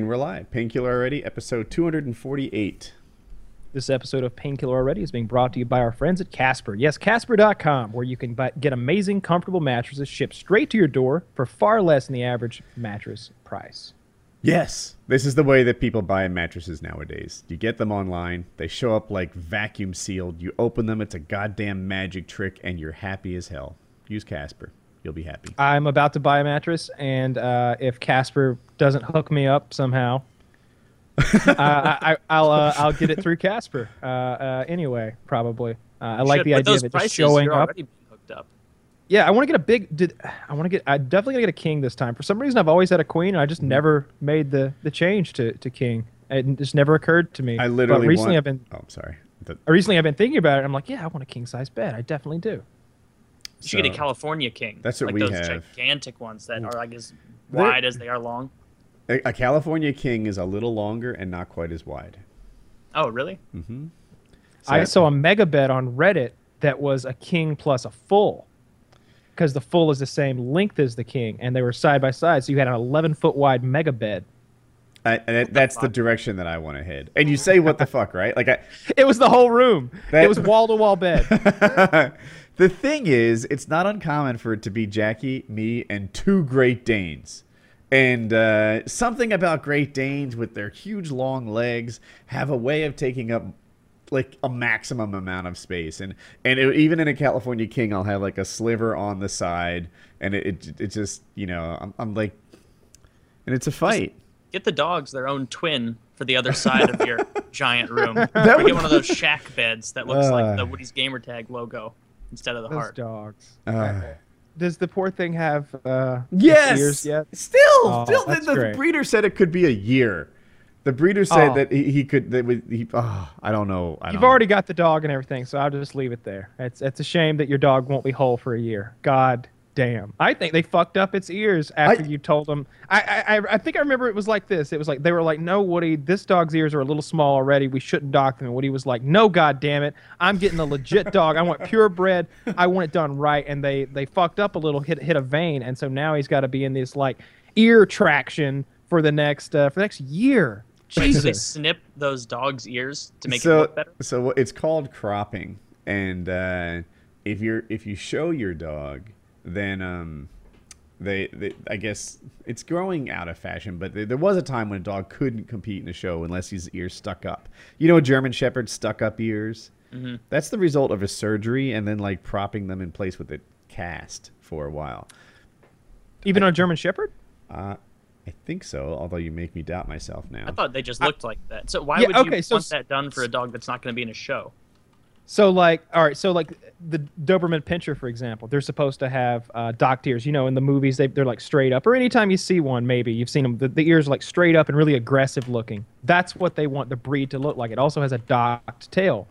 We're live. Painkiller already, episode 248. This episode of Painkiller Already is being brought to you by our friends at Casper. Yes, Casper.com, where you can buy, get amazing, comfortable mattresses shipped straight to your door for far less than the average mattress price. Yes, this is the way that people buy mattresses nowadays. You get them online, they show up like vacuum sealed. You open them, it's a goddamn magic trick, and you're happy as hell. Use Casper. You'll be happy. I'm about to buy a mattress, and uh, if Casper doesn't hook me up somehow, uh, I, I, will uh, I'll get it through Casper. Uh, uh, anyway, probably. Uh, I like Should, the idea of it prices, just showing you're up. being hooked up. Yeah, I want to get a big. Did I want to get? I definitely gonna get a king this time. For some reason, I've always had a queen, and I Mm-hmm. just never made the the change to to king. It just never occurred to me. I literally But recently, want- I've been Oh, I'm sorry. The- recently I've been thinking about it. I'm like, yeah, I want a king size bed. I definitely do. You should get a California king. That's what like we those have. gigantic ones that mm. are like as They're- wide as they are long. A, a California King is a little longer and not quite as wide. Oh, really? Mm-hmm. I So- saw a mega bed on Reddit that was a king plus a full, because the full is the same length as the king, and they were side by side. So you had an 11 foot wide mega bed. I, and that, that's the direction that I want to head. And you say, what the fuck, right? Like, I, It was the whole room. That- it was wall to wall bed. the thing is, it's not uncommon for it to be Jackie, me, and two Great Danes. And uh, something about Great Danes with their huge long legs have a way of taking up like a maximum amount of space. And and it, even in a California King, I'll have like a sliver on the side, and it it, it just you know I'm, I'm like, and it's a fight. Get the dogs their own twin for the other side of your giant room. That or would- get one of those shack beds that looks Uh. like the Woody's gamertag logo instead of the Those heart. dogs. Uh, Does the poor thing have uh, Yes. ears yet? Still, Oh, still, the, that's the great. breeder said it could be a year. The breeder said Oh. that he, he could. That would, he, oh, I don't know. I You've don't already got the dog and everything, so I'll just leave it there. It's it's a shame that your dog won't be whole for a year. God damn. I think they fucked up its ears after I- you told them. I, I I- I think I remember it was like this. It was like they were like, "No, Woody, this dog's ears are a little small already. We shouldn't dock them." And Woody was like, "No, god damn it, I'm getting a legit dog. I want purebred. I want it done right." And they they fucked up a little, hit hit a vein, and so now he's got to be in this like ear traction for the next uh, for the next year. Wait, so they Jesus. snip those dogs' ears to make so, it look better? So it's called cropping, and uh, if you're if you show your dog, then um, they, they I guess it's growing out of fashion. But there, there was a time when a dog couldn't compete in a show unless his ears stuck up. You know, a German Shepherd stuck up ears. Mm-hmm. That's the result of a surgery and then like propping them in place with a cast for a while. Even on a German Shepherd. Uh, I think so. Although you make me doubt myself now. I thought they just looked like that. So why Yeah, would you okay, so want s- that done for a dog that's not going to be in a show? So like, all right, so like the Doberman Pinscher, for example, they're supposed to have uh, docked ears. You know, in the movies, they they're like straight up. Or anytime you see one, maybe you've seen them. The, the ears are like straight up and really aggressive looking. That's what they want the breed to look like. It also has a docked tail.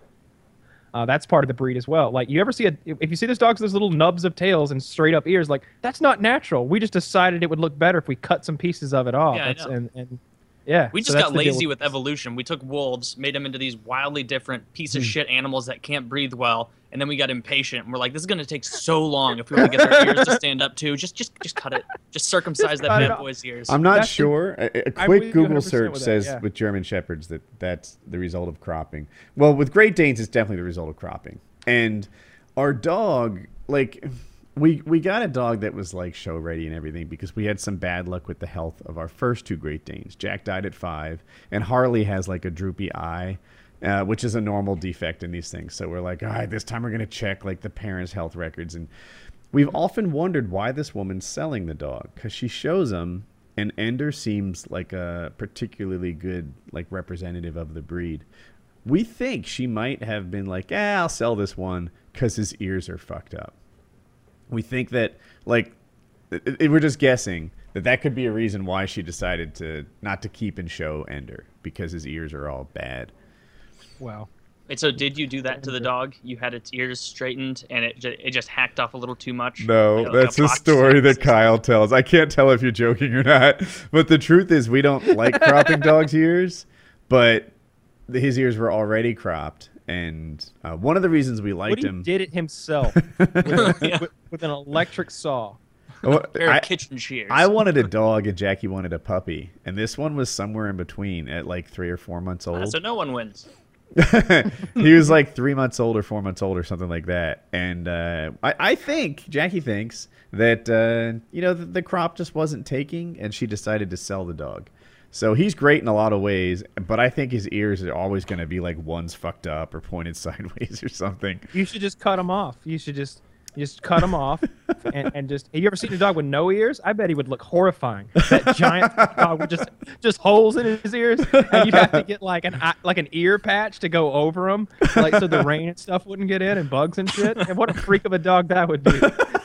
Uh, that's part of the breed as well. Like you ever see a if you see those dogs those little nubs of tails and straight up ears, like that's not natural. We just decided it would look better if we cut some pieces of it off. Yeah, and, and yeah, We just that's got lazy with with evolution. We took wolves, made them into these wildly different piece Hmm. of shit animals that can't breathe well, and then we got impatient. And we're like, this is gonna take so long if we want to get their ears to stand up too. Just, just, just cut it. Just circumcise that bad boy's ears. I'm not That's sure. A, a I'm quick Google search with that, says yeah. with German Shepherds that that's the result of cropping. Well, with Great Danes, it's definitely the result of cropping. And our dog, like, we we got a dog that was like show ready and everything because we had some bad luck with the health of our first two Great Danes. Jack died at five, and Harley has like a droopy eye. Uh, which is a normal defect in these things. So we're like, all right, this time we're going to check like the parents' health records. And We've often wondered why this woman's selling the dog because she shows him, and Ender seems like a particularly good like representative of the breed. We think she might have been like, "Eh, I'll sell this one because his ears are fucked up." We think that like it, it- we're just guessing that that could be a reason why she decided to not to keep and show Ender because his ears are all bad. Wow. Wait, so did you do that to the dog? You had its ears straightened, and it ju- it just hacked off a little too much. No, Like like that's a box story that Kyle tells. I can't tell if you're joking or not, but the truth is we don't like cropping dogs' ears, but his ears were already cropped, and uh, one of the reasons we liked Woody him. did it himself with, Yeah. with, with an electric saw. Well, I- kitchen shears. I wanted a dog and Jackie wanted a puppy, and this one was somewhere in between at like three or four months Ah, old. so no one wins. he was like three months old or four months old or something like that. And uh, I, I think Jackie thinks that uh, you know the, the crop just wasn't taking, and she decided to sell the dog. So he's great in a lot of ways, but I think his ears are always going to be like one's fucked up or pointed sideways or something. You should just cut them off. You should just just cut them off and, and just. Have you ever seen a dog with no ears? I bet he would look horrifying. That giant dog with just just holes in his ears, and you'd have to get like an eye- like an ear patch to go over them, like so the rain and stuff wouldn't get in and bugs and shit. And what a freak of a dog that would be.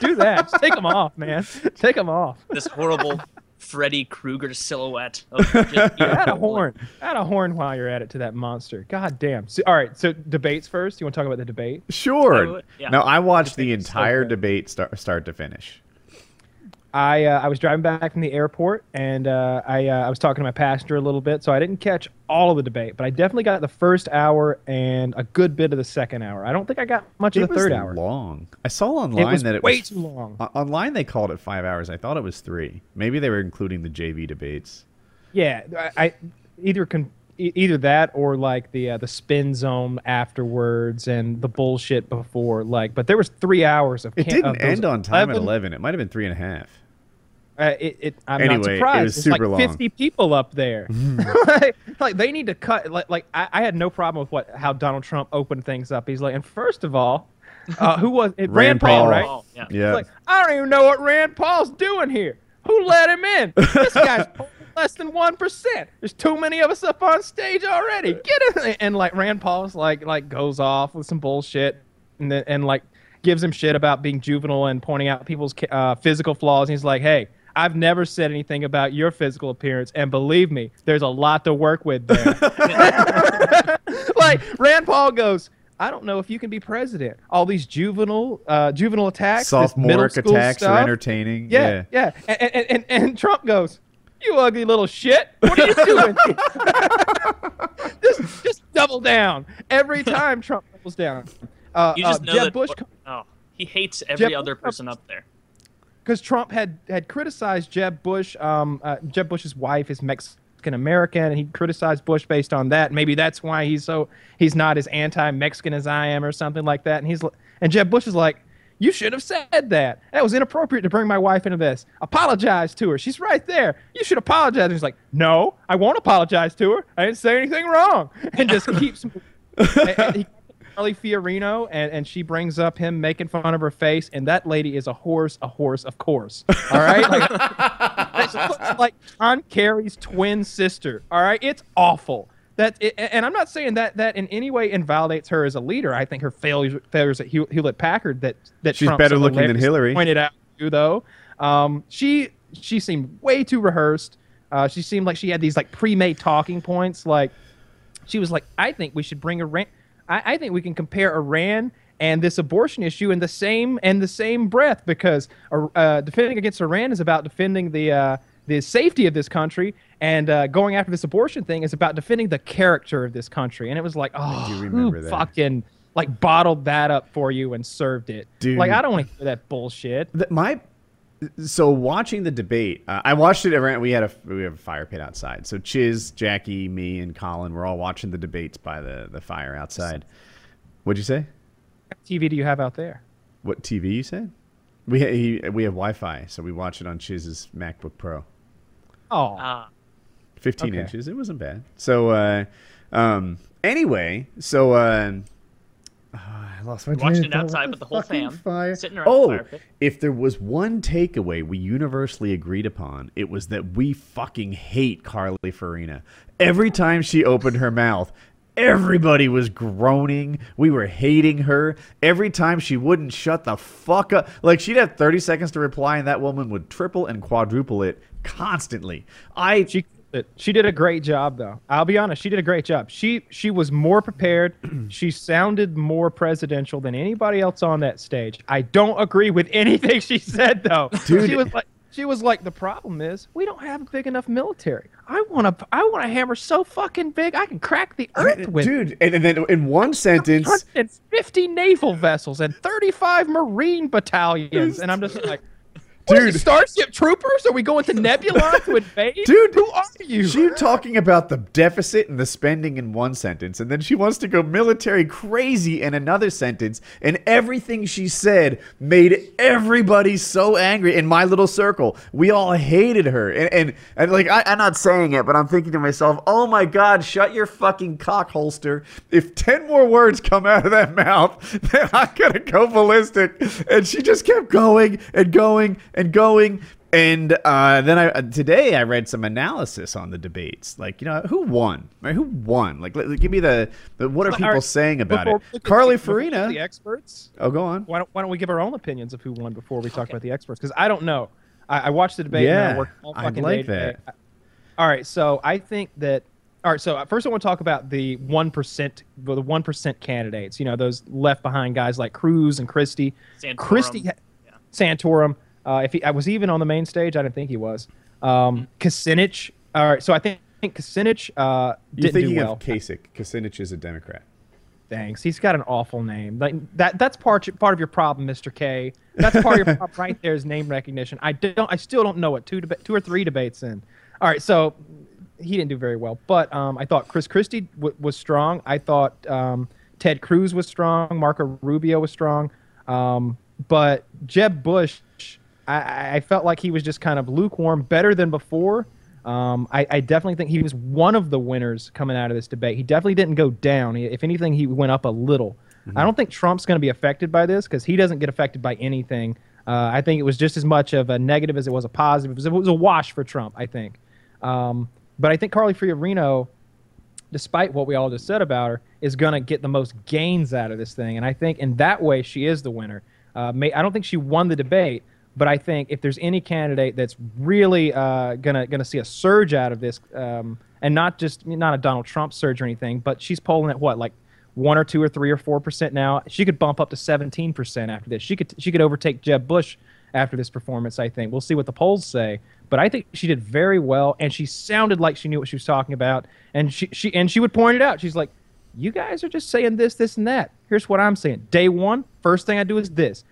Do that. Just take them off, man. Take them off. This horrible Freddy Krueger silhouette. Of just Add a horn. Add a horn while you're at it to that monster. God damn. So, all right. So debates first. You want to talk about the debate? Sure. Yeah. Now I watched the Debate's so entire good. debate start start to finish. I uh, I was driving back from the airport and uh, I uh, I was talking to my passenger a little bit, so I didn't catch all of the debate, but I definitely got the first hour and a good bit of the second hour. I don't think I got much It of the was third hour. long. I saw It online was that it way was too long. Online, they called it five hours. I thought it was three. Maybe they were including the JV debates. Yeah, I, I either e- either that or like the uh, the spin zone afterwards and the bullshit before. Like, but there was three hours of. It didn't of end on time at eleven. It might have been three and a half. Uh, it, it, I'm Anyway, not it surprised. was It's super like long. 50 people up there. like, like, they need to cut. Like, like I, I had no problem with what how Donald Trump opened things up. He's like, and first of all, uh, who was it? Rand, Paul, Paul. right? Oh, yeah. Yeah. He's like, I don't even know what Rand Paul's doing here. Who let him in? This guy's less than one percent. There's too many of us up on stage already. Get him! And like Rand Paul's like like goes off with some bullshit, and then and like gives him shit about being juvenile and pointing out people's uh, physical flaws. And he's like, hey. I've never said anything about your physical appearance, and believe me, there's a lot to work with there. like Rand Paul goes, I don't know if you can be president. All these juvenile, uh, juvenile attacks, this Sophomoric attacks stuff. are entertaining. Yeah, yeah. And, and, and, and Trump goes, "You ugly little shit! What are you doing? just, just double down every time Trump doubles down." Uh, You just uh, know Jeb that. Bush, oh, he hates every Jeb other person up there. Because Trump had had criticized Jeb Bush. Um, uh, Jeb Bush's wife is Mexican American, and he criticized Bush based on that. Maybe that's why he's so he's not as anti-Mexican as I am, or something like that. And he's and Jeb Bush is like, "You should have said that. That was inappropriate to bring my wife into this. Apologize to her. She's right there. You should apologize." And he's like, "No, I won't apologize to her. I didn't say anything wrong." And just keeps. and- and he Charlie Fiorina, and, and she brings up him making fun of her face, and that lady is a horse, a horse, of course. All right, like, looks like John Kerry's twin sister. All right, it's awful. That it, and I'm not saying that that in any way invalidates her as a leader. I think her failures failures at Hewlett Packard that that She's better looking than Hillary. Pointed out too, though. Um, she she seemed way too rehearsed. Uh, she seemed like she had these like pre-made talking points, like she was like, I think we should bring Iran. I, I think we can compare Iran and this abortion issue in the same and the same breath because uh, uh, defending against Iran is about defending the uh, the safety of this country, and uh, going after this abortion thing is about defending the character of this country. And it was like, oh, do who remember that. fucking like bottled that up for you and served it? Dude. Like I don't want to hear that bullshit. The- my so watching the debate, uh, I watched it around. We had a we have a fire pit outside. So Chiz, Jackie, me, and Colin were all watching the debates by the the fire outside. What'd you say? What TV do you have out there? What TV you said? We ha- he, we have Wi-Fi, so we watch it on Chiz's MacBook Pro. Oh, Ah, 15 Okay. inches. It wasn't bad. So, uh, um, anyway, so uh, ah, I lost my Watching train it of thought. outside with the whole fucking fam, Fire. sitting around oh, the fire pit. if there was one takeaway we universally agreed upon, it was that we fucking hate Carly Fiorina. Every time she opened her mouth. Everybody was groaning. We were hating her. Every time she wouldn't shut the fuck up. Like she'd have 30 seconds to reply and that woman would triple and quadruple it constantly. I She she did a great job though. I'll be honest, she did a great job. She she was more prepared. she sounded more presidential than anybody else on that stage. I don't agree with anything she said though. Dude. She was like she was like the problem is we don't have a big enough military. I want to I want a hammer so fucking big I can crack the earth with. dude, and, and then in one sentence, fifty naval vessels and 35 marine battalions and I'm just like Dude, What is it, Starship Troopers? Are we going to Nebula to invade? Dude, who are you? She talking about the deficit and the spending in one sentence, and then she wants to go military crazy in another sentence, and everything she said made everybody so angry in my little circle. We all hated her, and and, and like I, I'm not saying it, but I'm thinking to myself, oh my god, shut your fucking cock holster. If ten more words come out of that mouth, then I'm gonna go ballistic. And she just kept going and going and going. And uh, then I uh, today I read some analysis on the debates, like you know who won, right? Who won? Like, let- give me the, the what are people right, saying about Before it? we look at Carly the- before we look at Fiorina. the experts. Oh, go on. Why don't, why don't we give our own opinions of who won before we talk about the experts? Because I don't know. I, I watched the debate. and Yeah, I worked all I'd fucking like day today. that. All right, so I think that. All right, so uh, first I want to talk about the one percent, the one percent candidates. You know, those left behind guys like Cruz and Christie. Santorum. Christie, Yeah. Santorum. Uh, if he I was even on the main stage, I didn't think he was. Um, Kucinich. All right, so I think, I think Kucinich uh, You're didn't do thinking well. of Kasich. Kucinich is a Democrat. Thanks. He's got an awful name. Like that. That's part part of your problem, Mr. K. That's part of your problem right there is name recognition. I don't. I still don't know what two deba- two or three debates in. All right, so he didn't do very well, but um, I thought Chris Christie w- was strong. I thought um, Ted Cruz was strong. Marco Rubio was strong. Um, but Jeb Bush, I- I, felt like he was just kind of lukewarm, better than before. Um, I, I definitely think he was one of the winners coming out of this debate. He definitely didn't go down. He- If anything, he went up a little. I don't think Trump's going to be affected by this because he doesn't get affected by anything. Uh, I think it was just as much of a negative as it was a positive. It was, it was a wash for Trump, I think. Um, but I think Carly Fiorina, despite what we all just said about her, is going to get the most gains out of this thing. And I think in that way, she is the winner. Uh, may, I don't think she won the debate, but I think if there's any candidate that's really uh, gonna gonna see a surge out of this, um, and not just not a Donald Trump surge or anything, but she's polling at what like one or two or three or four percent now. She could bump up to 17 percent after this. She could she could overtake Jeb Bush after this performance. I think we'll see what the polls say, but I think she did very well, and she sounded like she knew what she was talking about, and she she and she would point it out. She's like, "You guys are just saying this, this, and that. Here's what I'm saying. Day one, first thing I do is this."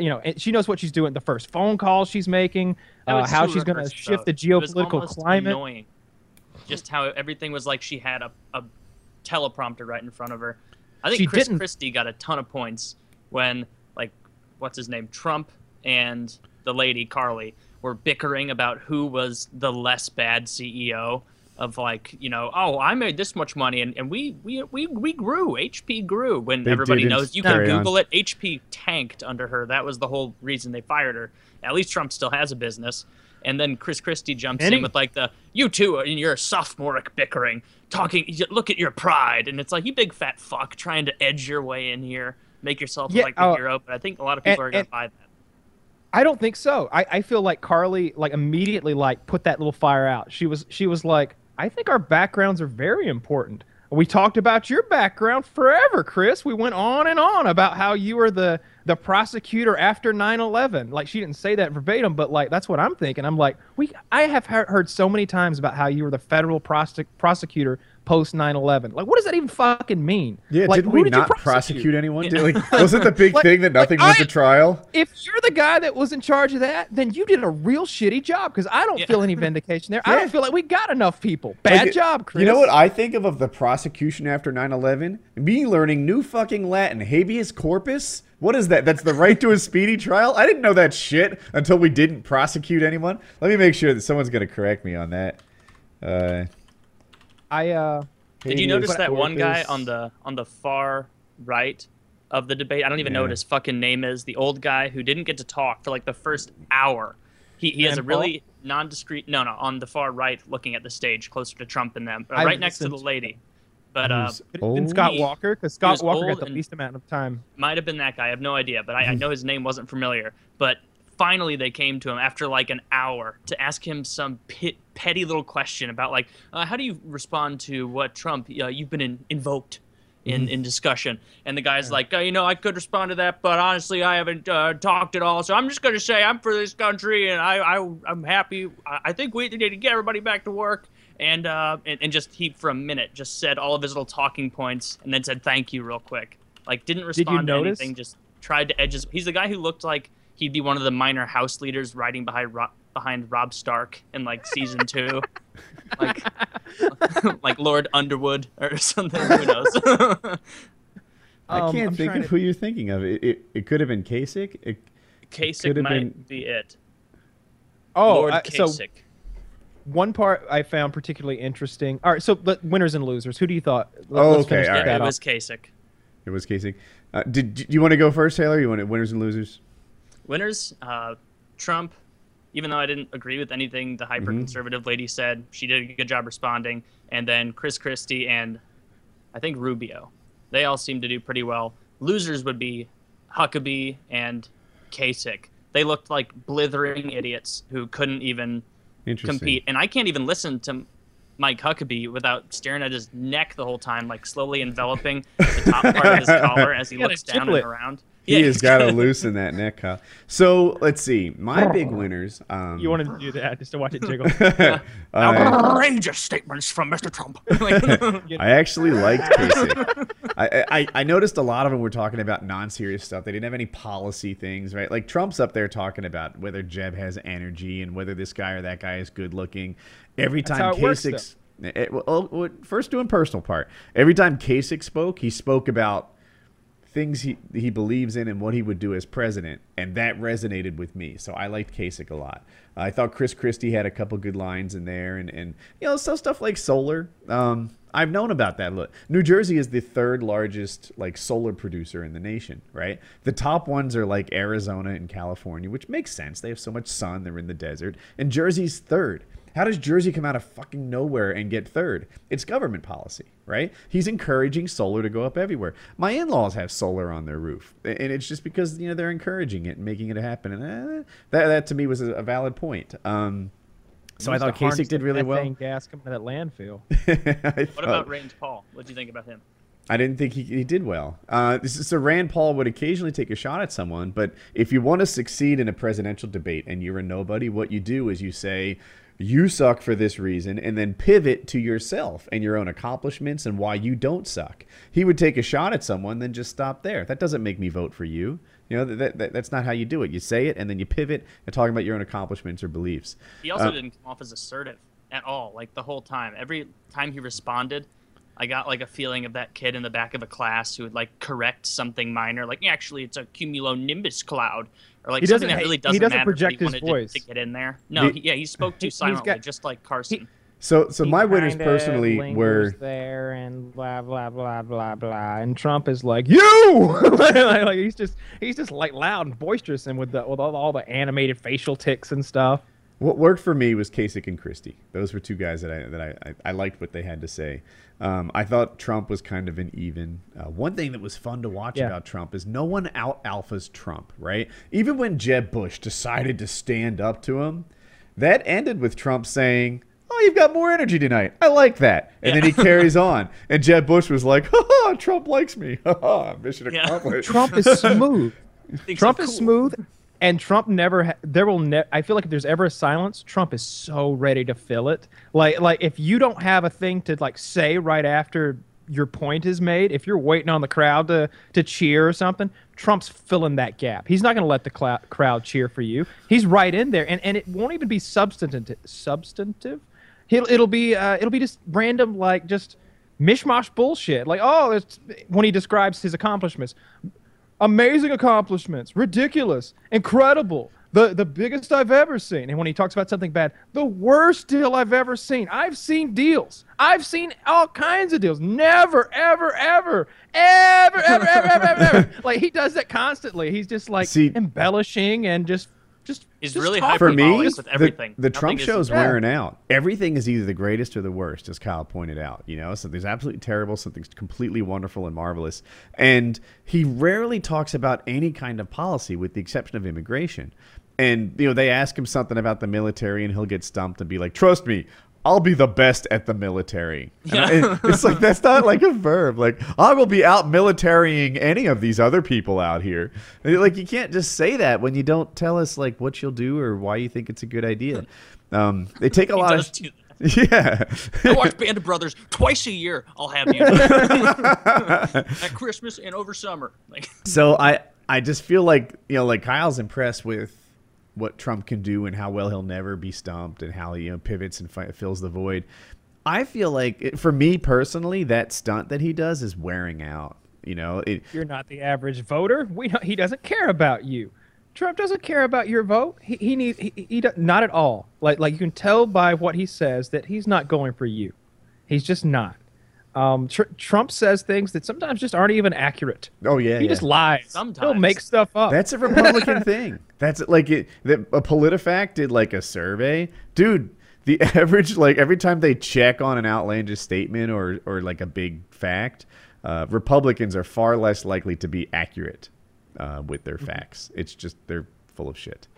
You know, and she knows what she's doing. The first phone call she's making, uh, how she's going to shift the geopolitical climate. Annoying. Just how everything was like she had a, a teleprompter right in front of her. I think She Chris didn't- Christie got a ton of points when, like, what's his name, Trump and the lady Carly were bickering about who was the less bad CEO of like you know oh I made this much money and, and we, we we we grew. HP grew when They everybody knows you can carry on. Google it. HP tanked under her. That was the whole reason they fired her. At least Trump still has a business. And then Chris Christie jumps And in with like the you two and your sophomoric bickering talking look at your pride. And it's like you big fat fuck trying to edge your way in here. Make yourself Yeah, like the uh, hero but I think a lot of people and- are gonna and- buy that. I don't think so. I, I feel like Carly like immediately like put that little fire out. She was she was like, I think our backgrounds are very important. We talked about your background forever, Chris. We went on and on about how you were the the prosecutor after 9/11. Like she didn't say that verbatim, but like that's what I'm thinking. I'm like, we I have heard so many times about how you were the federal prosec- prosecutor post 9/11. Like what does that even fucking mean? Yeah, like, didn't we did not prosecute, anyone? Yeah. Did, like, wasn't the big Like- thing that like, nothing went I- to trial? if you're the guy that was in charge of that, then you did a real shitty job because I don't Yeah. feel any vindication there. I don't feel like we got enough people. Bad Like, job, Chris. You know what I think of of the prosecution after 9/11? Me learning new fucking Latin, habeas corpus. What is that? That's the right to a speedy trial. I didn't know that shit until we didn't prosecute anyone. Let me make sure that someone's gonna correct me on that. Uh, I uh, Did you notice that one guy on the on the far right of the debate? I don't even know what his fucking name is. The old guy who didn't get to talk for like the first hour. He, he has a Paul? really non-discreet. No, no, on the far right, looking at the stage, closer to Trump and them, uh, right next to the lady. But uh, Who's could it have been Scott He- Walker because Scott Walker got the least amount of time. might have been that guy. I have no idea, but I, I know his name wasn't familiar. But finally, they came to him after like an hour to ask him some pit, petty little question about like, uh, how do you respond to what Trump uh, you've been in, invoked in, in discussion? And the guy's like, uh, you know, I could respond to that, but honestly, I haven't uh, talked at all. So I'm just gonna say I'm for this country, and I, I I'm happy. I, think we need to get everybody back to work. And, uh, and and just he for a minute just said all of his little talking points and then said thank you real quick like didn't respond to notice? anything just tried to edge his. He's the guy who looked like he'd be one of the minor house leaders riding behind Rob, behind Rob Stark in like season two, like like Lord Underwood or something. Who knows? I Um, can't I'm think of to- who you're thinking of. It, it, it could have been Kasich. It, Kasich Could've might been- be it. Oh, Lord I- so Kasich. one part I found particularly interesting. All right, so but winners and losers. Who do you thought? Let- Oh, okay, finish all Yeah, right. that it off. was Kasich. it was Kasich. Uh, did, do you want to go first, Taylor? You want winners and losers? Winners, uh, Trump. Even though I didn't agree with anything the hyper conservative lady said, she did a good job responding. And then Chris Christie and I think Rubio. They all seem to do pretty well. Losers would be Huckabee and Kasich. They looked like blithering idiots who couldn't even compete. And I can't even listen to Mike Huckabee without staring at his neck the whole time, like slowly enveloping the top part of his collar as he You looks down and around. He Yeah, has got to loosen that neck, Kyle. So let's see. My big winners. Um, You wanted to do that just to watch it jiggle. I, outrageous statements from Mr. Trump. I actually liked Kasich. I, I I noticed a lot of them were talking about non-serious stuff. They didn't have any policy things, right? Like Trump's up there talking about whether Jeb has energy and whether this guy or that guy is good looking. Every That's time how it works, Kasich, eh, well, well, first doing personal part. Every time Kasich spoke, he spoke about things he he believes in and what he would do as president, and that resonated with me. So I liked Kasich a lot. I thought Chris Christie had a couple good lines in there, and and you know so stuff like solar. Um, I've known about that. Look, New Jersey is the third largest like solar producer in the nation, right? The top ones are like Arizona and California, which makes sense. They have so much sun; they're in the desert, and Jersey's third. How does Jersey come out of fucking nowhere and get third? It's government policy, right? He's encouraging solar to go up everywhere. My in-laws have solar on their roof, and it's just because you know they're encouraging it and making it happen. And eh, that that to me was a, a valid point. Um, so I thought harness Kasich did really well. gas coming to that landfill. I what about Rand Paul? What do you think about him? I didn't think he, he did well. Uh, is, so Rand Paul would occasionally take a shot at someone, but if you want to succeed in a presidential debate and you're a nobody, what you do is you say, you suck for this reason, and then pivot to yourself and your own accomplishments and why you don't suck. He would take a shot at someone, then just stop there. That doesn't make me vote for you. You know, that, that, that's not how you do it. You say it, and then you pivot and talking about your own accomplishments or beliefs. He also Uh, didn't come off as assertive at all, like the whole time. Every time he responded, I got like a feeling of that kid in the back of a class who would like correct something minor, like actually it's a cumulonimbus cloud, or like He something doesn't- that really he doesn't, doesn't matter. project he his wanted to- voice. To, get in there. No, The- he, yeah, he spoke too silently, got- just like Carson. So, so He my winners personally were there and blah blah blah blah blah, and Trump is like you, like, like, he's just he's just like loud and boisterous and with the with all, all the animated facial ticks and stuff. What worked for me was Kasich and Christie. Those were two guys that I that I, I, I liked what they had to say. Um, I thought Trump was kind of an even. Uh, one thing that was fun to watch Yeah. about Trump is no one out alphas Trump, right? Even when Jeb Bush decided to stand up to him, that ended with Trump saying, "Oh, you've got more energy tonight. I like that." And then he carries on, and Jeb Bush was like, "Ha ha, Trump likes me. Ha ha, mission Yeah. accomplished." Trump is smooth. Trump I'm is cool. smooth, and Trump never. Ha- there will ne- I feel like if there's ever a silence, Trump is so ready to fill it. Like like if you don't have a thing to like say right after your point is made, if you're waiting on the crowd to to cheer or something, Trump's filling that gap. He's not going to let the clou- crowd cheer for you. He's right in there, and and it won't even be substantive. Substantive. He'll, it'll be uh, it'll be just random like just mishmash bullshit. Like oh, it's when he describes his accomplishments amazing accomplishments, ridiculous, incredible, the the biggest I've ever seen. And when he talks about something bad, the worst deal I've ever seen. I've seen deals. I've seen all kinds of deals. Never, ever, ever, ever, ever, ever, ever, ever, ever. Like he does that constantly. He's just like See- embellishing and just just He's just really talking. for me, with the- everything. the, Nothing Trump is- show's Yeah. wearing out. Everything is either the greatest or the worst, as Kyle pointed out. You know, something's absolutely terrible, something's completely wonderful and marvelous, and he rarely talks about any kind of policy, with the exception of immigration. And you know, they ask him something about the military, and he'll get stumped and be like, "Trust me." I'll be the best at the military. And I- it's like that's not like a verb. Like I will be out militarying any of these other people out here. Like you can't just say that when you don't tell us like what you'll do or why you think it's a good idea. Um, they take a lot of yeah. I watch Band of Brothers twice a year. I'll have you at Christmas and over summer. Like, so I I just feel like you know, like Kyle's impressed with what Trump can do and how well he'll never be stumped and how he you know pivots and fi- fills the void. I feel like it, for me personally, that stunt that he does is wearing out. You know, it, You're not the average voter. We he doesn't care about you. Trump doesn't care about your vote. He he need he, he not at all. Like like you can tell by what he says that he's not going for you. He's just not. Um, tr- Trump says things that sometimes just aren't even accurate. oh yeah, He yeah. just lies. Sometimes He'll make stuff up. That's a Republican thing. That's like it. That a PolitiFact did like a survey, dude. The average, like every time they check on an outlandish statement or or like a big fact, uh, Republicans are far less likely to be accurate uh, with their facts. It's just they're full of shit.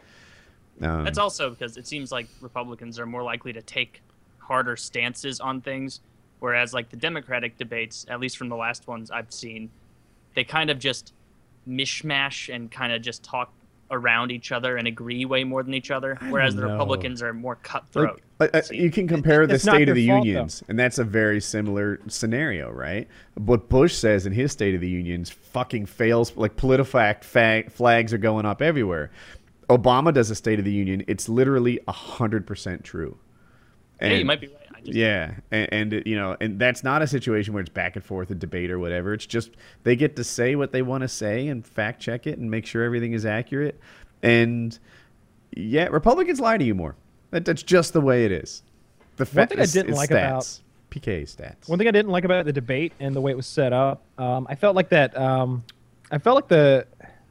Um, That's also because it seems like Republicans are more likely to take harder stances on things, whereas like the Democratic debates, at least from the last ones I've seen, they kind of just mishmash and kind of just talk around each other and agree way more than each other, whereas the know. Republicans are more cutthroat. Like, uh, you can compare the it's State of the fault, though. Unions, and that's a very similar scenario, right? What Bush says in his State of the Unions fucking fails. Like PolitiFact fa- flags are going up everywhere. Obama does a State of the Union. It's literally hundred percent true. yeah, you might be right. I just, yeah, and, and you know, and that's not a situation where it's back and forth, a debate or whatever. It's just they get to say what they want to say and fact check it and make sure everything is accurate. And yeah, Republicans lie to you more. That, that's just the way it is. The fa- One thing I didn't like stats. about- PK stats. One thing I didn't like about the debate and the way it was set up, um, I felt like that. Um, I felt like the.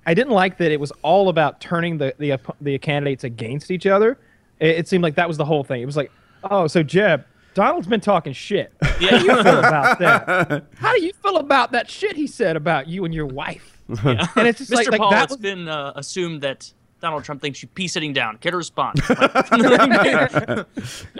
I didn't like that it was all about turning the the, the candidates against each other. It, it seemed like that was the whole thing. It was like, oh, so Jeb, Donald's been talking shit. Yeah. How do you feel about that? How do you feel about that shit he said about you and your wife? Yeah. And it's just Mr. like, like Paul, that it's was, been uh, assumed that Donald Trump thinks you pee sitting down. Get a response. Like,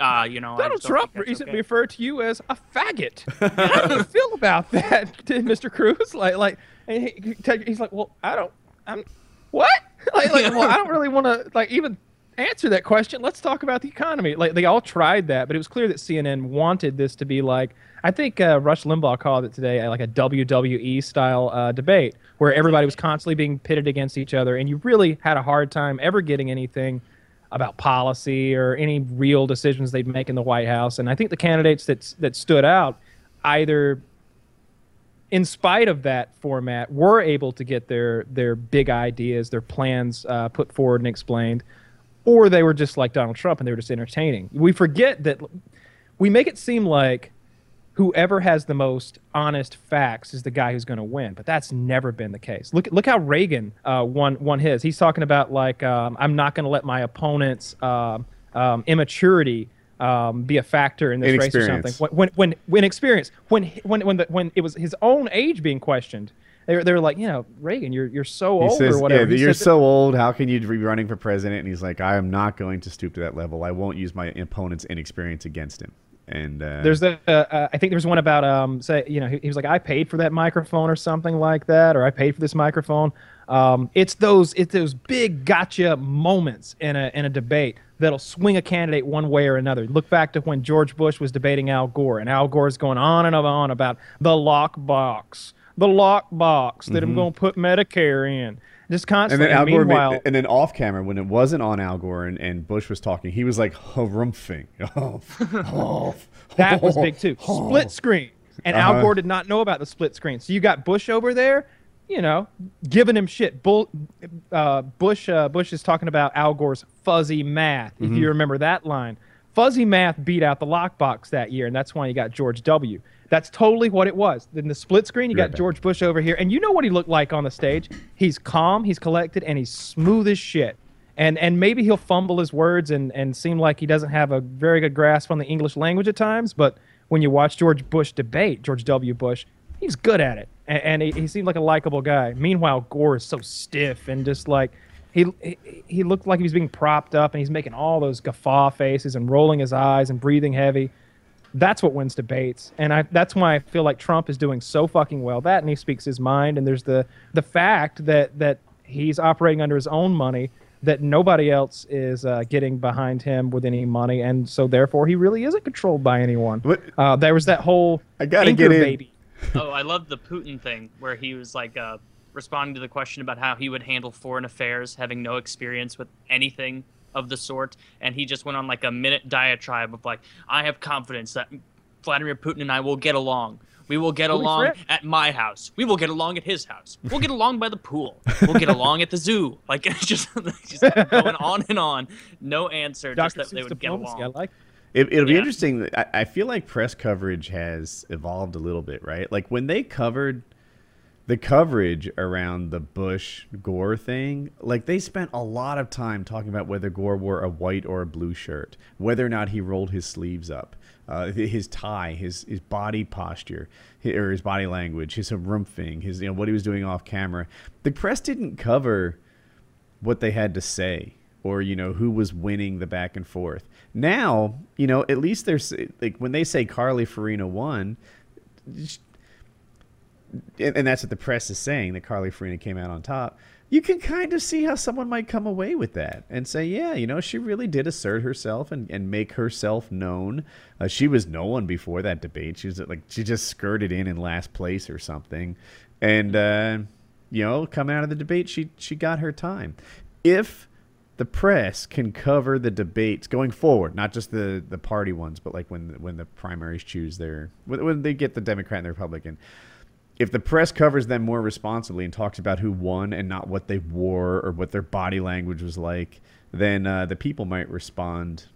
uh, you know, Donald Trump recently okay. referred to you as a faggot. How do you feel about that, to Mr. Cruz? Like, like, and he, he's like, well, I don't, I'm, what? Like, like well, I don't really want to, like, even answer that question. Let's talk about the economy. Like, they all tried that, but it was clear that CNN wanted this to be like, I think uh, Rush Limbaugh called it today like a WWE style uh, debate where everybody was constantly being pitted against each other, and you really had a hard time ever getting anything about policy or any real decisions they'd make in the White House. And I think the candidates that that stood out either in spite of that format were able to get their their big ideas, their plans uh, put forward and explained, or they were just like Donald Trump and they were just entertaining. We forget that we make it seem like whoever has the most honest facts is the guy who's going to win. But that's never been the case. Look, look how Reagan uh, won won his. He's talking about like um, I'm not going to let my opponent's um, um, immaturity um, be a factor in this race or something. When when when, when experience when when when the, when it was his own age being questioned. They were, they were like, you know, Reagan, you're you're so He old says, or whatever. "Yeah, you're said so old. How can you be running for president?" And he's like, "I am not going to stoop to that level. I won't use my opponent's inexperience against him." And uh, There's the uh, I think there's one about um say you know he, he was like I paid for that microphone or something like that or I paid for this microphone. Um, it's those it's those big gotcha moments in a in a debate that'll swing a candidate one way or another. Look back to when George Bush was debating Al Gore and Al Gore's going on and on about the lock box, the lock box that I'm going to put Medicare in. Just Mm-hmm. and then Al Gore, made- meanwhile, and then off camera when it wasn't on Al Gore and, and Bush was talking, he was like harumphing. Oh, oh, That was big too. Split screen. And Al Uh-huh. Gore did not know about the split screen. So you got Bush over there, you know, giving him shit. Bull, uh, Bush uh, Bush is talking about Al Gore's fuzzy math. If Mm-hmm. you remember that line, fuzzy math beat out the lockbox that year, and that's why you got George W. That's totally what it was. In the split screen, you got. George Bush over here, and you know what he looked like on the stage. He's calm, he's collected, and he's smooth as shit. And and maybe he'll fumble his words and and seem like he doesn't have a very good grasp on the English language at times. But when you watch George Bush debate, George W. Bush, he's good at it, and, and he, he seemed like a likable guy. Meanwhile, Gore is so stiff and just like he, he he looked like he was being propped up, and he's making all those guffaw faces and rolling his eyes and breathing heavy. That's what wins debates, and I that's why I feel like Trump is doing so fucking well. That and he speaks his mind, and there's the the fact that that he's operating under his own money that nobody else is uh, getting behind him with any money, and so therefore he really isn't controlled by anyone. What- Uh, there was that whole I gotta get in. baby. oh, I love the Putin thing where he was like, uh, responding to the question about how he would handle foreign affairs, having no experience with anything of the sort, and he just went on like a minute diatribe of like, I have confidence that Vladimir Putin and I will get along. We will get Holy along frick. at my house. We will get along at his house. We'll get along by the pool. We'll get along at the zoo. Like it's just, just going on and on. No answer, just Dr. that they Seuss would get diplomacy. along. I like. It, it'll be Yeah. interesting. I, I feel like press coverage has evolved a little bit, right? Like when they covered the coverage around the Bush Gore thing, like they spent a lot of time talking about whether Gore wore a white or a blue shirt, whether or not he rolled his sleeves up, uh, his tie, his his body posture, hi- or his body language, his rumphing, his you know what he was doing off camera. The press didn't cover what they had to say or you know who was winning the back and forth now you know at least there's like when they say carly Fiorina won and, that's what the press is saying that carly Fiorina came out on top. You can kind of see how someone might come away with that and say yeah you know she really did assert herself and, and make herself known. Uh, she was no one before that debate. She was like she just skirted in in last place or something. And uh, you know coming out of the debate she she got her time. If the press can cover the debates going forward, not just the, the party ones, but like when when the primaries choose their when, when they get the Democrat and the Republican. If the press covers them more responsibly and talks about who won and not what they wore or what their body language was like, then uh, the people might respond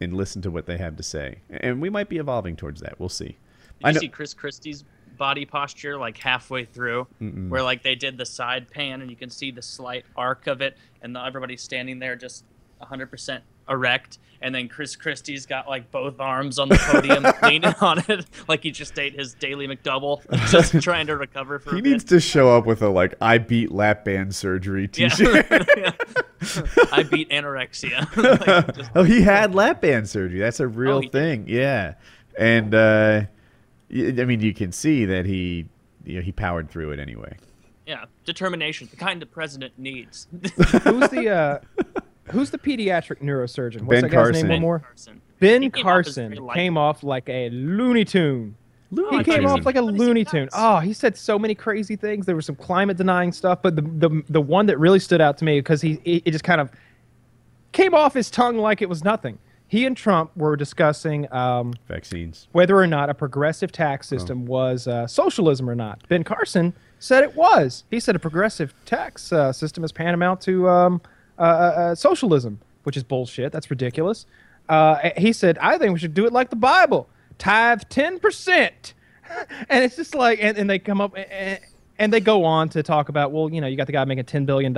and listen to what they have to say. And we might be evolving towards that. We'll see. Did I you know- see Chris Christie's body posture like halfway through, where like they did the side pan and you can see the slight arc of it, and the, everybody's standing there just 100% erect, and then Chris Christie's got like both arms on the podium leaning on it, like he just ate his daily McDouble, just trying to recover for He a needs bit. to show up with a like I beat lap band surgery t-shirt. Yeah. I beat anorexia. Like, just- Oh, he had lap band surgery. That's a real he did. thing. Yeah, and uh, y- I mean, you can see that he, you know, he powered through it anyway. yeah, determination, the kind the president needs. Who's the uh, Who's the pediatric neurosurgeon? What's Ben that guy's Carson. name? One more. Carson. Ben He came off Carson very came off like a Looney Tune. Oh, He I came off like a thought Looney Tune. Oh, he said so many crazy things. There was some climate denying stuff, but the the the one that really stood out to me because he it it just kind of came off his tongue like it was nothing. He and Trump were discussing um, Vaccines. whether or not a progressive tax system was uh, socialism or not. Ben Carson said it was. He said a progressive tax uh, system is paramount to um, uh, uh, uh, socialism, which is bullshit. That's ridiculous. He said, I think we should do it like the Bible tithe 10%. and it's just like, and, and they come up and, and they go on to talk about, well, you know, you got the guy making $10 billion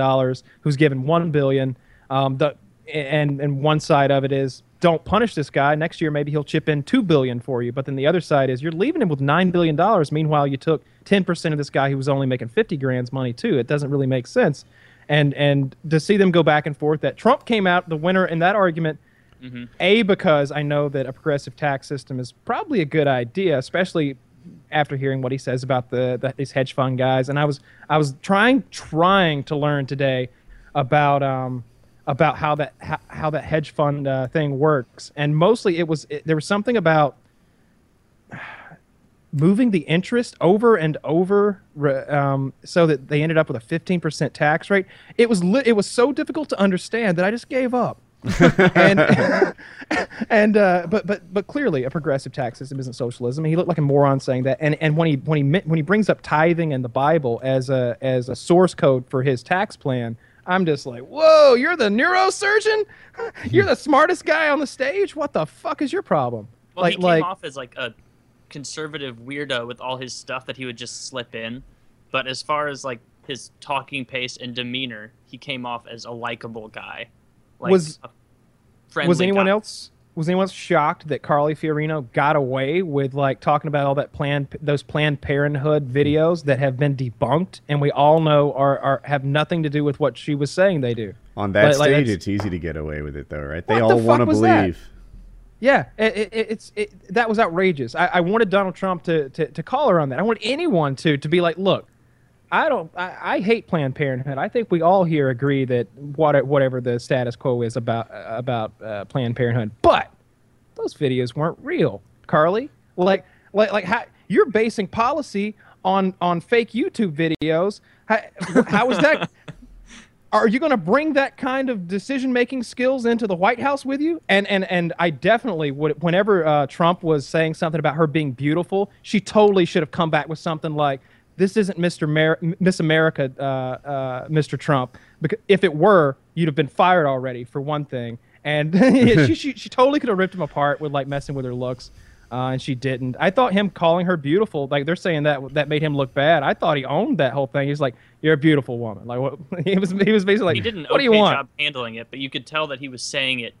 who's given 1 billion. Um, the, and and one side of it is don't punish this guy next year maybe he'll chip in 2 billion for you but then the other side is you're leaving him with 9 billion dollars meanwhile you took 10% of this guy who was only making 50 grand's money too it doesn't really make sense and and to see them go back and forth that Trump came out the winner in that argument a because I know that a progressive tax system is probably a good idea especially after hearing what he says about the, the these hedge fund guys. And I was I was trying trying to learn today about um about how that how, how that hedge fund uh, thing works. And mostly it was it, there was something about moving the interest over and over um, so that they ended up with a 15% tax rate it was li- it was so difficult to understand that I just gave up and and uh, but but but clearly a progressive tax system isn't socialism. He looked like a moron saying that. And and when he when he when he brings up tithing and the Bible as a as a source code for his tax plan, I'm just like, whoa, you're the neurosurgeon, you're the smartest guy on the stage. What the fuck is your problem? Well, like he came like off as like a conservative weirdo with all his stuff that he would just slip in. But as far as like his talking pace and demeanor, he came off as a likable guy. Like Was- a friendly was anyone guy. else was anyone else shocked that Carly Fiorina got away with like talking about all that planned those Planned Parenthood videos that have been debunked and we all know are, are have nothing to do with what she was saying they do. On that Like- like stage, that's- it's easy to get away with it, though, right? They all the want to believe. that? Yeah, it, it, it's it, that was outrageous. I, I wanted Donald Trump to, to to call her on that. I want anyone to to be like, look, I don't, I, I hate Planned Parenthood. I think we all here agree that what whatever the status quo is about about uh, Planned Parenthood, but those videos weren't real, Carly. Like like like how you're basing policy on on fake YouTube videos. How, how is that? Are you going to bring that kind of decision making skills into the White House with you? And and and I definitely would. Whenever uh, Trump was saying something about her being beautiful, she totally should have come back with something like, "This isn't Mr. Mer- Miss America, uh, uh, Mr. Trump. Because if it were, you'd have been fired already for one thing." And she, she she totally could have ripped him apart with like messing with her looks. Uh, and she didn't. I thought him calling her beautiful, like they're saying that that made him look bad. I thought he owned that whole thing. He's like, "You're a beautiful woman." Like what, he was, he was basically like, he did an "What okay do you want?" job handling it, but you could tell that he was saying it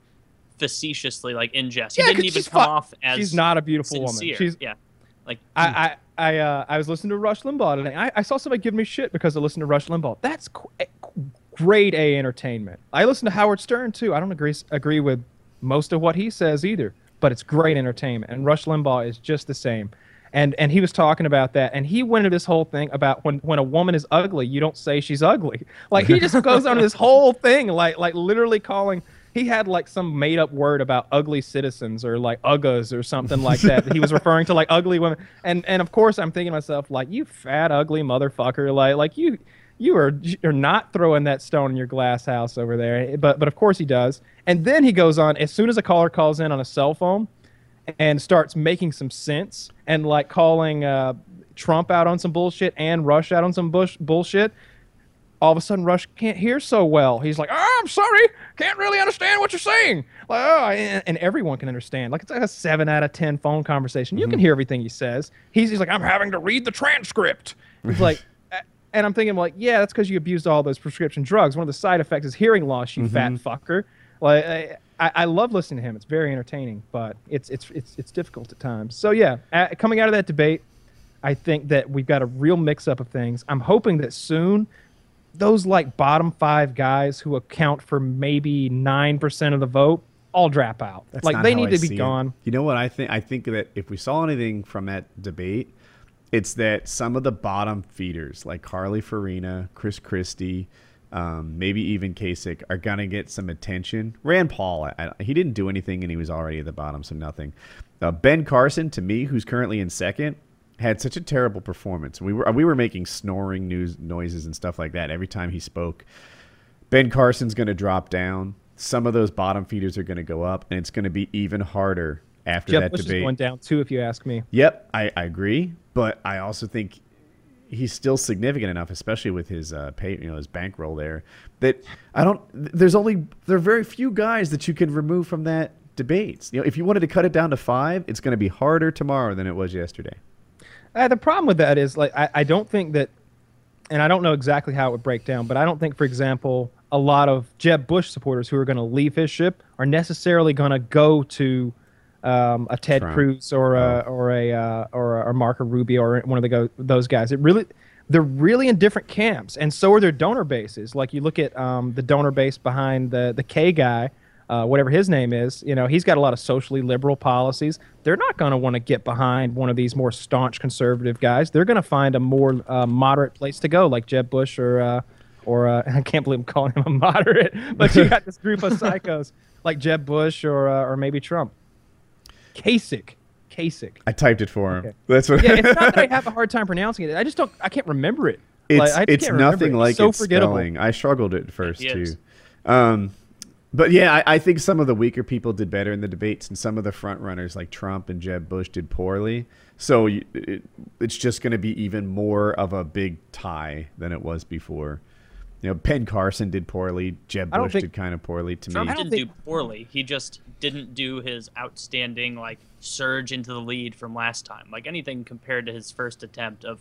facetiously, like in jest. Yeah, he didn't 'cause even come fu- off as She's not a beautiful sincere. woman. She's yeah, like I I I, uh, I was listening to Rush Limbaugh today. I, I saw somebody give me shit because I listened to Rush Limbaugh. That's qu- eh, qu- grade A entertainment. I listen to Howard Stern too. I don't agree agree with most of what he says either, but it's great entertainment. And Rush Limbaugh is just the same. And and he was talking about that, and he went into this whole thing about when when a woman is ugly, you don't say she's ugly. Like he just goes on this whole thing, like like literally calling. He had like some made up word about ugly citizens or like uggas or something like that. he was referring to like ugly women, and and of course I'm thinking to myself like you fat ugly motherfucker, like like you you are you're not throwing that stone in your glass house over there. But but of course he does. And then he goes on as soon as a caller calls in on a cell phone and starts making some sense and like calling uh, Trump out on some bullshit and Rush out on some bush bullshit. All of a sudden, Rush can't hear so well. He's like, oh, "I'm sorry, can't really understand what you're saying." Like, oh, and, and everyone can understand. Like it's like a seven out of ten phone conversation. You can hear everything he says. He's, he's like, "I'm having to read the transcript." He's like, and I'm thinking like, yeah, that's because you abused all those prescription drugs. One of the side effects is hearing loss. You fat fucker. Like, I, I love listening to him. It's very entertaining, but it's it's it's it's difficult at times. So yeah, uh, coming out of that debate, I think that we've got a real mix up of things. I'm hoping that soon those like bottom five guys who account for maybe nine percent of the vote all drop out. That's like they need I to be it. gone. You know what I think? I think that if we saw anything from that debate, it's that some of the bottom feeders, like Carly Fiorina, Chris Christie, um, maybe even Kasich, are gonna get some attention. Rand Paul, I, I, he didn't do anything, and he was already at the bottom, so nothing. Uh, ben Carson, to me, who's currently in second, had such a terrible performance. We were we were making snoring news noises and stuff like that every time he spoke. Ben Carson's going to drop down. Some of those bottom feeders are going to go up, and it's going to be even harder after Jeb that Bush is debate. going down too, if you ask me. Yep, I, I agree, but I also think he's still significant enough, especially with his uh, pay, you know, his bankroll there. That I don't. There's only there are very few guys that you can remove from that debate. You know, if you wanted to cut it down to five, it's going to be harder tomorrow than it was yesterday. Uh, the problem with that is like I, I don't think that, and I don't know exactly how it would break down, but I don't think, for example, a lot of Jeb Bush supporters who are going to leave his ship are necessarily going to go to um, a Ted Trump. Cruz or a, or a uh, or a or Marco Rubio or one of the go- those guys. It really they're really in different camps, and so are their donor bases. Like you look at um, the donor base behind the the K guy. Uh, whatever his name is, you know, he's got a lot of socially liberal policies. They're not going to want to get behind one of these more staunch conservative guys. They're going to find a more uh, moderate place to go, like Jeb Bush or, uh, or uh, I can't believe I'm calling him a moderate, but you got this group of psychos like Jeb Bush or, uh, or maybe Trump. Kasich, Kasich. I typed it for him. Okay. That's what. Yeah, it's not that I have a hard time pronouncing it. I just don't. I can't remember it. It's Like, I it's can't remember nothing it. like so its forgettable. spelling. I struggled at first It is. too. Um, but yeah, I, I think some of the weaker people did better in the debates, and some of the front runners like Trump and Jeb Bush did poorly. So you, it, it's just going to be even more of a big tie than it was before. You know, Ben Carson did poorly. Jeb Bush think- did kind of poorly to Trump me. I don't didn't do poorly. He just didn't do his outstanding like surge into the lead from last time. Like anything compared to his first attempt of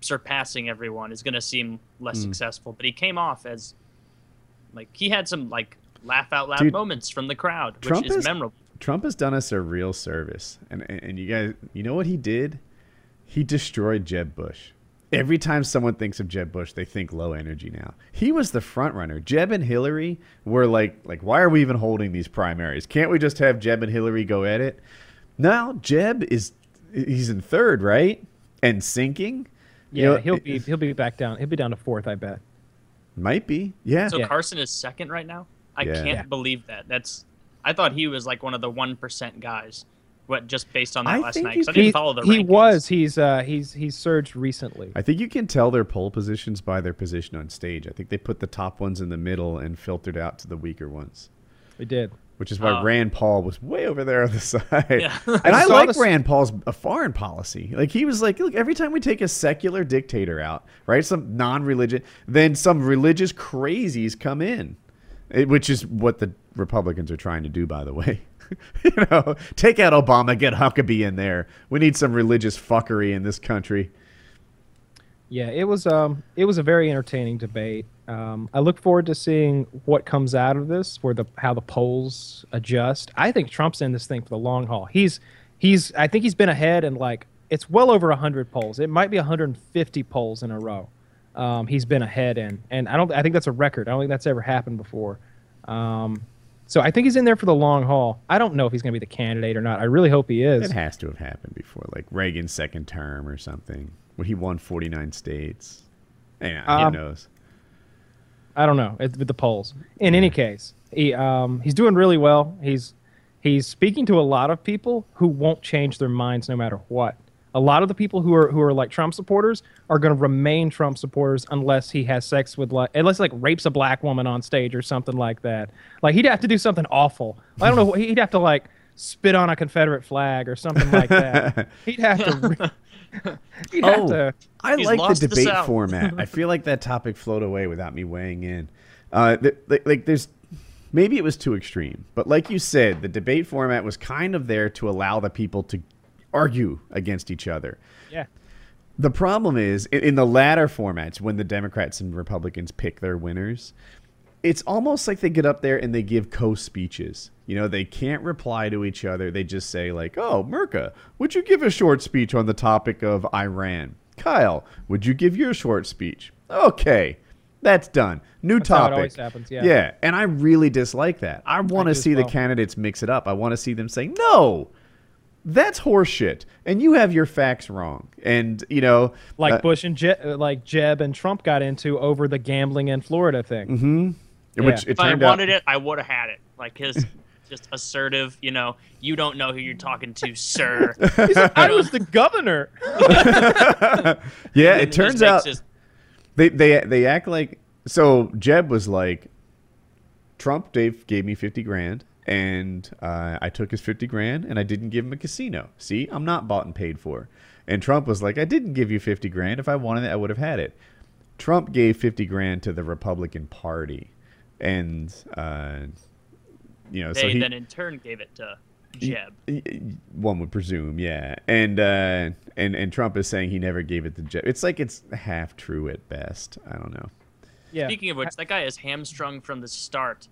surpassing everyone is going to seem less Hmm. successful. But he came off as like he had some like laugh out loud Dude, moments from the crowd, which is, is- memorable. Trump has done us a real service, and and you guys, you know what he did? He destroyed Jeb Bush. Every time someone thinks of Jeb Bush, they think low energy now. He was the front runner. Jeb and Hillary were like, like, why are we even holding these primaries? Can't we just have Jeb and Hillary go at it? Now Jeb is he's in third, right? And sinking. You Yeah, know, he'll be he'll be back down. He'll be down to fourth, I bet. might be. Yeah. So Yeah. Carson is second right now. I Yeah. can't Yeah. believe that. That's I thought he was like one of the one percent guys, what just based on that I last think night? you 'Cause I didn't He, follow the he rankings. was. He's uh he's he's surged recently. I think you can tell their poll positions by their position on stage. I think they put the top ones in the middle and filtered out to the weaker ones. We did. Which is why Oh. Rand Paul was way over there on the side. Yeah. and I saw like this- Rand Paul's uh, foreign policy. Like he was like, look, every time we take a secular dictator out, right, some non-religion, then some religious crazies come in, It- which is what the Republicans are trying to do, by the way. you know, take out Obama, get Huckabee in there. We need some religious fuckery in this country. Yeah, it was um it was a very entertaining debate. Um, I look forward to seeing what comes out of this, where the how the polls adjust. I think Trump's in this thing for the long haul. He's he's I think he's been ahead in like it's well over hundred polls. It might be 150 polls in a row. Um, he's been ahead in, and I don't I think that's a record. I don't think that's ever happened before. Um, so I think he's in there for the long haul. I don't know if he's going to be the candidate or not. I really hope he is. It has to have happened before, like Reagan's second term or something, where he won 49 states. Yeah, Um, who knows? I don't know it, with the polls. In any case, he um, he's doing really well. He's he's speaking to a lot of people who won't change their minds no matter what. A lot of the people who are who are like Trump supporters are going to remain Trump supporters unless he has sex with like unless like rapes a black woman on stage or something like that. Like he'd have to do something awful. I don't know. He'd have to like spit on a Confederate flag or something like that. he'd have to. He'd have Oh, to. I like the the debate South. format. I feel like that topic flowed away without me weighing in. Uh, th- like, like there's maybe it was too extreme, but like you said, the debate format was kind of there to allow the people to argue against each other. Yeah. The problem is in, the latter formats when the Democrats and Republicans pick their winners, it's almost like they get up there and they give co-speeches. You know, they can't reply to each other. They just say like, "Oh, Merca, would you give a short speech on the topic of Iran?" Kyle, would you give your short speech? Okay. That's done. New That's topic. always happens, yeah. Yeah, and I really dislike that. I want to see the candidates mix it up. I want to see them saying, "No, that's horseshit," and you have your facts wrong. And you know, like uh, Bush and Je- uh, like Jeb and Trump got into over the gambling in Florida thing. Mm-hmm. which Yeah. it If I turned out. wanted it, I would have had it. Like his just assertive, you know, you don't know who you're talking to, sir. He's like, I was the governor. yeah, it turns out his- they they they act like so. Jeb was like, Trump Dave gave me fifty grand, and uh, I took his fifty grand, and I didn't give him a casino. See, I'm not bought and paid for. And Trump was like, I didn't give you fifty grand. If I wanted it, I would have had it. Trump gave fifty grand to the Republican Party, and uh, you know, so they he then in turn gave it to Jeb. one would presume, yeah. And uh, and and Trump is saying he never gave it to Jeb. It's like it's half true at best. I don't know. Yeah. Speaking of which, that guy is hamstrung from the start.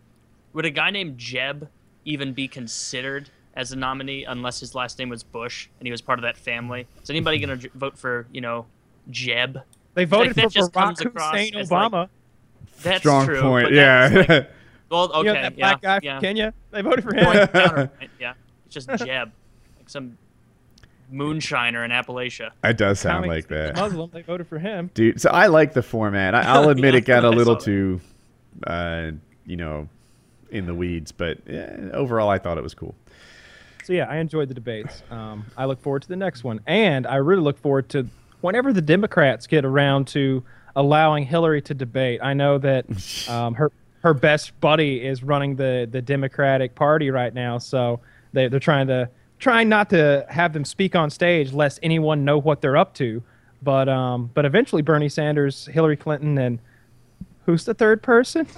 Would a guy named Jeb even be considered as a nominee unless his last name was Bush and he was part of that family? Is anybody going to vote for, you know, Jeb? They voted that for just comes Barack across Hussein as, like, Obama. That's Strong true. point. but Yeah. that's, like, well, okay. you know that yeah, black guy yeah. from Kenya? They voted for him. Point, counterpoint, yeah. It's just Jeb. Like some moonshiner in Appalachia. it does sound Comic like that. Muslim. They voted for him. Dude, so I like the format. I, I'll admit it got a I little saw that. too, uh, you know, in the weeds, but yeah, overall, I thought it was cool. So yeah, I enjoyed the debates. Um, I look forward to the next one, and I really look forward to whenever the Democrats get around to allowing Hillary to debate. I know that um, her her best buddy is running the the Democratic Party right now, so they they're trying to trying not to have them speak on stage lest anyone know what they're up to. But um, but eventually Bernie Sanders, Hillary Clinton, and who's the third person?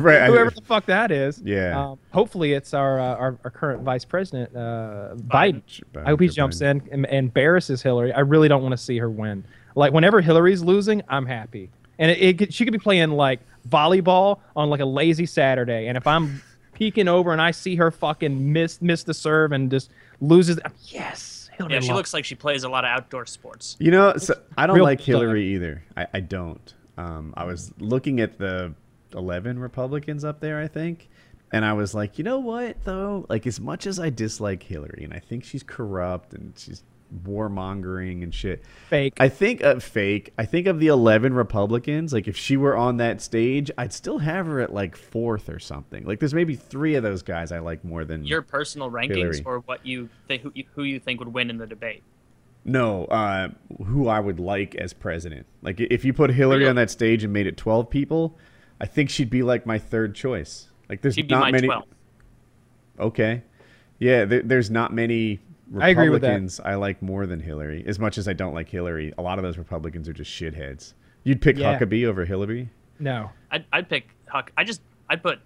Right, I- Whoever the fuck that is. Yeah. Um, hopefully, it's our, uh, our our current vice president, uh, Biden. Biden. I hope he jumps Biden. in and, and embarrasses Hillary. I really don't want to see her win. Like whenever Hillary's losing, I'm happy. And it, it she could be playing like volleyball on like a lazy Saturday, and if I'm peeking over and I see her fucking miss miss the serve and just loses, I'm, yes, Hillary. Yeah, she looks like she plays a lot of outdoor sports. You know, so I don't Real like. Hillary either. I, I don't. Um, I was looking at the 11 Republicans up there, I think, and I was like, you know what, though? Like, as much as I dislike Hillary, and I think she's corrupt and she's warmongering and shit. Fake. I think of fake. I think of the 11 Republicans. Like if she were on that stage, I'd still have her at like fourth or something. Like there's maybe three of those guys I like more than Your personal rankings Hillary. or what you think who you, who you think would win in the debate. No, uh, who I would like as president. Like if you put Hillary Really? on that stage and made it 12 people, I think she'd be like my third choice. Like there's She'd be not my many. 12. Okay, yeah, there, there's not many I agree with that. Republicans I like more than Hillary. As much as I don't like Hillary, a lot of those Republicans are just shitheads. You'd pick Yeah. Huckabee over Hillary. no. I'd, I'd pick Huck. I just I'd put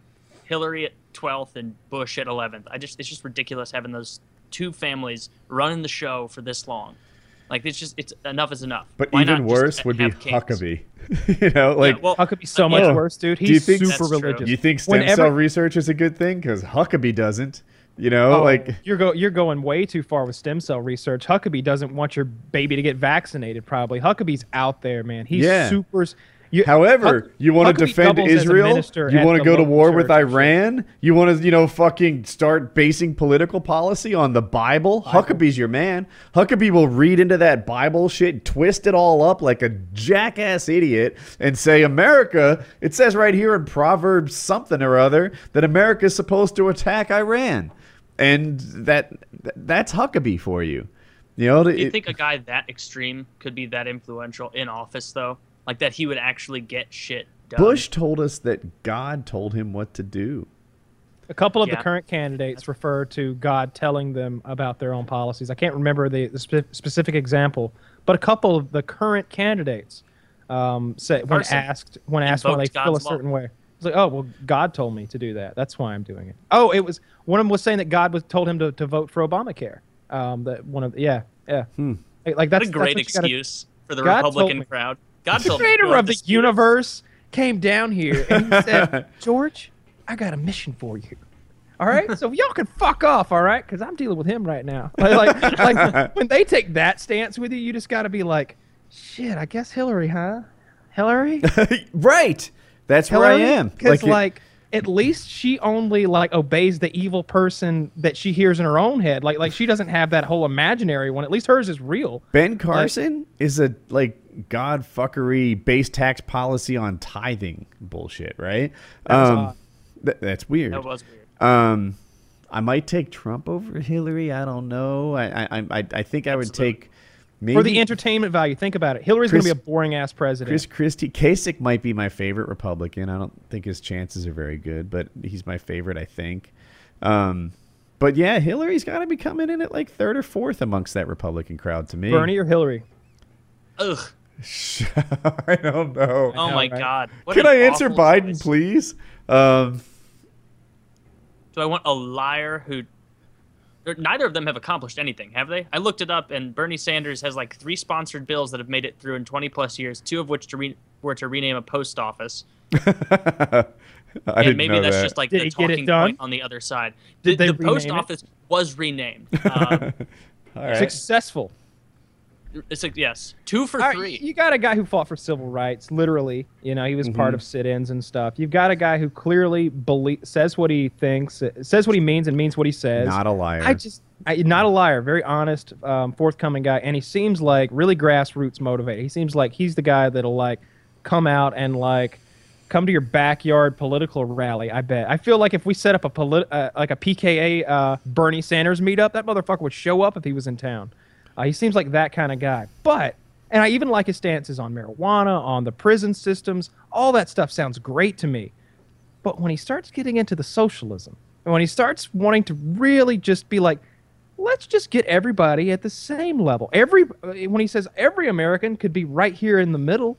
Hillary at 12th and Bush at 11th. I just it's just ridiculous having those two families running the show for this long. Like it's just it's enough is enough. But Why even worse would be kings? Huckabee. you know, like yeah, well, How could be so uh, much yeah. worse, dude? Do you He's think- super That's true. religious. you think stem Whenever- cell research is a good thing because Huckabee doesn't. You know, Oh, like you're go you're going way too far with stem cell research. Huckabee doesn't want your baby to get vaccinated. Probably Huckabee's out there, man. He's Yeah. super. You, However, Huck- you want to defend doubles as a Israel? You want to go to war with church and. Iran? You want to, you know, fucking start basing political policy on the Bible? Huckabee's your man. Huckabee will read into that Bible shit, twist it all up like a jackass idiot, and say, America, it says right here in Proverbs something or other that America is supposed to attack Iran. And that that's Huckabee for you. You know, Do you it- think a guy that extreme could be that influential in office though? Like that he would actually get shit done. Bush told us that God told him what to do. A couple of the current candidates refer to God telling them about their own policies. I can't remember the, the spe- specific example, but a couple of the current candidates um, said when Carson asked when asked why they invoked feel a God's law. certain way. It's like, oh well, God told me to do that. That's why I'm doing it. Oh, it was one of them was saying that God was told him to, to vote for Obamacare. Um, that one of yeah yeah like, like What that's a great that's what you gotta- excuse for the God Republican me. crowd. God the creator of the this- universe came down here and he said, George, I got a mission for you. All right, so y'all can fuck off, all right, because I'm dealing with him right now. Like, like, like, when they take that stance with you, you just got to be like, shit. I guess Hillary, huh? Hillary, right. That's where I am. because it- like, at least she only like obeys the evil person that she hears in her own head. Like, like she doesn't have that whole imaginary one. At least hers is real. Ben Carson is a like god fuckery base tax policy on tithing bullshit, right? was um, th- that's weird. That was weird. Um, I might take Trump over Hillary. I don't know. I I I, I think I would take maybe For the entertainment value, think about it. Hillary's going to be a boring ass president. Chris Christie. Kasich might be my favorite Republican. I don't think his chances are very good, but he's my favorite. I think. Um, but yeah, Hillary's got to be coming in at like third or fourth amongst that Republican crowd to me. Bernie or Hillary? Ugh. I don't know. Oh my right? God. What Can I answer Biden, choice. please? Um, Do I want a liar who? Neither of them have accomplished anything, have they? I looked it up, and Bernie Sanders has like three sponsored bills that have made it through in 20 plus years. Two of which to re- were to rename a post office, I and didn't maybe that's that. just like Did the he get it talking point on the other side. The, they the post rename it? office was renamed. Um, All right. Successful. It's like yes, two for All right, three. you got a guy who fought for civil rights, literally. You know, he was part of sit-ins and stuff. You've got a guy who clearly belie- says what he thinks, says what he means, and means what he says. Not a liar. I just, I, not a liar, very honest, um, forthcoming guy, and he seems like really grassroots motivated. He seems like he's the guy that'll like come out and like come to your backyard political rally. I bet. I feel like if we set up a polit- uh, like a PKA uh, Bernie Sanders meetup, that motherfucker would show up if he was in town. Uh, he seems like that kind of guy. But and I even like his stances on marijuana, on the prison systems. All that stuff sounds great to me. But when he starts getting into the socialism, and when he starts wanting to really just be like, let's just get everybody at the same level. Every uh, when he says every American could be right here in the middle,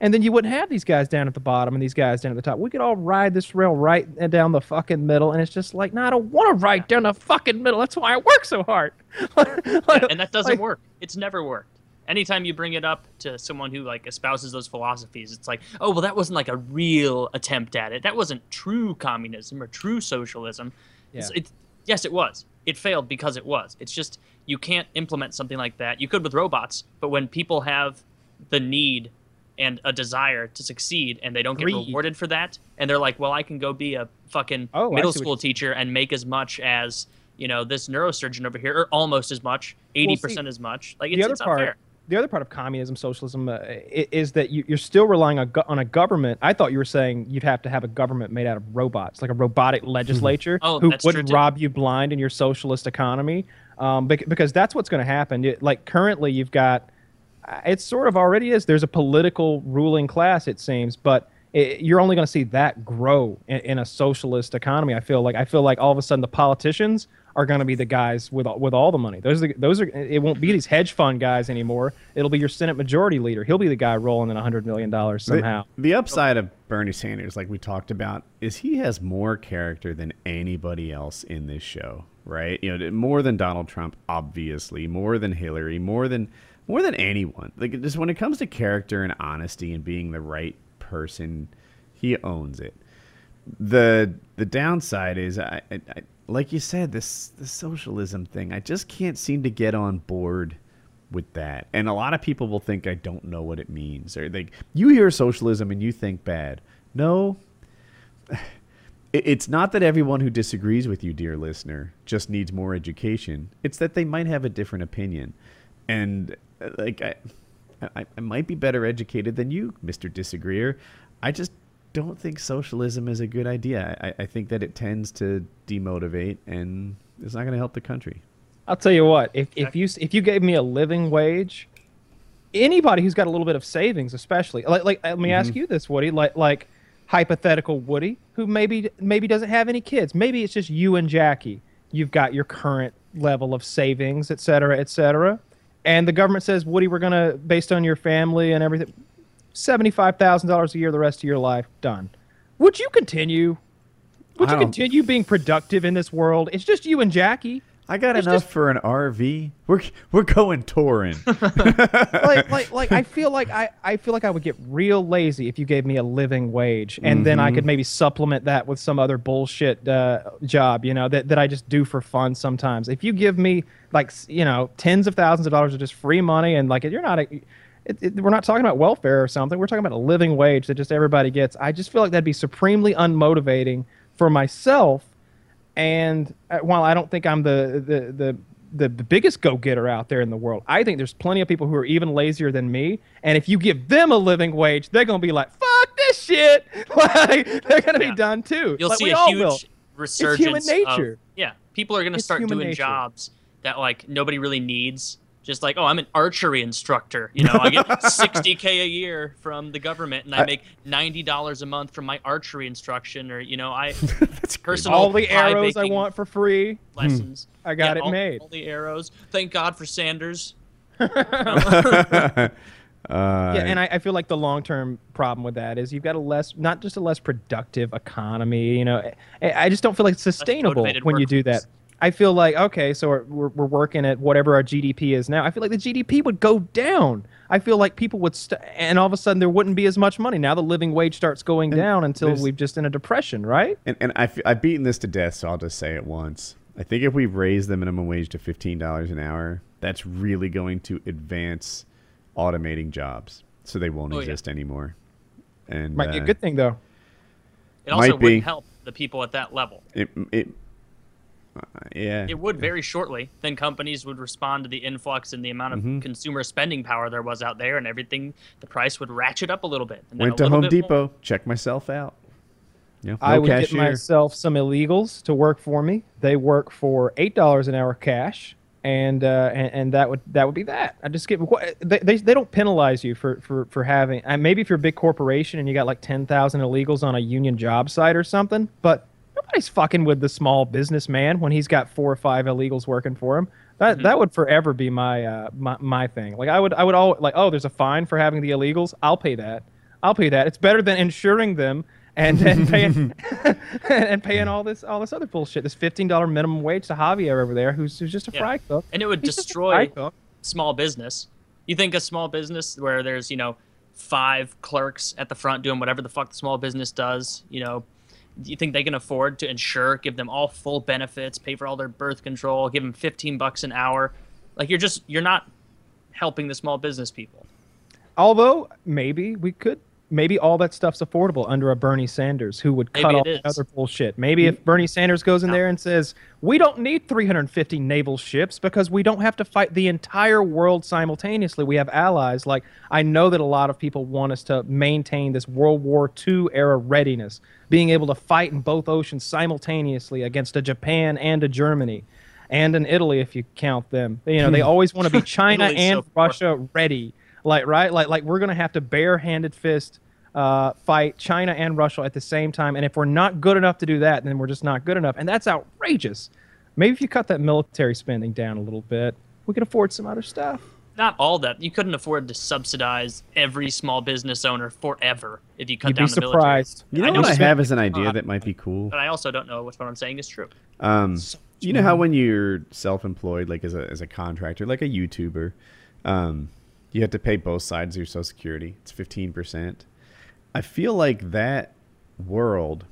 and then you wouldn't have these guys down at the bottom and these guys down at the top. We could all ride this rail right down the fucking middle, and it's just like, no, I don't want to ride down the fucking middle. That's why I work so hard. Yeah, and that doesn't Like- work. It's never worked. Anytime you bring it up to someone who like espouses those philosophies, it's like, oh well, that wasn't like a real attempt at it. That wasn't true communism or true socialism. Yeah. yes, it was. It failed because it was. It's just you can't implement something like that. You could with robots, but when people have the need and a desire to succeed and they don't get rewarded for that, and they're like, well, I can go be a fucking Oh, middle see school teacher and make as much as you know, this neurosurgeon over here, or almost as much, eighty percent as much. Like it's, the other it's part, the other part of communism, socialism, uh, is that you, you're still relying on, on a government. I thought you were saying you'd have to have a government made out of robots, like a robotic legislature Oh, who wouldn't rob you blind in your socialist economy. Um, because that's what's going to happen. Like currently, you've got it sort of already is. There's a political ruling class, it seems, but it, you're only going to see that grow in, in a socialist economy. I feel like I feel like all of a sudden the politicians are going to be the guys with all- with all the money. Those are the, those are it won't be these hedge fund guys anymore. It'll be your Senate Majority Leader. He'll be the guy rolling in a hundred million dollars The- somehow. The, upside of Bernie Sanders, like we talked about, is he has more character than anybody else in this show, right? You know, more than Donald Trump, obviously, more than Hillary, more than more than anyone. Like just when it comes to character and honesty and being the right person, he owns it. the The downside is, I, I, I like you said, this the socialism thing. I just can't seem to get on board with that. And a lot of people will think I don't know what it means. Or like you hear socialism and you think bad. No. It's not that everyone who disagrees with you, dear listener, just needs more education. It's that they might have a different opinion. And uh, like I I, I might be better educated than you, Mr. Disagreeer. I just don't think socialism is a good idea. I, I think that it tends to demotivate and it's not going to help the country. I'll tell you what. If if you if you gave me a living wage, anybody who's got a little bit of savings, especially like like let me ask you this, Woody, like like hypothetical Woody, who maybe maybe doesn't have any kids, maybe it's just you and Jackie. You've got your current level of savings, et cetera, et cetera, and the government says, Woody, we're gonna based on your family and everything, seventy five thousand dollars a year the rest of your life, done. Would you continue? Would I you continue being productive in this world? It's just you and Jackie. I got It's enough just- for an RV. We're we're going touring. like like like I feel like I, I feel like I would get real lazy if you gave me a living wage and then I could maybe supplement that with some other bullshit uh, job, you know, that, that I just do for fun sometimes. If you give me like you know tens of thousands of dollars of just free money and like you're not a, it, it, we're not talking about welfare or something. We're talking about a living wage that just everybody gets. I just feel like that'd be supremely unmotivating for myself and uh, while I don't think I'm the the the the, the biggest go-getter out there in the world, I think there's plenty of people who are even lazier than me. And if you give them a living wage, they're gonna be like, "Fuck this shit!" like they're gonna Yeah. be done too. You'll Like, see we a all huge will. resurgence. nature. Of, yeah, people are going to start doing nature. jobs that like nobody really needs. Just like, oh, I'm an archery instructor. You know, I get 60k a year from the government, and I, I- make ninety dollars a month from my archery instruction, or you know, I That's great. personal All the arrows I want for free. lessons. I got Yeah, it all, made. All the arrows. Thank God for Sanders. Uh, yeah, and I, I feel like the long term problem with that is you've got a less, not just a less productive economy. You know, I, I just don't feel like it's sustainable motivated when you do that. Workforce. I feel like okay, so we're, we're we're working at whatever our GDP is now. I feel like the GDP would go down. I feel like people would, st- and all of a sudden there wouldn't be as much money. Now the living wage starts going down until we've just in a depression, right? and, and I've, I've beaten this to death, so I'll just say it once. I think if we raise the minimum wage to fifteen dollars an hour, that's really going to advance automating jobs, so they won't Oh, yeah. exist anymore. And Might be a uh, good thing though. It also Might be. would help the people at that level. It, it, uh, yeah. It would very shortly. Then companies would respond to the influx and the amount of Mm-hmm. consumer spending power there was out there, and everything. The price would ratchet up a little bit. And Went to Home bit more. Depot, check myself out. Yeah, no I would cashier. get myself some illegals to work for me. They work for eight dollars an hour cash, and, uh, and and that would that would be that. I just get what- they, they they don't penalize you for for for having. And maybe if you're a big corporation and you got like ten thousand illegals on a union job site or something, but nobody's fucking with the small businessman when he's got four or five illegals working for him. That that would forever be my uh my, my thing. Like I would I would all like oh there's a fine for having the illegals. I'll pay that. I'll pay that. It's better than insuring them and then paying and paying all this all this other bullshit. This fifteen dollar minimum wage to Javier over there, who's who's just a Yeah. fry cook. And it would He's just a fry destroy small business. You think a small business where there's, you know, five clerks at the front doing whatever the fuck the small business does, you know, do you think they can afford to insure, give them all full benefits, pay for all their birth control, give them 15 bucks an hour? Like you're just you're not helping the small business people. Although maybe we could maybe all that stuff's affordable under a Bernie Sanders who would cut all the other bullshit. Maybe if Bernie Sanders goes in there and says, "We don't need 350 naval ships because we don't have to fight the entire world simultaneously. We have allies." Like I know that a lot of people want us to maintain this World War II era readiness, being able to fight in both oceans simultaneously against a Japan and a Germany. And in Italy, if you count them, you know they always want to be China and so. Russia ready like right like like we're gonna have to bare-handed fist uh, fight china and russia at the same time and if we're not good enough to do that then we're just not good enough and that's outrageous maybe if you cut that military spending down a little bit we could afford some other stuff Not all that. You couldn't afford to subsidize every small business owner forever if you cut you'd down be the military. surprised You I know know what I it's have as an idea that might be cool? But I also don't know if what I'm saying is true. Um, you know how when you're self-employed, like as a as a contractor, like a YouTuber, um, you have to pay both sides of your Social Security. It's fifteen percent. I feel like that world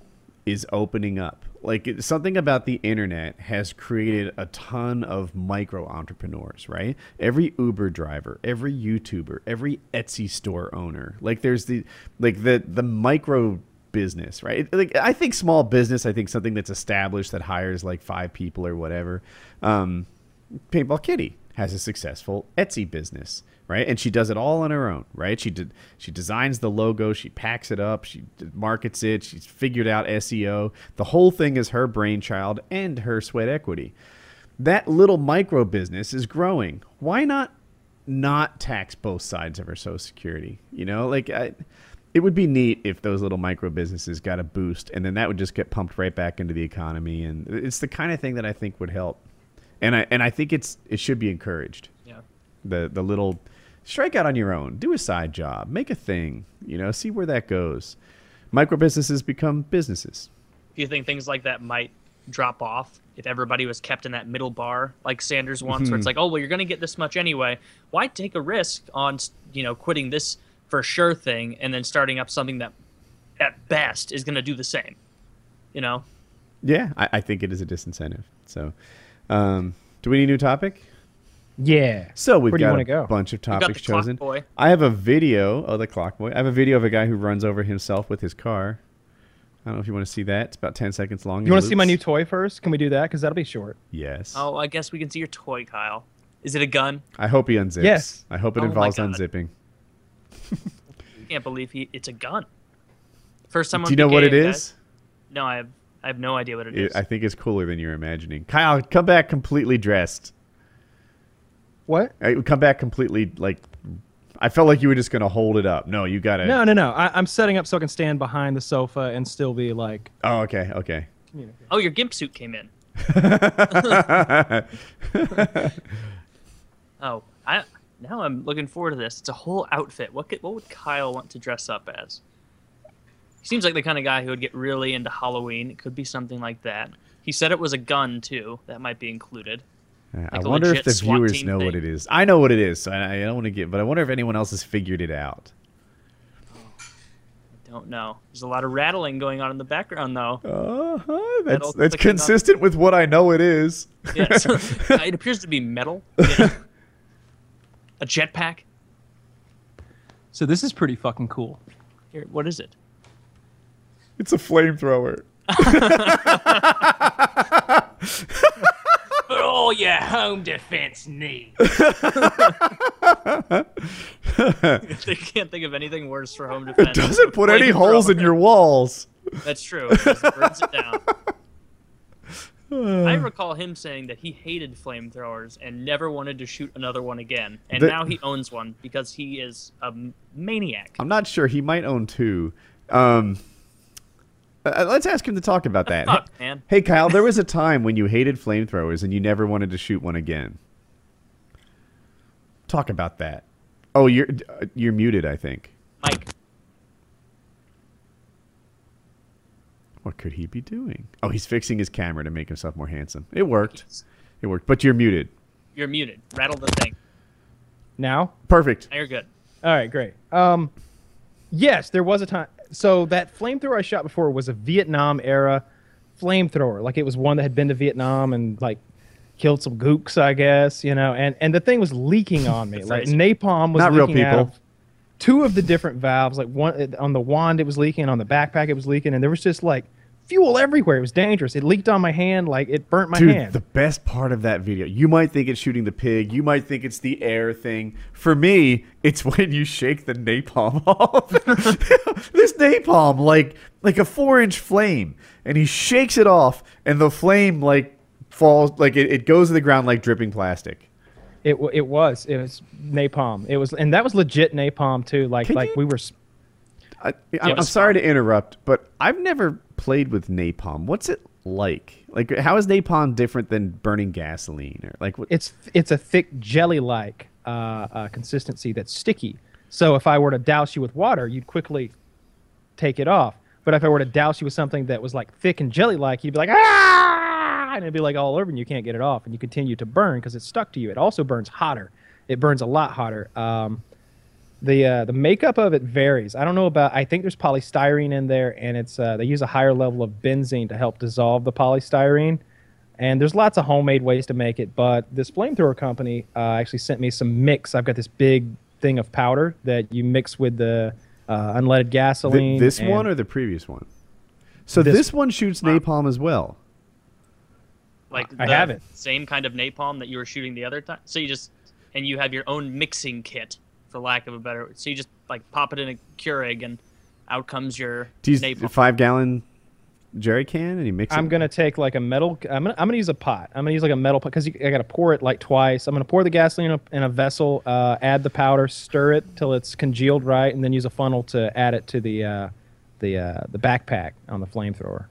is opening up. Like it, something about the internet has created a ton of micro entrepreneurs, right? Every Uber driver, every YouTuber, every Etsy store owner. Like there's the like the the micro business, right? Like I think small business, I think something that's established that hires like five people or whatever. Um, Paintball Kitty has a successful Etsy business, right? And she does it all on her own, right? She did she designs the logo, she packs it up, she markets it, she's figured out SEO. The whole thing is her brainchild and her sweat equity. That little micro business is growing. Why not not tax both sides of her social security? You know, like I it would be neat if those little micro businesses got a boost and then that would just get pumped right back into the economy and it's the kind of thing that I think would help and I and I think it's it should be encouraged. Yeah. The the little strike out on your own, do a side job, make a thing, you know, see where that goes. Micro businesses become businesses. Do you think things like that might drop off if everybody was kept in that middle bar like Sanders wants, where it's mm-hmm. like, oh well, you're going to get this much anyway. Why take a risk on you know quitting this for sure thing and then starting up something that at best is going to do the same? You know, Yeah, I, I think it is a disincentive. So, um, do we need a new topic? yeah So we've Where got wanna a go? bunch of topics chosen. boy. I have a video. Oh, the clock boy. I have a video of a guy who runs over himself with his car. I don't know if you want to see that. It's about ten seconds long. you want to see my new toy first can we do that because that'll be short Yes. oh, I guess we can see your toy, Kyle. Is it a gun? I hope he unzips. Yes. I hope it Oh involves God. unzipping. Can't believe he. It's a gun. First time. Do you know what it PKA, is? No, I have. I have no idea what it It, is. I think it's cooler than you're imagining. Kyle, come back completely dressed. what I, come back completely like. I felt like you were just gonna hold it up. No, you gotta. no no no I, i'm setting up so i can stand behind the sofa and still be like Oh, okay, okay. oh, your gimp suit came in. Oh, I now I'm looking forward to this. It's a whole outfit. What could, what would Kyle want to dress up as? He seems like the kind of guy who would get really into Halloween. It could be something like that. He said it was a gun too. That might be included. I Like a wonder if the SWAT viewers team know what it is. I know what it is, so I, I don't want to get, but I wonder if anyone else has figured it out. I don't know. There's a lot of rattling going on in the background though. Uh huh. Metal That's that's clicking on- consistent with what I know it is. Yeah, so- it appears to be metal. Yeah. a jetpack. so this is pretty fucking cool Here, what is it? It's a flamethrower. For all your home defense needs. they can't think of anything worse for home defense. It doesn't put any holes in your walls. That's true. It just burns it down. I recall him saying that he hated flamethrowers and never wanted to shoot another one again. And The- now he owns one because he is a maniac. I'm not sure. He might own two. Um, uh, let's ask him to talk about that. Fuck, man. Hey, Kyle, there was a time when you hated flamethrowers and you never wanted to shoot one again. Talk about that. Oh, you're uh, you're muted. I think. Mike, What could he be doing? Oh, he's fixing his camera to make himself more handsome. It worked. It worked. But you're muted. you're muted. Rattle the thing. now Perfect. Now you're good. All right, great. Um, yes, there was a time. So that flamethrower I shot before was a Vietnam era flamethrower. Like it was one that had been to Vietnam and like killed some gooks, I guess. You know, and and the thing was leaking on me. like napalm was Not real people. of- two of the different valves, like one on the wand, it was leaking, on the backpack, it was leaking, and there was just like fuel everywhere. It was dangerous. It leaked on my hand, like it burnt my Dude, hand. the best part of that video, you might think it's shooting the pig, you might think it's the air thing. For me, it's when you shake the napalm off. this napalm, like like a four inch flame, and he shakes it off, and the flame like falls, like it, it goes to the ground like dripping plastic. It it was it was napalm. It was and that was legit napalm too. Like Can like you- we were. I, it I'm, I'm was sorry to interrupt, but I've never played with napalm. What's it like? Like, how is napalm different than burning gasoline? Or like, what, It's it's a thick jelly like uh, uh, consistency that's sticky. So if I were to douse you with water, you'd quickly take it off. But if I were to douse you with something that was like thick and jelly like, you'd be like ah, and it'd be like all over, and you can't get it off, and you continue to burn because it's stuck to you. It also burns hotter. It burns a lot hotter. Um, the uh, the makeup of it varies. I don't know about. I think there's polystyrene in there, and it's uh, they use a higher level of benzene to help dissolve the polystyrene. And there's lots of homemade ways to make it, but this flamethrower company uh, actually sent me some mix. I've got this big thing of powder that you mix with the uh, unleaded Th- gasoline. this one or the previous one? So This- this, one shoots napalm as well. Like I have it. Same kind of napalm that you were shooting the other time. So you just and you have your own mixing kit, for lack of a better. So you just like pop it in a Keurig and out comes your Do you use napalm. five gallon jerry can and you mix I'm it? gonna take like a metal. I'm gonna, I'm gonna use a pot. I'm gonna use like a metal pot because I gotta pour it like twice. I'm gonna pour the gasoline in a, in a vessel, uh, add the powder, stir it till it's congealed right, and then use a funnel to add it to the uh, the uh, the backpack on the flamethrower.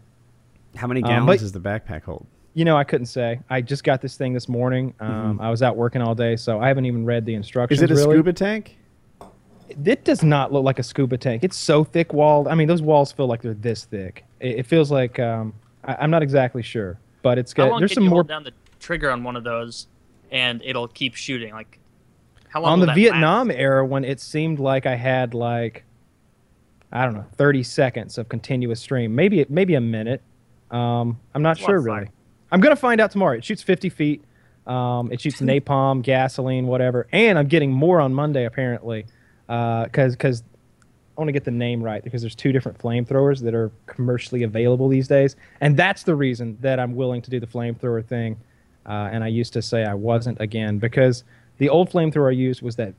How many Um, gallons but- does the backpack hold? You know, I couldn't say. I just got this thing this morning. Um, I was out working all day, so I haven't even read the instructions. Mm-hmm. Is it a really. scuba tank? It does not look like a scuba tank. It's so thick walled. I mean, those walls feel like they're this thick. It, it feels like um, I, I'm not exactly sure, but it's How got. long There's can some you more hold down the trigger on one of those, and it'll keep shooting? Like how long on the that Vietnam last? era when it seemed like I had like I don't know 30 seconds of continuous stream, maybe maybe a minute. Um, I'm not That's sure really. fire. I'm gonna find out tomorrow. It shoots 50 feet. Um, it shoots napalm, gasoline, whatever, and I'm getting more on Monday apparently, because because I want to get the name right because there's two different flamethrowers that are commercially available these days, and that's the reason that I'm willing to do the flamethrower thing. Uh, and I used to say I wasn't again because the old flamethrower I used was that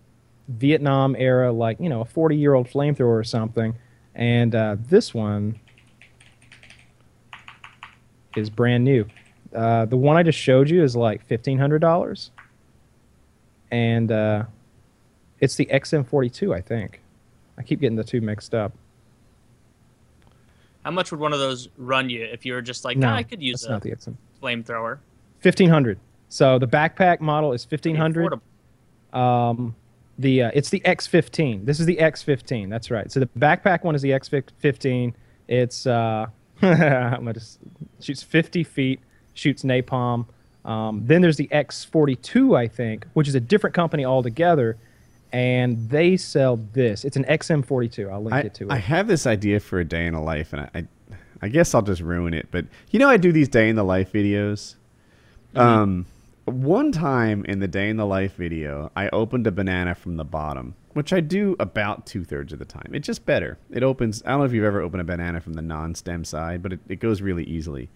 Vietnam era, like you know, a 40 year old flamethrower or something, and uh, this one is brand new. Uh, the one I just showed you is like fifteen hundred dollars, and uh, it's the XM42, I think. I keep getting the two mixed up. How much would one of those run you if you were just like, no, nah, I could use that's a not the XM. flamethrower? Fifteen hundred. So the backpack model is fifteen hundred. Um, the uh, it's the X15. This is the X15. That's right. So the backpack one is the X15. It's uh, I'm gonna just shoots 50 feet, shoots napalm. Um, then there's the X42, I think, which is a different company altogether, and they sell this. It's an XM42. I'll link I, it to it. I have this idea for a day in a life, and I, I, I guess I'll just ruin it. But you know, I do these day in the life videos. Mm-hmm. Um, one time in the day in the life video, I opened a banana from the bottom, which I do about two thirds of the time. It's just better. It opens. I don't know if you've ever opened a banana from the non-stem side, but it, it goes really easily.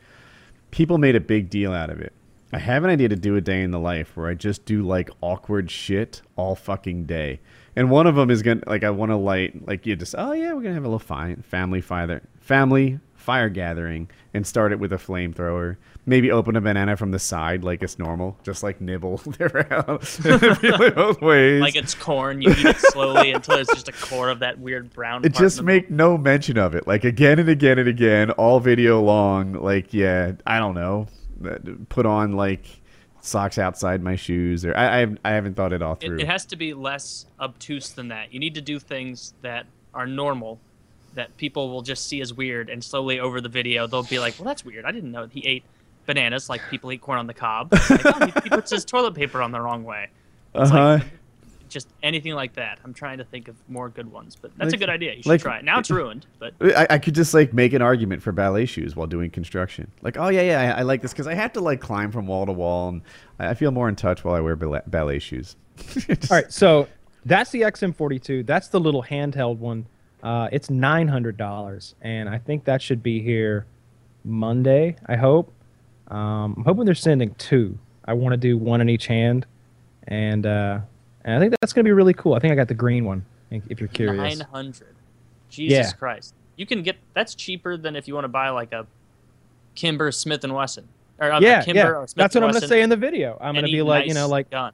People made a big deal out of it. I have an idea to do a day in the life where I just do like awkward shit all fucking day. And one of them is gonna like I want to light like you just oh yeah we're gonna have a little fi- family fire family fire gathering and start it with a flamethrower. Maybe open a banana from the side like it's normal, just like nibble around both ways. Like it's corn, you eat it slowly until there's just a core of that weird brown. It just make no mention of it, like again and again and again, all video long. Like, yeah, I don't know, put on like socks outside my shoes, or I, I, I haven't thought it all through. It, it has to be less obtuse than that. You need to do things that are normal, that people will just see as weird, and slowly over the video they'll be like, "Well, that's weird. I didn't know he ate bananas like people eat corn on the cob. Like, oh, he, he puts his toilet paper on the wrong way." It's Uh-huh. like just anything like that. I'm trying to think of more good ones, but that's a good idea. You should like- try it. Now it's ruined, but I, I could just like make an argument for ballet shoes while doing construction. Like, oh yeah, yeah, I, I like this because I have to like climb from wall to wall, and I, I feel more in touch while I wear ballet, ballet shoes. Just- All right, so That's the XM42. That's the little handheld one. Uh, it's nine hundred dollars, and I think that should be here Monday. I hope. Um, I'm hoping they're sending two. I want to do one in each hand, and uh, and I think that's going to be really cool. I think I got the green one. If you're curious. Nine hundred. Jesus Yeah. Christ! You can get that's cheaper than if you want to buy like a Kimber Smith and Wesson. Or yeah, Kimber yeah. or Smith That's what I'm going to say in the video. I'm going to be like, you know, like gun.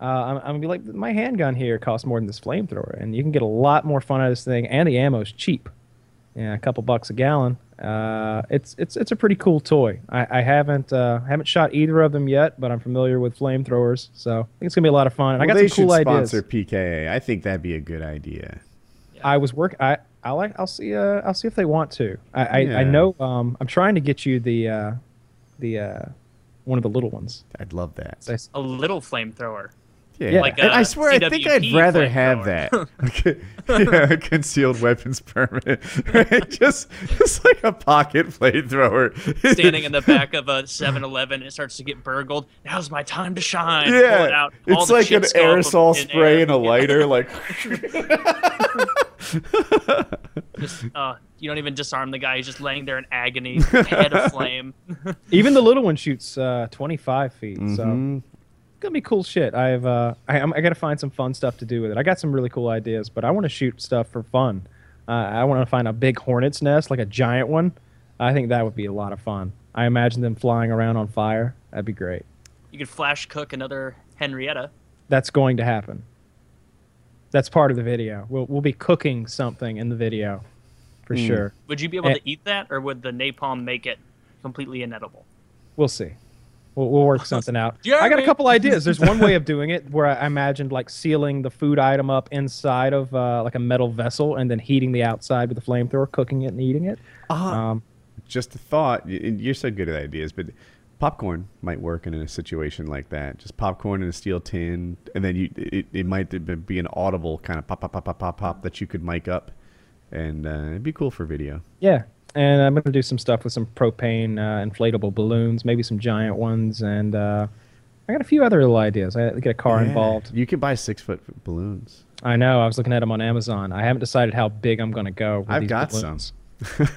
Uh, I'm, I'm gonna be like, my handgun here costs more than this flamethrower, and you can get a lot more fun out of this thing, and the ammo's cheap. Yeah, a couple bucks a gallon. Uh, it's it's it's a pretty cool toy. I, I haven't uh, haven't shot either of them yet, but I'm familiar with flamethrowers, so I think it's gonna be a lot of fun. And I got they some cool should ideas. sponsor PKA. I think that'd be a good idea. I was work. I I like. I'll see. Uh, I'll see if they want to. I I, Yeah. I know. Um, I'm trying to get you the uh, the uh, one of the little ones. I'd love that. So I s- A little flamethrower. Yeah, Yeah. Like and a I swear, I think I'd rather have that. Okay. yeah, a concealed weapons permit, right? just just like a pocket flamethrower. Standing in the back of a 7-Eleven, it starts to get burgled. Now's my time to shine. Yeah, it out. all it's the like an chips go up aerosol in spray air. and a Yeah. lighter. Like, Just, uh, you don't even disarm the guy. He's just laying there in agony, head aflame. even the little one shoots uh, 25 feet. So Mhm. Gonna be cool shit. I've uh, I, I'm, I got to find some fun stuff to do with it. I got some really cool ideas, but I want to shoot stuff for fun. Uh, I want to find a big hornet's nest, like a giant one. I think that would be a lot of fun. I imagine them flying around on fire. That'd be great. You could flash cook another Henrietta. That's going to happen. That's part of the video. We'll we'll be cooking something in the video, for Hmm. sure. Would you be able Eh. to eat that, or would the napalm make it completely inedible? We'll see. We'll, we'll work something out. I got a couple ideas. There's one way of doing it where I imagined like sealing the food item up inside of uh, like a metal vessel and then heating the outside with a flamethrower, cooking it and eating it. Ah. Um, just a thought. You're so good at ideas, but popcorn might work in a situation like that. Just popcorn in a steel tin, and then you it, it might be an audible kind of pop pop pop pop pop pop that you could mic up, and uh, it'd be cool for video. yeah, and I'm gonna do some stuff with some propane uh, inflatable balloons, maybe some giant ones, and uh, I got a few other little ideas. I get a car Yeah. involved. You can buy six foot balloons. I know. I was looking at them on Amazon. I haven't decided how big I'm gonna go. With I've these got balloons. some.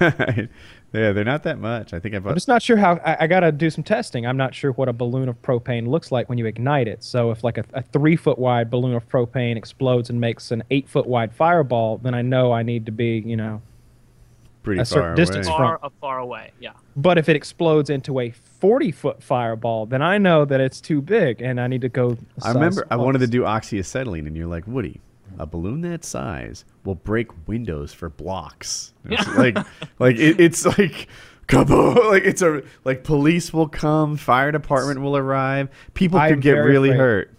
yeah, they're not that much. I think I I'm just not sure how. I, I got to do some testing. I'm not sure what a balloon of propane looks like when you ignite it. So if like a, a three foot wide balloon of propane explodes and makes an eight foot wide fireball, then I know I need to be, you know. Pretty a certain far distance away. from- Far, far away. Yeah. But if it explodes into a 40 foot fireball, then I know that it's too big and I need to go. I remember I wanted to do oxyacetylene, and you're like, Woody, a balloon that size will break windows for blocks. It's like, like it, it's like, kaboom! Like it's a like police will come, fire department will arrive, people I could get really afraid. hurt.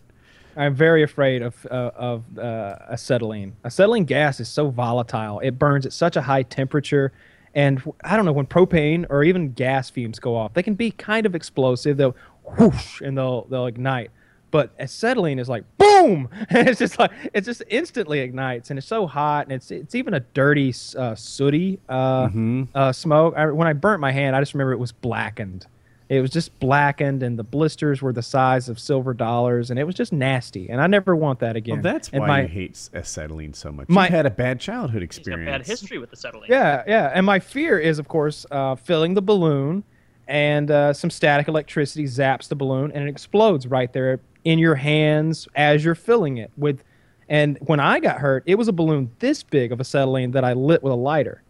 I'm very afraid of uh, of uh, acetylene. Acetylene gas is so volatile; it burns at such a high temperature, and I don't know when propane or even gas fumes go off, they can be kind of explosive. They'll whoosh and they'll they'll ignite. But acetylene is like boom, and it's just like it just instantly ignites, and it's so hot, and it's it's even a dirty, uh, sooty uh, Mhm. uh, smoke. I, when I burnt my hand, I just remember it was blackened. It was just blackened, and the blisters were the size of silver dollars, and it was just nasty. And I never want that again. Well, that's and why my, you hate acetylene so much. My- you had a bad childhood He's got experience. bad history with the settling. Yeah, yeah. And my fear is, of course, uh, filling the balloon, and uh, some static electricity zaps the balloon, and it explodes right there in your hands as you're filling it with. And when I got hurt, it was a balloon this big of acetylene that I lit with a lighter,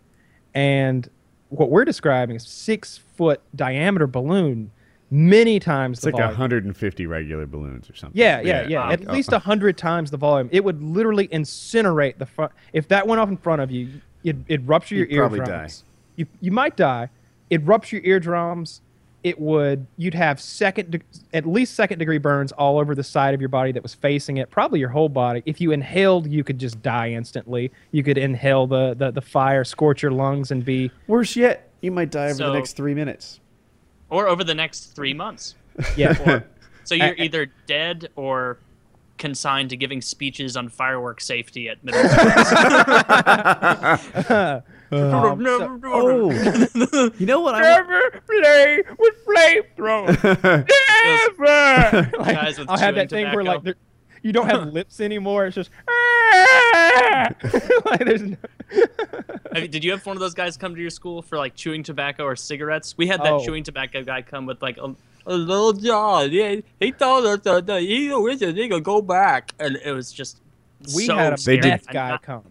and what we're describing is six foot diameter balloon, many times It's the like volume. 150 regular balloons or something. Yeah, yeah, yeah. Wow. At least a hundred times the volume. It would literally incinerate the front. If that went off in front of you, it it'd rupture your You'd probably eardrums. You you might die. It'd rupture your eardrums. It would. You'd have second, de- at least second degree burns all over the side of your body that was facing it. Probably your whole body. If you inhaled, you could just die instantly. You could inhale the the, the fire, scorch your lungs, and be Worse yet, you might die over So- the next three minutes. Or over the next three months. yeah. Or, so you're I- I- either dead or consigned to giving speeches on firework safety at middle schools. Um, so- Oh, you know what? I want? Never play with flamethrower. Never. Like, Guys with I'll have that thing where like, they're- you don't have lips anymore. It's just like there's no, I mean, did you have one of those guys come to your school for like chewing tobacco or cigarettes? We had that Oh. chewing tobacco guy come with like a, a little jaw. Yeah, he told us that that he wishes he could go back, and it was just. we so had a scary. meth guy not- come.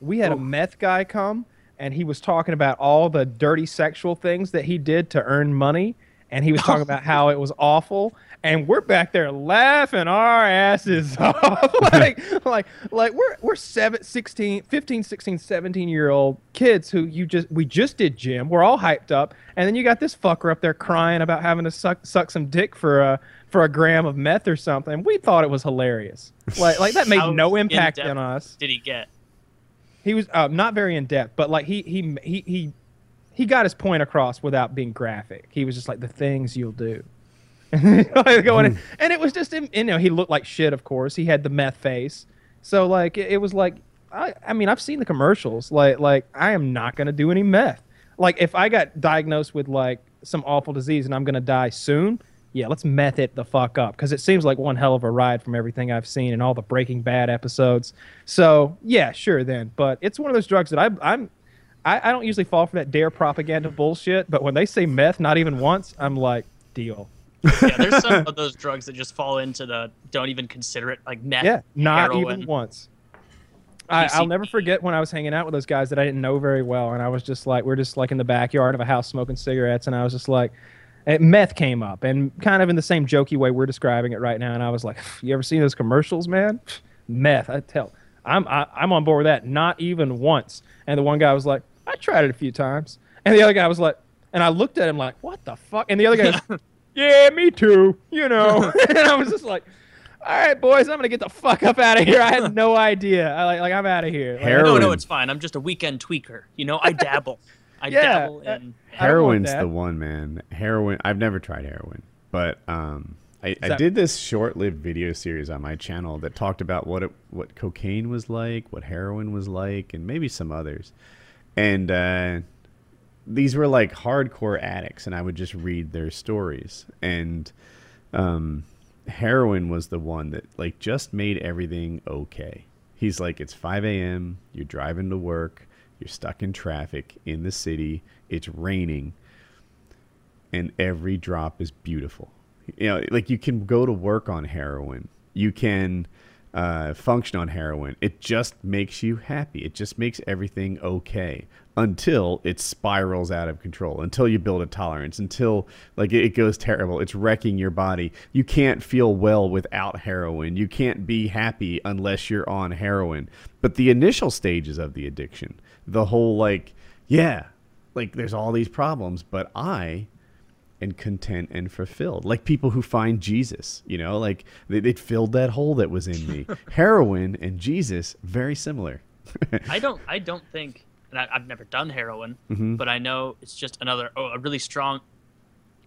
We had a meth guy come, and he was talking about all the dirty sexual things that he did to earn money, and he was talking about how it was awful. And we're back there laughing our asses off. like, like, like we're, we're seven, 16, 15, 16, 17 year old kids who you just, we just did gym. We're all hyped up. And then you got this fucker up there crying about having to suck, suck some dick for a, for a gram of meth or something. We thought it was hilarious. Like, like that made no impact on us. Did he get? He was uh, not very in depth, but like he he he he he got his point across without being graphic. He was just like the things you'll do. Going in- hmm. and it was just him, you know he looked like shit of course. He had the meth face. So like it, it was like I, I mean i've seen the commercials. Like like i am not going to do any meth. Like if i got diagnosed with like some awful disease and i'm going to die soon yeah let's meth it the fuck up. Because it seems like one hell of a ride from everything i've seen and all the breaking bad episodes. So yeah sure then. But it's one of those drugs that I, i'm I, I don't usually fall for that DARE propaganda bullshit. But when they say meth not even once i'm like deal Yeah, there's some of those drugs that just fall into the don't even consider it like meth. Yeah, not heroin. even once. I, I'll never forget when I was hanging out with those guys that I didn't know very well, and I was just like, we're just like in the backyard of a house smoking cigarettes, and I was just like, eh, meth came up, and kind of in the same jokey way we're describing it right now, and I was like, you ever seen those commercials, man? Meth, I tell, I'm I, I'm on board with that. Not even once. And the one guy was like, I tried it a few times, and the other guy was like, and I looked at him like, what the fuck? And the other guy, was, yeah, me too, you know, and I was just like all right, boys, I'm gonna get the fuck up out of here. I had no idea. I like, like I'm out of here. Like, No, no, it's fine. I'm just a weekend tweaker. You know, I dabble. I Yeah, dabble uh, in. I don't want Heroin's the one, man. Heroin. I've never tried heroin, but um, I, I did this short-lived video series on my channel that talked about what it, what cocaine was like, what heroin was like, and maybe some others. And uh, these were like hardcore addicts, and I would just read their stories. And um, heroin was the one that like just made everything okay. He's like, it's 5 a.m. You're driving to work. You're stuck in traffic in the city. It's raining, and every drop is beautiful. You know, like you can go to work on heroin. You can uh, function on heroin. It just makes you happy. It just makes everything okay until it spirals out of control. Until you build a tolerance. Until like it goes terrible. It's wrecking your body. You can't feel well without heroin. You can't be happy unless you're on heroin. But the initial stages of the addiction, the whole like, yeah, like there's all these problems, but I and content and fulfilled. Like people who find Jesus, you know, like they, they filled that hole that was in me. Heroin and Jesus, very similar. I don't. I don't think. And I, I've never done heroin, Mm-hmm. but I know it's just another oh, a really strong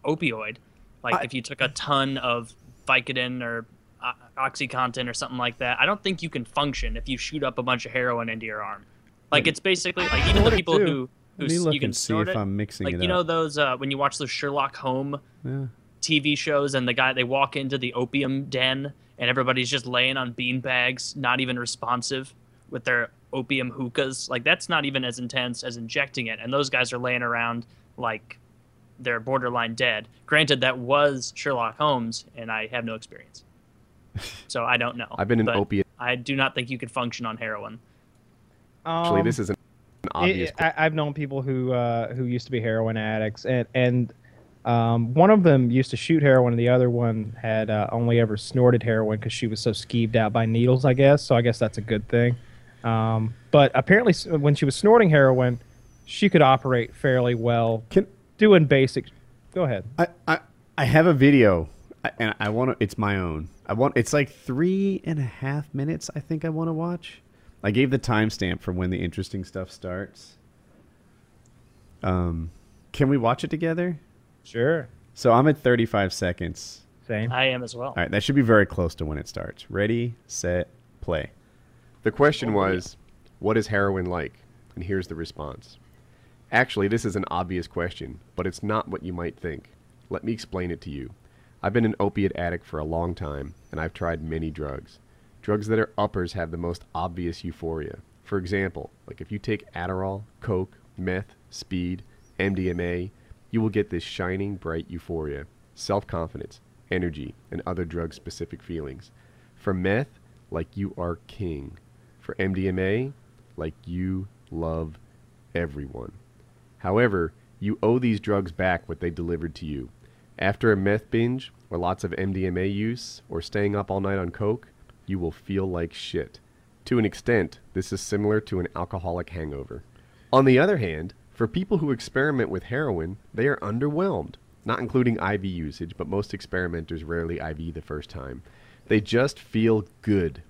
opioid. Like I- if you took a ton of Vicodin or uh, OxyContin or something like that, I don't think you can function if you shoot up a bunch of heroin into your arm. Like it's basically like even the people do? who who Let me look you can and see snort if it. I'm mixing like it you know up. those uh, when you watch those Sherlock Holmes Yeah. TV shows and the guy they walk into the opium den and everybody's just laying on bean bags, not even responsive with their opium hookahs. Like that's not even as intense as injecting it. And those guys are laying around like they're borderline dead. Granted, that was Sherlock Holmes, and I have no experience, so I don't know. I've been an But opiate. I do not think you could function on heroin. Actually, Um, this is an, an obvious. it- I, I've known people who uh, who used to be heroin addicts, and and um, one of them used to shoot heroin, and the other one had uh, only ever snorted heroin because she was so skeeved out by needles. I guess so. I guess that's a good thing. Um, but apparently, when she was snorting heroin, she could operate fairly well, Can doing basic. Go ahead. I, I I have a video and I want to. It's my own. I want. It's like three and a half minutes. I think I want to watch. I gave the timestamp for when the interesting stuff starts. Um, can we watch it together? Sure. So I'm at 35 seconds. Same. I am as well. All right, that should be very close to when it starts. Ready, set, play. The question was, what is heroin like? And here's the response. Actually, this is an obvious question, but it's not what you might think. Let me explain it to you. I've been an opiate addict for a long time, and I've tried many drugs. Drugs that are uppers have the most obvious euphoria. For example, like if you take Adderall, Coke, meth, speed, MDMA, you will get this shining, bright euphoria, self confidence, energy, and other drug specific feelings. For meth, like you are king. For MDMA, like you love everyone. However, you owe these drugs back what they delivered to you. After a meth binge, or lots of MDMA use, or staying up all night on Coke, you will feel like shit. To an extent, this is similar to an alcoholic hangover. On the other hand, for people who experiment with heroin, they are underwhelmed. Not including IV usage, but most experimenters rarely IV the first time. They just feel good,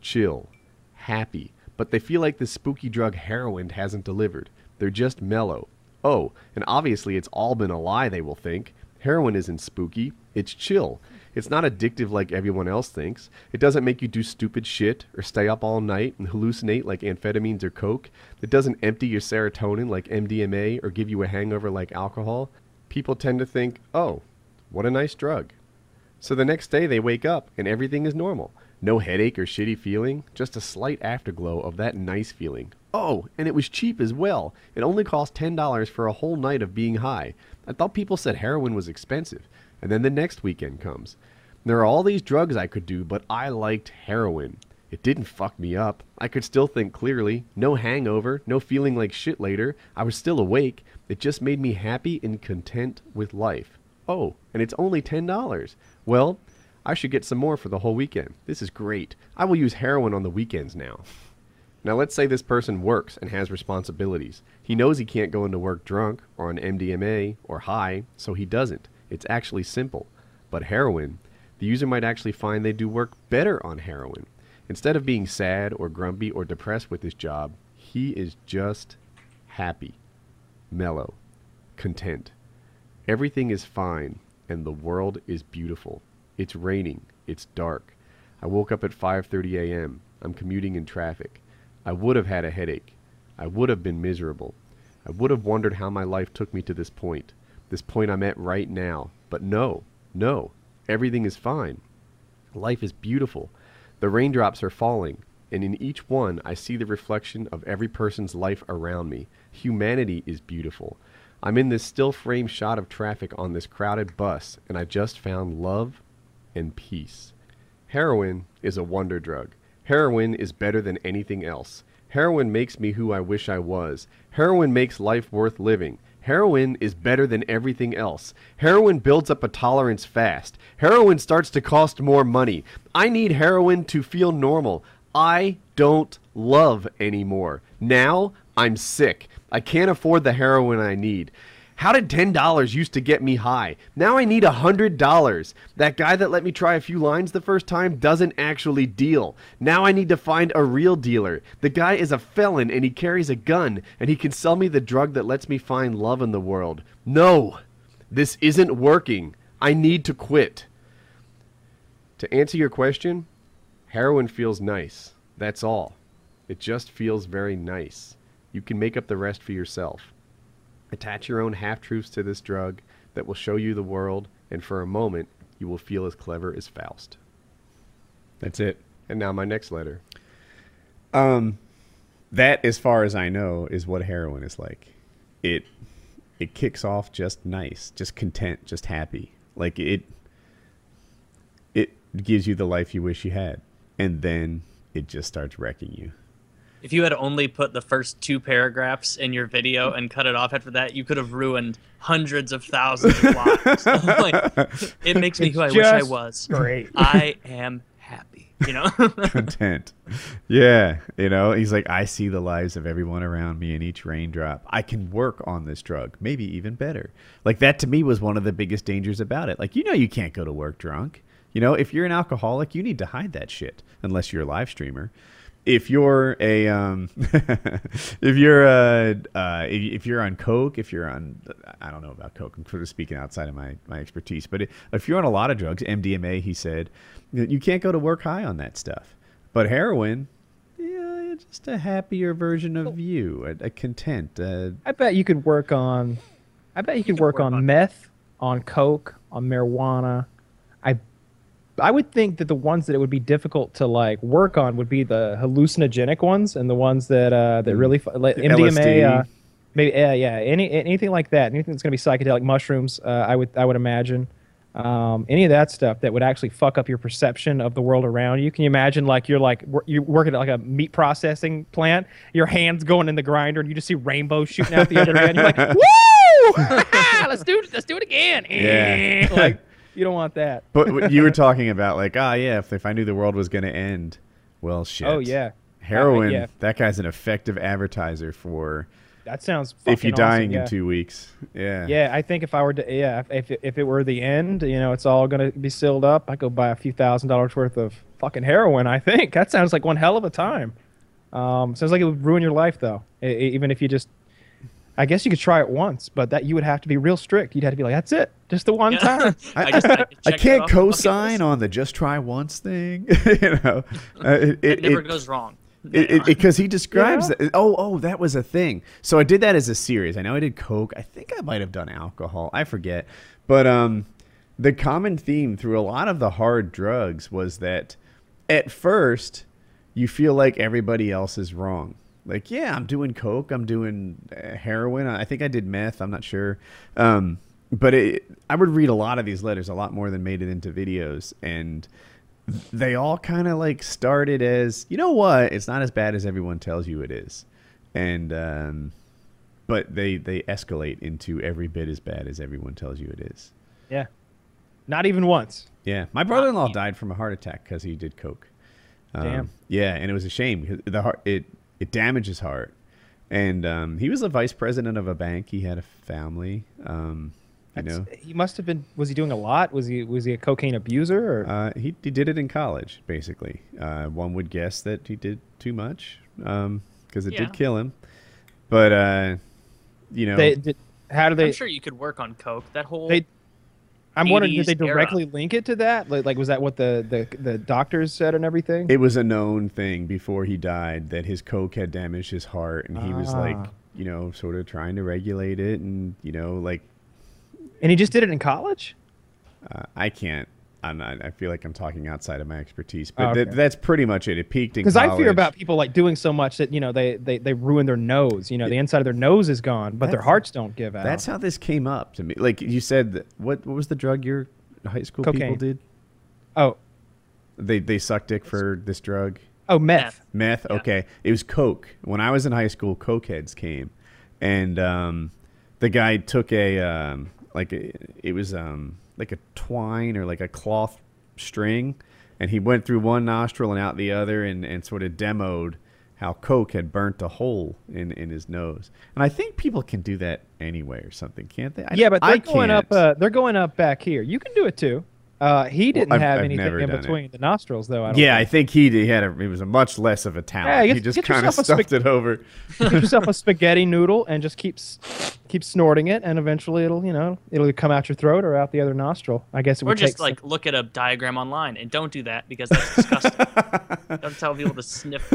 chill, happy, but they feel like the spooky drug heroin hasn't delivered. They're just mellow. Oh, and obviously it's all been a lie, they will think. Heroin isn't spooky, it's chill. It's not addictive like everyone else thinks. It doesn't make you do stupid shit or stay up all night and hallucinate like amphetamines or coke. It doesn't empty your serotonin like MDMA or give you a hangover like alcohol. People tend to think, oh, what a nice drug. So the next day they wake up and everything is normal. No headache or shitty feeling, just a slight afterglow of that nice feeling. Oh, and it was cheap as well. It only cost $10 for a whole night of being high. I thought people said heroin was expensive. And then the next weekend comes. There are all these drugs I could do, but I liked heroin. It didn't fuck me up. I could still think clearly. No hangover, no feeling like shit later. I was still awake. It just made me happy and content with life. Oh, and it's only $10. Well, I should get some more for the whole weekend. This is great. I will use heroin on the weekends now. Now, let's say this person works and has responsibilities. He knows he can't go into work drunk or on MDMA or high, so he doesn't. It's actually simple. But heroin, the user might actually find they do work better on heroin. Instead of being sad or grumpy or depressed with his job, he is just happy, mellow, content. Everything is fine, and the world is beautiful. It's raining. It's dark. I woke up at 5:30 a.m. I'm commuting in traffic. I would have had a headache. I would have been miserable. I would have wondered how my life took me to this point, this point I'm at right now. But no, no, everything is fine. Life is beautiful. The raindrops are falling, and in each one I see the reflection of every person's life around me. Humanity is beautiful. I'm in this still frame shot of traffic on this crowded bus, and I just found love and peace. Heroin is a wonder drug. Heroin is better than anything else. Heroin makes me who I wish I was. Heroin makes life worth living. Heroin is better than everything else. Heroin builds up a tolerance fast. Heroin starts to cost more money. I need heroin to feel normal. I don't love anymore. Now I'm sick. I can't afford the heroin I need. How did $10 used to get me high? Now I need a $100. That guy that let me try a few lines the first time doesn't actually deal. Now I need to find a real dealer. The guy is a felon and he carries a gun and he can sell me the drug that lets me find love in the world. No, this isn't working. I need to quit. To answer your question, heroin feels nice. That's all. It just feels very nice. You can make up the rest for yourself. Attach your own half truths to this drug that will show you the world, and for a moment, you will feel as clever as Faust. That's it. And now, my next letter. Um, that, as far as I know, is what heroin is like. It it kicks off just nice, just content, just happy. Like it it gives you the life you wish you had, and then it just starts wrecking you. If you had only put the first two paragraphs in your video and cut it off after that, you could have ruined hundreds of thousands of lives. like, it makes me who I wish I was. Great. I am happy. You know. content. Yeah, you know, he's like, I see the lives of everyone around me in each raindrop. I can work on this drug, maybe even better. Like that to me was one of the biggest dangers about it. Like you know, you can't go to work drunk. You know, if you're an alcoholic, you need to hide that shit unless you're a live streamer. If you're a, um, if you're a, uh, if if you're on coke, if you're on, I don't know about coke. I'm sort of speaking outside of my my expertise, but if you're on a lot of drugs, MDMA, he said, you can't go to work high on that stuff. But heroin, yeah, just a happier version of you, a, a content. Uh, I bet you could work on. I bet you could work, work on, on- meth, on coke, on marijuana. I would think that the ones that it would be difficult to like work on would be the hallucinogenic ones and the ones that uh that really like MDMA. Uh, maybe yeah, yeah, any anything like that. Anything that's gonna be psychedelic mushrooms. Uh, I would I would imagine. Um, any of that stuff that would actually fuck up your perception of the world around you. Can you imagine like you're like you're working at like a meat processing plant, your hands going in the grinder, and you just see rainbows shooting out the other end. You're like, woo! let's do it. Let's do it again. Yeah. like you don't want that. But you were talking about like, ah, yeah, if, if I knew the world was going to end, well, shit. Oh yeah, Heroin, yeah. that guy's an effective advertiser for that sounds. if you're fucking awesome, dying yeah. in two weeks. Yeah. Yeah, I think if I were to, yeah, if, if, it- were the end, you know, it's all going to be sealed up. I go buy a few thousand dollars worth of fucking heroin. I think that sounds like one hell of a time. Um, sounds like it would ruin your life though. E- even if you just, I guess you could try it once, but that you would have to be real strict. You'd have to be like, that's it, just the one time. I, just- I check it can't off co-sign on the just try once thing. you know, uh, it, It, it, never it- goes wrong. because he describes Yeah. that. Oh, oh, that was a thing. So I did that as a series. I know I did coke. I think I might have done alcohol. I forget. But um, the common theme through a lot of the hard drugs was that at first you feel like everybody else is wrong. Like, yeah, I'm doing coke. I'm doing uh, heroin. I think I did meth. I'm not sure. Um, but it, I would read a lot of these letters, a lot more than made it into videos, and they all kind of like started as you know what it's not as bad as everyone tells you it is and um but they they escalate into every bit as bad as everyone tells you it is yeah, not even once. yeah my brother-in-law died from a heart attack because he did coke um, Damn. yeah and it was a shame because the heart it it damaged his heart and um he was a vice president of a bank he had a family um you know he must have been. Was he doing a lot? Was he was he a cocaine abuser? Or Uh, he, he did it in college, basically. Uh, one would guess that he did too much because it Yeah. did kill him. But, uh, you know, they, did, how do they? I'm sure you could work on coke. That whole They- I'm wondering, did 80s they era. directly link it to that? Like, like, was that what the, the, the doctors said and everything? it was a known thing before he died that his coke had damaged his heart. And he was like, Ah. you know, sort of trying to regulate it. And, you know, like, and he just did it in college. uh, I can't. I'm not, I feel like I'm talking outside of my expertise, but Oh, th- that's pretty much it. It peaked in Because I fear about people like doing so much that you know they they, they ruin their nose. You know, the inside of their nose is gone, but their hearts don't give out. That's how this came up to me. Like you said, what what was the drug your high school people did? oh They they sucked dick for this drug. oh meth. Meth. Yeah. Okay, it was coke. When I was in high school, cokeheads came, and um, the guy took a um, like a, it was um, like a twine or like a cloth string, and he went through one nostril and out the other, and and sort of demoed how coke had burnt a hole in in his nose. And I think people can do that anyway or something, can't they? I, yeah, but they're I going up. can't. Uh, they're going up back here. You can do it too. Uh, he didn't I've- have I've anything in done it. between the nostrils, though. I don't yeah, I think. think he he had a it was a much less of a talent. Yeah, he get- just kind of yourself a stuffed spag- it over. Get yourself a spaghetti noodle and just keep s- keep snorting it, and eventually it'll you know it'll come out your throat or out the other nostril. I guess it Or would just take some- like look at a diagram online and don't do that because that's disgusting. don't tell people to sniff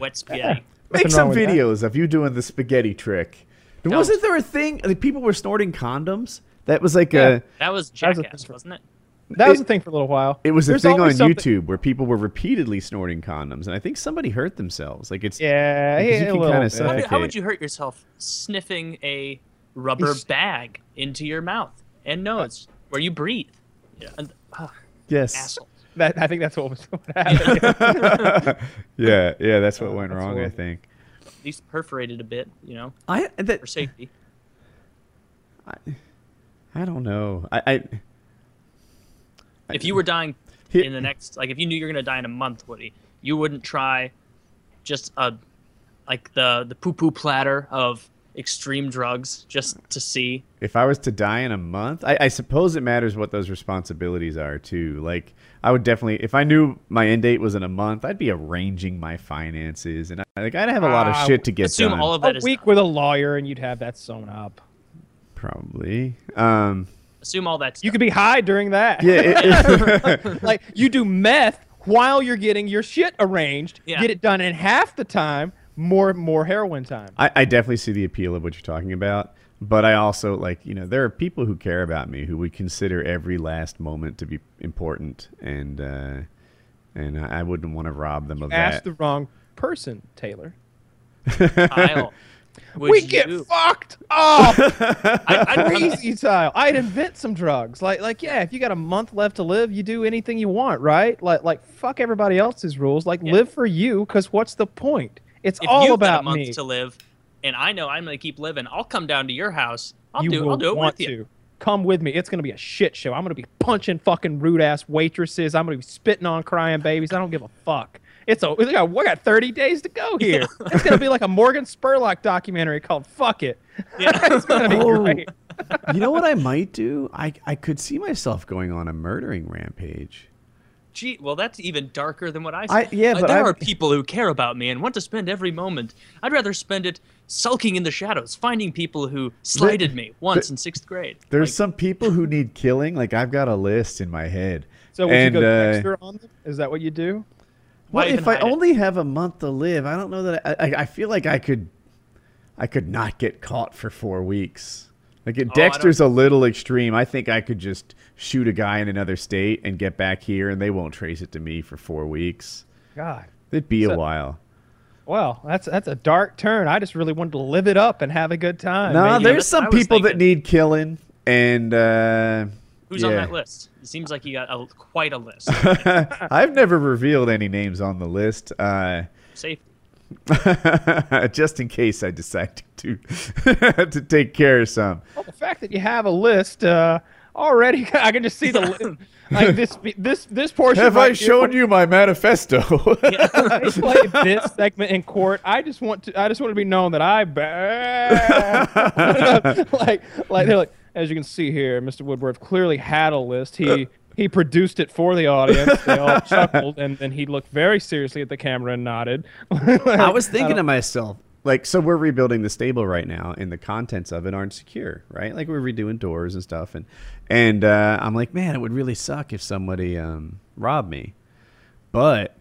wet spaghetti. Make some wrong with that. videos of you doing the spaghetti trick. Don't. Wasn't there a thing? Like, people were snorting condoms. That was like Yeah. a. That was That was a jackass, wasn't it? That was it- a thing for a little while. It was a thing on something- YouTube where people were repeatedly snorting condoms, and I think somebody hurt themselves. Like it's Yeah, Because you can a kinda bit. How, how would you hurt yourself sniffing a rubber It's- bag into your mouth and nose where you breathe? Yeah. And, ah, yes, asshole. That, I think that's what was what happened. yeah, yeah. That's what went That's wrong. I think. At least perforated a bit, you know, I that for safety. I don't know. I, I If you were dying in the next, like, if you knew you're gonna die in a month, Woody, you wouldn't try just a like the the poo poo platter of extreme drugs just to see. if I was to die in a month, I, I suppose it matters what those responsibilities are too. Like I would definitely, if I knew my end date was in a month, I'd be arranging my finances, and I, like I'd have a lot of Ah, shit to get Assume done. all of that a is week with a lawyer and you'd have that sewn up. Probably. Um, assume all that's You could be high during that. yeah. it- it- like you do meth while you're getting your shit arranged. Yeah. Get it done in half the time. More more heroin time. I, I definitely see the appeal of what you're talking about, but I also like you know there are people who care about me who would consider every last moment to be important, and uh, and I I wouldn't want to rob them of Ask that. the wrong person, Taylor. Kyle, would we get you- fucked. Oh, I, I, crazy style. I'd invent some drugs. Like, like, yeah, if you got a month left to live, you do anything you want, right? Like, like, fuck everybody else's rules. Like, Yeah. live for you, because what's the point? It's if all you've about got a month me. to live, and I know I'm gonna keep living, I'll come down to your house. I'll you do. will I'll do it want with you. to. Come with me. It's gonna be a shit show. I'm gonna be punching fucking rude ass waitresses. I'm gonna be spitting on crying babies. I don't give a fuck. It's a we got, we got 30 days to go here. It's gonna be like a Morgan Spurlock documentary called "Fuck It." Yeah. it's gonna be Oh. great. you know what I might do? I I could see myself going on a murdering rampage. Gee, well, that's even darker than what I. I- yeah, Uh, but there I- are people who care about me and want to spend every moment. I'd rather spend it sulking in the shadows, finding people who slighted me once in sixth grade. There's Like, some people who need killing. Like I've got a list in my head. So would and, you go uh, Dexter on them? Is that what you do? Why Well, if I it? only have a month to live, I don't know that I, I, I feel like I could, I could not get caught for four weeks. Like Oh, Dexter's a little extreme. I think I could just shoot a guy in another state and get back here, and they won't trace it to me for four weeks. God. It'd be a while. Well, that's that's a dark turn. I just really wanted to live it up and have a good time. No, Maybe- there's that's some what I was people that need killing, and uh, Who's on that list? It seems like you got a, quite a list. I've never revealed any names on the list. Uh, Safe. just in case I decide to to take care of some. Well, the fact that you have a list uh, already, I can just see the li- like this this this portion. Have right I here, shown you my manifesto? I played this segment in court. I just want to. I just want to be known that I bad. like, like they're like, as you can see here, Mr. Woodworth clearly had a list. He he produced it for the audience. They all chuckled, and then he looked very seriously at the camera and nodded. I was thinking to myself, like, so we're rebuilding the stable right now, and the contents of it aren't secure, right? Like we're redoing doors and stuff, and and uh, I'm like, man, it would really suck if somebody um, robbed me, but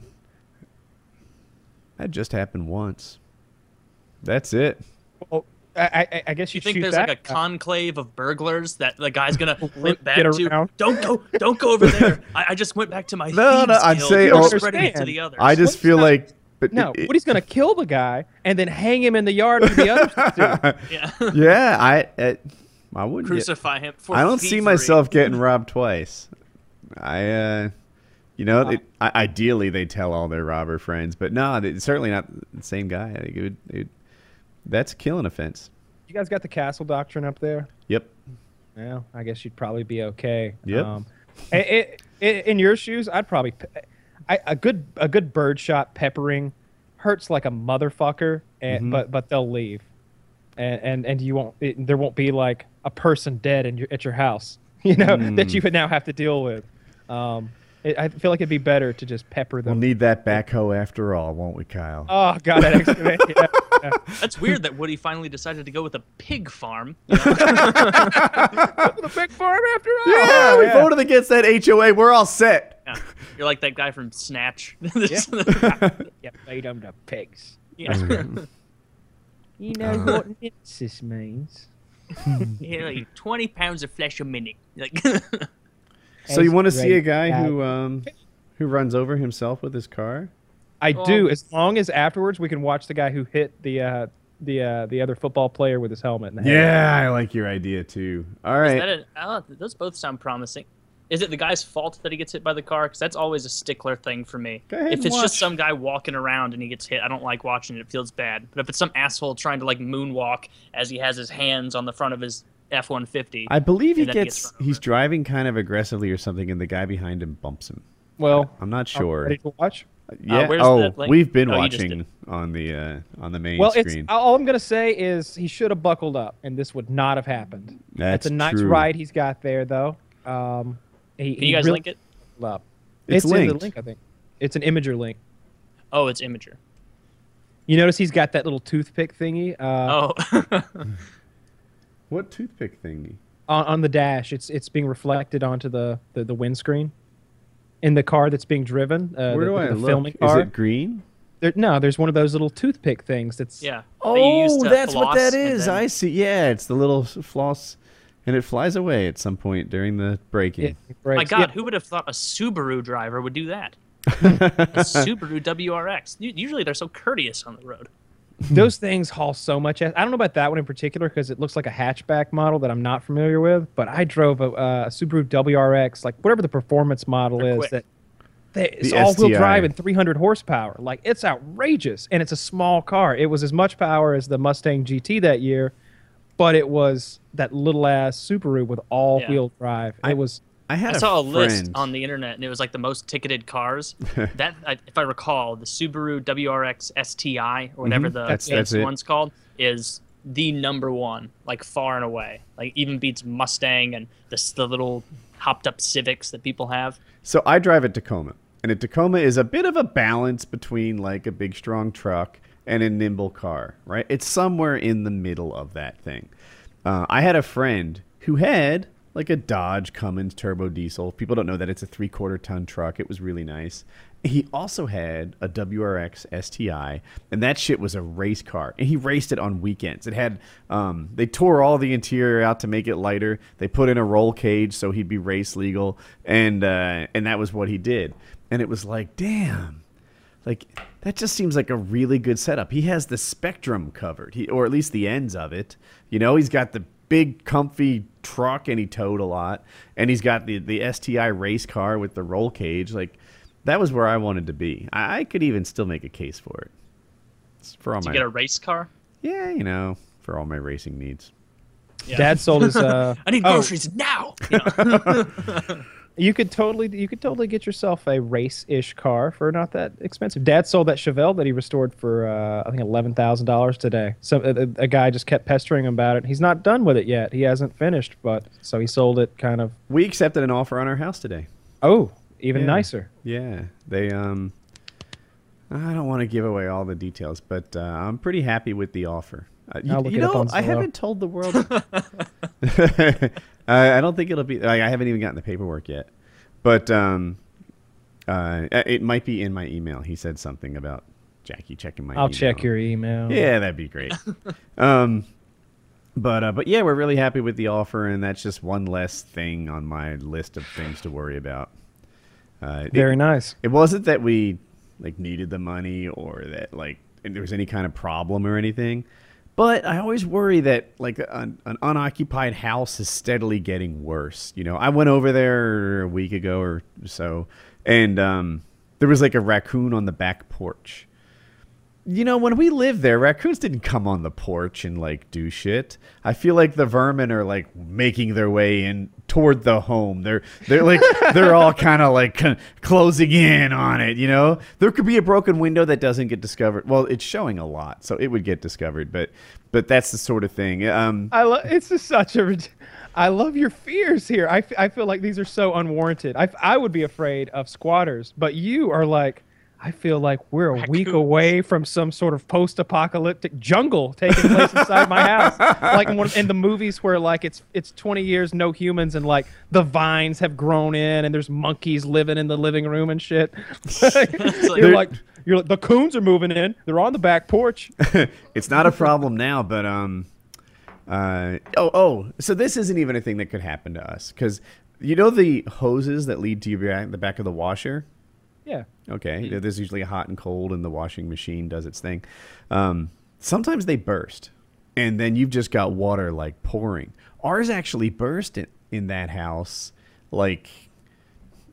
that just happened once. That's it. Well, I, I, I guess you, You think shoot there's that like a conclave of burglars that the guy's gonna limp back Get to? around. Don't go, don't go over there. I, I just went back to my No, no, I'm guild. saying- oh- to the others. I just What's feel that? like, but No, it- but he's gonna kill the guy and then hang him in the yard with the others. do. yeah. yeah, I, uh, I wouldn't. get- crucify him. For I don't see thievery. myself getting robbed twice. I, uh, you know, it, I, ideally they tell all their robber friends, but no, it's certainly not the same guy. I think it would, it, that's killing offense. You guys got the castle doctrine up there? Yep. Yeah, I guess you'd probably be okay. Yep. Um, i- i- i- in your shoes, I'd probably I, a good a good bird shot peppering hurts like a motherfucker, and, Mm-hmm. but but they'll leave, and and and you won't it, there won't be like a person dead in your at your house, you know Mm. that you would now have to deal with. Um, it, I feel like it'd be better to just pepper them. We'll need that backhoe after all, won't we, Kyle? oh god, that excavator. yeah, yeah. That's weird that Woody finally decided to go with a pig farm. you know? the big farm after all. yeah, Oh, we voted against that HOA. We're all set. Yeah. You're like that guy from Snatch. Yeah, made them the pigs. Yeah. You know what nitsis means? Yeah, like 20 pounds of flesh a minute. Like, So you want to see a guy as- who um who runs over himself with his car? I Oh. do, as long as afterwards we can watch the guy who hit the uh, the uh, the other football player with his helmet in the head. Yeah, I like your idea too. All is that a, oh, those both sound promising. Is it the guy's fault that he gets hit by the car? Because that's always a stickler thing for me. Go ahead if and it's just some guy walking around and he gets hit, I don't like watching it. It feels bad. But if it's some asshole trying to like moonwalk as he has his hands on the front of his F one fifty, I believe he And then he gets, gets he's driving kind of aggressively or something, and the guy behind him bumps him. Well, I'm not sure. Ready to watch? Yeah. where's oh, we've been Oh, watching on the uh, on the main Well, it's screen. all I'm gonna say is he should have buckled up, and this would not have happened. That's it's a nice true. ride he's got there, though. Um, he, can you guys link it? Up. It's in the linked. link, I think. It's an Imgur link. Oh, it's Imgur. You notice he's got that little toothpick thingy uh, Oh, What toothpick thingy? on, on the dash. It's it's being reflected onto the, the, the windscreen in the car that's being driven. Uh, Where the, do I the look? filming Is it green? There, no, there's one of those little toothpick things. That's Yeah. that you use Oh, to that's what floss that and is. then- I see. Yeah, it's the little floss, and it flies away at some point during the braking. My. God, Yeah. who would have thought a Subaru driver would do that? a Subaru WRX. Usually they're so courteous on the road. those things haul so much. ass. I don't know about that one in particular because it looks like a hatchback model that I'm not familiar with. But I drove a, uh, a Subaru WRX, like whatever the performance model They're is. quick. That they, it's The all-wheel drive and 300 horsepower. Like it's outrageous, and it's a small car. It was as much power as the Mustang GT that year, but it was that little ass Subaru with all-wheel drive. It was. I had I saw a friend. list on the internet, and it was like the most ticketed cars. that, if I recall, the Subaru WRX STI or whatever the Mm-hmm. That's- fancy that's it. one's called is the number one, like far and away. Like even beats Mustang and the the little hopped up Civics that people have. So I drive a Tacoma, and a Tacoma is a bit of a balance between like a big strong truck and a nimble car, right? It's somewhere in the middle of that thing. Uh, I had a friend who had like a Dodge Cummins turbo diesel. People don't know that it's a three quarter ton truck. It was really nice. He also had a WRX STI, and that shit was a race car. And he raced it on weekends. It had, um, they tore all the interior out to make it lighter. They put in a roll cage so he'd be race legal, and uh, and that was what he did. And it was like, damn, like that just seems like a really good setup. He has the spectrum covered, he, or at least the ends of it. You know, he's got the big comfy truck and he towed a lot, and he's got the the STI race car with the roll cage. Like that was where I wanted to be. I, I could even still make a case for it. It's for all To my get a race car. yeah, you know, for all my racing needs. Yeah. Dad sold his. Uh, I need oh, groceries now. You know? You could totally, you could totally get yourself a race-ish car for not that expensive. Dad sold that Chevelle that he restored for, uh, I think, eleven thousand dollars today. So a, a- a guy just kept pestering him about it. He's not done with it yet. He hasn't finished, but so he sold it. Kind of. We accepted an offer on our house today. Oh, even Yeah. nicer. Yeah, they um. I don't want to give away all the details, but uh, I'm pretty happy with the offer. Uh, you you know, I haven't told the world. I, I don't think it'll be. Like, I haven't even gotten the paperwork yet, but um, uh, it might be in my email. He said something about Jackie checking my. I'll email. check your email. Yeah, that'd be great. um, but uh, but yeah, we're really happy with the offer, and that's just one less thing on my list of things to worry about. Uh, it- Very nice. it wasn't that we like needed the money or that like there was any kind of problem or anything. But I always worry that like an, an unoccupied house is steadily getting worse. You know, I went over there a week ago or so, and um, there was like a raccoon on the back porch. You know, when we lived there, raccoons didn't come on the porch and like do shit. I feel like the vermin are like making their way in toward the home. They're they're like they're all kind of like closing in on it. You know, there could be a broken window that doesn't get discovered. Well, it's showing a lot, so it would get discovered. But but that's the sort of thing. Um, I love. It's just such a. I love your fears here. I, f- I feel like these are so unwarranted. I, f- I would be afraid of squatters, but you are like. I feel like we're a week away from some sort of post-apocalyptic jungle taking place inside my house, like in, one, in the movies where like it's it's 20 years no humans and like the vines have grown in and there's monkeys living in the living room and shit. you're like you're like the coons are moving in. They're on the back porch. it's not a problem now, but um, uh, oh oh, so this isn't even a thing that could happen to us because you know the hoses that lead to your back, the back of the washer. Yeah. Okay, there's usually a hot and cold, and the washing machine does its thing. Um, sometimes they burst, and then you've just got water like pouring. Ours actually burst in, in that house, like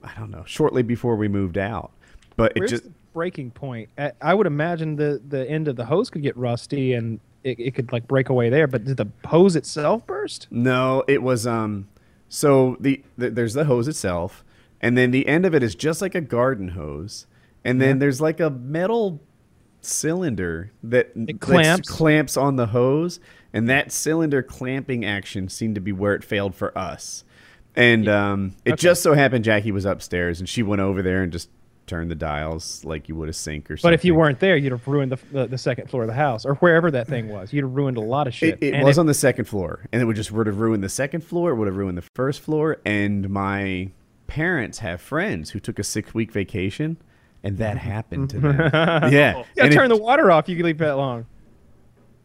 I don't know, shortly before we moved out. But it just breaking point? I- I would imagine the the end of the hose could get rusty and it, it could like break away there. But did the hose itself burst? No, it was um so the, the there's the hose itself and then the end of it is just like a garden hose and then there's like a metal cylinder that clamps. clamps on the hose and that cylinder clamping action seemed to be where it failed for us. And um it Okay. just so happened Jackie was upstairs and she went over there and just turned the dials like you would a sink or something. But if you weren't there, you'd have ruined the, the, the second floor of the house or wherever that thing was. You'd have ruined a lot of shit. It, it was on the second floor, and it would just would have ruined the second floor. It would have ruined the first floor. And my parents have friends who took a six week vacation, and that happened to them. yeah. Yeah, and turn it- the water off. You can leave that long.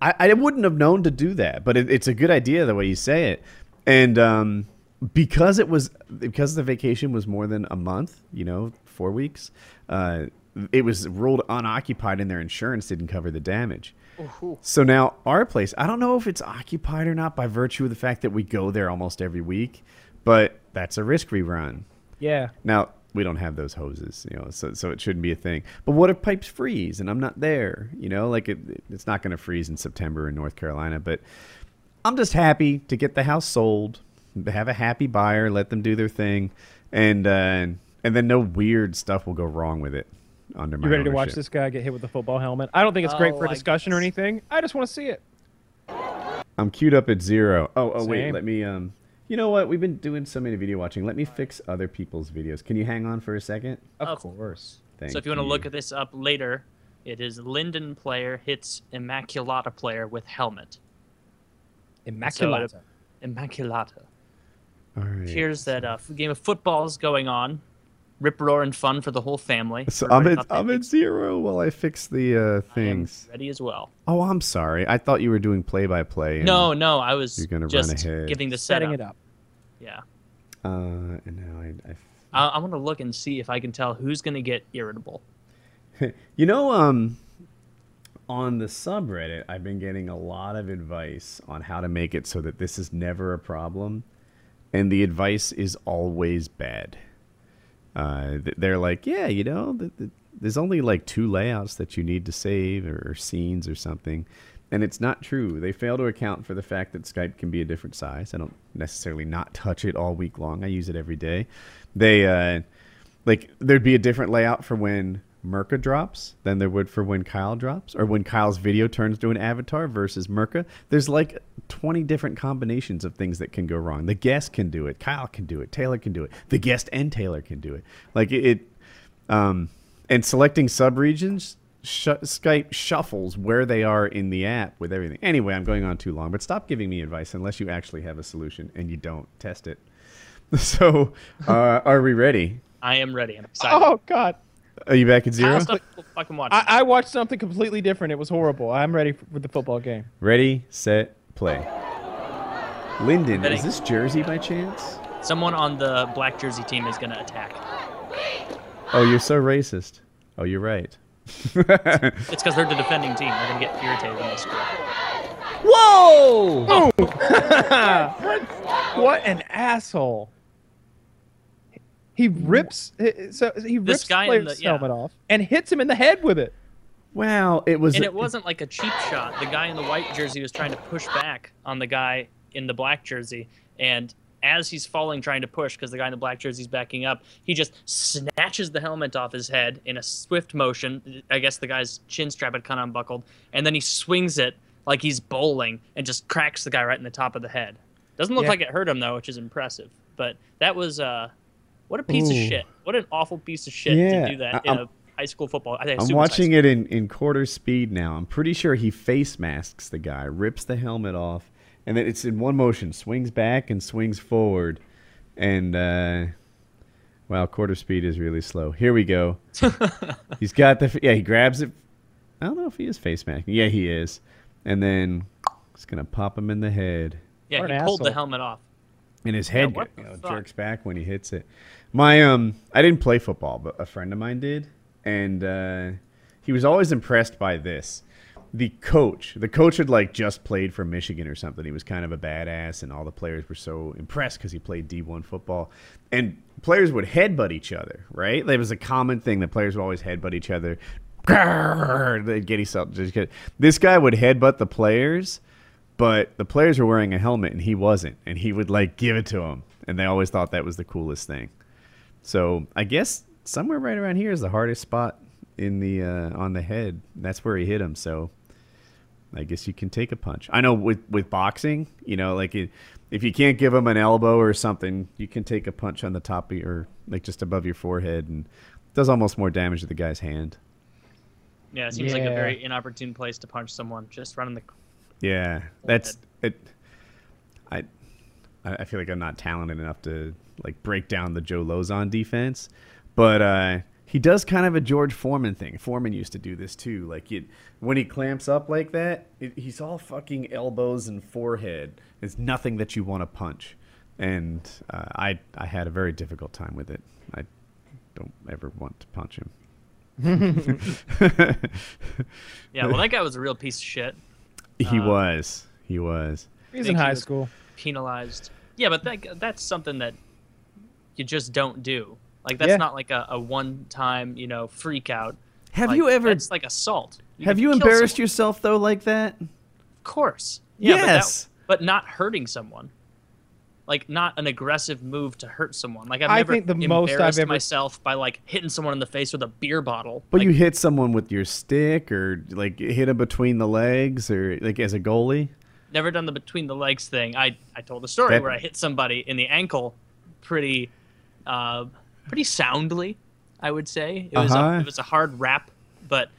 I, I wouldn't have known to do that, but it, it's a good idea the way you say it. And um, because it was because the vacation was more than a month, you know, four weeks, uh, it was ruled unoccupied, and their insurance didn't cover the damage. So now our place, I don't know if it's occupied or not by virtue of the fact that we go there almost every week, but that's a risk we run. Yeah. Now we don't have those hoses, you know, so so it shouldn't be a thing. But what if pipes freeze and I'm not there? You know, like it, it's not going to freeze in September in North Carolina. But I'm just happy to get the house sold, have a happy buyer, let them do their thing, and uh, and then no weird stuff will go wrong with it under my. You ready to watch this guy get hit with a football helmet? I don't think it's great Oh, for I discussion or anything. I just want to see it. I'm queued up at zero. Oh, oh wait, let me um. You know what? We've been doing so many video watching. Let me fix other people's videos. Can you hang on for a second? Of Of course. Thank so if you want to look at this up later, it is Linden player hits Immaculata player with helmet. Immaculata. Immaculata. All right. Here's that uh, game of football is going on. Rip roaring fun for the whole family. So I'm at I'm at zero while I fix the uh, I am things. ready as well. Oh, I'm sorry. I thought you were doing play by play. No, no, I was You're gonna run ahead. giving the Setting setup. it up. Yeah, Uh, and now I, I I, I want to look and see if I can tell who's gonna get irritable. You know, um, on the subreddit, I've been getting a lot of advice on how to make it so that this is never a problem, and the advice is always bad. Uh, they're like, yeah, you know, th- th- there's only like two layouts that you need to save or, or scenes or something. And it's not true. They fail to account for the fact that Skype can be a different size. I don't necessarily not touch it all week long. I use it every day. They, uh, like, there'd be a different layout for when Merca drops than there would for when Kyle drops, or when Kyle's video turns to an avatar versus Merca. There's like 20 different combinations of things that can go wrong. The guest can do it, Kyle can do it, Taylor can do it, the guest and Taylor can do it. Like it, it um, and selecting subregions, sh- Skype shuffles where they are in the app with everything. Anyway, I'm going on too long, but stop giving me advice unless you actually have a solution and you don't test it. So, uh, are we ready? I am ready. I'm excited. Oh God. Are you back at zero? Kyle, stop fucking watching. I, I watched something completely different. It was horrible. I'm ready for, for the football game. Ready, set, play. Lyndon, Ready. is this Jersey by chance? Someone on the black jersey team is gonna attack. Oh, you're so racist. Oh, you're right. It's because they're the defending team. They're gonna get irritated when they score. Whoa! Oh! What an asshole. He rips so he This rips guy in the- yeah. helmet off and hits him in the head with it. Wow, it was. And it wasn't like a cheap shot. The guy in the white jersey was trying to push back on the guy in the black jersey, and as he's falling, trying to push because the guy in the black jersey's backing up, he just snatches the helmet off his head in a swift motion. I guess the guy's chin strap had kind of unbuckled, and then he swings it like he's bowling and just cracks the guy right in the top of the head. Doesn't look Yeah. like it hurt him though, which is impressive. But that was uh, what a piece of shit. What an awful piece of shit Yeah, to do that I- in I'm- a high school football. I think I'm watching it in, in quarter speed now. I'm pretty sure he face masks the guy, rips the helmet off, and then it's in one motion, swings back and swings forward. And, uh, wow, quarter speed is really slow. Here we go. He's got the, yeah, he grabs it. I don't know if he is face masking. Yeah, he is. And then it's going to pop him in the head. Yeah, What he an pulled the helmet off. And his head what you know, jerks back when he hits it. My um, I didn't play football, but a friend of mine did, and uh, he was always impressed by this. The coach, the coach had like just played for Michigan or something. He was kind of a badass, and all the players were so impressed because he played D1 football. And players would headbutt each other, right? There was a common thing that players would always headbutt each other. Grrr, They'd get himself. Just get, this guy would headbutt the players, but the players were wearing a helmet and he wasn't and he would like give it to them and they always thought that was the coolest thing so i guess somewhere right around here is the hardest spot in the uh, on the head that's where he hit him so i guess you can take a punch i know with with boxing you know like it, if you can't give him an elbow or something you can take a punch on the top of your like just above your forehead and it does almost more damage to the guy's hand Yeah, it seems like a very inopportune place to punch someone. Just running the. Yeah, that's it. I I feel like I'm not talented enough to like break down the Joe Lauzon defense, but uh, he does kind of a George Foreman thing. Foreman used to do this too. Like it, when he clamps up like that, it, he's all fucking elbows and forehead. It's nothing that you want to punch, and uh, I I had a very difficult time with it. I don't ever want to punch him. Yeah, well, that guy was a real piece of shit. He Uh, was. He was. He's in think he high school. Penalized. Yeah, but that that's something that you just don't do. Like that's Yeah. not like a, a one time, you know, freak out. Have Like, you ever? That's like assault. have you embarrassed someone. yourself though like that? Of course. Yeah, Yes. But, that, but not hurting someone. Like not an aggressive move to hurt someone. Like I've I never think the most I've embarrassed ever- myself by like hitting someone in the face with a beer bottle. But Like, you hit someone with your stick, or like hit them between the legs, or like as a goalie. never done the between the legs thing. I I told a story That- where I hit somebody in the ankle, pretty, uh, pretty soundly. I would say it was Uh-huh. a, it was a hard rap, but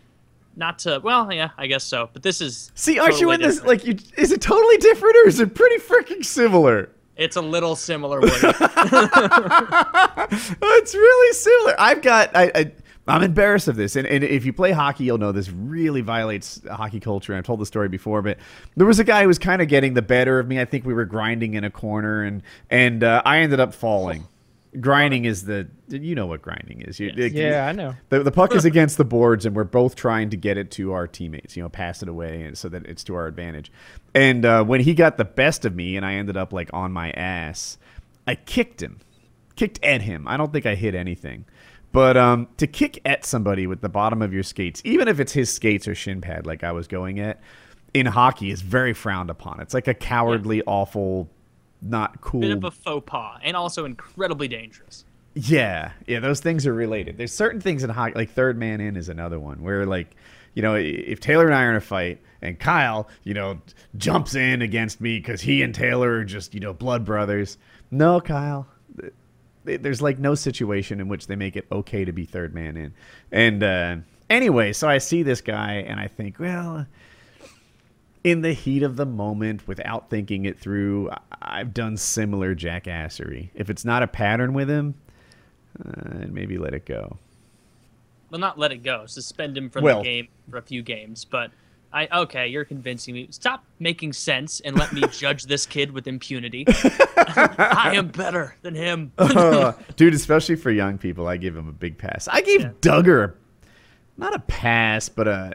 not to well yeah I guess so. But this is See, aren't you totally in this? Like, you is it totally different, or is it pretty freaking similar? It's a little similar. It's really similar. I've got I, I I'm embarrassed of this, and, and if you play hockey, you'll know this really violates hockey culture. I've told the story before, but there was a guy who was kind of getting the better of me. I think we were grinding in a corner, and and uh, I ended up falling. Grinding is the you know what grinding is. You, Yes. Yeah, I know. The, the puck is against the boards, and we're both trying to get it to our teammates. You know, pass it away, and so that it's to our advantage. And uh, when he got the best of me, and I ended up like on my ass, I kicked him, kicked at him. I don't think I hit anything, but um, to kick at somebody with the bottom of your skates, even if it's his skates or shin pad, like I was going at, in hockey is very frowned upon. It's like a cowardly, awful, not cool. Bit of a faux pas, and also incredibly dangerous. Yeah, yeah, those things are related. There's certain things in hockey, like third man in is another one where, like, you know, if Taylor and I are in a fight and Kyle, you know, jumps in against me because he and Taylor are just, you know, blood brothers. No, Kyle, there's like no situation in which they make it okay to be third man in. And uh, anyway, so I see this guy and I think, well, in the heat of the moment, without thinking it through, I've done similar jackassery. If it's not a pattern with him, uh, maybe let it go. Well, not let it go. Suspend him from Well- the game for a few games. But I okay, you're convincing me. Stop making sense and let me judge this kid with impunity. I am better than him. Uh, dude, especially for young people, I give him a big pass. I gave Yeah. Duggar not a pass, but a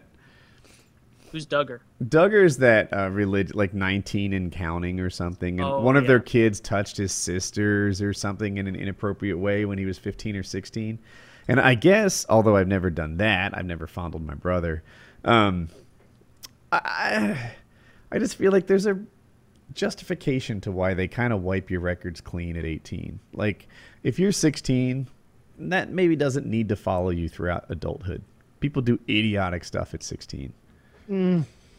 Who's Duggar? Duggar's that uh, relig- like 19 and counting or something, and Oh, one of their kids touched his sisters or something in an inappropriate way when he was 15 or 16. And I guess, although I've never done that, I've never fondled my brother. Um, I, I just feel like there's a justification to why they kind of wipe your records clean at 18. Like, if you're 16, that maybe doesn't need to follow you throughout adulthood. People do idiotic stuff at 16.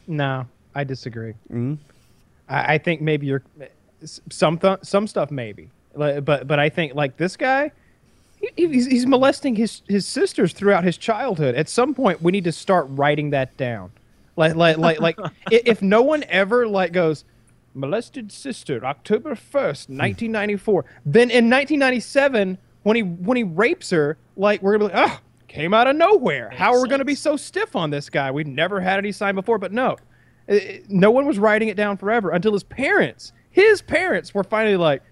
No, I disagree. Mhm. I, I think maybe you're some th- some stuff maybe, but but I think like this guy, he, he's, he's molesting his his sisters throughout his childhood. At some point, we need to start writing that down. Like like like like if no one ever like goes molested sister October first, nineteen ninety four. Then in nineteen ninety seven, when he when he rapes her, like we're gonna be like, oh, came out of nowhere. How are we gonna be so stiff on this guy? We'd never had any sign before, but no, no one was writing it down forever until his parents, his parents, were finally like,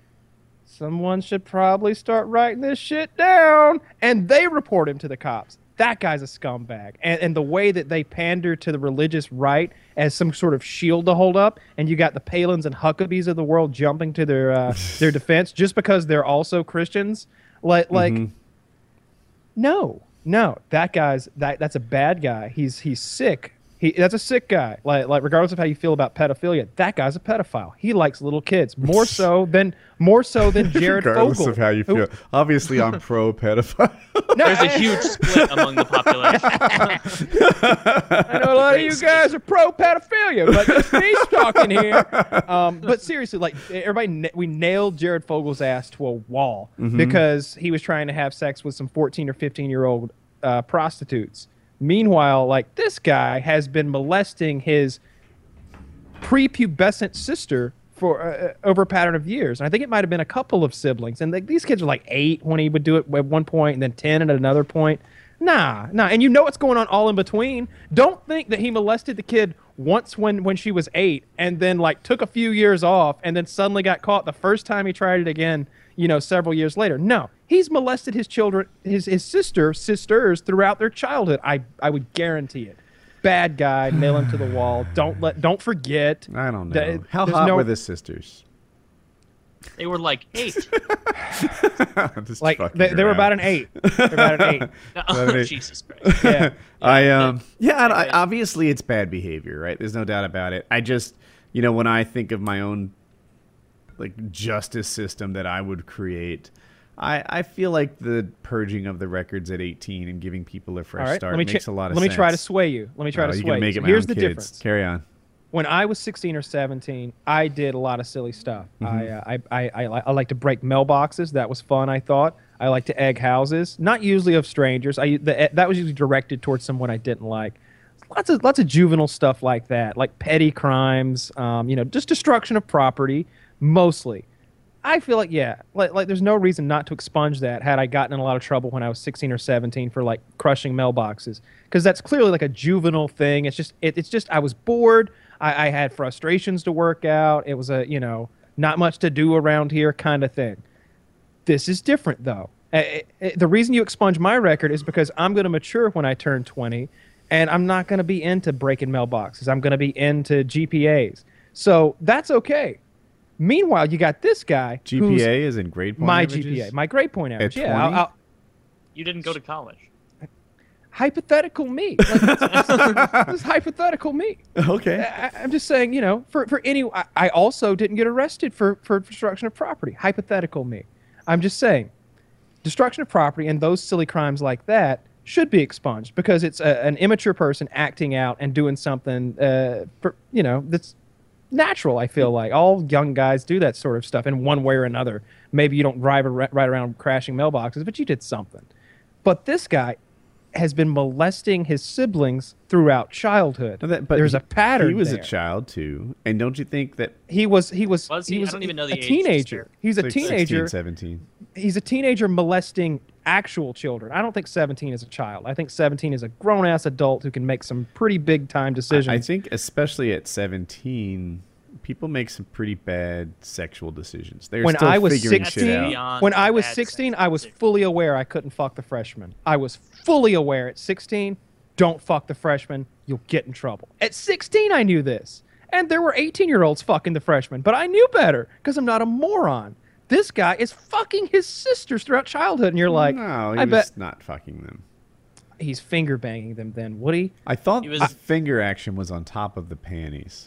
someone should probably start writing this shit down, and they report him to the cops. That guy's a scumbag, and, and the way that they pander to the religious right as some sort of shield to hold up, and you got the Palins and Huckabees of the world jumping to their uh, their defense just because they're also Christians, like like no, no, that guy's that that's a bad guy. He's he's sick. He that's a sick guy. Like like regardless of how you feel about pedophilia, that guy's a pedophile. He likes little kids more so than more so than Jared Fogle. Regardless Fogle. of how you who- feel. Obviously, I'm pro pedophile. No, There's a I- huge split among the population. I know a lot of you guys are pro pedophilia, but it's me talking here. Um, but seriously, like everybody, we nailed Jared Fogle's ass to a wall because he was trying to have sex with some 14 or 15 year old uh, prostitutes. Meanwhile, like this guy has been molesting his prepubescent sister for uh, over a pattern of years. And I think it might have been a couple of siblings. And like, these kids are like eight when he would do it at one point, and then ten at another point. Nah, nah. And you know what's going on all in between. Don't think that he molested the kid once when when she was eight, and then like took a few years off, and then suddenly got caught the first time he tried it again. You know, several years later. No, he's molested his children, his his sister, sisters throughout their childhood. I I would guarantee it. Bad guy, nail him to the wall. Don't let, don't forget. I don't know. that- How there's hot no- were the sisters? They were like eight. Just Like they, they were about an eight. They're about an eight. oh, Seven, eight. Jesus Christ. Yeah. I um yeah, and I, obviously it's bad behavior, right? There's no doubt about it. I just you know when I think of my own like justice system that I would create, I I feel like the purging of the records at 18 and giving people a fresh right. start Let me makes cha- a lot of let sense. Let me try to sway you. Let me try Oh, to sway gonna make you. it So Here's the kids. difference. Carry on. when I was 16 or 17, I did a lot of silly stuff. Mm-hmm. I, uh, I, I, I, I like to break mailboxes. That was fun. I thought. I like to egg houses, not usually of strangers. I the, that was usually directed towards someone I didn't like. Lots of lots of juvenile stuff like that, like petty crimes. Um, you know, just destruction of property, mostly. I feel like yeah, like, like there's no reason not to expunge that. Had I gotten in a lot of trouble when I was 16 or 17 for like crushing mailboxes, because that's clearly like a juvenile thing. It's just it, it's just I was bored. I, I had frustrations to work out. It was a you know not much to do around here kind of thing. This is different though. Uh, uh, the reason you expunge my record is because I'm going to mature when I turn 20, and I'm not going to be into breaking mailboxes. I'm going to be into GPAs. So that's okay. Meanwhile, you got this guy. GPA is in grade point my averages? GPA, my grade point average. At yeah, I'll, I'll, You didn't go to college. hypothetical me. Like, this, this is, this is hypothetical me. Okay. I, I'm just saying, you know, for for any, I, I also didn't get arrested for for destruction of property. Hypothetical me. I'm just saying, destruction of property and those silly crimes like that should be expunged because it's a, an immature person acting out and doing something, uh, for, you know, that's natural. I feel like all young guys do that sort of stuff in one way or another. Maybe you don't drive ar- right around crashing mailboxes, but you did something. But this guy has been molesting his siblings throughout childhood. No, that- but There's he- a pattern. He was there. a child too, and don't you think that He was. He was. Was he? I was don't even know a the age, teenager. He's a like teenager. 16, 17. He's a teenager molesting actual children. I don't think 17 is a child. I think 17 is a grown ass adult who can make some pretty big time decisions. I think especially at 17, people make some pretty bad sexual decisions. They're When still I was figuring That's shit 16, out. when I was 16, sex I was decision. fully aware I couldn't fuck the freshman. I was fully aware at 16, don't fuck the freshman, you'll get in trouble. At 16, I knew this. And there were 18 year olds fucking the freshman, but I knew better because I'm not a moron. This guy is fucking his sisters throughout childhood, and you're like, no, he I bet not fucking them. he's finger banging them then, would he? I thought He was- the finger action was on top of the panties.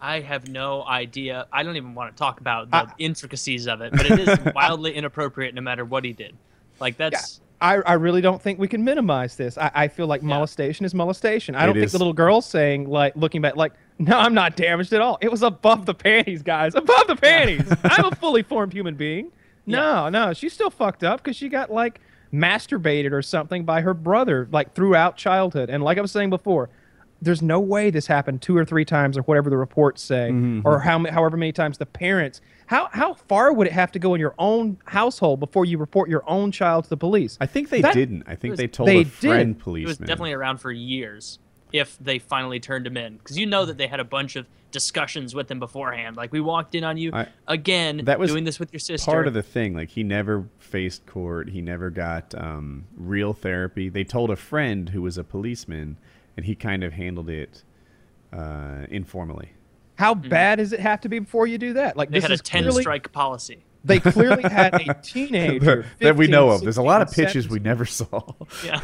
I have no idea. I don't even want to talk about the I- intricacies of it, but it is wildly inappropriate no matter what he did. Like that's I, I really don't think we can minimize this. I, I feel like molestation is molestation. I It don't think the little girl saying, like, looking back, like, no, I'm not damaged at all. It was above the panties, guys. Above the panties. I'm a fully formed human being. No, no, she's still fucked up because she got, like, masturbated or something by her brother, like, throughout childhood. And like I was saying before, there's no way this happened two or three times or whatever the reports say, Mm-hmm. or how however many times the parents. How how far would it have to go in your own household before you report your own child to the police? I think they That- didn't. I think was- they told They a friend did. policeman. He was definitely around for years if they finally turned him in because you know that they had a bunch of discussions with him beforehand like we walked in on you I- again that was doing this with your sister part of the thing. Like he never faced court. He never got um, real therapy. They told a friend who was a policeman, and he kind of handled it uh, informally. How bad does it have to be before you do that? Like Mm-hmm. they this had a 10 clearly, strike policy They clearly had a teenager that we know of. There's a lot of 16, pitches we never saw. yeah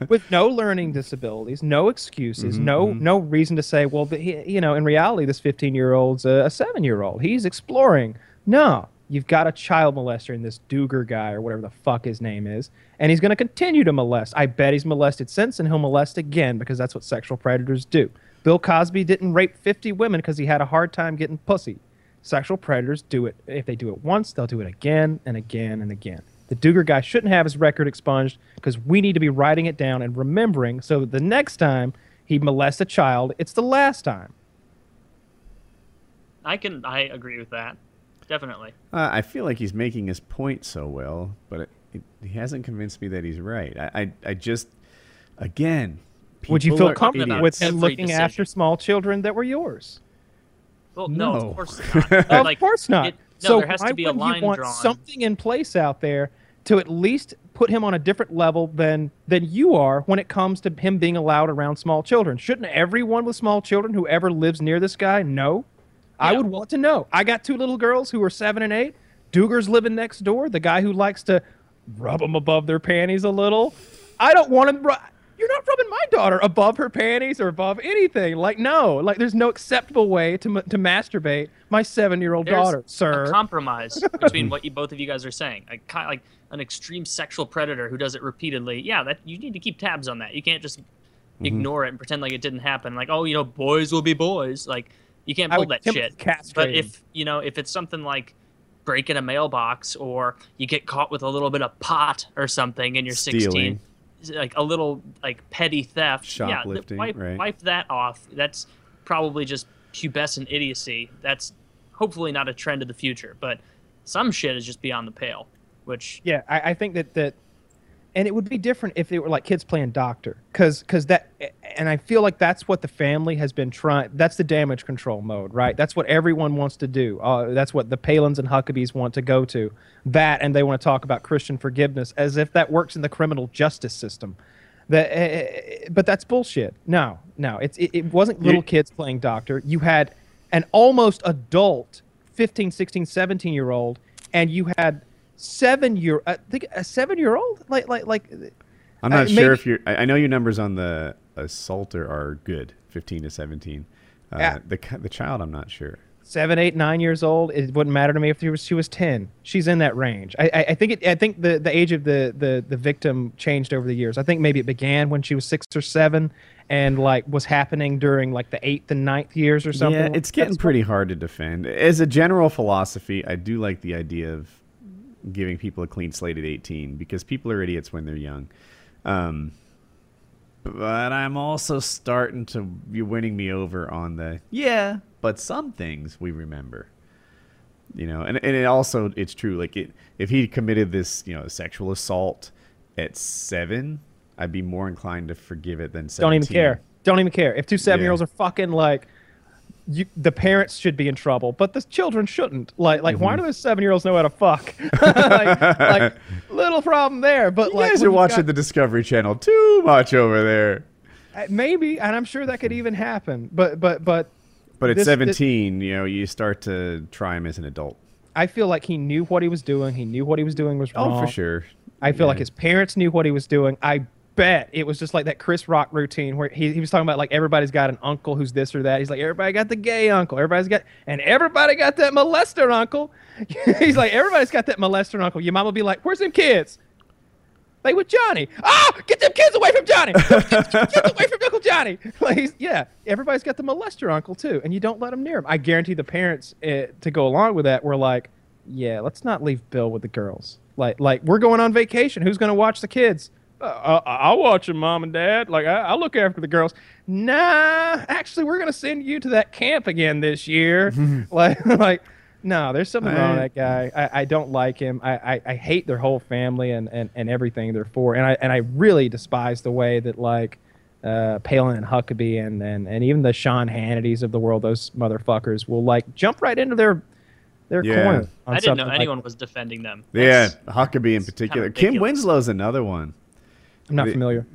with no learning disabilities, no excuses, Mm-hmm, no no reason to say, well, but he, you know, in reality, this 15 year old's a, a seven year old. He's exploring. No, you've got a child molester in this Duggar guy or whatever the fuck his name is, and he's going to continue to molest. I bet he's molested since, and he'll molest again because that's what sexual predators do. Bill Cosby didn't rape 50 women because he had a hard time getting pussy. Sexual predators do it. If they do it once, they'll do it again and again and again. The Duggar guy shouldn't have his record expunged because we need to be writing it down and remembering so that the next time he molests a child, it's the last time. I can I agree with that. Definitely. Uh, I feel like he's making his point so well, but it, it, he hasn't convinced me that he's right. I, I, I just, again, Would you feel comfortable with him looking decision. after small children that were yours? Well, no, No. of course not. Of Like, course not. it- no, so there has why to be a wouldn't line you want drawn. something in place out there to at least put him on a different level than than you are when it comes to him being allowed around small children? Shouldn't everyone with small children who ever lives near this guy know? I would want to know. I got two little girls who are seven and eight. Duggar's living next door. The guy who likes to rub them above their panties a little. I don't want him. Ru- You're not rubbing my daughter above her panties or above anything. Like no, like there's no acceptable way to to masturbate my seven-year-old There's daughter, sir. a compromise between what you both of you guys are saying. Like, ki- like an extreme sexual predator who does it repeatedly. Yeah, that you need to keep tabs on that. You can't just Mm-hmm. ignore it and pretend like it didn't happen. Like, oh, you know, boys will be boys. Like, you can't I pull that shit. But if you know, if it's something like breaking a mailbox or you get caught with a little bit of pot or something and you're Stealing. 16 like a little like petty theft yeah wipe, right. wipe that off that's probably just pubescent idiocy that's hopefully not a trend of the future but some shit is just beyond the pale which Yeah, I, I think that that, and it would be different if it were like kids playing doctor, because because that, and I feel like that's what the family has been trying. That's the damage control mode, right? That's what everyone wants to do. Uh, that's what the Palins and Huckabees want to go to. That, and they want to talk about Christian forgiveness as if that works in the criminal justice system. That, uh, but that's bullshit. No, no, it's it, it wasn't little kids playing doctor. You had an almost adult 15, 16, 17 year old, and you had seven year I think a seven year old like like like I'm not Uh, sure maybe- if you're. I, I know your numbers on the assaulter are good, 15 to 17. Uh, Yeah. The the child, I'm not sure. seven, eight, nine years old. It wouldn't matter to me if she was she was ten. She's in that range. I I, I think it. I think the, the age of the, the the victim changed over the years. I think maybe it began when she was six or seven, and like was happening during like the eighth and ninth years or something. Yeah, it's getting That's- pretty hard to defend. As a general philosophy, I do like the idea of giving people a clean slate at 18 because people are idiots when they're young. Um, but I'm also starting to you're winning me over on the yeah, but some things we remember. You know, and and it also it's true. Like it, if he committed this, you know, sexual assault at seven, I'd be more inclined to forgive it than 17. Don't even care. Don't even care. If two seven year olds are fucking like, you, the parents should be in trouble, but the children shouldn't. Like, like Mm-hmm. why do those seven year olds know how to fuck? like, like, little problem there. But You like, guys are watching got- the Discovery Channel too much over there. Uh, maybe, and I'm sure that could even happen. But but but But at This- this- 17, you know, you start to try him as an adult. I feel like he knew what he was doing. He knew what he was doing was wrong. Oh, wrong. for sure. I feel like his parents knew what he was doing. I bet it was just like that Chris Rock routine where he, he was talking about like everybody's got an uncle who's this or that. He's like everybody got the gay uncle, everybody's got, and everybody got that molester uncle. He's like everybody's got that molester uncle. Your mom will be like, "Where's them kids?" Like with Johnny. Ah, get them kids away from Johnny. Get away from Uncle Johnny. Like, yeah, everybody's got the molester uncle too, and you don't let them near him. I guarantee the parents uh, to go along with that were like, yeah, let's not leave Bill with the girls. Like, like we're going on vacation. Who's gonna watch the kids? Uh, uh, I'll watch them, mom and dad. Like, I, I'll look after the girls. Nah, actually, we're gonna send you to that camp again this year. like, like, no, there's something wrong with that guy. I, I don't like him. I, I, I hate their whole family and, and, and everything they're for. And I and I really despise the way that like uh, Palin and Huckabee and, and, and even the Sean Hannitys of the world, those motherfuckers will like jump right into their their Yeah. corner. i didn't know something like anyone was defending them Yeah, That's- Huckabee in particular. Kim ridiculous. Winslow's another one. I'm not the- familiar.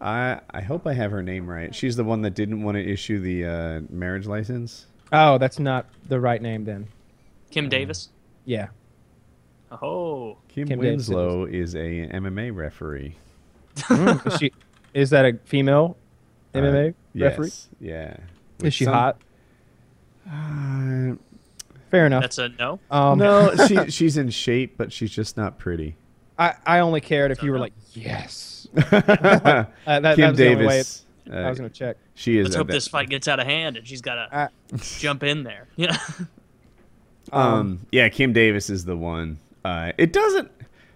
I I hope I have her name right. She's the one that didn't want to issue the uh, marriage license. Oh, that's not the right name then. kim davis Yeah. oh Kim, Kim Davis. Winslow is a MMA referee. Mm, is she is that a female MMA Uh, referee? Yes, yeah. Is With she some- hot? Uh, Fair enough. that's a no Um, no, she she's in shape, but she's just not pretty. I, I only cared if you were like yes. Kim Uh, that, that was the only way Davis. I was uh, gonna check. she is. let's hope ve- this fight gets out of hand and she's got to Uh, jump in there yeah Um, yeah, Kim Davis is the one. Uh, it doesn't.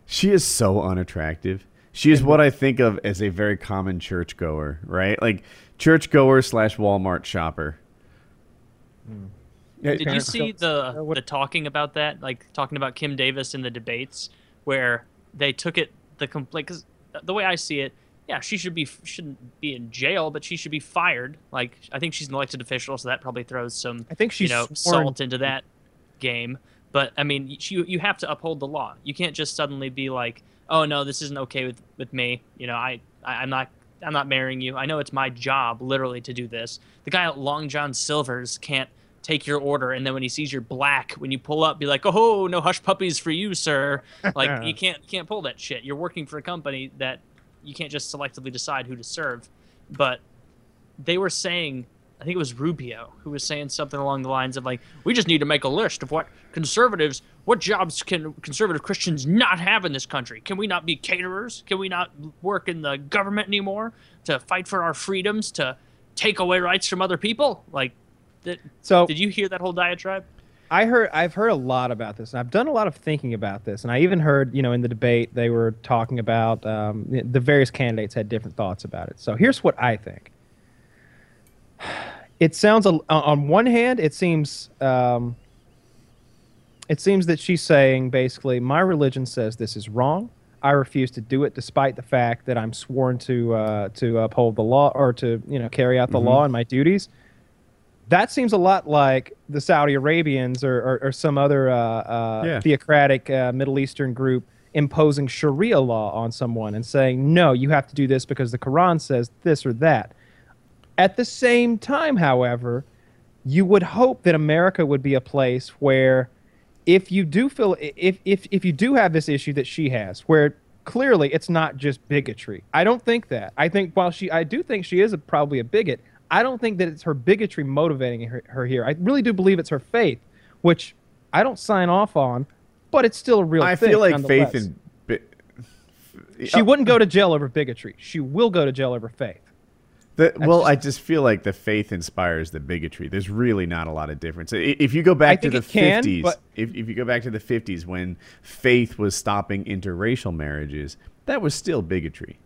She is so unattractive. She is what I think of as a very common churchgoer, right? Like churchgoer slash Walmart shopper. Yeah, Did you see the uh, the talking about that? Like talking about Kim Davis in the debates, where they took it the complaint. Because the way I see it, yeah, she should be shouldn't be in jail, but she should be fired. Like I think she's an elected official, so that probably throws some I think she's you know sworn- salt into that game. But I mean, you you have to uphold the law. You can't just suddenly be like, oh no, this isn't okay with with me. You know, I, I I'm not. I'm not marrying you. I know it's my job, literally, to do this. The guy at Long John Silver's can't take your order, and then when he sees you're black, when you pull up, be like, "Oh, no hush puppies for you, sir." Like you can't you can't pull that shit. You're working for a company that you can't just selectively decide who to serve. But they were saying, I think it was Rubio who was saying something along the lines of like, "We just need to make a list of what conservatives, what jobs can conservative Christians not have in this country? Can we not be caterers? Can we not work in the government anymore to fight for our freedoms, to take away rights from other people?" Like, that, So did you hear that whole diatribe? I heard I've heard a lot about this, and I've done a lot of thinking about this, and I even heard you know in the debate they were talking about um, the various candidates had different thoughts about it. So here's what I think. It sounds on one hand, it seems um, it seems that she's saying basically my religion says this is wrong. I refuse to do it, despite the fact that I'm sworn to uh, to uphold the law or to you know carry out the law and my duties that seems a lot like the Saudi Arabians or, or, or some other uh, uh, Yeah. theocratic uh, Middle Eastern group imposing Sharia law on someone and saying, no, you have to do this because the Quran says this or that. At the same time, however, you would hope that America would be a place where if you do feel if, if if you do have this issue that she has where clearly it's not just bigotry i don't think that i think while she i do think she is a, probably a bigot i don't think that it's her bigotry motivating her, her here i really do believe it's her faith which i don't sign off on but it's still a real I thing I feel like faith in. bi- she uh, wouldn't go to jail over bigotry she will go to jail over faith The, well, just- I just feel like the faith inspires the bigotry. There's really not a lot of difference. If you go back to the can, 50s, but- if, if you go back to the 50s when faith was stopping interracial marriages, that was still bigotry.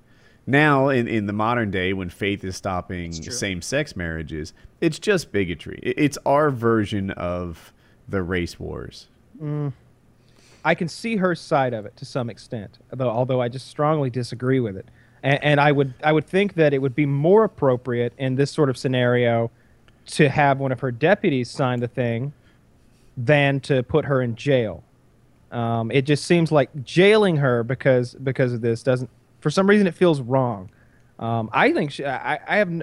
Now, in, in the modern day, when faith is stopping same sex marriages, it's just bigotry. It's our version of the race wars. I can see her side of it to some extent, although although I just strongly disagree with it. And, and I would I would think that it would be more appropriate in this sort of scenario to have one of her deputies sign the thing than to put her in jail. Um, it just seems like jailing her because because of this doesn't for some reason it feels wrong. Um, I think she, I, I have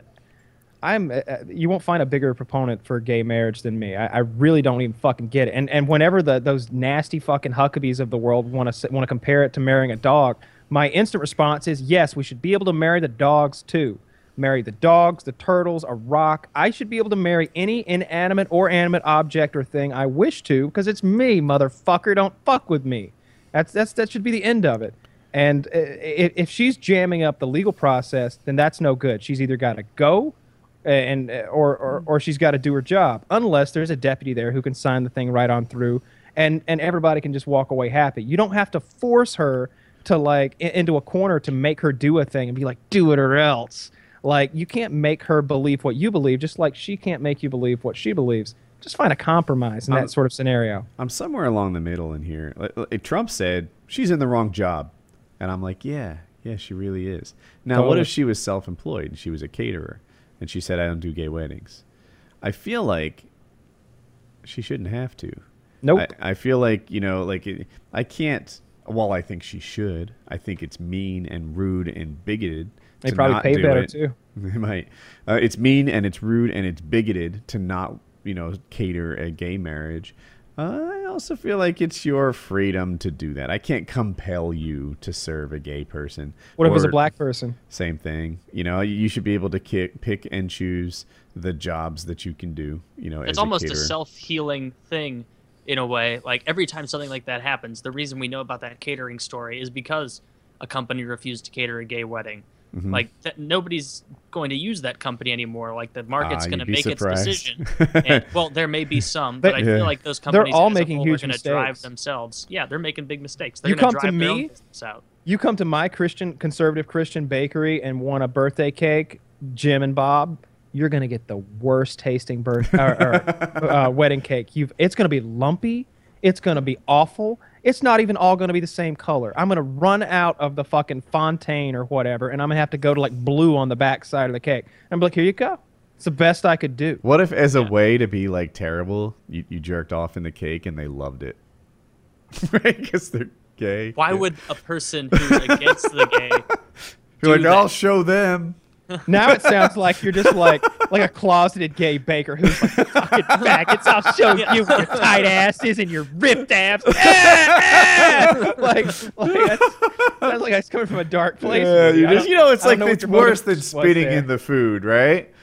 I'm. Uh, uh, you won't find a bigger proponent for gay marriage than me. I, I really don't even fucking get it. And and whenever the those nasty fucking Huckabees of the world want to want to compare it to marrying a dog, my instant response is yes. We should be able to marry the dogs too. Marry the dogs, the turtles, a rock. I should be able to marry any inanimate or animate object or thing I wish to because it's me, motherfucker. Don't fuck with me. That's that's that should be the end of it. And if, she's jamming up the legal process, then that's no good. She's either got to go, and uh, or or, or she's got to do her job. Unless there's a deputy there who can sign the thing right on through, and and everybody can just walk away happy. You don't have to force her to like into a corner to make her do a thing and be like, do it or else. Like you can't make her believe what you believe, just like she can't make you believe what she believes. Just find a compromise in that Um, sort of scenario. I'm somewhere along the middle in here. Trump said she's in the wrong job, and I'm like, yeah, yeah, she really is. Now, what if she was self-employed and she was a caterer, and she said, I don't do gay weddings? I feel like she shouldn't have to. Nope. I, I feel like you know, like it, I can't. While I think she should, I think it's mean and rude and bigoted. They probably pay better it. too. They might. Uh, it's mean and it's rude and it's bigoted to not, you know, cater a gay marriage. I also feel like it's your freedom to do that. I can't compel you to serve a gay person. What if it's a black person? Same thing. You know, you should be able to kick, pick and choose the jobs that you can do. You know, it's as almost a, a, self-healing thing in a way like every time something like that happens the reason we know about that catering story is because a company refused to cater a gay wedding Mm-hmm. like th- nobody's going to use that company anymore like the market's Ah, going to make surprised. its decision and, well there may be some They- but i Yeah. feel like those companies they're all making huge are going to drive themselves yeah they're making big mistakes they're You going to come to me- You come to my Christian conservative Christian bakery and want a birthday cake, Jim and Bob. you're gonna get the worst tasting birth or, or uh, wedding cake. You've it's gonna be lumpy. It's gonna be awful. It's not even all gonna be the same color. I'm gonna run out of the fucking fondant or whatever, and I'm gonna have to go to like blue on the back side of the cake. I'm like, here you go. It's the best I could do. What if, as a way to be like terrible, you, you jerked off in the cake and they loved it? right? Because they're gay. Why would a person who's against the gay You're like, do I'll show them. Now it sounds like you're just like like a closeted gay baker who's like fucking faggots. I'll show Yeah. you your tight asses and your ripped abs. Ah, ah! like, like that's, that's like that's coming from a dark place. Yeah, you just you know it's like what it's worse than was spitting in the food, right?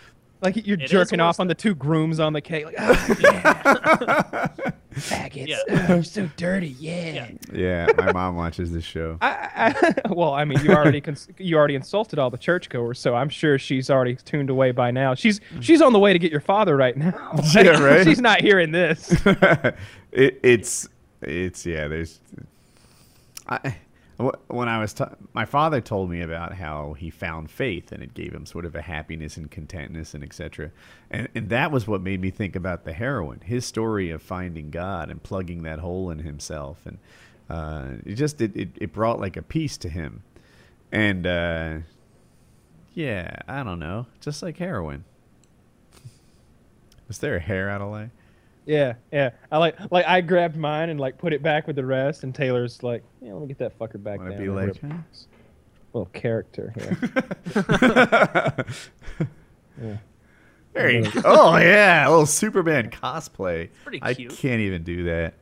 Like you're It is jerking off on the two grooms on the cake. Like, oh, yeah. Faggots. Yeah. Oh, you're so dirty. Yeah. Yeah, my mom watches this show. I, I, well, I mean, you already cons- you already insulted all the churchgoers, so I'm sure she's already tuned away by now. She's she's on the way to get your father right now. Yeah, right? she's not hearing this. it, it's it's yeah. There's I wh- when I was t- my father told me about how he found faith and it gave him sort of a happiness and contentness and etc. And and that was what made me think about the heroin. His story of finding God and plugging that hole in himself and uh, it just it, it, it brought like a peace to him. And uh, yeah, I don't know, just like heroin. Was there a hair out of line? Yeah, yeah. I like like I grabbed mine and like put it back with the rest, and Taylor's like, yeah, let me get that fucker back Wanna down. be like, rip- huh? little character here. yeah. Very. Oh yeah, a little Superman cosplay. pretty cute. I can't even do that.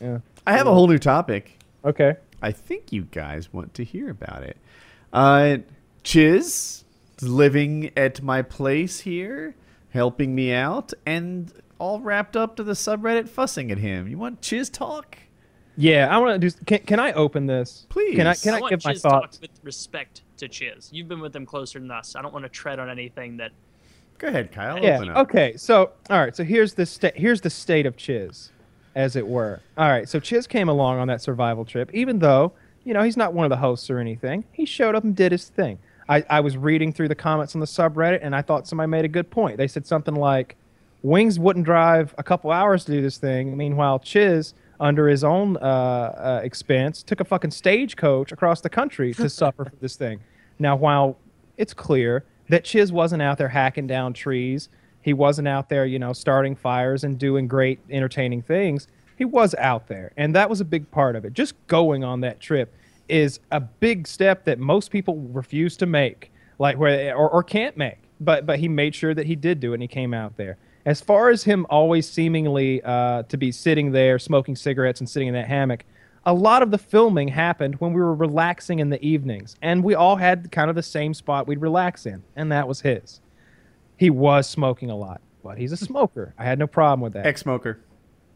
Yeah. I have a whole new topic. Okay. I think you guys want to hear about it. Uh, Chiz is living at my place here, helping me out, and all wrapped up to the subreddit fussing at him. You want Chiz talk? Yeah, I want to do. Can, can I open this? Please. Can I can I, want give my Chiz thoughts? talk with respect to Chiz. You've been with them closer than us. I don't want to tread on anything that. Go ahead, Kyle. Yeah. Open up. Okay. So, all right. So here's the sta- here's the state of Chiz, as it were. All right. So Chiz came along on that survival trip, even though you know he's not one of the hosts or anything. He showed up and did his thing. I, I was reading through the comments on the subreddit, and I thought somebody made a good point. They said something like, "Wings wouldn't drive a couple hours to do this thing. Meanwhile, Chiz." Under his own uh, uh, expense, took a fucking stagecoach across the country to suffer for this thing. Now, while it's clear that Chiz wasn't out there hacking down trees. He wasn't out there, you know, starting fires and doing great, entertaining things. He was out there, and that was a big part of it. Just going on that trip is a big step that most people refuse to make, like where or, or can't make. But but he made sure that he did do it, and he came out there. As far as him always seemingly uh, to be sitting there smoking cigarettes and sitting in that hammock, a lot of the filming happened when we were relaxing in the evenings, and we all had kind of the same spot we'd relax in, and that was his. He was smoking a lot, but he's a smoker. I had no problem with that. Ex smoker.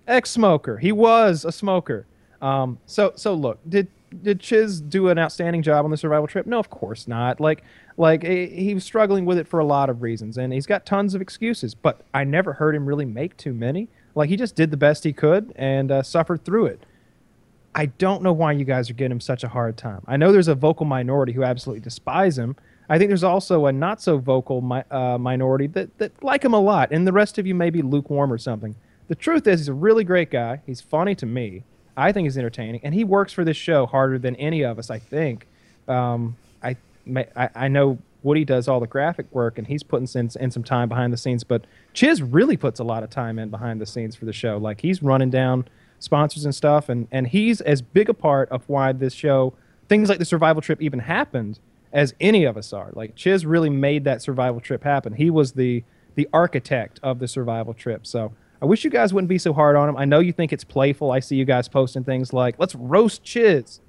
Ex-smoker. He was a smoker. Um, so so look, did did Chiz do an outstanding job on the survival trip? No, of course not. Like like he, was struggling with it for a lot of reasons, and he's got tons of excuses. But I never heard him really make too many. Like he just did the best he could and uh, suffered through it. I don't know why you guys are giving him such a hard time. I know there's a vocal minority who absolutely despise him. I think there's also a not so vocal mi- uh, minority that, that like him a lot, and the rest of you may be lukewarm or something. The truth is, he's a really great guy. He's funny to me. I think he's entertaining, and he works for this show harder than any of us. I think. Um, I, I I know Woody does all the graphic work, and he's putting in, in some time behind the scenes. But Chiz really puts a lot of time in behind the scenes for the show. Like he's running down sponsors and stuff, and and he's as big a part of why this show, things like the survival trip, even happened as any of us are. Like Chiz really made that survival trip happen. He was the the architect of the survival trip. So I wish you guys wouldn't be so hard on him. I know you think it's playful. I see you guys posting things like "Let's roast Chiz,"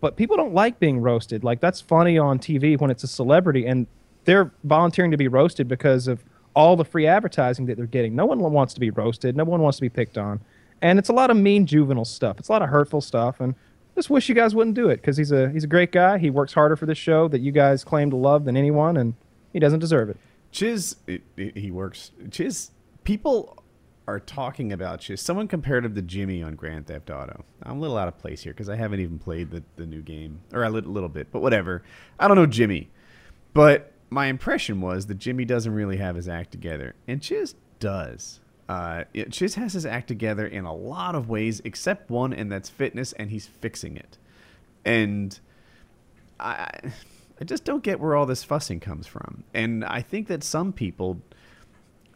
but people don't like being roasted. Like that's funny on TV when it's a celebrity and they're volunteering to be roasted because of all the free advertising that they're getting. No one wants to be roasted. No one wants to be picked on, and it's a lot of mean juvenile stuff. It's a lot of hurtful stuff, and just wish you guys wouldn't do it because he's a he's a great guy. He works harder for this show that you guys claim to love than anyone, and he doesn't deserve it. Chiz, he works. Chiz, people are talking about you. Someone compared him to Jimmy on Grand Theft Auto. I'm a little out of place here because I haven't even played the, the new game, or a little, little bit, but whatever. I don't know Jimmy, but my impression was that Jimmy doesn't really have his act together, and Chiz does. Uh, Chiz has his act together in a lot of ways, except one, and that's fitness, and he's fixing it. And I, I just don't get where all this fussing comes from. And I think that some people,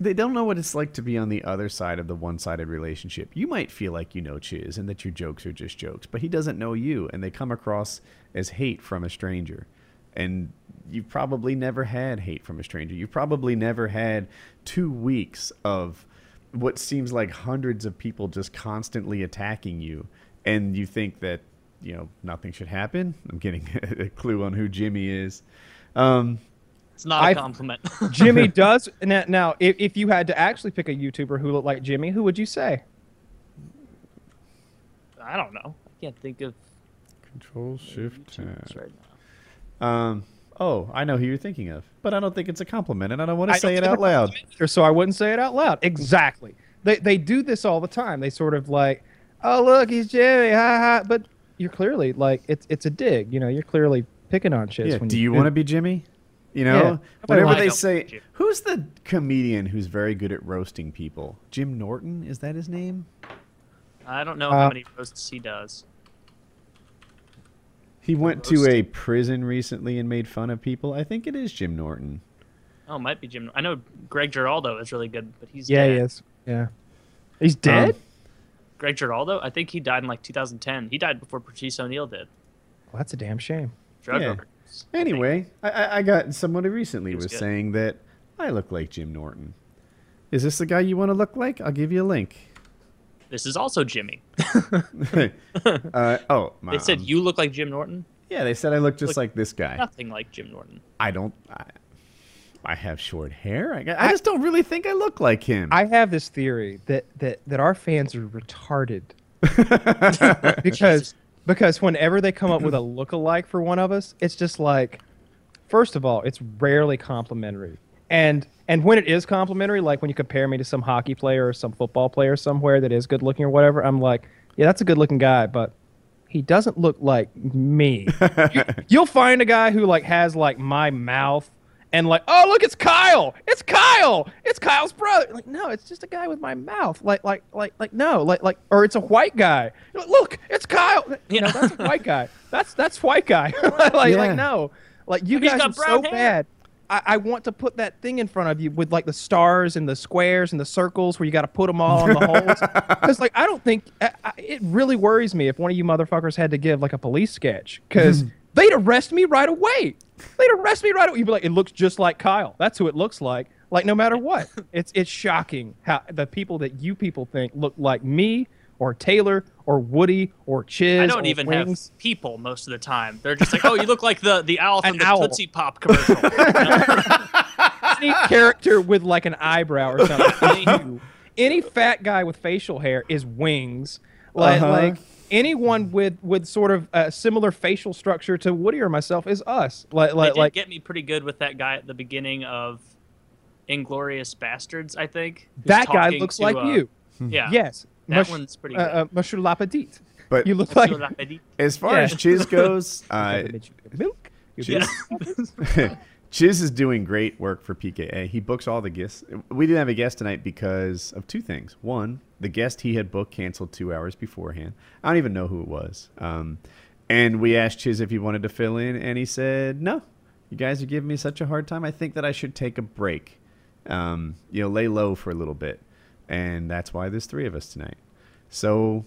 they don't know what it's like to be on the other side of the one-sided relationship. You might feel like you know Chiz and that your jokes are just jokes, but he doesn't know you, and they come across as hate from a stranger. And you've probably never had hate from a stranger. You've probably never had two weeks of what seems like hundreds of people just constantly attacking you, and you think that you know nothing should happen. I'm getting a clue on who Jimmy is. Um, It's not a I- compliment. Jimmy does now. now if, if you had to actually pick a YouTuber who looked like Jimmy, who would you say? I don't know. I can't think of Control Shift YouTubers right now. Um. Oh, I know who you're thinking of, but I don't think it's a compliment, and I don't want to I say it out loud. compliment So I wouldn't say it out loud. Exactly. They they do this all the time. They sort of like, oh look, he's Jimmy, ha ha. But you're clearly like it's it's a dig. You know, you're clearly picking on shit. Yeah. when Do you want to be Jimmy? You know, Yeah. whenever they say, "Who's the comedian who's very good at roasting people?" Jim Norton is that his name? I don't know Uh, how many roasts he does. He went to a prison recently and made fun of people. I think it is Jim Norton. Oh, it might be Jim. I know Greg Giraldo is really good, but he's Yeah, dead. he is. Yeah. He's dead. Um, Greg Giraldo, I think he died in like 2010. He died before Patrice O'Neal did. well, that's a damn shame. Drug Yeah. overdose. I think. Anyway, I, I, I got someone who recently He was was saying that I look like Jim Norton. Is this the guy you want to look like? I'll give you a link. this is also Jimmy. uh, oh, They said um, you look like Jim Norton. Yeah, they said I look just Look- like this guy. Nothing like Jim Norton. I don't. I, I have short hair. I, I just don't really think I look like him. I have this theory that that that our fans are retarded because because whenever they come up with a look-alike for one of us, it's just like, first of all, it's rarely complimentary, and and when it is complimentary, like when you compare me to some hockey player or some football player somewhere that is good looking or whatever, I'm like, yeah, that's a good looking guy, but he doesn't look like me. you, you'll find a guy who like has like my mouth and like, oh look, it's Kyle. It's Kyle. It's Kyle's brother. Like, no, it's just a guy with my mouth. Like, like, like, like, no, like, like, or it's a white guy. Like, look, it's Kyle. You know, that's a white guy. That's that's white guy. like, Yeah. like, no, like you he's guys got are so hair. bad. I, I want to put that thing in front of you with like the stars and the squares and the circles where you got to put them all on the holes. Because like I don't think I, I, it really worries me if one of you motherfuckers had to give like a police sketch because hmm. they'd arrest me right away. They'd arrest me right away. You'd be like, it looks just like Kyle. That's who it looks like. Like no matter what, it's it's shocking how the people that you people think look like me or Taylor or Woody or Chiz. I don't or even Wings. have people most of the time. They're just like, oh, you look like the the owl from An the owl. Tootsie Pop commercial. any character with like an eyebrow or something. Any fat guy with facial hair is wings. Like Uh-huh. like anyone with with sort of a similar facial structure to Woody or myself is us. Like they like did like get me pretty good with that guy at the beginning of Inglourious Basterds. I think that guy looks to, like uh, you. Yeah, Yes. That Mush- one's pretty uh, good. uh, Monsieur LaPadite. But You look like as far Yeah. as Chiz goes, uh, milk. Yeah. Chiz is doing great work for PKA. He books all the guests. We didn't have a guest tonight because of two things. One, the guest he had booked canceled two hours beforehand. I don't even know who it was. Um, and we asked Chiz if he wanted to fill in, and he said, "No, you guys are giving me such a hard time. I think that I should take a break. Um, you know, lay low for a little bit." And that's why there's three of us tonight. So,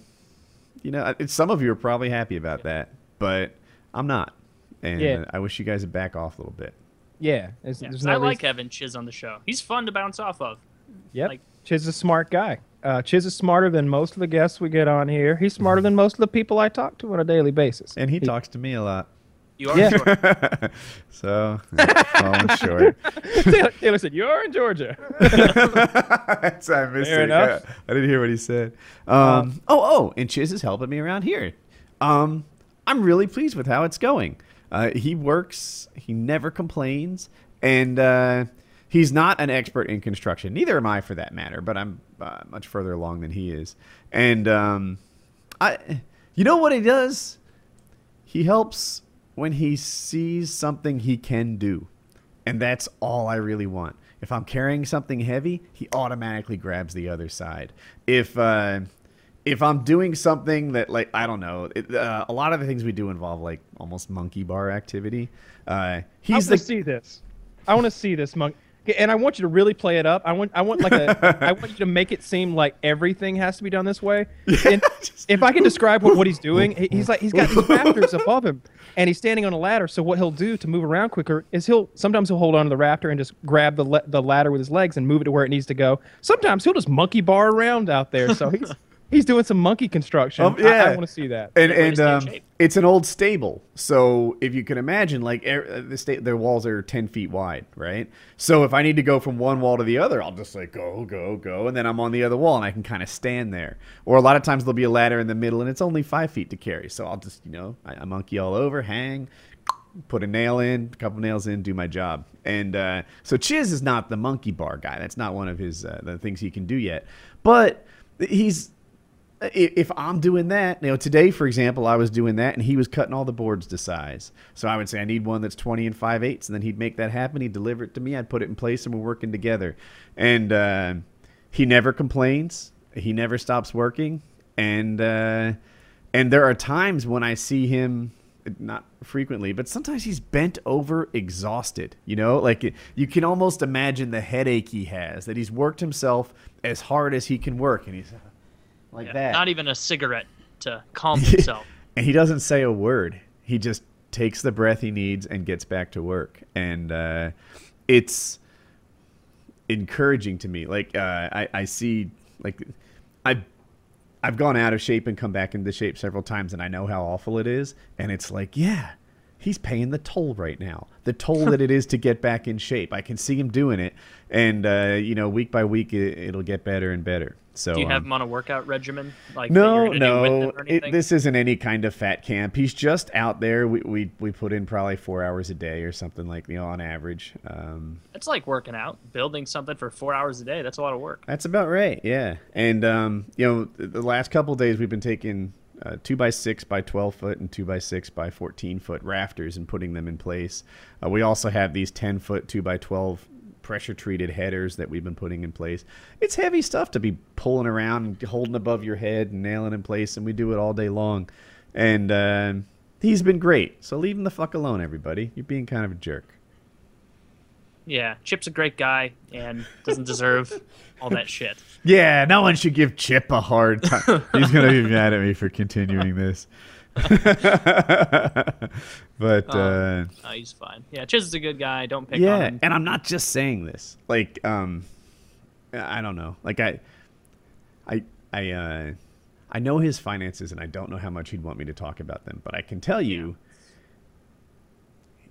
you know, some of you are probably happy about that, but I'm not. And Yeah. I wish you guys would back off a little bit. Yeah. There's, Yeah, there's 'cause no I like reason- Evan Chiz on the show. He's fun to bounce off of. Yep. Like- Chiz is a smart guy. Uh, Chiz is smarter than most of the guests we get on here. He's smarter than most of the people I talk to on a daily basis. And he talks to me a lot. You are Yeah. short. so, falling short. Taylor, Taylor said, "You're in Georgia." That's- I missed Fair it. enough. Yeah, I didn't hear what he said. Um, oh, oh, and Chiz is helping me around here. Um, I'm really pleased with how it's going. Uh, he works. He never complains, and uh, he's not an expert in construction. Neither am I, for that matter. But I'm uh, much further along than he is. And um, I, you know what he does? He helps when he sees something he can do. And that's all I really want. If I'm carrying something heavy, he automatically grabs the other side. If uh, if I'm doing something that like I don't know, it, uh, a lot of the things we do involve like almost monkey bar activity. Uh, I he's want the to see this. I want to see this monk. And I want you to really play it up. I want, I want like a, I want you to make it seem like everything has to be done this way. And if I can describe what, what he's doing, he- he's like he's got these rafters above him, and he's standing on a ladder. So what he'll do to move around quicker is he'll sometimes he'll hold on to the rafter and just grab the the ladder with his legs and move it to where it needs to go. Sometimes he'll just monkey bar around out there. So he's he's doing some monkey construction. Um, I- I, want to see that. and Good way to and um, it's an old stable. So if you can imagine, like er, uh, the sta- their walls are ten feet wide, right? So if I need to go from one wall to the other, I'll just like go, go, go, and then I'm on the other wall and I can kind of stand there. Or a lot of times there'll be a ladder in the middle and it's only five feet to carry, so I'll just you know I, I monkey all over, hang, put a nail in, a couple nails in, do my job. And uh, so Chiz is not the monkey bar guy. That's not one of his uh, the things he can do yet. But he's i- if I'm doing that, you know, today for example, I was doing that, and he was cutting all the boards to size. So I would say I need one that's 20 and 5 eighths, and then he'd make that happen. He'd deliver it to me. I'd put it in place, and we're working together. And uh, he never complains. He never stops working. And uh, and there are times when I see him, not frequently, but sometimes he's bent over, exhausted. You know, like you can almost imagine the headache he has. That he's worked himself as hard as he can work, and he's like Yeah, that. Not even a cigarette to calm himself. and he doesn't say a word. He just takes the breath he needs and gets back to work. And uh, it's encouraging to me. Like uh, I, I see, like I, I've gone out of shape and come back into shape several times, and I know how awful it is. And it's like, yeah, he's paying the toll right now. The toll that it is to get back in shape. I can see him doing it, and uh, you know, week by week, it, it'll get better and better. So Do you have um, him on a workout regimen? Like no, gonna do with him no. It, this isn't any kind of fat camp. He's just out there. We, we we put in probably four hours a day or something like you know on average. Um, It's like working out, building something for four hours a day. That's a lot of work. that's about right. Yeah, and um, you know the, the last couple of days we've been taking uh, two by six by twelve foot and two by six by fourteen foot rafters and putting them in place. Uh, we also have these ten foot two by twelve pressure treated headers that we've been putting in place. It's heavy stuff to be pulling around and holding above your head and nailing in place, and we do it all day long. And uh, he's been great. So leave him the fuck alone, everybody. You're being kind of a jerk. Yeah, Chip's a great guy and doesn't deserve all that shit. Yeah, no one should give Chip a hard time. He's gonna be mad at me for continuing this. but uh, Oh, he's fine. Yeah, Chiz is a good guy. Don't pick on yeah, him. and I'm not just saying this. Like, um, I don't know. Like, I, I, I, uh, I know his finances, and I don't know how much he'd want me to talk about them. But I can tell you,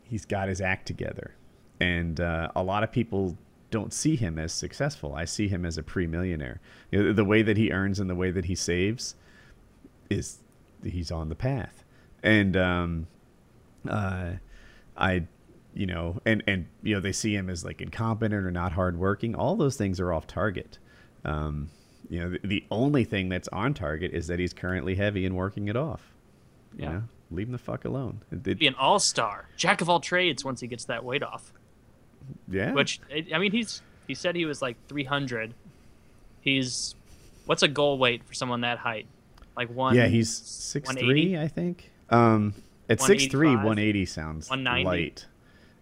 he's got his act together, and uh, a lot of people don't see him as successful. I see him as a pre-millionaire. You know, the way that he earns and the way that he saves is he's on the path, and um, uh, I, you know, and and you know they see him as like incompetent or not hardworking. All those things are off target. Um, you know, the, the only thing that's on target is that he's currently heavy and working it off. You Yeah. know, leave him the fuck alone. It- it- Be an all star, jack of all trades once he gets that weight off. Yeah, Which I mean, he's he said he was like 300. He's what's a goal weight for someone that height? Like one. yeah, he's six three, I think. Um, at six three, one eighty sounds 190? light.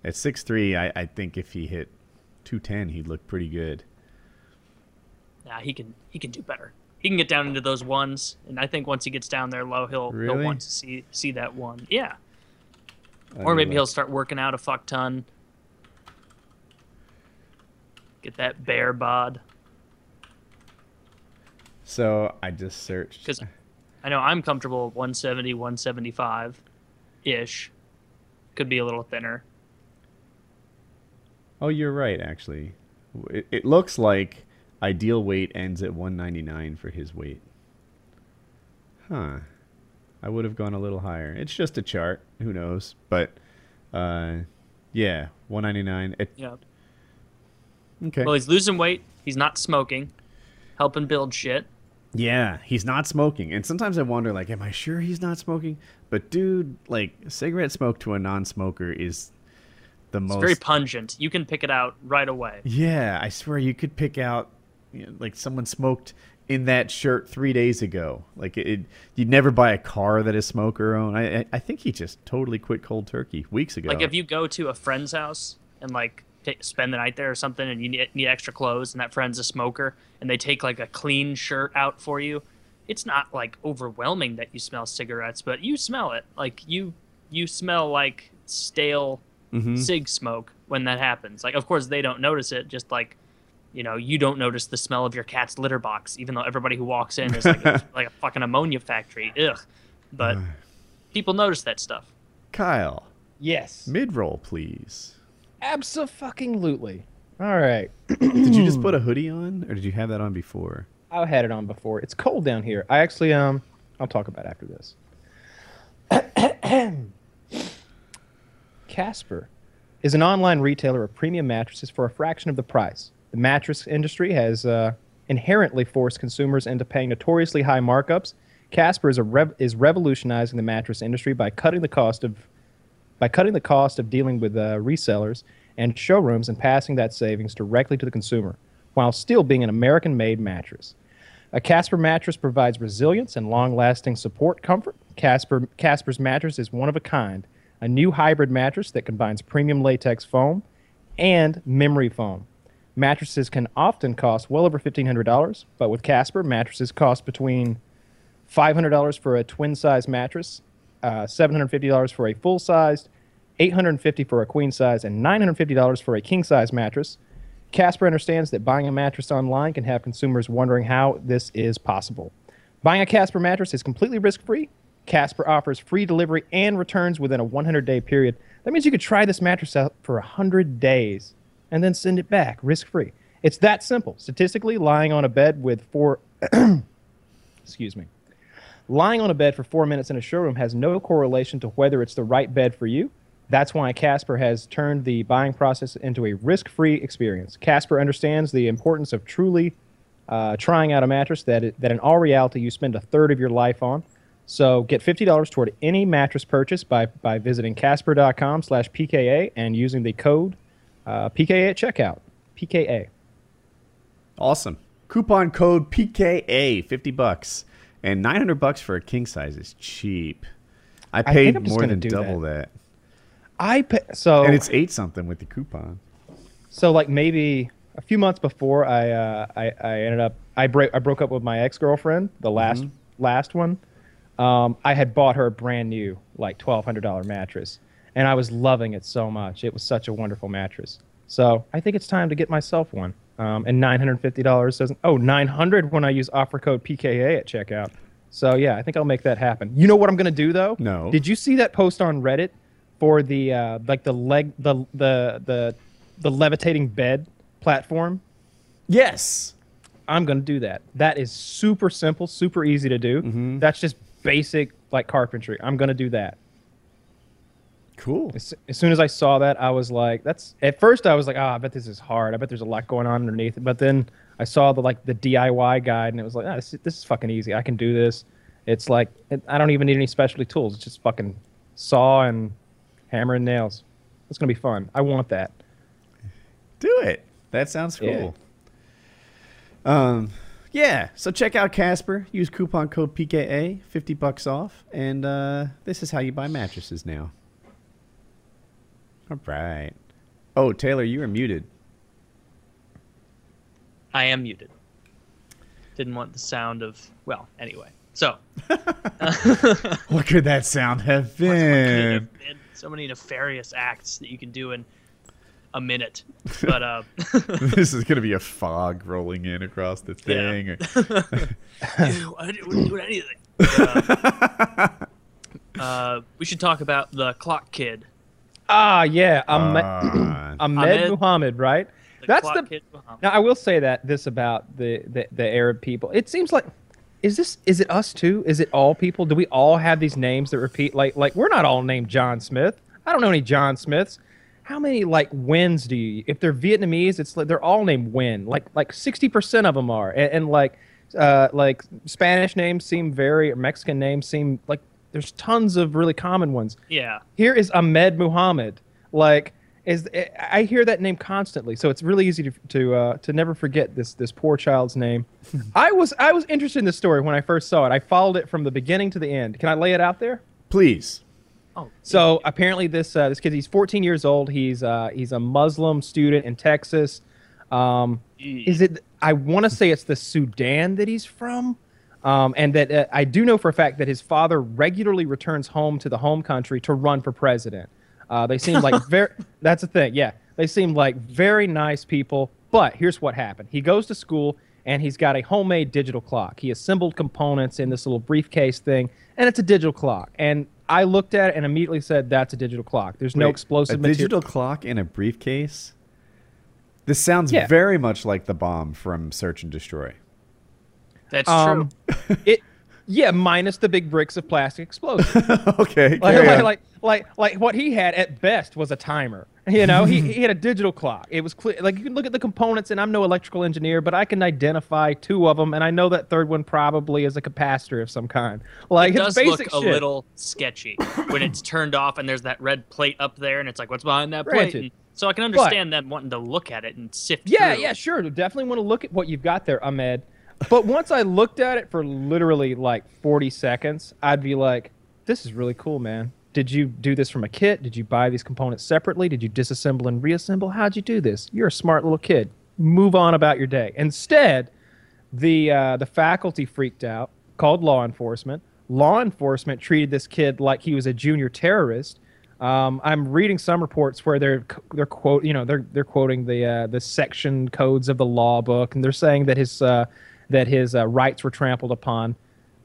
At six three, I, I think if he hit two ten, he'd look pretty good. Nah, he can he can do better. He can get down into those ones, and I think once he gets down there low, he'll Really? he'll want to see see that one. Yeah, I or maybe mean, he'll start working out a fuck ton. Get that bear bod. So I just searched. Because I know I'm comfortable at 170, 175 ish. Could be a little thinner. Oh, you're right. Actually, it, it looks like ideal weight ends at 199 for his weight. Huh. I would have gone a little higher. It's just a chart. Who knows? But, uh, yeah, 199. It, Yeah. Okay. Well, he's losing weight. He's not smoking. Helping build shit. Yeah, he's not smoking. And sometimes I wonder, like, am I sure he's not smoking? But dude, like, cigarette smoke to a non-smoker is the It's most. very pungent. You can pick it out right away. yeah, I swear you could pick out you know, like someone smoked in that shirt three days ago. Like it, you'd never buy a car that a smoker owned. I, I, I think he just totally quit cold turkey weeks ago. Like if you go to a friend's house and like spend the night there or something, and you need, need extra clothes, and that friend's a smoker, and they take like a clean shirt out for you, it's not like overwhelming that you smell cigarettes, but you smell it. Like you you smell like stale Mhm. cig smoke when that happens. Like of course they don't notice it, just like you know, you don't notice the smell of your cat's litter box, even though everybody who walks in is like like a fucking ammonia factory. Ugh. But people notice that stuff. Kyle, Yes. mid roll, please. Absolutely. All right. Did you just put a hoodie on, or did you have that on before? I had it on before. It's cold down here. I actually um I'll talk about it after this. Casper is an online retailer of premium mattresses for a fraction of the price. The mattress industry has uh, inherently forced consumers into paying notoriously high markups. Casper is, a rev- is revolutionizing the mattress industry by cutting the cost of by cutting the cost of dealing with uh, resellers and showrooms and passing that savings directly to the consumer, while still being an American-made mattress. A Casper mattress provides resilience and long-lasting support comfort. Casper Casper's mattress is one of a kind, a new hybrid mattress that combines premium latex foam and memory foam. Mattresses can often cost well over $1,500, but with Casper, mattresses cost between $500 for a twin size mattress, uh, $750 for a full sized, $850 for a queen size, and $950 for a king size mattress. Casper understands that buying a mattress online can have consumers wondering how this is possible. Buying a Casper mattress is completely risk free. Casper offers free delivery and returns within a 100 day period. That means you could try this mattress out for 100 days and then send it back risk free. It's that simple. Statistically, lying on a bed with four, excuse me, lying on a bed for four minutes in a showroom has no correlation to whether it's the right bed for you. That's why Casper has turned the buying process into a risk free experience. Casper understands the importance of truly uh, trying out a mattress that, it, that in all reality you spend a third of your life on. So get $50 toward any mattress purchase by, by visiting casper.com slash PKA and using the code uh, PKA at checkout. PKA. Awesome. Coupon code PKA, 50 bucks. And 900 bucks for a king size is cheap. I paid I'm more than do double that. I pay, so And it's eight something with the coupon. So like maybe a few months before I uh, I, I ended up I break I broke up with my ex girlfriend the last last one. Um, I had bought her a brand new like twelve hundred dollar mattress, and I was loving it so much. It was such a wonderful mattress. So I think it's time to get myself one. Um, and nine hundred fifty dollars doesn't. Oh, nine hundred when I use offer code PKA at checkout. So yeah, I think I'll make that happen. You know what I'm gonna do though? No. Did you see that post on Reddit for the uh, like the leg the the the the levitating bed platform? Yes. I'm gonna do that. That is super simple, super easy to do. That's just basic like carpentry. I'm gonna do that. Cool. As, as soon as I saw that, I was like, "That's." At first, I was like, "Oh, I bet this is hard. I bet there's a lot going on underneath." it." But then I saw the like the DIY guide, and it was like, "Ah, this, is- this is fucking easy. I can do this." It's like I don't even need any specialty tools. It's just fucking saw and hammer and nails. It's gonna be fun. I want that. Do it. That sounds Yeah. cool. Um, yeah. So check out Casper. Use coupon code PKA, fifty bucks off, and uh, this is how you buy mattresses now. All right. Oh, Taylor, you are muted. I am muted. Didn't want the sound of well, anyway. So What could that sound have been? so many nefarious acts that you can do in a minute. But uh this is gonna be a fog rolling in across the thing. Ew, I didn't do anything. Uh, uh, we should talk about the clock kid. Ah, yeah, Ahmed, Ah. Ahmed Ahmed. Muhammad, right? The That's the kid. Now I will say that this about the, the the Arab people. It seems like is this is it us too? Is it all people? Do we all have these names that repeat? Like like we're not all named John Smith. I don't know any John Smiths. How many like Wins do you? If they're Vietnamese, it's like they're all named Win. Like like sixty percent of them are, and, and like uh like Spanish names seem very or Mexican names seem like there's tons of really common ones Yeah. here is Ahmed Muhammad. Like, is I hear that name constantly, so it's really easy to to uh, to never forget this this poor child's name. I was I was interested in this story when I first saw it. I followed it from the beginning to the end. Can I lay it out there? Please. Oh, So apparently, this uh, this kid he's 14 years old. He's uh, he's a Muslim student in Texas. Um, is it? I want to say it's the Sudan that he's from, um, and that uh, I do know for a fact that his father regularly returns home to the home country to run for president. Uh, they seem like very. That's the thing. Yeah, they seem like very nice people. But here's what happened. He goes to school and he's got a homemade digital clock. He assembled components in this little briefcase thing, and it's a digital clock. And I looked at it and immediately said, "That's a digital clock. There's no Wait, explosive A material." digital clock in a briefcase. This sounds Yeah. very much like the bomb from Search and Destroy. That's Um, true. it, yeah, minus the big bricks of plastic explosion. okay. like, carry like, on. like, like, like what he had at best was a timer. You know, he, he had a digital clock. It was clear. Like you can look at the components, and I'm no electrical engineer, but I can identify two of them, and I know that third one probably is a capacitor of some kind. Like it it's does basic look a shit. little sketchy when it's turned off and there's that red plate up there, and it's like, what's behind that plate? And so I can understand them wanting to look at it and sift Yeah, through. yeah, sure. Definitely want to look at what you've got there, Ahmed. But once I looked at it for literally like 40 seconds, I'd be like, this is really cool, man. Did you do this from a kit? Did you buy these components separately? Did you disassemble and reassemble? How'd you do this? You're a smart little kid. Move on about your day. Instead, the uh, the faculty freaked out, called law enforcement. Law enforcement treated this kid like he was a junior terrorist. Um, I'm reading some reports where they're they're quote you know they're they're quoting the uh, the section codes of the law book and they're saying that his uh, that his uh, rights were trampled upon.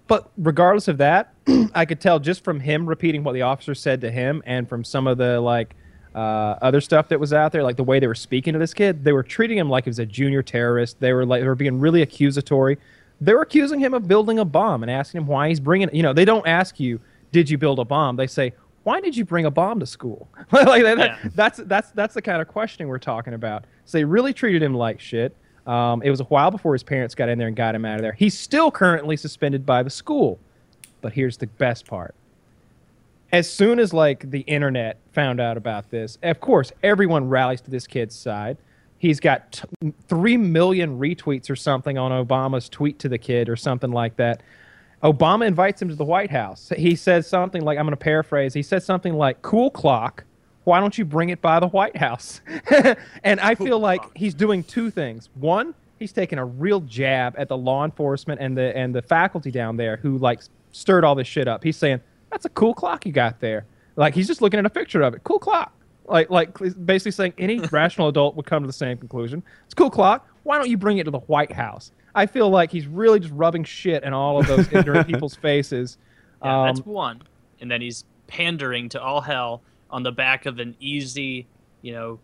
But regardless of that, I could tell just from him repeating what the officer said to him and from some of the like uh, other stuff that was out there, like the way they were speaking to this kid, they were treating him like he was a junior terrorist. They were like they were being really accusatory. They were accusing him of building a bomb and asking him why he's bringing it. You know, they don't ask you, "Did you build a bomb?" They say, "Why did you bring a bomb to school?" like that, Yeah. that's that's that's the kind of questioning we're talking about. So they really treated him like shit. Um, it was a while before his parents got in there and got him out of there. He's still currently suspended by the school. But here's the best part. As soon as like the internet found out about this, of course, everyone rallies to this kid's side. He's got t- 3 million retweets or something on Obama's tweet to the kid or something like that. Obama invites him to the White House. He says something like, I'm going to paraphrase, he says something like, cool clock. Why don't you bring it by the White House? and I feel like he's doing two things. One, he's taking a real jab at the law enforcement and the and the faculty down there who like stirred all this shit up. He's saying, That's a cool clock you got there. Like he's just looking at a picture of it. Cool clock. Like like basically saying any rational adult would come to the same conclusion. It's a cool clock. Why don't you bring it to the White House? I feel like he's really just rubbing shit in all of those ignorant people's faces. Yeah, that's Um, one. And then he's pandering to all hell on the back of an easy, you know,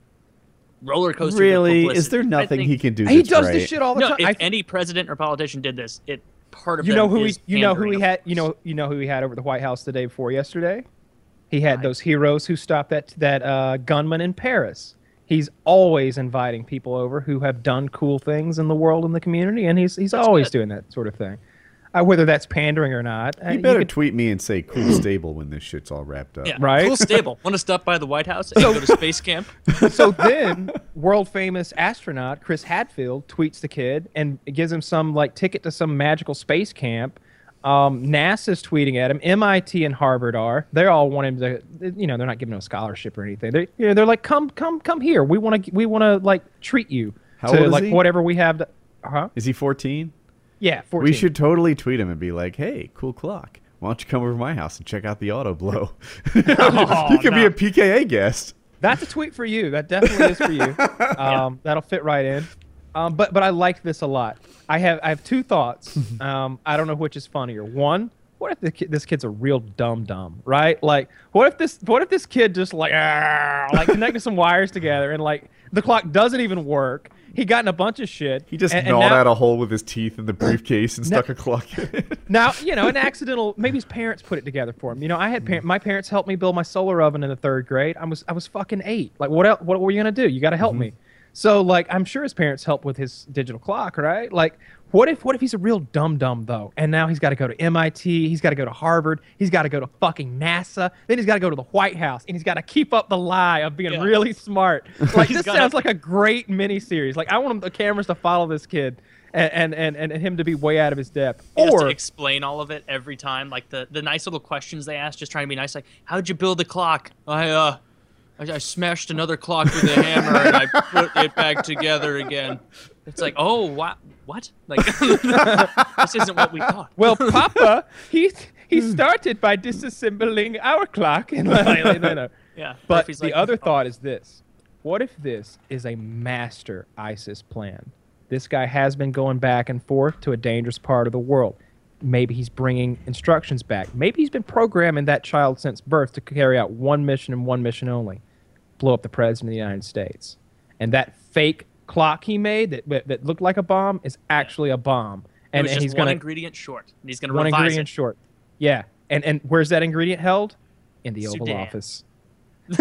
roller coaster. Really? Is there nothing think- he can do? he does right? this shit all the No, time. if I- any president or politician did this, it part of you know who he you know who he had you know you know who he had over the White House the day before yesterday. He had I- those heroes who stopped that that uh, gunman in Paris. He's always inviting people over who have done cool things in the world and the community, and he's he's That's always good. doing that sort of thing. Uh, whether that's pandering or not, uh, You better could- tweet me and say cool stable when this shit's all wrapped up. Yeah, Right? Cool stable. Want to stop by the White House and go to space camp? so then world famous astronaut Chris Hadfield tweets the kid and gives him some like ticket to some magical space camp. Um, NASA's tweeting at him. MIT and Harvard are. They all want him to. You know, they're not giving him a scholarship or anything. They, you know, they're like, come, come, come here. We want to, we want to like treat you How to like he? whatever we have. To, huh? Is he 14? Yeah, 14. We should totally tweet him and be like, "Hey, cool clock. Why don't you come over to my house and check out the Autoblow? you could be a PKA guest." That's a tweet for you. That definitely is for you. Um, That'll fit right in. Um, but but I like this a lot. I have I have two thoughts. Um, I don't know which is funnier. One, what if kid, this kid's a real dumb dumb, right? Like, what if this what if this kid just like "Ah," like connected some wires together and like the clock doesn't even work. He got in a bunch of shit. He just and, and gnawed now, out a hole with his teeth in the briefcase and stuck a clock in it. now you know an accidental. Maybe his parents put it together for him. You know, I had par- mm. my parents helped me build my solar oven in the third grade. I was I was fucking eight. Like what else, what were you gonna do? You got to help mm-hmm. me. So like I'm sure his parents helped with his digital clock, right? Like what if what if he's a real dumb dumb though, and now he's got to go to MIT, he's got to go to Harvard, he's got to go to fucking NASA, then he's got to go to the White House, and he's got to keep up the lie of being Yeah. really smart. Like this gotta- sounds like a great miniseries. Like I want the cameras to follow this kid. And, and, and, and him to be way out of his depth. He has Or to explain all of it every time, like the, the nice little questions they ask, just trying to be nice. Like, how'd you build the clock? I uh, I, I smashed another clock with a hammer and I put it back together again. It's like, oh, what? What? Like, this isn't what we thought. Well, Papa, he he started by disassembling our clock. And like, like, no, no. Yeah. But the like, other "Oh, thought is this: What if this is a master ISIS plan? This guy has been going back and forth to a dangerous part of the world. Maybe he's bringing instructions back. Maybe he's been programming that child since birth to carry out one mission and one mission only: blow up the president of the United States. And that fake clock he made that that, looked like a bomb is actually a bomb. And, and he's one gonna ingredient short, and he's gonna one revise ingredient it. short. Yeah, and and where's that ingredient held? In the Oval Office.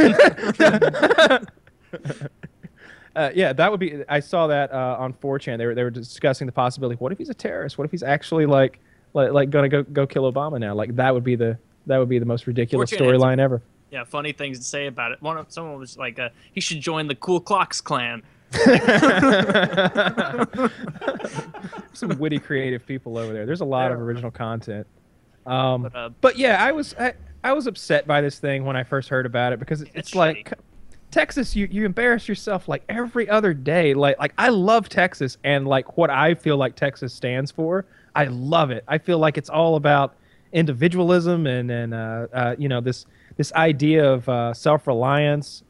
uh, yeah, that would be. I saw that uh, on 4chan. They were they were discussing the possibility. What if he's a terrorist? What if he's actually like like, like gonna go go kill Obama now? Like that would be the that would be the most ridiculous storyline ever. Yeah, funny things to say about it. One of someone was like, uh, he should join the Cool Clocks clan. Some witty, creative people over there. There's a lot of original content. Um, But, uh, But yeah, I was I, I was upset by this thing when I first heard about it because it- it's, It's like Texas, you you embarrass yourself like every other day. Like like I love Texas and like what I feel like Texas stands for. I love it. I feel like it's all about individualism and and uh, uh, you know this this idea of uh, self reliance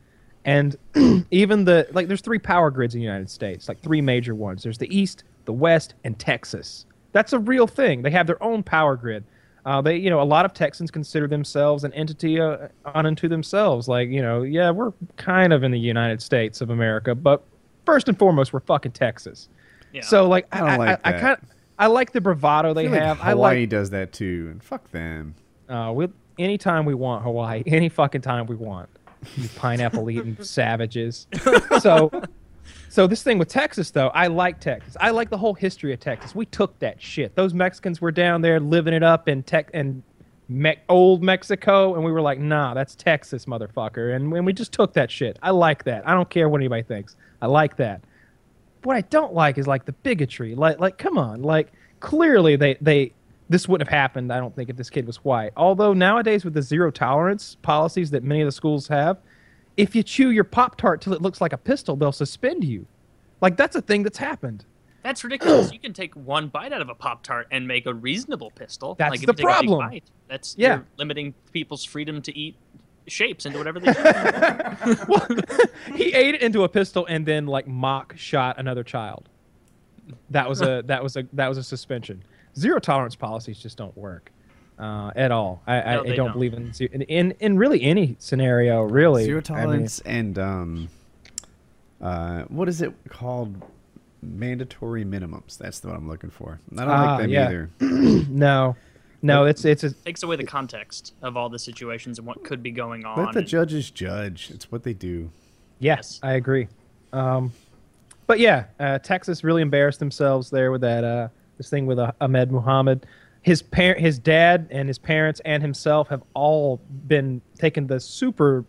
and even the like there's three power grids in the United States, like three major ones. There's the East, the West, and Texas. That's a real thing. They have their own power grid. Uh, they, you know, a lot of Texans consider themselves an entity uh, unto themselves. Like, you know, yeah, we're kind of in the United States of America, but first and foremost, we're fucking Texas. yeah. So, like, I I, don't I, like I, I kind of, I like the bravado they I feel like have. I Hawaii like does that too, and fuck them. uh, we anytime we want Hawaii, any fucking time we want. You pineapple eating savages. So, so this thing with Texas though, I like Texas. I like the whole history of Texas. We took that shit. Those Mexicans were down there living it up in tech and Me- old Mexico, and we were like, nah, that's Texas, motherfucker. And when we just took that shit, I like that. I don't care what anybody thinks. I like that. What I don't like is like the bigotry. Like, like, come on. Like, clearly they they this wouldn't have happened. I don't think if this kid was white. Although nowadays with the zero tolerance policies that many of the schools have, if you chew your pop tart till it looks like a pistol, they'll suspend you. Like that's a thing that's happened. That's ridiculous. you can take one bite out of a Pop Tart and make a reasonable pistol. That's like the you take a big problem. bite, That's Yeah. limiting people's freedom to eat shapes into whatever they well, he ate it into a pistol and then like mock shot another child. That was a that was a that was a suspension. Zero tolerance policies just don't work uh, at all. I, I, No, I they don't, don't. believe in, in in in really any scenario. Really, Zero I mean, tolerance and um, uh, what is it called? Mandatory minimums. That's the one I'm looking for. I don't Ah, like them yeah. either. no, no, it's it's a Takes away the context of all the situations and what could be going on. Let the and- judges judge. It's what they do. Yes, I agree. Um, but yeah, uh, Texas really embarrassed themselves there with that uh, this thing with uh, Ahmed Muhammad. His parent, his dad, and his parents and himself have all been taking the super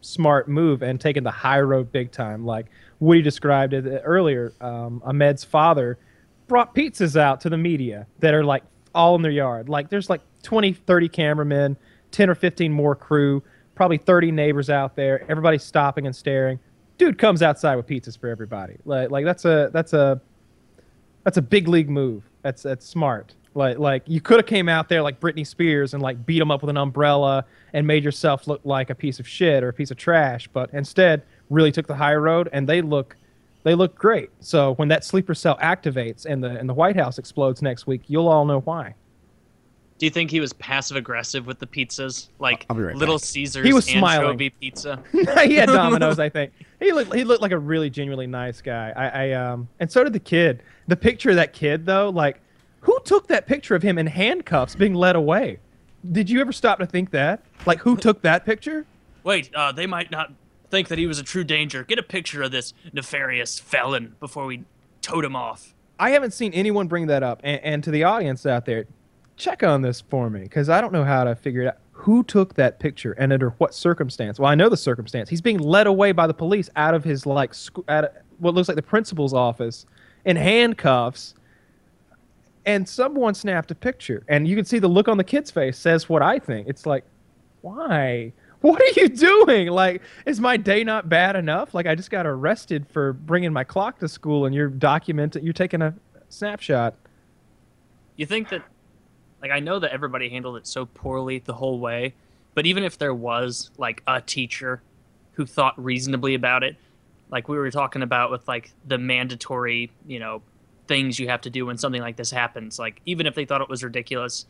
smart move and taking the high road big time. Like Woody described it earlier, um, Ahmed's father brought pizzas out to the media that are like all in their yard. Like there's like 20, 30 cameramen, 10 or 15 more crew, probably 30 neighbors out there. Everybody's stopping and staring. Dude comes outside with pizzas for everybody. Like like that's a that's a that's a big league move. That's that's smart. Like like you could have came out there like Britney Spears and like beat him up with an umbrella and made yourself look like a piece of shit or a piece of trash, but instead really took the high road and they look they look great. So when that sleeper cell activates and the and the White House explodes next week, you'll all know why. Do you think he was passive aggressive with the pizzas, like I'll be right Little back. Caesars He was anchovy smiling. pizza? he had Domino's, I think. He looked he looked like a really genuinely nice guy. I, I um and so did the kid. The picture of that kid though, like who took that picture of him in handcuffs being led away? Did you ever stop to think that? Like who took that picture? Wait, uh, they might not think that he was a true danger. Get a picture of this nefarious felon before we tote him off. I haven't seen anyone bring that up. And, and to the audience out there, check on this for me because I don't know how to figure it out. Who took that picture and under what circumstance? Well, I know the circumstance. He's being led away by the police out of his like sc- out of what looks like the principal's office in handcuffs. And someone snapped a picture, and you can see the look on the kid's face says what I think. It's like, why? What are you doing? Like, is my day not bad enough? Like, I just got arrested for bringing my clock to school, and you're documenting, you're taking a snapshot. You think that, like, I know that everybody handled it so poorly the whole way, but even if there was like a teacher who thought reasonably about it, like we were talking about with like the mandatory, you know, things you have to do when something like this happens, like even if they thought it was ridiculous,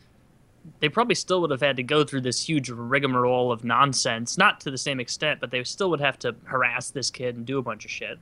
they probably still would have had to go through this huge rigmarole of nonsense. Not to the same extent, but they still would have to harass this kid and do a bunch of shit.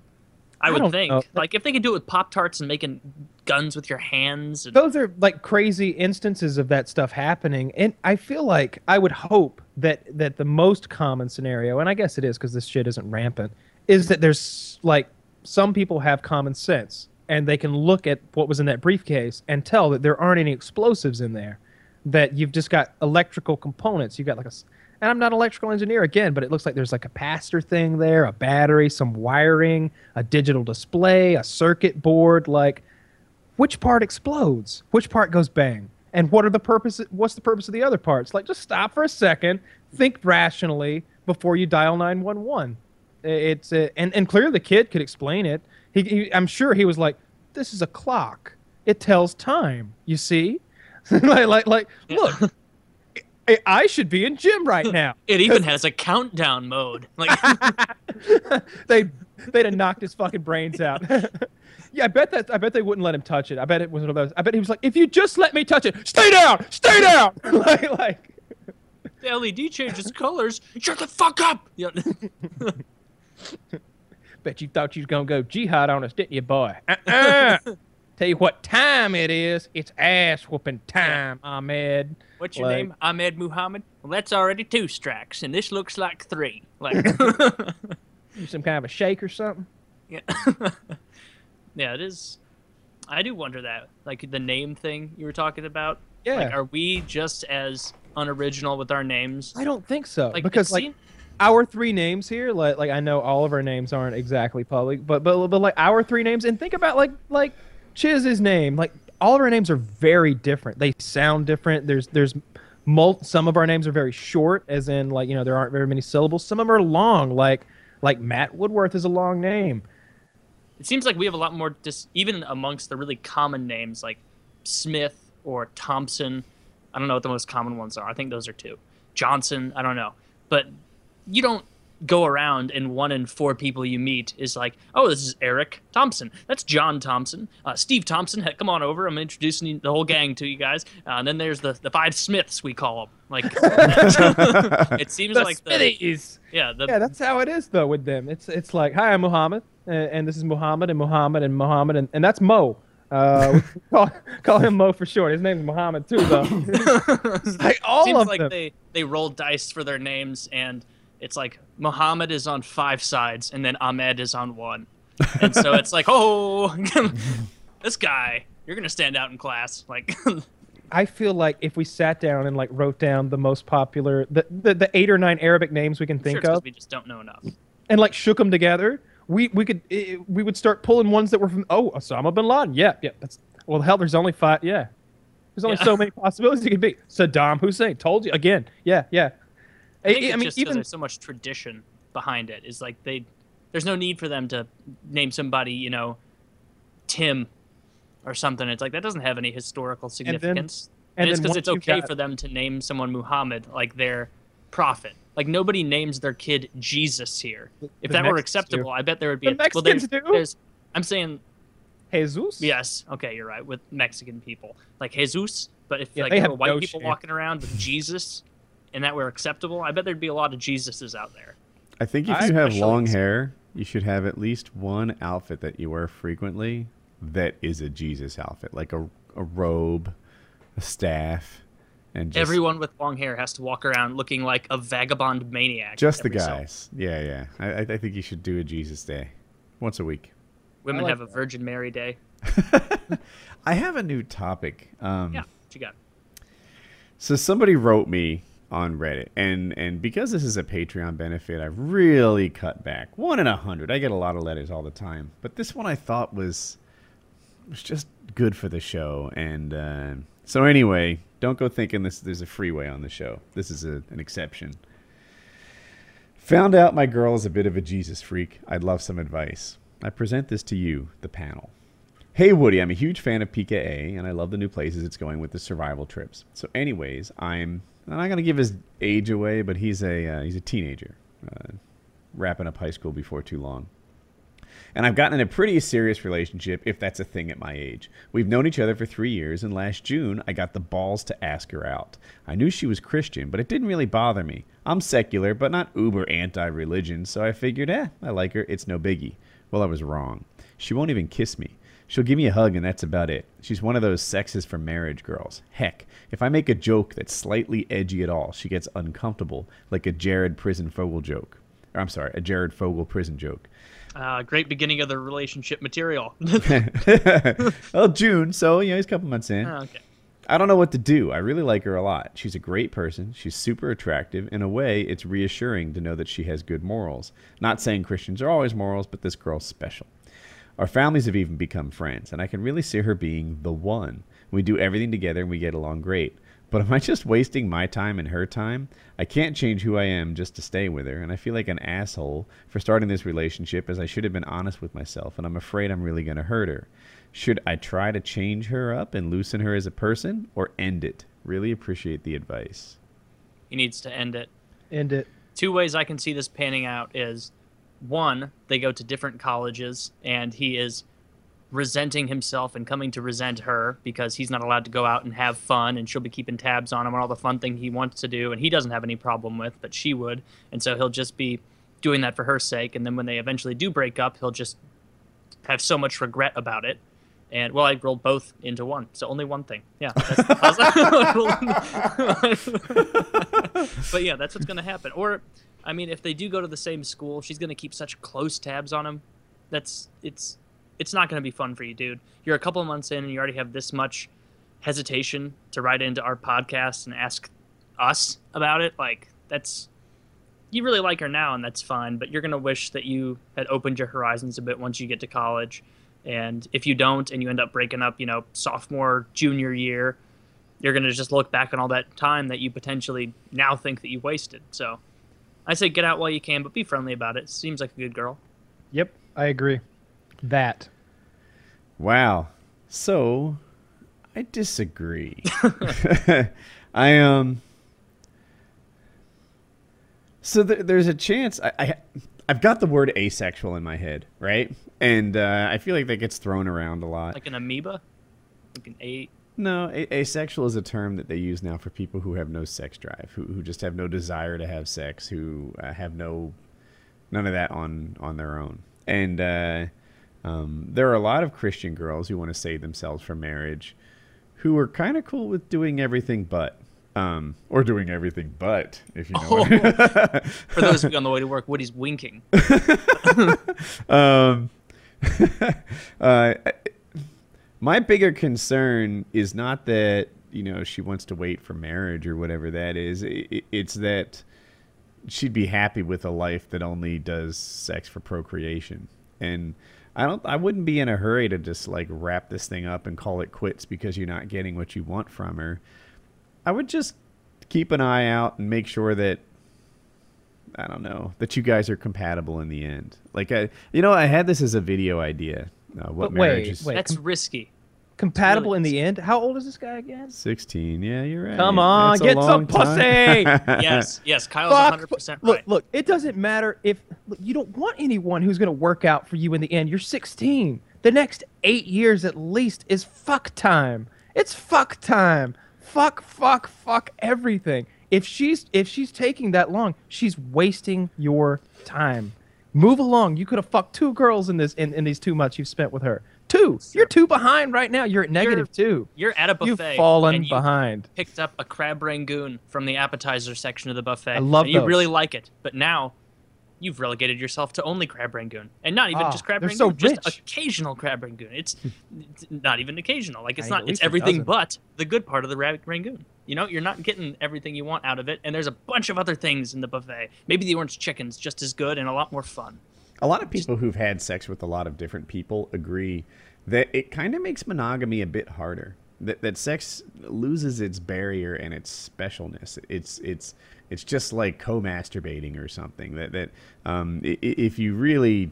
I, I would think. know. Like if they could do it with Pop Tarts and making guns with your hands. And, Those are like crazy instances of that stuff happening, and I feel like I would hope that that the most common scenario, and I guess it is because this shit isn't rampant, is that there's like some people have common sense and they can look at what was in that briefcase and tell that there aren't any explosives in there, that you've just got electrical components. You've got like a, and I'm not an electrical engineer again, but it looks like there's like a capacitor thing there, a battery, some wiring, a digital display, a circuit board, like which part explodes? Which part goes bang? And what are the purposes what's the purpose of the other parts? Like just stop for a second think rationally before you dial 911 it's uh, and and clearly the kid could explain it. He, he i'm sure he was like this is a clock. It tells time you see? Like like like look I- should be in gym right now. it even has a countdown mode. Like they they'd have knocked his fucking brains out. yeah, I bet that I bet they wouldn't let him touch it. I bet it was one of those. I bet he was like, if you just let me touch it, stay down, stay down. like like the LED changes colors. Shut the fuck up. Yeah. bet you thought you was gonna go jihad on us, didn't you, boy? Uh-uh. Tell you what time it is. It's ass whooping time, Ahmed. What's your Like- name? Ahmed Muhammad. Well, that's already two strikes, and this looks like three. Like, You some kind of a shake or something? yeah, yeah, it is. I do wonder that, like the name thing you were talking about. Yeah. Like, are we just as unoriginal with our names? I don't think so. Like, because like our three names here, like like I know all of our names aren't exactly public, but but but like our three names, and think about like like Chiz's name, like all of our names are very different. They sound different. There's there's mul- some of our names are very short, as in like you know there aren't very many syllables. Some of them are long, like like Matt Woodworth is a long name. it seems like we have a lot more dis- even amongst the really common names like smith or thompson i don't know what the most common ones are i think those are two johnson i don't know but you don't go around and one in four people you meet is like oh this is eric thompson that's john thompson uh, steve thompson heck, come on over i'm introducing the whole gang to you guys uh, and then there's the, the five smiths we call them like it seems The like the, Smithies. yeah the Yeah, that's how it is though with them. It's it's like, hi, I'm Muhammad, and, and this is Muhammad and Muhammad and Muhammad, and, and that's Mo. Uh, call, call him Mo for short. His name's Muhammad too, though. like all seems of like them. they they roll dice for their names and it's like Muhammad is on five sides and then Ahmed is on one. And so it's like, oh, this guy, you're gonna stand out in class. Like, I feel like if we sat down and like wrote down the most popular, the, the, the eight or nine Arabic names we can sure, think 'cause of, we just don't know enough. and like shook them together, we we could eh, we would start pulling ones that were from oh Osama bin Laden. Yeah, yeah. That's well, hell, there's only five. Yeah, there's only Yeah. so many possibilities it could be. Saddam Hussein. Told you again. Yeah, yeah. I think I- mean, just even there's so much tradition behind it. Is like they, there's no need for them to name somebody, you know, Tim, or something. It's like that doesn't have any historical significance. and And, it's because it's okay got- for them to name someone Muhammad like their prophet. Like nobody names their kid Jesus here. If the that were acceptable, do. I bet there would be. The a, well, there's, Mexicans do. there's. I'm saying Jesus. yes. Okay, you're right with Mexican people like Jesus. But if Yeah, like they there have were white no people shame. walking around with Jesus, and that were acceptable, I bet there'd be a lot of Jesuses out there. I think if I- you have long hair, you should have at least one outfit that you wear frequently that is a Jesus outfit, like a, a robe, a staff, and just, Everyone with long hair has to walk around looking like a vagabond maniac. just the every so- guys. Yeah, yeah. I, I I think you should do a Jesus Day, once a week. Women like have a Virgin Mary Day. I have a new topic. Um, Yeah, what you got? So somebody wrote me on Reddit, and and because this is a Patreon benefit, I've really cut back. One in a hundred. I get a lot of letters all the time, but this one I thought was was just good for the show. And uh, so anyway, don't go thinking this there's a freeway on the show. This is a, an exception. Found out my girl is a bit of a Jesus freak. I'd love some advice. I present this to you, the panel. Hey Woody, I'm a huge fan of PKA, and I love the new places it's going with the survival trips. So, anyways, I'm I'm not gonna give his age away, but he's a uh, he's a teenager, uh, wrapping up high school before too long. And I've gotten in a pretty serious relationship, if that's a thing at my age. We've known each other for three years, and last June I got the balls to ask her out. I knew she was Christian, but it didn't really bother me. I'm secular, but not uber anti religion, so I figured, eh, I like her, it's no biggie. Well, I was wrong. She won't even kiss me. She'll give me a hug, and that's about it. She's one of those sexes for marriage girls. Heck, if I make a joke that's slightly edgy at all, she gets uncomfortable, like a Jared Prison Fogle joke. Or, I'm sorry, a Jared Fogle prison joke. Uh, great beginning of the relationship material. well, June, so you know he's a couple months in. Oh, okay. I don't know what to do. I really like her a lot. She's a great person. She's super attractive. In a way, it's reassuring to know that she has good morals. Not saying Christians are always morals, but this girl's special. Our families have even become friends, and I can really see her being the one. We do everything together and we get along great. But am I just wasting my time and her time? I can't change who I am just to stay with her, and I feel like an asshole for starting this relationship as I should have been honest with myself, and I'm afraid I'm really going to hurt her. Should I try to change her up and loosen her as a person, or end it? Really appreciate the advice. He needs to end it. End it. Two ways I can see this panning out is one, they go to different colleges and he is resenting himself and coming to resent her because he's not allowed to go out and have fun and she'll be keeping tabs on him and all the fun thing he wants to do and he doesn't have any problem with, but she would. And so he'll just be doing that for her sake and then when they eventually do break up, he'll just have so much regret about it. And well, I rolled both into one, so only one thing. Yeah, but yeah, that's what's gonna happen. Or, I mean, if they do go to the same school, she's gonna keep such close tabs on him. That's it's it's not gonna be fun for you, dude. You're a couple of months in, and you already have this much hesitation to write into our podcast and ask us about it. Like that's you really like her now, and that's fine. But you're gonna wish that you had opened your horizons a bit once you get to college. And if you don't, and you end up breaking up, you know, sophomore, junior year, you're going to just look back on all that time that you potentially now think that you wasted. So I say get out while you can, but be friendly about it. Seems like a good girl. Yep, I agree. That. Wow. So, I disagree. I um. So th- there's a chance I, I I've got the word asexual in my head, right? And uh, I feel like that gets thrown around a lot. Like an amoeba? Like an a No, a- asexual is a term that they use now for people who have no sex drive, who who just have no desire to have sex, who uh, have no none of that on on their own. And uh, um, there are a lot of Christian girls who want to save themselves for marriage, who are kind of cool with doing everything but. Um, or doing everything but, if you know. what- For those of you on the way to work, Woody's winking. um, uh, my bigger concern is not that you know she wants to wait for marriage or whatever that is. I- i- It's that she'd be happy with a life that only does sex for procreation, and I don't. I wouldn't be in a hurry to just like wrap this thing up and call it quits because you're not getting what you want from her. I would just keep an eye out and make sure that I don't know that you guys are compatible in the end. Like I, you know, I had this as a video idea. Uh, what But wait, marriage is? wait. That's com- risky. Compatible really in the end. How old is this guy again? Sixteen. Yeah, you're right. Come on, That's get some long time. pussy! Yes, yes. Kyle's Fuck. 100% Look, right. look. It doesn't matter if look, you don't want anyone who's going to work out for you in the end. You're 16. The next eight years at least is fuck time. It's fuck time. Fuck, fuck, fuck everything. If she's if she's taking that long, she's wasting your time. Move along. You could have fucked two girls in this in, in these two months you've spent with her. Two. You're two behind right now. You're at negative two. You're at a buffet. You've fallen you behind. picked up a crab rangoon from the appetizer section of the buffet. I love and you really like it, but now you've relegated yourself to only crab rangoon, and not even Ah, just crab rangoon, so just rich. occasional crab rangoon. It's, it's not even occasional. Like it's I- not. It's everything dozen. but the good part of the rangoon. You know, you're not getting everything you want out of it, and there's a bunch of other things in the buffet. Maybe the orange chicken's just as good and a lot more fun. A lot of people who've had sex with a lot of different people agree that it kind of makes monogamy a bit harder. That, that sex loses its barrier and its specialness. It's it's it's just like co-masturbating or something. That that um, i- i- if you really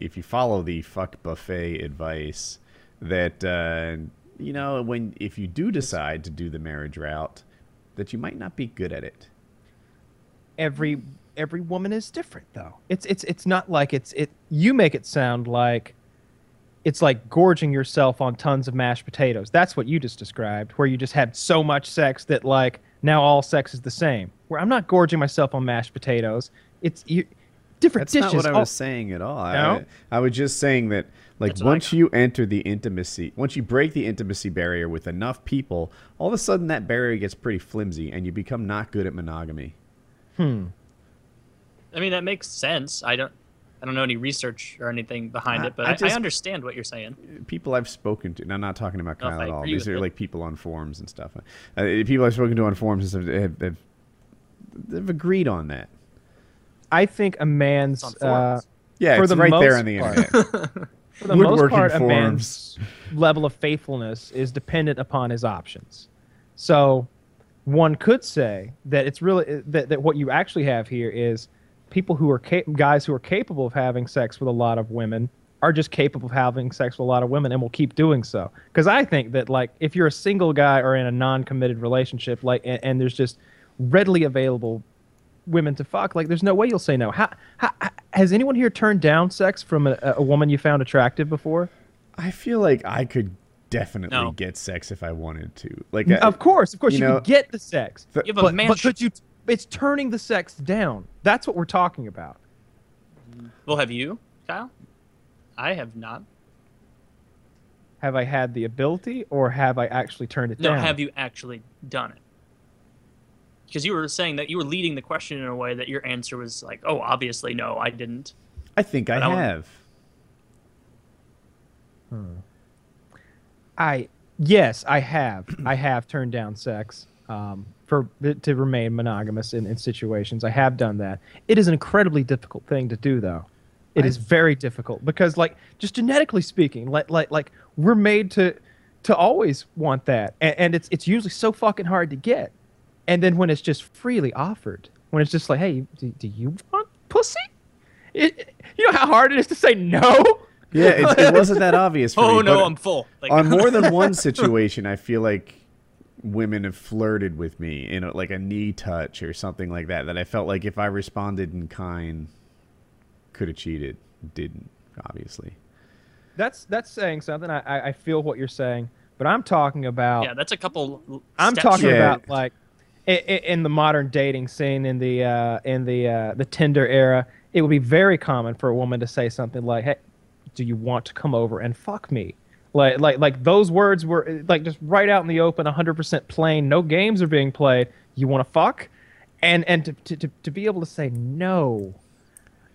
if you follow the fuck buffet advice, that uh, you know when if you do decide to do the marriage route, that you might not be good at it. every every woman is different though. It's it's it's not like it's it you make it sound like it's like gorging yourself on tons of mashed potatoes. That's what you just described, where you just had so much sex that like now all sex is the same. Where I'm not gorging myself on mashed potatoes. It's you different That's dishes. not what I all- was saying at all. No? I, I was just saying that, like, That's once you enter the intimacy, once you break the intimacy barrier with enough people, all of a sudden that barrier gets pretty flimsy, and you become not good at monogamy. hmm. I mean, that makes sense. I don't. I don't know any research or anything behind I- it, but I I, I, understand what you're saying. People I've spoken to, and I'm not talking about No, Kyle I at all. These are it. like people on forums and stuff. Uh, people I've spoken to on forums have, have, have, they've agreed on that. I think a man's uh. Yeah, For it's the right there most on the part. internet. for the most Woodworking part, a man's level of faithfulness is dependent upon his options. So, one could say that it's really that, that what you actually have here is people who are ca- guys who are capable of having sex with a lot of women are just capable of having sex with a lot of women and will keep doing so. Because I think that like if you're a single guy or in a non-committed relationship, like and, and there's just readily available women to fuck, like there's no way you'll say no. How, how has anyone here turned down sex from a, a woman you found attractive before? I feel like I could definitely No. get sex if I wanted to. Like, I- Of course, of course, you you, know- can get the sex, Th- You have a but, but could you? It's turning the sex down. That's what we're talking about. Well, have you, Kyle? I have not. Have I had the ability, or have I actually turned it No, down? No, have you actually done it? Because you were saying that you were leading the question in a way that your answer was like, "Oh, obviously, no, I didn't." I think I I want- have. I yes, I have. I have turned down sex um, for to remain monogamous in, in situations. I have done that. It is an incredibly difficult thing to do, though. It is very difficult because, like, just genetically speaking, like, like, like we're made to to always want that, and, and it's it's usually so fucking hard to get. And then when it's just freely offered, when it's just like, hey, do, do you want pussy? It, you know how hard it is to say no. Yeah, it, it wasn't that obvious. For Oh me, no, I'm full. Like, on more than one situation, I feel like women have flirted with me in a, like a knee touch or something like that. That I felt like if I responded in kind, could have cheated. Didn't obviously. That's that's saying something. I, I I feel what you're saying, but I'm talking about. yeah, that's a couple. I'm talking Yeah. about like in, in the modern dating scene in the uh, in the uh, the Tinder era. It would be very common for a woman to say something like, "Hey, do you want to come over and fuck me?" Like like like those words were like just right out in the open, 100% plain. No games are being played. You want to fuck, and and to, to, to, to be able to say no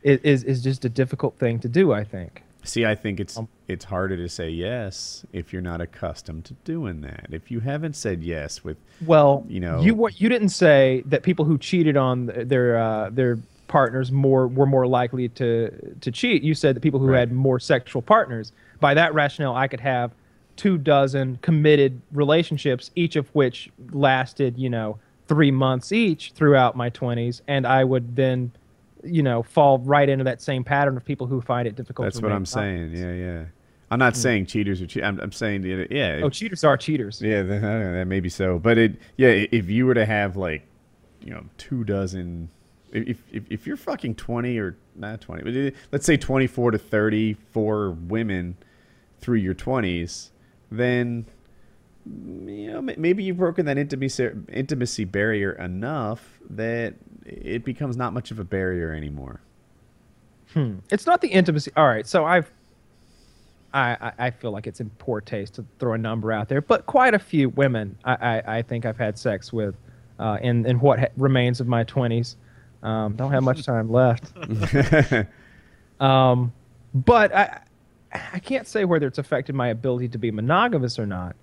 is, is is just a difficult thing to do. I think. See, I think it's Um, it's harder to say yes if you're not accustomed to doing that. If you haven't said yes with Well, you know- you you didn't say that people who cheated on their uh, their partners more were more likely to to cheat. You said that people who Right. had more sexual partners. By that rationale, I could have two dozen committed relationships, each of which lasted, you know, three months each throughout my twenties, and I would then, you know, fall right into that same pattern of people who find it difficult. that's what I'm saying. Yeah, yeah. I'm not saying cheaters are cheat. I'm, I'm saying that, yeah. Oh, cheaters are cheaters. Yeah, that, that may be so. But it, yeah, if you were to have like, you know, two dozen, if if, if you're fucking twenty or not twenty, but uh, let's say twenty four to thirty four women through your twenties, then you know maybe you've broken that intimacy intimacy barrier enough that it becomes not much of a barrier anymore. Hmm. It's not the intimacy. All right, so I've I, I I feel like it's in poor taste to throw a number out there, but quite a few women I, I, I think I've had sex with uh, in, in what ha- remains of my 20s. Um, don't have much time left. Um, but I, I can't say whether it's affected my ability to be monogamous or not.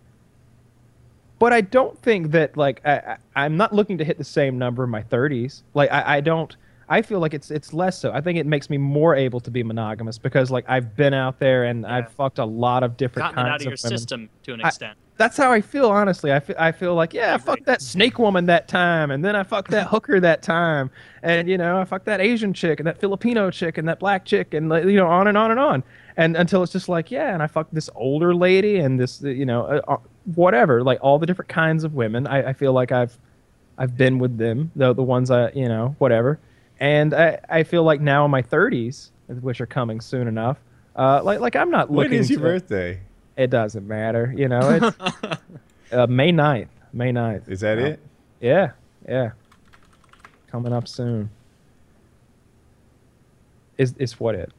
But I don't think that like I, I, I'm not looking to hit the same number in my 30s. Like I, I don't. I feel like it's it's less so. I think it makes me more able to be monogamous because like I've been out there and Yeah. I've fucked a lot of different Gotten it kinds out of your system to an I- extent. That's how I feel, honestly. I feel, I feel like, yeah, I fucked that snake woman that time, and then I fucked that hooker that time, and you know, I fucked that Asian chick, and that Filipino chick, and that black chick, and you know, on and on and on, and until it's just like, yeah, and I fucked this older lady, and this, uh, you know, uh, uh, whatever, like all the different kinds of women. I, I feel like I've, I've been with them, the the ones I, you know, whatever, and I, I feel like now in my 30s, which are coming soon enough, uh, like like I'm not when looking. is your to- birthday? it doesn't matter, you know. It's uh, May 9th. May 9th. Is that it? Yeah, yeah. Coming up soon. Is is what it?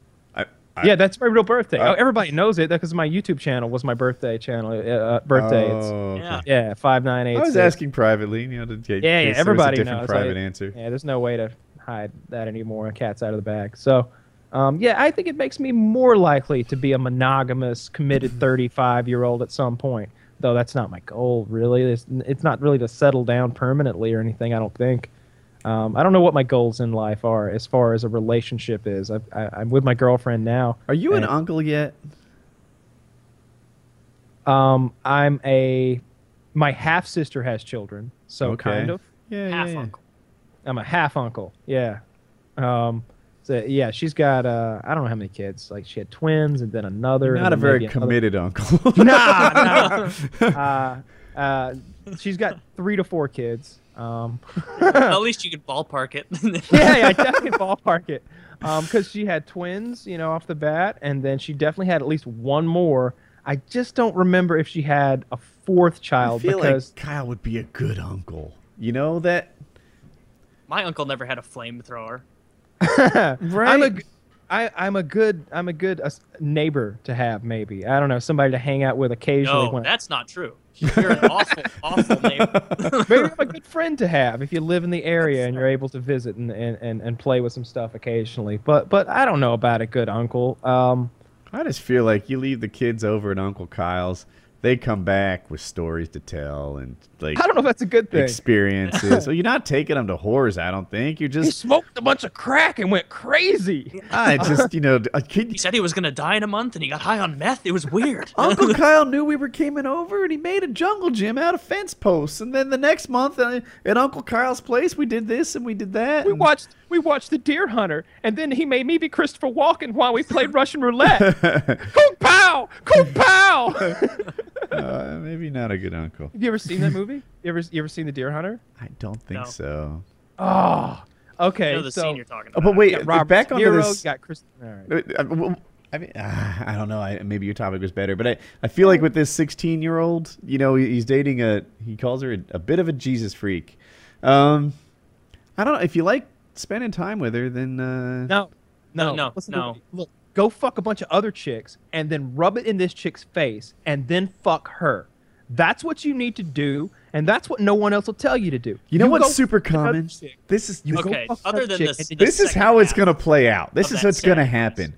I, I, yeah, that's my real birthday. Uh, oh, everybody knows it because my YouTube channel was my birthday channel. Uh, uh, birthday. It's, Oh, okay. Yeah. yeah, five nine eight. I was asking privately, you know, to get Yeah, yeah. in case there was Everybody a different knows. private I- answer. Yeah, there's no way to hide that anymore. Cat's out of the bag. So, um, yeah, I think it makes me more likely to be a monogamous, committed 35 year old at some point. Though that's not my goal, really. It's, it's not really to settle down permanently or anything. I don't think. Um, I don't know what my goals in life are as far as a relationship is. I've, I, I'm with my girlfriend now. Are you an uncle yet? Um, I'm a. My half sister has children, so Okay. kind of. Yeah, Half yeah, yeah. uncle. I'm a half uncle. Yeah. Um. So yeah, she's got uh I don't know how many kids. Like she had twins and then another. You're and not a very maybe another- committed uncle. Nah, nah. uh, uh, she's got three to four kids. Um. At least you could ballpark it. yeah, yeah, I definitely ballpark it. Um, because she had twins, you know, off the bat, and then she definitely had at least one more. I just don't remember if she had a fourth I child feel because like Kyle would be a good uncle. You know that? My uncle never had a flamethrower. Right? I'm a, g- I, I'm a good, I'm a good uh, neighbor to have. Maybe I don't know somebody to hang out with occasionally. No, when, that's not true. You're an awful, awful neighbor. maybe I'm a good friend to have if you live in the area and you're able to visit and, and, and, and play with some stuff occasionally. But but I don't know about a good uncle. Um, I just feel like you leave the kids over at Uncle Kyle's, they come back with stories to tell and like I don't know if that's a good thing. experiences. so you're not taking them to whores, I don't think. You're He just, smoked a bunch of crack and went crazy. I just, you know, a kid. He said he was gonna die in a month, and he got high on meth. It was weird. Uncle Kyle knew we were coming over, and he made a jungle gym out of fence posts. And then the next month, uh, at Uncle Kyle's place, we did this and we did that. We and- watched we watched The Deer Hunter, and then he made me be Christopher Walken while we played Russian roulette. Kung Pao, Kung Pao. uh, maybe not a good uncle. Have you ever seen that movie? You ever you ever seen The Deer Hunter? I don't think No. so. Oh, okay. I know the so, scene you're talking Oh, about. but wait, got Robert back onto De Niro, this. Got Chris. All right. Uh, well, I mean, uh, I don't know. I, maybe your topic was better, but I, I feel like with this 16 year old, you know, he's dating a, he calls her a, a bit of a Jesus freak. Um, I don't know. If you like spending time with her, then uh, No, no, No, no, Listen to no. me. Look, go fuck a bunch of other chicks and then rub it in this chick's face and then fuck her. That's what you need to do, and that's what no one else will tell you to do. you know go what's super common? This is You this, go Okay, fuck other another than chick this- this is how it's going to play out. This is what's going to happen.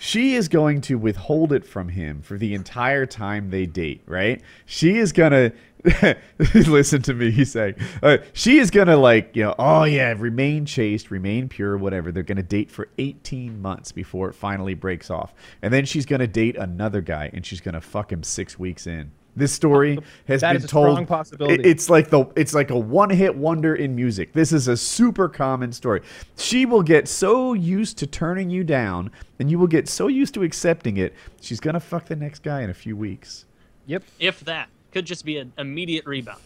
She is going to withhold it from him for the entire time they date, right? She is going to listen to me he's saying. Uh, she is going to like, you know, oh yeah, remain chaste, remain pure, whatever. They're going to date for 18 months before it finally breaks off. And then she's going to date another guy and she's going to fuck him 6 weeks in. This story has That been is a told strong possibility. it- it's like the it's like a one hit wonder in music. This is a super common story. She will get so used to turning you down, and you will get so used to accepting it. She's gonna fuck the next guy in a few weeks. Yep. If that could just be an immediate rebound.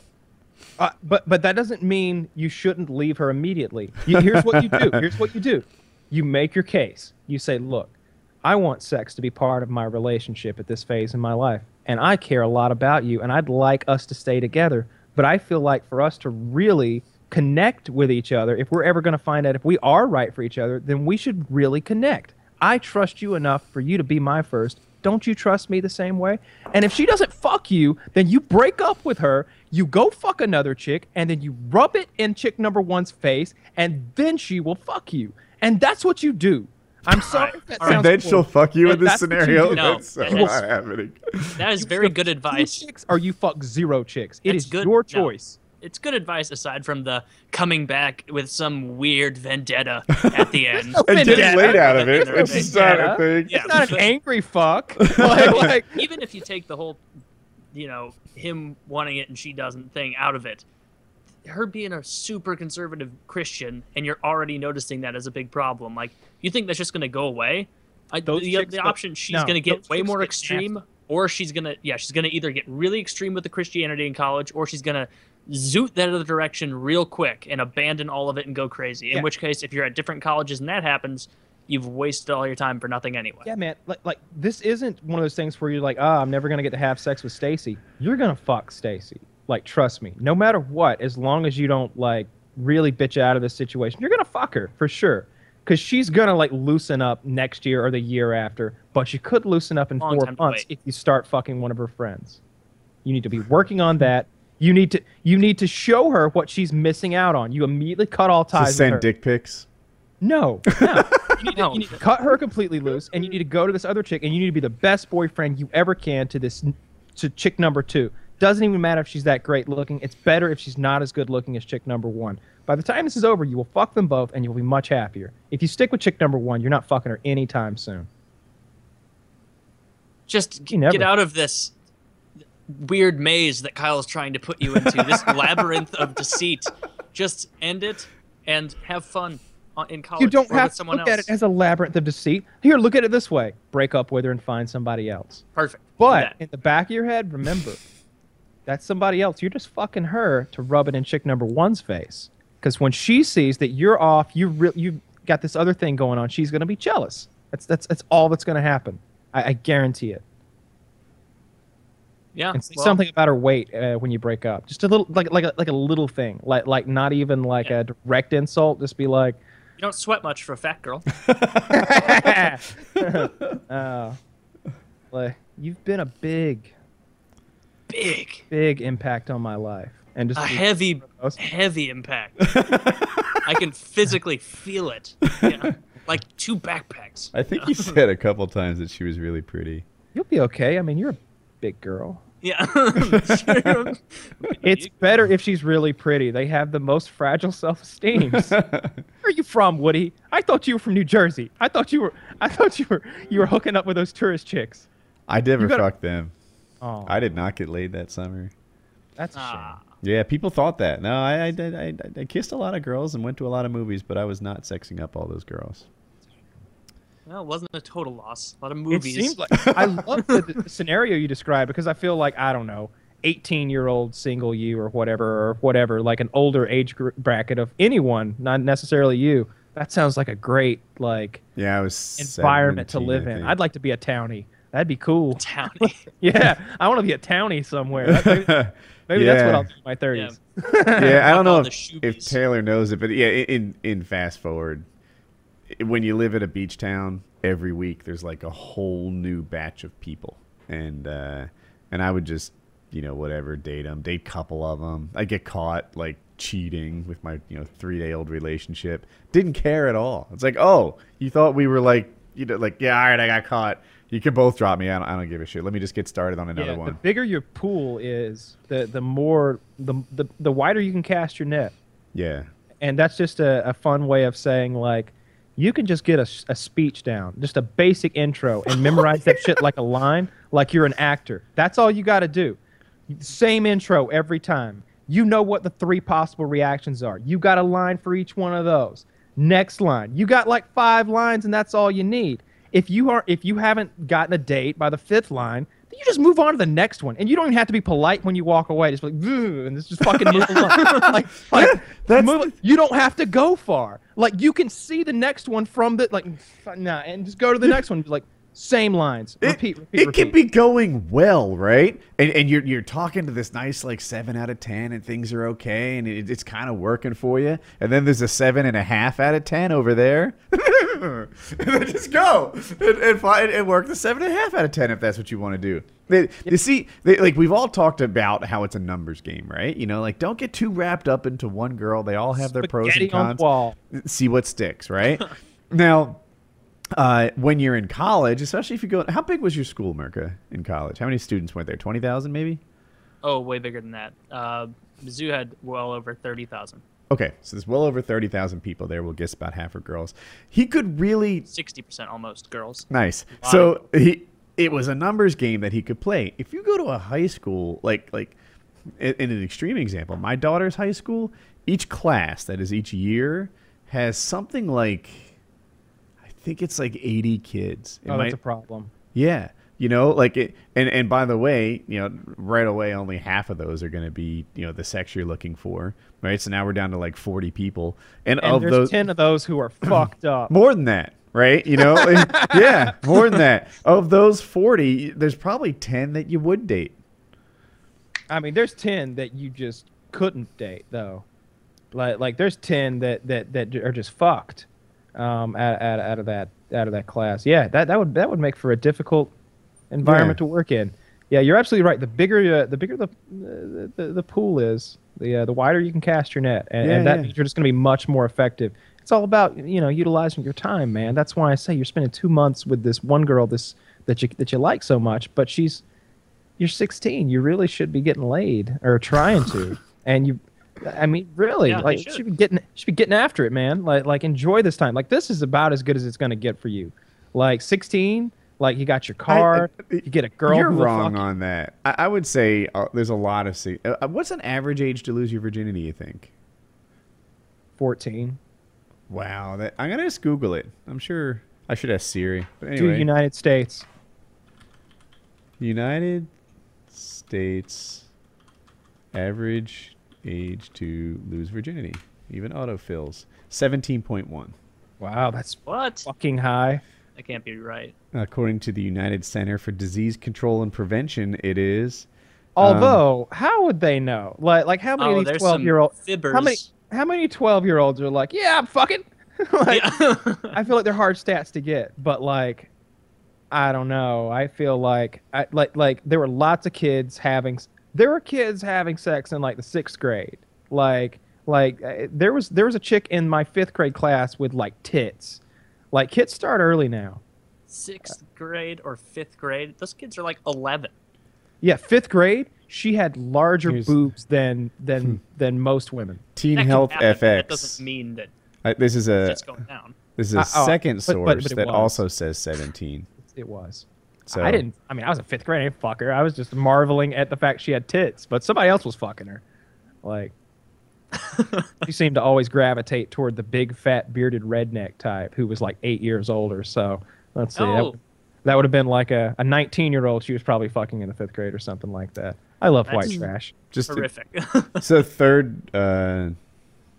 Uh, but but that doesn't mean you shouldn't leave her immediately. You, here's what you do. Here's what you do. You make your case. You say, "Look, I want sex to be part of my relationship at this phase in my life, and I care a lot about you, and I'd like us to stay together. But I feel like for us to really connect with each other, if we're ever going to find out if we are right for each other, then we should really connect. I trust you enough for you to be my first. Don't you trust me the same way? And if she doesn't fuck you, then you break up with her, you go fuck another chick, and then you rub it in chick number one's face, and then she will fuck you. And that's what you do. I'm sorry if that All right. sounds and then she'll fuck you in this That's what you scenario. That's so that not is- happening. That is very good advice. chicks or you fuck zero chicks. It It's is good- your no. Choice. It's good advice aside from the coming back with some weird vendetta at the end. no And getting Vendetta. laid out of it. Vendetta. It's not a Vendetta. thing. Yeah. It's not an angry fuck. like, like, Even if you take the whole, you know, him wanting it and she doesn't thing out of it, her being a super conservative Christian and you're already noticing that as a big problem. Like, you think that's just going to go away? I, Those the, the option she's no, going to get way more extreme, or she's going to yeah she's going to either get really extreme with the Christianity in college, or she's going to zoot that other direction real quick and abandon all of it and go crazy. In Yeah. which case, if you're at different colleges and that happens, you've wasted all your time for nothing anyway. yeah, man. Like, like this isn't one of those things where you're like, ah, I'm never gonna get to have sex with Stacy. You're gonna fuck Stacy. Like, trust me. No matter what, as long as you don't like really bitch out of this situation, you're gonna fuck her for sure. Cause she's gonna like loosen up next year or the year after, but she could loosen up in Long four months if you start fucking one of her friends. You need to be working on that. You need to you need to show her what she's missing out on. You immediately cut all To ties with send her. dick pics. No, no. You need, to, No. you need to cut her completely loose, and you need to go to this other chick, and you need to be the best boyfriend you ever can to this to chick number two. Doesn't even matter if she's that great looking. It's better if she's not as good looking as chick number one. By the time this is over, you will fuck them both, and you'll be much happier. If you stick with chick number one, you're not fucking her anytime soon. just You never- get out of this weird maze that Kyle's trying to put you into. this labyrinth of deceit. Just end it and have fun in college. You don't or have with to look else. at it as a labyrinth of deceit. Here, look at it this way: break up with her and find somebody else. Perfect. But in the back of your head, remember, that's somebody else. You're just fucking her to rub it in chick number one's face. Because when she sees that you're off, you re- you got this other thing going on, she's gonna be jealous. That's that's that's all that's gonna happen. I, I guarantee it. Yeah, And say well, something about her weight uh, when you break up. Just a little, like like a, like a little thing, like like not even like Yeah. a direct insult. Just be like, You don't sweat much for a fat girl. uh, like you've been a big Big, big impact on my life, and just a heavy, heavy impact. I can physically feel it. You know? Like two backpacks. I think you said a couple times that she was really pretty. You'll be okay. I mean, you're a big girl. Yeah. It's better if she's really pretty. They have the most fragile self-esteem. Where are you from, Woody? I thought you were from New Jersey. I thought you were. I thought you were. You were hooking up with those tourist chicks. I never gotta- fucked them. Oh, I did not get laid that summer. that's a shame. Ah, Yeah, people thought that. No, I, I, did- I, I kissed a lot of girls and went to a lot of movies, but I was not sexing up all those girls. Well, it wasn't a total loss. A lot of movies. It movies. seems like I love the, the scenario you described because I feel like I don't know, eighteen-year-old single you or whatever or whatever, like an older age gr- bracket of anyone, not necessarily you. That sounds like a great like Yeah, I was environment to live in. I'd like to be a townie. That'd be cool. Townie. Yeah, I want to be a townie somewhere. That- maybe maybe that's what I'll do in my thirties. yeah, I don't know if, if. Taylor knows it, but yeah, in in fast forward, i- when you live in a beach town, every week there's like a whole new batch of people, and uh, and I would just you know whatever date them, date couple of them. I get caught like cheating with my you know three day old relationship. Didn't care at all. It's like oh, you thought we were like you know like yeah all right I got caught. You can both drop me. I don't, I don't give a shit. Let me just get started on another one. Yeah, the bigger your pool is, the the more the the, the wider you can cast your net. Yeah. and that's just a, a fun way of saying like you can just get a speech down just a basic intro and memorize that shit like a line like you're an actor. That's all you got to do. Same intro every time. You know what the three possible reactions are. You got a line for each one of those. Next line. You got like five lines and that's all you need. If you are if you haven't gotten a date by the fifth line you just move on to the next one. And you don't even have to be polite when you walk away. Just like and just fucking move along like, like That's move, you don't have to go far. Like you can see the next one from the like nah and just go to the next one. Like same lines. It- repeat repeat it repeat. can be going well, right? And and you're you're talking to this nice like seven out of ten, and things are okay, and it, it's kind of working for you. And then there's a seven and a half out of ten over there. and then just go and, and, find, and work the seven and a half out of ten if that's what you want to do. They, you see, they, like we've all talked about how it's a numbers game, right? You know, like don't get too wrapped up into one girl. They all have their pros and Spaghetti on cons. wall. See what sticks, right? now, uh, when you're in college, especially if you go, how big was your school, Merca, in college? How many students went there? Twenty thousand, maybe. Oh, way bigger than that. Uh, Mizzou had well over thirty thousand. Okay, so there's well over 30,000 people there. We'll guess about half are girls. He could really Sixty percent almost girls. nice. Wow. So he it was a numbers game that he could play. If you go to a high school like like in, in an extreme example, my daughter's high school, each class that is each year has something like I think it's like 80 kids. It Oh, might- that's a problem. yeah. You know, like it, and and by the way, you know, right away, only half of those are going to be, you know, the sex you're looking for, right? So now we're down to like 40 people, and, And of there's those, ten of those who are fucked up. more than that, right? You know, yeah, more than that. Of those 40, there's probably 10 that you would date. I mean, there's ten that you just couldn't date though. Like like there's ten that that that are just fucked um, out, out, out of that out of that class. Yeah, that that would that would make for a difficult environment Yeah. to work in. Yeah, you're absolutely right. The bigger uh, the bigger the the, the, the pool is, the uh, the wider you can cast your net, and, Yeah, and that yeah. means you're just going to be much more effective. It's all about you know utilizing your time, man. That's why I say you're spending two months with this one girl this that you that you like so much, but she's you're 16. You really should be getting laid or trying to, and you. I mean, really, Yeah, like should. should be getting should be getting after it, man. Like like enjoy this time. Like this is about as good as it's going to get for you. Like 16, like you got your car, I- you get a girl. You're wrong on that. I, I would say uh, there's a lot of. Se- uh, what's an average age to lose your virginity? You think? 14. Wow, that I'm gonna just Google it. I'm sure I should ask Siri. But Do anyway, United States. United States average age to lose virginity, even autofills, 17.1. Wow, that's What? fucking high. That can't be right. According to the United Center for Disease Control and Prevention, it is. Um, Although, how would they know? Like, like how many oh, of these twelve-year-old fibbers? How many? How many twelve-year-olds are like, yeah, I'm fucking. like, Yeah. I feel like they're hard stats to get, but like, I don't know. I feel like I like like there were lots of kids having. There were kids having sex in like the sixth grade. Like like uh, there was there was a chick in my fifth grade class with like tits. Like kids start early now. Sixth grade or fifth grade. Those kids are like eleven. Yeah, fifth grade. She had larger Here's- boobs than than than most women. Teen That Health happen, but That doesn't mean that Uh, this is a it's going down. this is a Uh, oh, second but- source but- but it that was. also says 17. It was. So I didn't. I mean, I was a fifth grade. I didn't fuck her. I was just marveling at the fact she had tits, but somebody else was fucking her. Like, she seemed to always gravitate toward the big, fat, bearded redneck type who was like eight years older. So let's see. That, Oh. would- that would have been like a, a 19 year old. She was probably fucking in the fifth grade or something like that. I love white trash. Just to- Horrific. so third uh,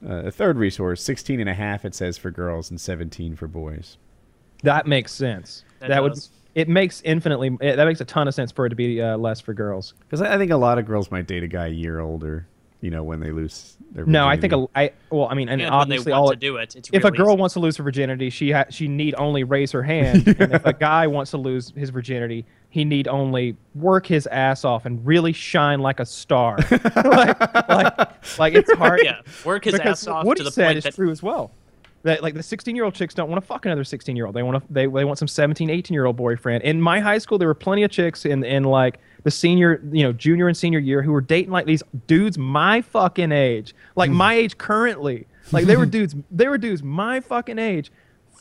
uh, third resource 16 and a half it says for girls and 17 for boys. That makes sense. That That, would. It makes infinitely. It, that makes a ton of sense for it to be uh, less for girls. Because I, I think a lot of girls might date a guy a year older, you know, when they lose their No, I think virginity. a, I. Well, I mean, and, and obviously all to do it, it's if a girl easy. wants to lose her virginity, she ha- she need only raise her hand. and if a guy wants to lose his virginity, he need only work his ass off and really shine like a star. like, like, like it's hard. yeah, work his ass off what to he the said point is that true as well. That like the 16 year old chicks don't want to fuck another 16 year old. They want to they, they want some 17, 18 year old boyfriend. In my high school, there were plenty of chicks in in like the senior, you know, junior and senior year who were dating like these dudes my fucking age, like hmm. my age currently. Like they were dudes, they were dudes my fucking age,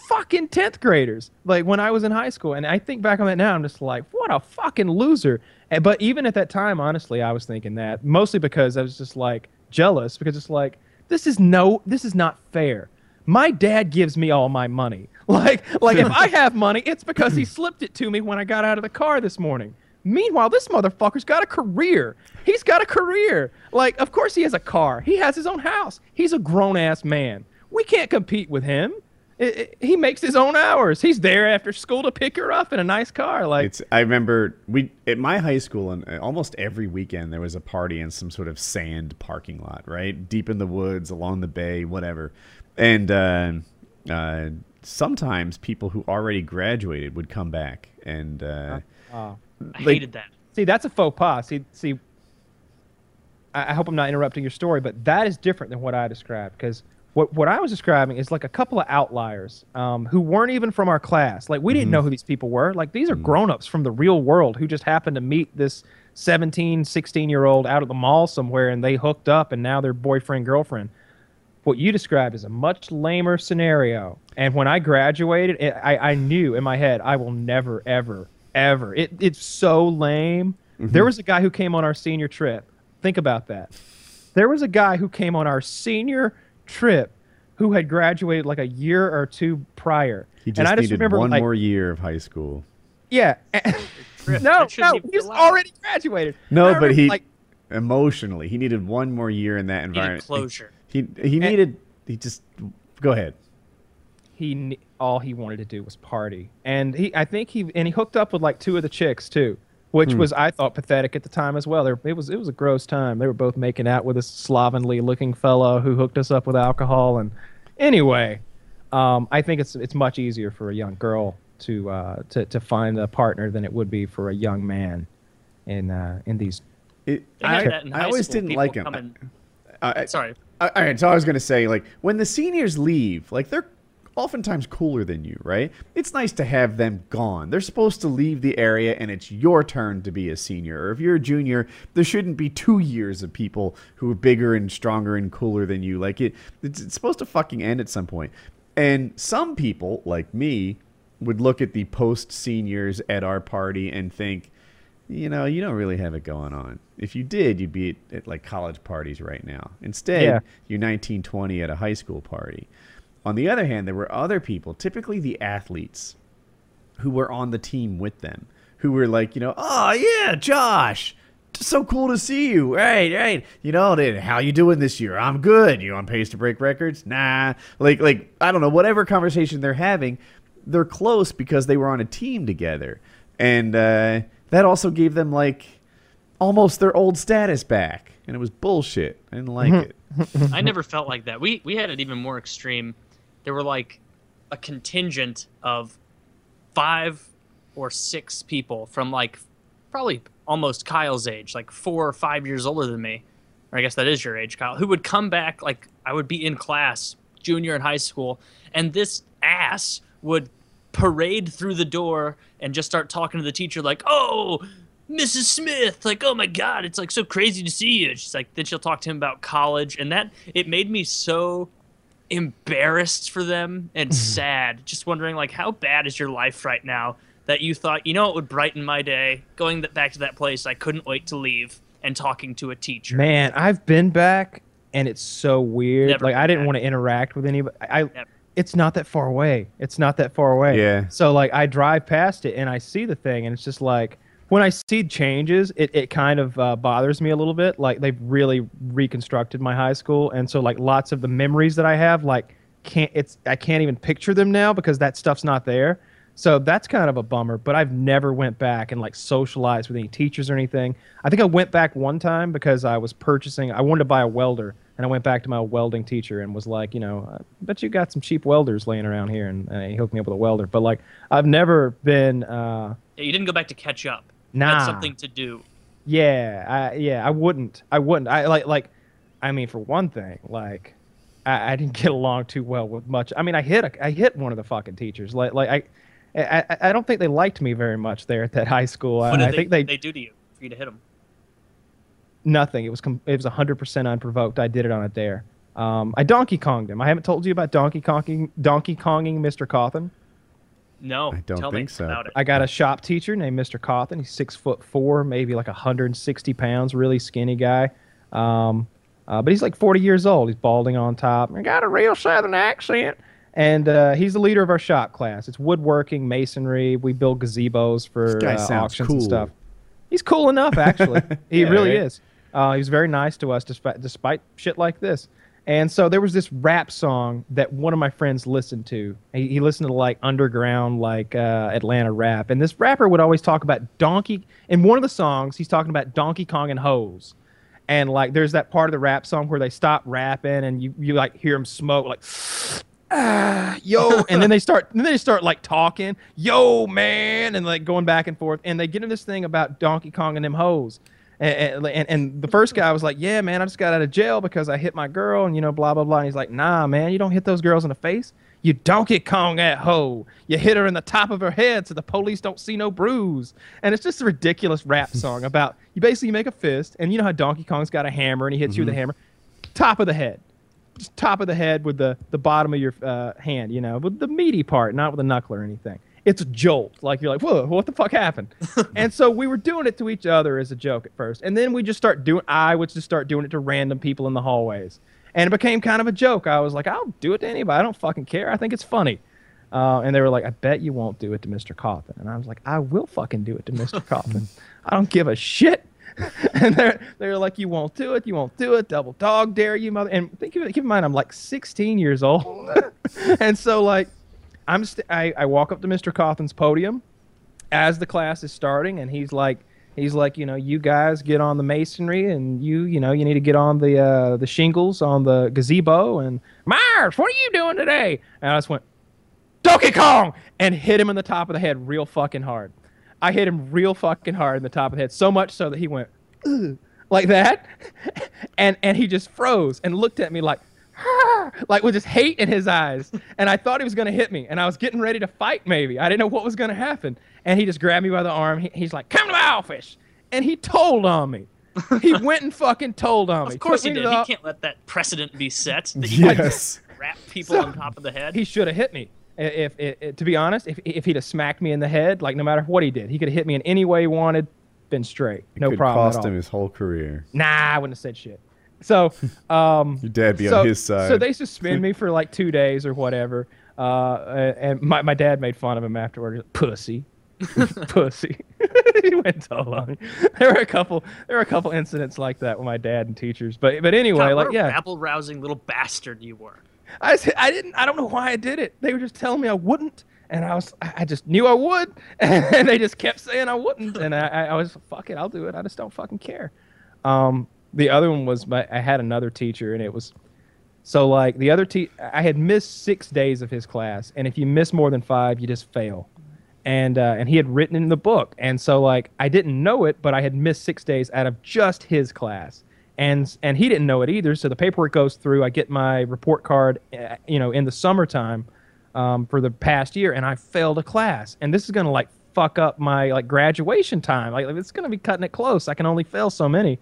fucking 10th graders. Like when I was in high school, and I think back on that now, I'm just like, what a fucking loser. And, but even at that time, honestly, I was thinking that mostly because I was just like jealous because it's like this is no, this is not fair. My dad gives me all my money. Like, like if I have money, it's because he slipped it to me when I got out of the car this morning. Meanwhile, this motherfucker's got a career. He's got a career. Like, of course he has a car. He has his own house. He's a grown ass man. We can't compete with him. I- I- he makes his own hours. He's there after school to pick her up in a nice car. Like, It's. I remember we at my high school, and uh, almost every weekend there was a party in some sort of sand parking lot, right, deep in the woods, along the bay, whatever. And uh, uh, sometimes people who already graduated would come back and uh, Uh, I like- hated that. see, that's a faux pas. See, see. I, I hope I'm not interrupting your story, but that is different than what I described because what what I was describing is like a couple of outliers um, who weren't even from our class. Like we didn't know who these people were. Like these are grown-ups from the real world who just happened to meet this 17, 16 year old out at the mall somewhere and they hooked up and now they're boyfriend girlfriend. What you described is a much lamer scenario. And when I graduated, it, I, I knew in my head I will never, ever, ever. It, it's so lame. Mm-hmm. There was a guy who came on our senior trip. Think about that. There was a guy who came on our senior trip who had graduated like a year or two prior. he just and I just needed remember one like, more year of high school. Yeah. No, no, shouldn't even be he's already graduated. No, I but he like emotionally he needed one more year in that Needed environment. closure. He he needed he just go ahead. he ne- all he wanted to do was party. And he i think he and he hooked up with like two of the chicks too which was i thought pathetic at the time as well. There it was it was a gross time. They were both making out with this slovenly looking fellow who hooked us up with alcohol. And anyway um, i think it's it's much easier for a young girl to uh, to to find a partner than it would be for a young man in uh, in these It, I, that in I always didn't like him. coming- I- I- Sorry. All right, so I was gonna say, like, when the seniors leave, like they're oftentimes cooler than you, right? It's nice to have them gone. They're supposed to leave the area, and it's your turn to be a senior. Or if you're a junior, there shouldn't be two years of people who are bigger and stronger and cooler than you. Like it, it's, it's supposed to fucking end at some point. And some people, like me, would look at the post seniors at our party and think, you know, you don't really have it going on. If you did, you'd be at, at like college parties right now. Instead, Yeah. you're 19, 20 at a high school party. On the other hand, there were other people, typically the athletes, who were on the team with them, who were like, you know, oh yeah, Josh, so cool to see you. Right, right. You know, dude, how you doing this year? I'm good. You on pace to break records? Nah. Like, like I don't know. Whatever conversation they're having, they're close because they were on a team together, and uh, that also gave them like almost their old status back, and it was bullshit. I didn't like it. I never felt like that. We we had it even more extreme. There were like a contingent of five or six people from like probably almost Kyle's age, like four or five years older than me. Or I guess that is your age, Kyle, who would come back like I would be in class, junior in high school, and this ass would parade through the door and just start talking to the teacher like, "Oh, Mrs. Smith, like, oh my God, it's like so crazy to see you." She's like, then she'll talk to him about college, and that it made me so embarrassed for them and mm-hmm. sad, just wondering like, how bad is your life right now that you thought, you know, it would brighten my day going back to that place I couldn't wait to leave and talking to a teacher. Man, I've been back, and it's so weird. Never like I didn't back. want to interact with anybody. I, Never. it's not that far away. It's not that far away. Yeah. So like I drive past it and I see the thing, and it's just like when I see changes, it, it kind of uh, bothers me a little bit. Like they've really reconstructed my high school, and so like lots of the memories that I have, like can't it's I can't even picture them now because that stuff's not there. So that's kind of a bummer. But I've never went back and like socialized with any teachers or anything. I think I went back one time because I was purchasing. I wanted to buy a welder, and I went back to my welding teacher and was like, you know, I bet you got some cheap welders laying around here, and uh, he hooked me up with a welder. But like, I've never been. Uh, you didn't go back to catch up. Nah. That's something to do. yeah, I, yeah, I wouldn't. I wouldn't. I like like. I mean, for one thing, like. I, I didn't get along too well with much. I mean, I hit a, I hit one of the fucking teachers. Like, like I, I, I- don't think they liked me very much there at that high school. What I, did I they, think they, they do to you for you to hit them? nothing. It was com- it was hundred percent unprovoked. I did it on a dare. Um, I Donkey Konged him. I haven't told you about Donkey Konging Donkey Konging Mr. Cawthon. No, I don't tell think me so. about it. I got a shop teacher named Mr. Cawthon. He's six foot four, maybe like 160 pounds, really skinny guy. Um, uh, but he's like 40 years old. He's balding on top. He got a real southern accent. And uh, he's the leader of our shop class. It's woodworking, masonry. We build gazebos for uh, auctions cool. and stuff. He's cool enough, actually. he Yeah, really right? is. Uh, he was very nice to us despite, despite shit like this. And so there was this rap song that one of my friends listened to. He, he listened to like underground, like uh, Atlanta rap. And this rapper would always talk about Donkey. In one of the songs, he's talking about Donkey Kong and hoes. And like there's that part of the rap song where they stop rapping and you, you like hear him smoke like ah, yo, and then they start, then they start like talking, yo, man, and like going back and forth, and they get in this thing about Donkey Kong and them hoes. And, and, and the first guy was like, "Yeah, man, I just got out of jail because I hit my girl, and you know, blah blah blah." And he's like, "Nah, man, you don't hit those girls in the face. You Donkey Kong that hoe. You hit her in the top of her head so the police don't see no bruise." And it's just a ridiculous rap song about you basically make a fist, and you know how Donkey Kong's got a hammer, and he hits you with a hammer, top of the head, just top of the head with the the bottom of your uh, hand, you know, with the meaty part, not with a knuckle or anything. It's a jolt. Like you're like, whoa, what the fuck happened? and so we were doing it to each other as a joke at first, and then we just start doing. I would just start doing it to random people in the hallways, and it became kind of a joke. I was like, I'll do it to anybody. I don't fucking care. I think it's funny. Uh, and they were like, I bet you won't do it to Mr. Coffin. And I was like, I will fucking do it to Mr. Coffin. I don't give a shit. and they're they're like, you won't do it, you won't do it, double dog dare you, mother. And think of it, keep in mind, I'm like 16 years old, and so like, I'm st- I I walk up to Mr. Coffin's podium as the class is starting, and he's like. He's like, you know, you guys get on the masonry, and you, you know, you need to get on the uh, the shingles on the gazebo. And Myers, what are you doing today? And I just went, Donkey Kong, and hit him in the top of the head real fucking hard. I hit him real fucking hard in the top of the head, so much so that he went Ugh, like that, and and he just froze and looked at me like, like with just hate in his eyes. And I thought he was gonna hit me, and I was getting ready to fight. Maybe I didn't know what was gonna happen, and he just grabbed me by the arm. He, he's like, "Come to my office," and he told on me. He went and fucking told on me. Of course Took he did. to He can't let that precedent be set that you Yes. wrap people So- on top of the head. he should have hit me. If, if, if- to be honest, if, if he'd have smacked me in the head, like no matter what he did, he could have hit me in any way he wanted, been straight, no Could problem cost at all. him his whole career. Nah, I wouldn't have said shit. So, um, Your dad be so, on his side. so they suspend me for like two days or whatever. Uh, and my, my dad made fun of him afterward. Pussy, pussy. he went so long. There were a couple. There were a couple incidents like that with my dad and teachers. But but anyway, God, what like a yeah, rabble rousing little bastard you were. I I didn't I don't know why I did it. They were just telling me I wouldn't, and I was I I just knew I would, and they just kept saying I wouldn't, and I, I I was fuck it, I'll do it. I just don't fucking care. Um, the other one was my I had another teacher, and it was so like the other te I had missed six days of his class, and if you miss more than five, you just fail. And uh, and he had written in the book, and so like I didn't know it, but I had missed six days out of just his class, and and he didn't know it either. So the paperwork goes through. I get my report card, uh, you know, in the summertime um, for the past year, and I failed a class, and this is gonna like fuck up my like graduation time. Like it's gonna be cutting it close. I can only fail so many.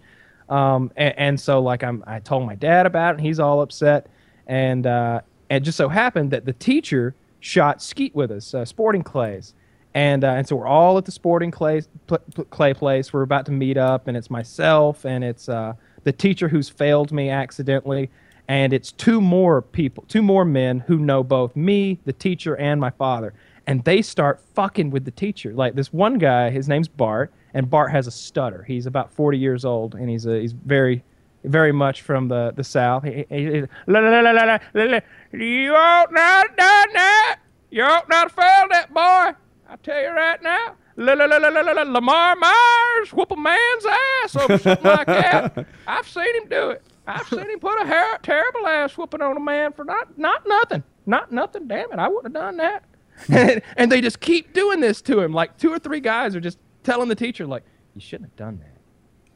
Um, and, and so like I'm, I told my dad about it, and he's all upset. And uh, it just so happened that the teacher shot skeet with us, uh, sporting clays. And, uh, and so we're all at the sporting clay, pl- pl- clay place. We're about to meet up, and it's myself, and it's uh, the teacher who's failed me accidentally, and it's two more people, two more men who know both me, the teacher, and my father. And they start fucking with the teacher. Like this one guy, his name's Bart, and Bart has a stutter. He's about 40 years old, and he's a, he's very, very much from the the south. He, he, he- la, la, la, la, la, la, la, you ought not have done that. You ought not have failed that boy. I tell you right now. La, la, la, la, la, la, la, Lamar Myers whoop a man's ass over something like that. I've seen him do it. I've seen him put a her- terrible ass whooping on a man for not not nothing. Not nothing. Damn it, I wouldn't have done that. and, and they just keep doing this to him. Like two or three guys are just telling the teacher, like, you shouldn't have done that.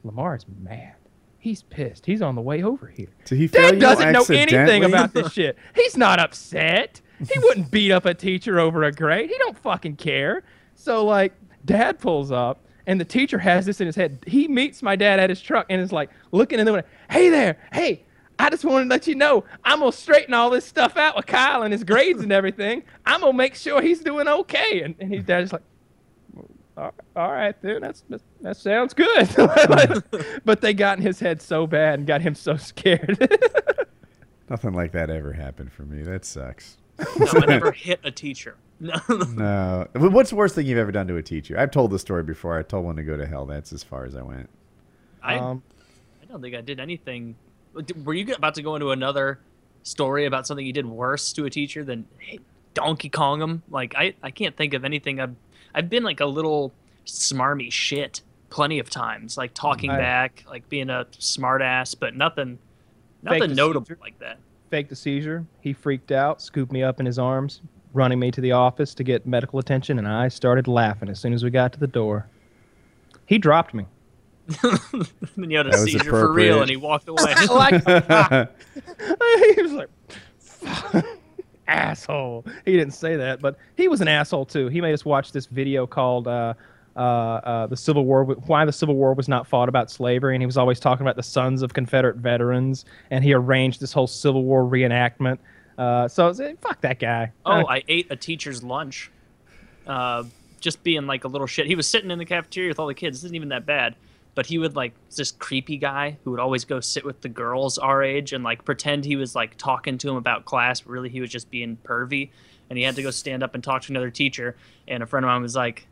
Lamar's mad. He's pissed. He's on the way over here. Did he Dad doesn't know anything about this shit. He's not upset. He wouldn't beat up a teacher over a grade. He don't fucking care. So like, dad pulls up, and the teacher has this in his head. He meets my dad at his truck and is like looking in the window. Hey there, hey. I just wanted to let you know I'm gonna straighten all this stuff out with Kyle and his grades and everything. I'm gonna make sure he's doing okay. And, and his dad's like, all all right, then that's, that, that sounds good. but they got in his head so bad and got him so scared. Nothing like that ever happened for me. That sucks. No, I never hit a teacher. No. No. What's the worst thing you've ever done to a teacher? I've told the story before. I told one to go to hell. That's as far as I went. I, um, I don't think I did anything. Were you about to go into another story about something you did worse to a teacher than hey, Donkey Kong him? Like I, I can't think of anything. I've, I've been like a little smarmy shit plenty of times, like talking I- back, like being a smartass, but nothing, nothing notable teacher? like that. faked a seizure. He freaked out, scooped me up in his arms, running me to the office to get medical attention, and I started laughing as soon as we got to the door. He dropped me. then you had a That seizure for real, and he walked away. like, he was like, asshole. He didn't say that, but he was an asshole too. He made us watch this video called uh, uh, uh, "The Civil War: Why the Civil War Was Not Fought About Slavery," and he was always talking about the sons of Confederate veterans, and he arranged this whole Civil War reenactment. Uh, so it's- fuck that guy. Oh, Uh, I ate a teacher's lunch. Uh, just being like a little shit. He was sitting in the cafeteria with all the kids. This isn't even that bad. But he would like this creepy guy who would always go sit with the girls our age and like pretend he was like talking to him about class, but really he was just being pervy. And he had to go stand up and talk to another teacher. And a friend of mine was like,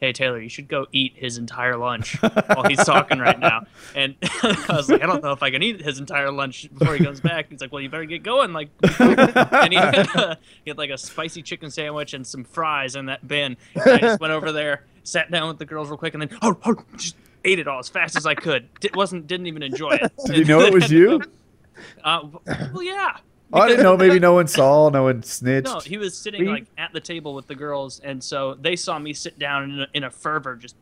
"Hey Taylor, you should go eat his entire lunch while he's talking right now." And I was like, "I don't know if I can eat his entire lunch before he comes back." He's like, "Well, you better get going." Like, and he had, uh, he had like a spicy chicken sandwich and some fries in that bin. And I just went over there, sat down with the girls real quick, and then oh, oh, just ate it all as fast as I could. Did, wasn't didn't even enjoy it. Did you know it was you? Uh, well, yeah. Oh, I didn't know. Maybe no one saw. No one snitched. No, he was sitting We- like at the table with the girls, and so they saw me sit down in a, in a fervor, just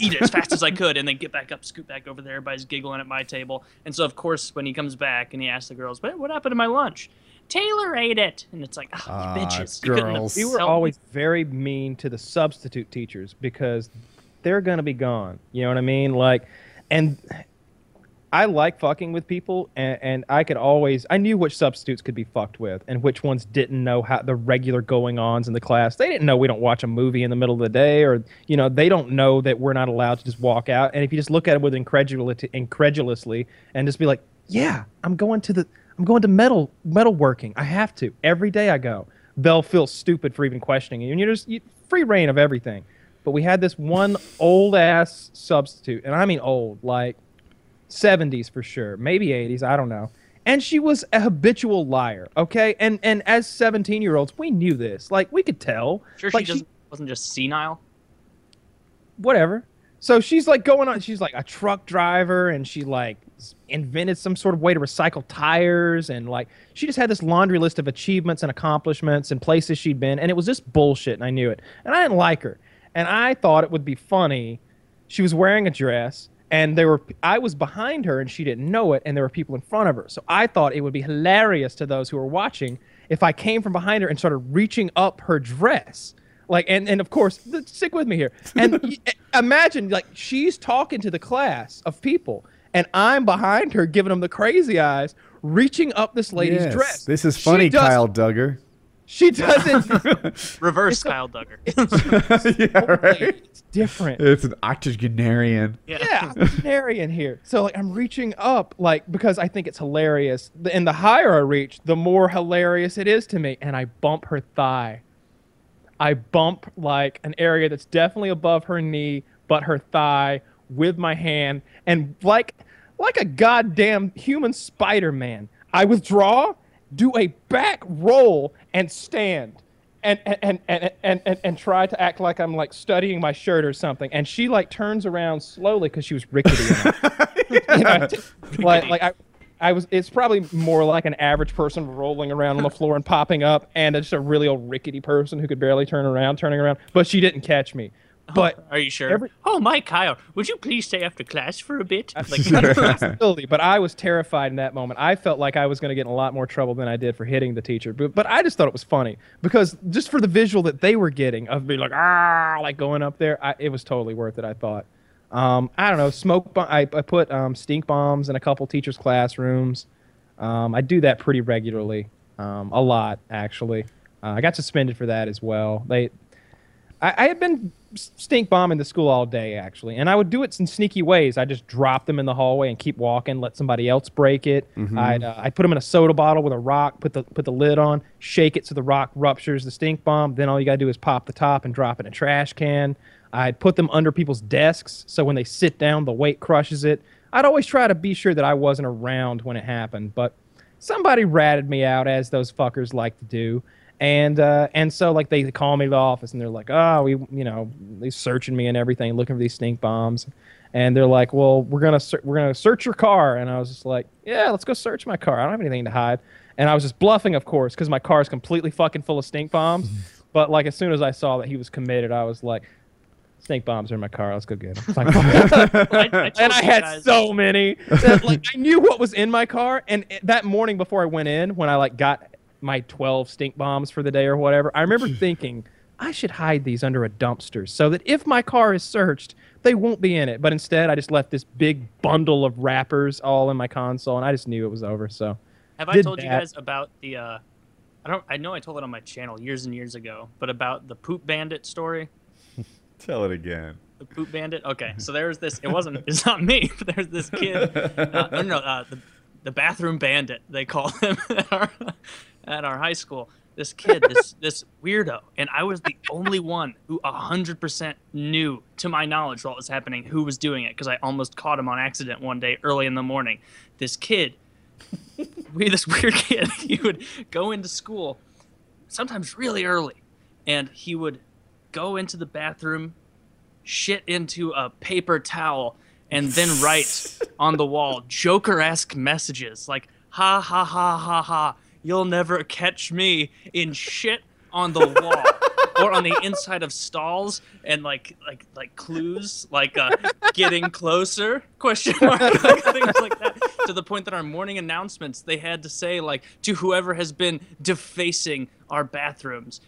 eat it as fast as I could, and then get back up, scoot back over there. Everybody's giggling at my table, and so of course when he comes back and he asks the girls, "What, what happened to my lunch?" Taylor ate it, and it's like, oh, Ah, you bitches. You girls. we were always very mean to the substitute teachers because they're gonna be gone. You know what I mean? Like, and I like fucking with people, and, and I could always I knew which substitutes could be fucked with, and which ones didn't know how the regular going ons in the class. They didn't know we don't watch a movie in the middle of the day, or you know they don't know that we're not allowed to just walk out. And if you just look at it with incredulity, incredulously, and just be like, yeah, I'm going to the I'm going to metal metal working. I have to every day I go. They'll feel stupid for even questioning you, and you're just you, free reign of everything. But we had this one old ass substitute, and I mean old, like 70s for sure, maybe 80s, I don't know. And she was a habitual liar, okay? And and as 17 year olds, we knew this. Like we could tell. Sure, like, she just wasn't just senile. whatever. So she's like going on. She's like a truck driver, and she like invented some sort of way to recycle tires, and like she just had this laundry list of achievements and accomplishments and places she'd been, and it was just bullshit, and I knew it, and I didn't like her, and I thought it would be funny. She was wearing a dress, and there were I was behind her, and she didn't know it, and there were people in front of her, so I thought it would be hilarious to those who were watching if I came from behind her and started reaching up her dress like and and of course stick with me here and imagine like she's talking to the class of people and i'm behind her giving them the crazy eyes reaching up this lady's Yes, dress This is funny, does- Kyle Duggar. She doesn't Reverse It's a- Kyle Duggar. yeah, right. it's different It's an octogenarian. yeah, I'm here. So like I'm reaching up like because I think it's hilarious. And the higher I reach, the more hilarious it is to me. And I bump her thigh. I bump like an area that's definitely above her knee, but her thigh with my hand, and like like a goddamn human Spider-Man. I withdraw, do a back roll, and stand. And and, and, and, and, and, try to act like I'm like studying my shirt or something. And she like turns around slowly because she was rickety. enough. You know, like like I, I was. It's probably more like an average person rolling around on the floor and popping up, and just a really old rickety person who could barely turn around, turning around. But she didn't catch me. But Are you sure? Every- oh, my Kyle, would you please stay after class for a bit? Like, that's a possibility. But I was terrified in that moment. I felt like I was going to get in a lot more trouble than I did for hitting the teacher. But, but I just thought it was funny because just for the visual that they were getting of being like ah, like going up there, I, it was totally worth it. I thought. Um, I don't know. Smoke. Bomb, I, I put um, stink bombs in a couple teachers' classrooms. Um, I do that pretty regularly, um, a lot actually. Uh, I got suspended for that as well. They I, I had been stink bombing the school all day actually, and I would do it in sneaky ways. I just drop them in the hallway and keep walking, let somebody else break it. I'd uh, I'd put them in a soda bottle with a rock, put the put the lid on, shake it so the rock ruptures the stink bomb. Then all you gotta do is pop the top and drop it in a trash can. I'd put them under people's desks so when they sit down, the weight crushes it. I'd always try to be sure that I wasn't around when it happened, but somebody ratted me out as those fuckers like to do and uh, and so like they call me to the office and they're like oh we you know they're searching me and everything looking for these stink bombs and they're like well we're gonna ser- we're gonna search your car and i was just like yeah let's go search my car i don't have anything to hide and I was just bluffing, of course, because my car is completely fucking full of stink bombs. but like as soon as I saw that he was committed, I was like, "Stink bombs are in my car. Let's go get them." Like, I, I and I had guys- so many. That, like I knew what was in my car, and it- that morning before I went in, when I like got my 12 stink bombs for the day or whatever, I remember thinking I should hide these under a dumpster so that if my car is searched, they won't be in it. But instead, I just left this big bundle of wrappers all in my console, and I just knew it was over. So Have I did told you guys about the? Uh, I don't. I know I told it on my channel years and years ago, but about the poop bandit story. Tell it again. The poop bandit. Okay, so there's this. It wasn't. It's not me. But there's this kid. Uh, no, no, uh, the the bathroom bandit. They call him at our, high school. This kid, this this weirdo, and I was the only one who hundred percent knew, to my knowledge, what was happening, who was doing it, because I almost caught him on accident one day early in the morning. This kid, we this weird kid, he would go into school, sometimes really early, and he would go into the bathroom, shit into a paper towel, and then write on the wall Joker-esque messages like "ha ha ha ha ha," "You'll never catch me" in shit on the wall. or on the inside of stalls and like like like clues like uh getting closer question mark like, things like that to the point that our morning announcements they had to say like to whoever has been defacing our bathrooms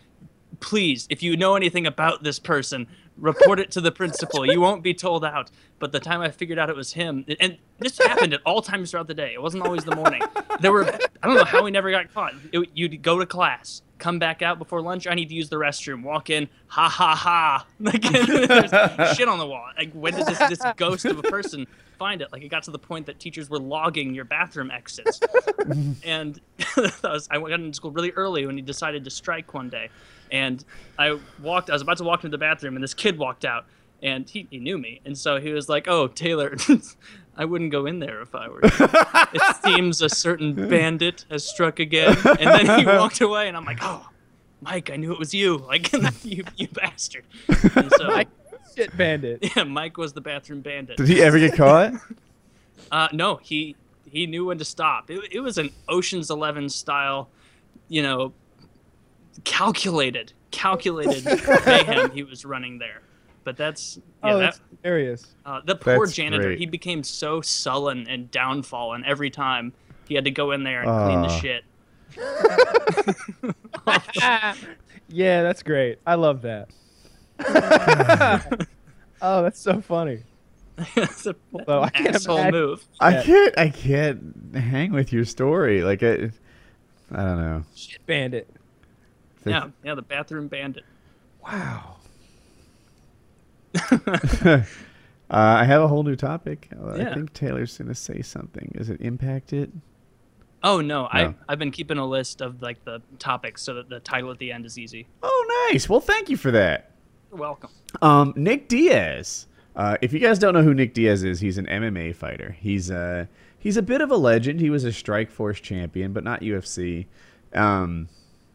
please, if you know anything about this person, report it to the principal. You won't be told out. But the time I figured out it was him, and this happened at all times throughout the day. It wasn't always the morning. There were, I don't know how we never got caught. It, you'd go to class, come back out before lunch. I need to use the restroom. Walk in, ha ha ha. Like there's shit on the wall. Like when did this this ghost of a person find it? Like it got to the point that teachers were logging your bathroom exits. and I, was, I got into school really early when he decided to strike one day. And I walked, I was about to walk into the bathroom, and this kid walked out, and he, he knew me. And so he was like, Oh, Taylor, I wouldn't go in there if I were you. it seems a certain bandit has struck again. And then he walked away, and I'm like, Oh, Mike, I knew it was you. Like, you, you bastard. And so, I shit bandit. yeah, Mike was the bathroom bandit. Did he ever get caught? Uh, no, he he knew when to stop. It, it was an Ocean's Eleven style, you know, calculated, calculated mayhem he was running there. But that's yeah, oh, that, that's hilarious. uh, the poor That's janitor. great. He became so sullen and downfallen every time he had to go in there and clean the Ah. shit. yeah, that's great. I love that. oh, that's so funny. It's a Although I can't asshole imagine- move. I can't. I can't hang with your story. Like I, I don't know. Shit bandit. Yeah, yeah, the bathroom bandit. Wow. uh, I have a whole new topic. Uh, I think Taylor's gonna say something. Is it impact it? Oh no, I No. I've been keeping a list of like the topics so that the title at the end is easy. Oh, nice. Well, thank you for that. You're welcome. Um, Nick Diaz. Uh, if you guys don't know who Nick Diaz is, he's an MMA fighter. He's uh, he's a bit of a legend. He was a Strikeforce champion, but not UFC. Um,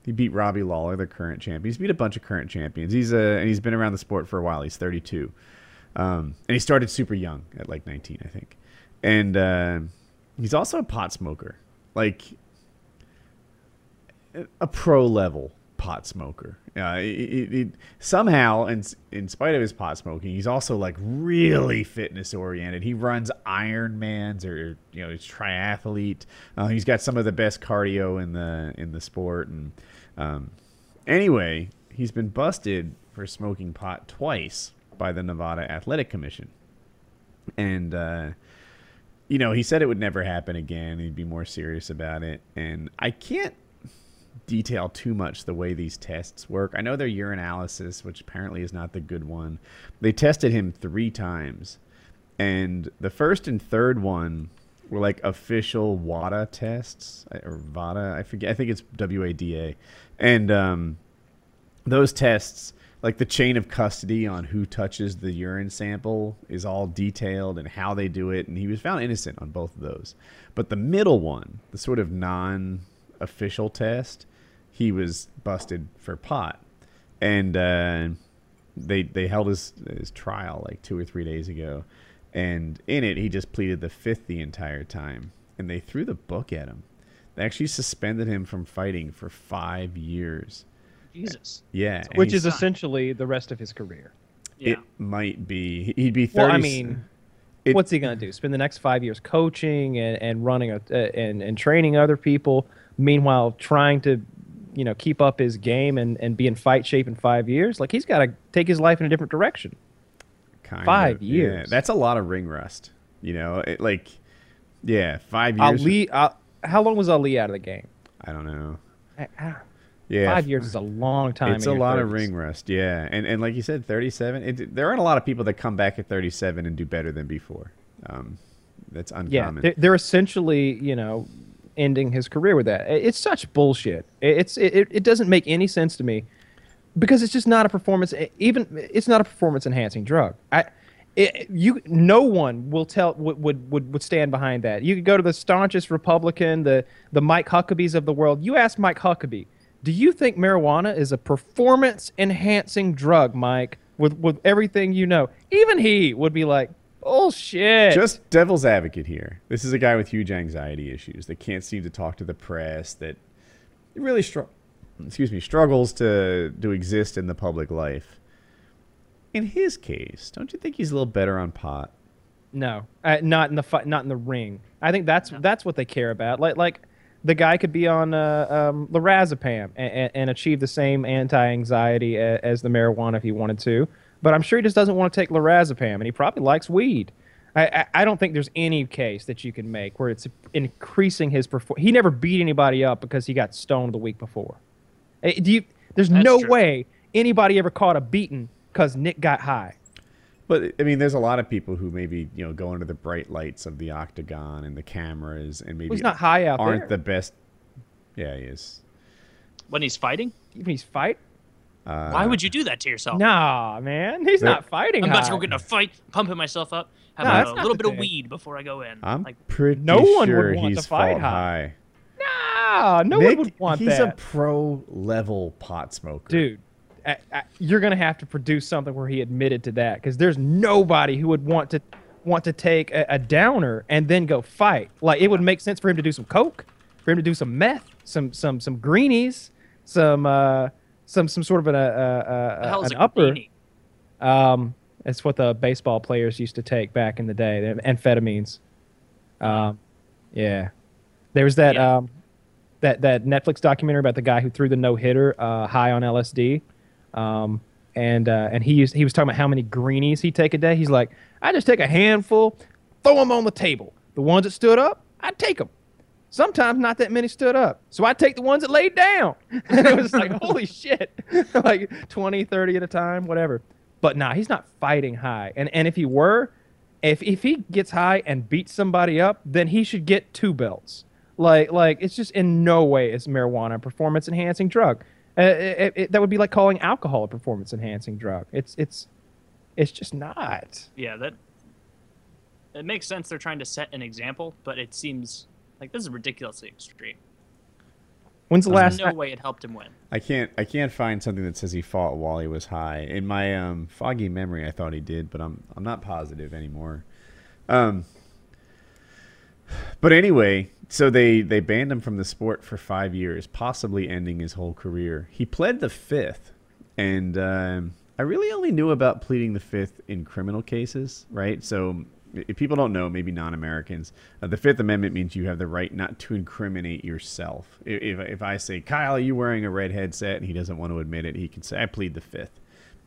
he beat Robbie Lawler, the current champion. He's beat a bunch of current champions. He's uh, and he's been around the sport for a while. He's 32, um, and he started super young at like 19, I think. And uh, he's also a pot smoker, like a pro level pot smoker. Uh, somehow, in, in spite of his pot smoking, he's also like really fitness oriented. He runs Ironmans or you know he's triathlete. Uh, he's got some of the best cardio in the in the sport. And um, anyway, he's been busted for smoking pot twice by the Nevada Athletic Commission, and. Uh, you know, he said it would never happen again. He'd be more serious about it. And I can't detail too much the way these tests work. I know their urinalysis, which apparently is not the good one. They tested him three times. And the first and third one were like official WADA tests or VADA. I forget. I think it's W A D A. And um, those tests, like the chain of custody on who touches the urine sample, is all detailed and how they do it. And he was found innocent on both of those. But the middle one, the sort of non official test, he was busted for pot. And uh, they they held his, his trial like two or three days ago. And in it, he just pleaded the fifth the entire time. And they threw the book at him. They actually suspended him from fighting for five years. Jesus. Yeah, and which he's- is essentially the rest of his career. Yeah. it might be he'd be thirty. Well, I mean, it- what's he gonna do? Spend the next five years coaching and, and running a, uh, and and training other people, meanwhile trying to, you know, keep up his game and, and be in fight shape in five years? Like he's got to take his life in a different direction. kind five of, yeah. years. That's a lot of ring rust. You know, it, like yeah, five years. Ali, how long was Ali out of the game? I don't know. I- I- Yeah, Five years is a long time. It's a lot of ring rust, yeah, and and like you said, thirty-seven. It, there aren't a lot of people that come back at thirty-seven and do better than before. Um, that's uncommon. they're, they're essentially, you know, ending his career with that. It's such bullshit. It- It's it, it doesn't make any sense to me because it's just not a performance. Even it's not a performance enhancing drug. I. It, you no one will tell would, would would stand behind that. You could go to the staunchest Republican, the the Mike Huckabees of the world. You ask Mike Huckabee, do you think marijuana is a performance enhancing drug, Mike? With with everything you know, even he would be like, bullshit. Just devil's advocate here. This is a guy with huge anxiety issues that can't seem to talk to the press. That really str- excuse me struggles to to exist in the public life. In his case, don't you think he's a little better on pot? No, uh, not in the fight, not in the ring. I think that's that's what they care about. Like like the guy could be on uh, um, lorazepam and, and, and achieve the same anti-anxiety a, as the marijuana if he wanted to. But I'm sure he just doesn't want to take lorazepam, and he probably likes weed. I, I, I don't think there's any case that you can make where it's increasing his performance. He never beat anybody up because he got stoned the week before. Eh, Do you, there's That's no true. way anybody ever caught a beating because Nick got high. But I mean, there's a lot of people who maybe you know go under the bright lights of the octagon and the cameras, and maybe He's not high out aren't there. the best. Yeah, he is. When he's fighting? when he's fight. Uh, Why would you do that to yourself? Nah, man, he's There- not fighting. I'm about to go get in a fight, pumping myself up, No, having that's a little the bit of weed before I go in. I'm like, pretty No one would sure want to he's fight high. high. Nah, no Nick, one would want he's that, He's a pro level pot smoker. dude. I, I, you're gonna have to produce something where he admitted to that because there's nobody who would want to want to take a, a downer and then go fight. Like it would make sense for him to do some coke, for him to do some meth, some some some greenies, some uh some some sort of an uh, uh, uh, an upper. greenie? Um, it's what the baseball players used to take back in the day. the Amphetamines. Um, yeah, there was that Yeah. um, that that Netflix documentary about the guy who threw the no hitter uh, high on LSD. Um, and uh, and he used, he was talking about how many greenies he take a day. He's like, I just take a handful, throw them on the table. The ones that stood up, I take them. Sometimes not that many stood up. So I take the ones that laid down. And it was like, holy shit. like 20, 30 at a time, whatever. But nah, he's not fighting high. And and if he were, if if he gets high and beats somebody up, then he should get two belts. Like like it's just in no way is marijuana a performance enhancing drug. Uh, it, it- that would be like calling alcohol a performance enhancing drug. It's it's it's just not. Yeah, that it makes sense. They're trying to set an example, but it seems like this is ridiculously extreme. When's the There's last no time? way it helped him win. I can't I can't find something that says he fought while he was high. In my um, foggy memory, I thought he did, but I'm I'm not positive anymore. Um, but anyway, so they they banned him from the sport for five years, possibly ending his whole career. He pled the fifth, and um, I really only knew about pleading the fifth in criminal cases, right? So. If people don't know, maybe non-Americans, uh, the Fifth Amendment means you have the right not to incriminate yourself. If, if I say, Kyle, are you wearing a red headset, and he doesn't want to admit it, he can say, I plead the Fifth,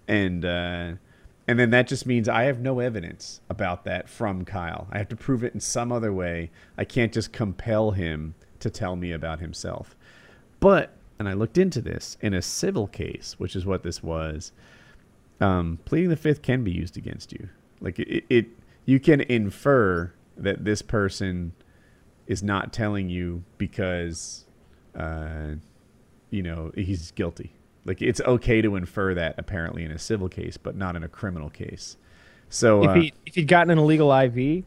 and uh, and then that just means I have no evidence about that from Kyle. I have to prove it in some other way. I can't just compel him to tell me about himself. But and I looked into this in a civil case, which is what this was. Um, pleading the fifth can be used against you. Like it, it, you can infer that this person is not telling you because, uh, you know, he's guilty. Like it's okay to infer that apparently in a civil case, but not in a criminal case. So If uh, he if he'd gotten an illegal IV, it'd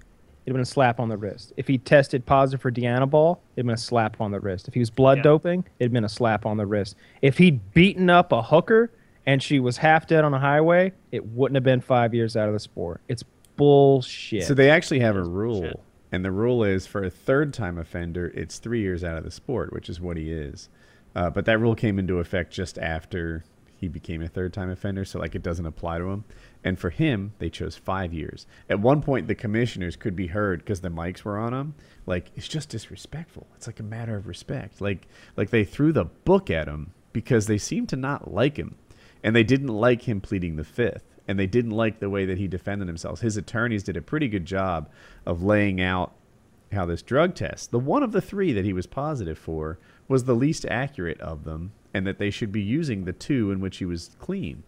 have been a slap on the wrist. If he tested positive for Dianabol, it'd been a slap on the wrist. If he was blood Yeah. doping, it'd been a slap on the wrist. If he'd beaten up a hooker and she was half dead on a highway, it wouldn't have been five years out of the sport. It's bullshit. So they actually have a rule bullshit. And the rule is for a third time offender, it's three years out of the sport, which is what he is. Uh, but that rule came into effect just after he became a third time offender, so like it doesn't apply to him. And for him, they chose five years. At one point, the commissioners could be heard because the mics were on him. Like it's just disrespectful. It's like a matter of respect. Like like they threw the book at him because they seemed to not like him, and they didn't like him pleading the fifth, and they didn't like the way that he defended himself. His attorneys did a pretty good job of laying out how this drug test, the one of the three that he was positive for, was the least accurate of them, and that they should be using the two in which he was clean.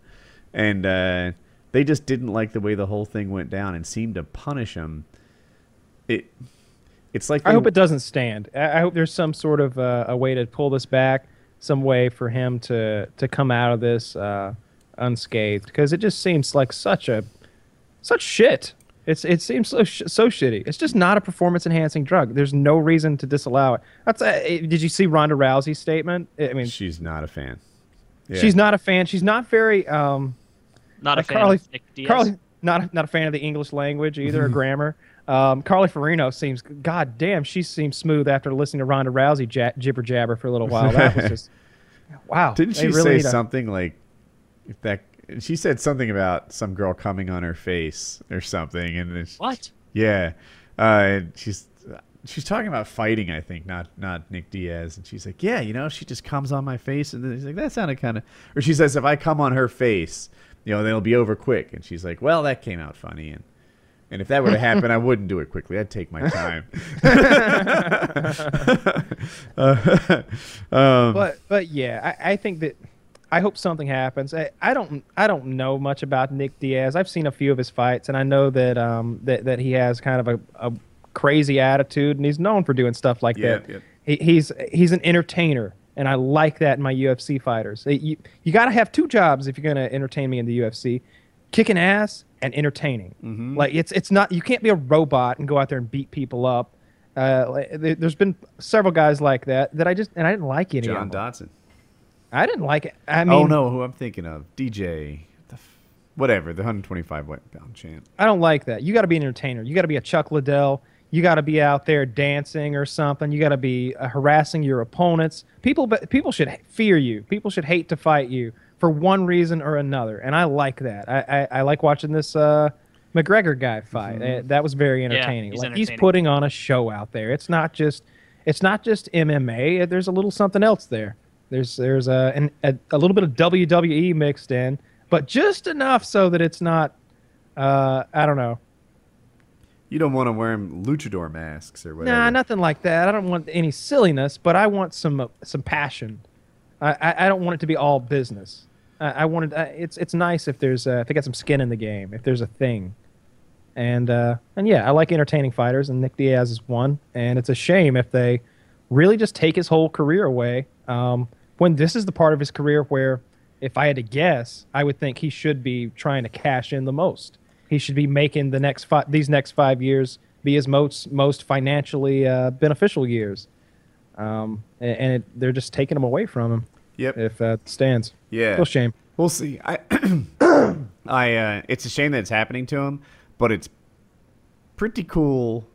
And uh, they just didn't like the way the whole thing went down and seemed to punish him. It, it's like I hope it doesn't stand. I I hope there's some sort of uh, a way to pull this back, some way for him to to come out of this uh, unscathed, because it just seems like such a such shit. It's it seems so sh- so shitty. It's just not a performance enhancing drug. There's no reason to disallow it. That's uh, did you see Ronda Rousey's statement? I mean, she's not a fan. Yeah. she's not a fan. She's not very um, Not like a fan Carly, of Carly, not not a fan of the English language either or grammar. Um, Carly Fiorina seems, god damn, she seems smooth after listening to Ronda Rousey ja- jibber jabber for a little while. That was just, wow. Didn't she really say need a- something like if that? She said something about some girl coming on her face or something, and it's, What? yeah, uh, and she's she's talking about fighting, I think, not not Nick Diaz, and she's like, yeah, you know, she just comes on my face, and then he's like, that sounded kind of, or she says, if I come on her face, you know, then it'll be over quick, and she's like, well, that came out funny, and and if that were to happen, I wouldn't do it quickly. I'd take my time. Uh, um, But but yeah, I, I think that I hope something happens. I, I don't I don't know much about Nick Diaz. I've seen a few of his fights, and I know that um that, that he has kind of a, a crazy attitude, and he's known for doing stuff like Yeah, that. yeah. He, he's he's an entertainer, and I like that in my UFC fighters. You you got to have two jobs if you're going to entertain me in the UFC: kicking ass and entertaining. Mm-hmm. Like it's it's not you can't be a robot and go out there and beat people up. Uh, there, there's been several guys like that that I just and I didn't like any John of them. Dodson. I didn't like it. I mean, oh no, who I'm thinking of? DJ, the f- whatever, the 125 pound champ. I don't like that. You got to be an entertainer. You got to be a Chuck Liddell. You got to be out there dancing or something. You got to be uh, harassing your opponents. People, but people should fear you. People should hate to fight you for one reason or another. And I like that. I, I, I like watching this uh, McGregor guy fight. Uh, that was very entertaining. he's like he's putting on a show out there. It's not just, it's not just MMA. There's a little something else there. There's there's a, an, a a little bit of WWE mixed in, but just enough so that it's not. Uh, I don't know. You don't want to wear luchador masks or whatever. Nah, nothing like that. I don't want any silliness, but I want some uh, some passion. I, I, I don't want it to be all business. I, I wanted. Uh, it's it's nice if there's uh, if they got some skin in the game, if there's a thing. And uh, and yeah, I like entertaining fighters, and Nick Diaz is one. And it's a shame if they really just take his whole career away. Um, when this is the part of his career where, if I had to guess, I would think he should be trying to cash in the most. He should be making the next five, these next five years be his most most financially uh, beneficial years. Um, and and it, they're just taking them away from him. Yep. If uh, stands, Yeah. real shame. We'll see. I, I, uh, it's a shame that it's happening to him, but it's pretty cool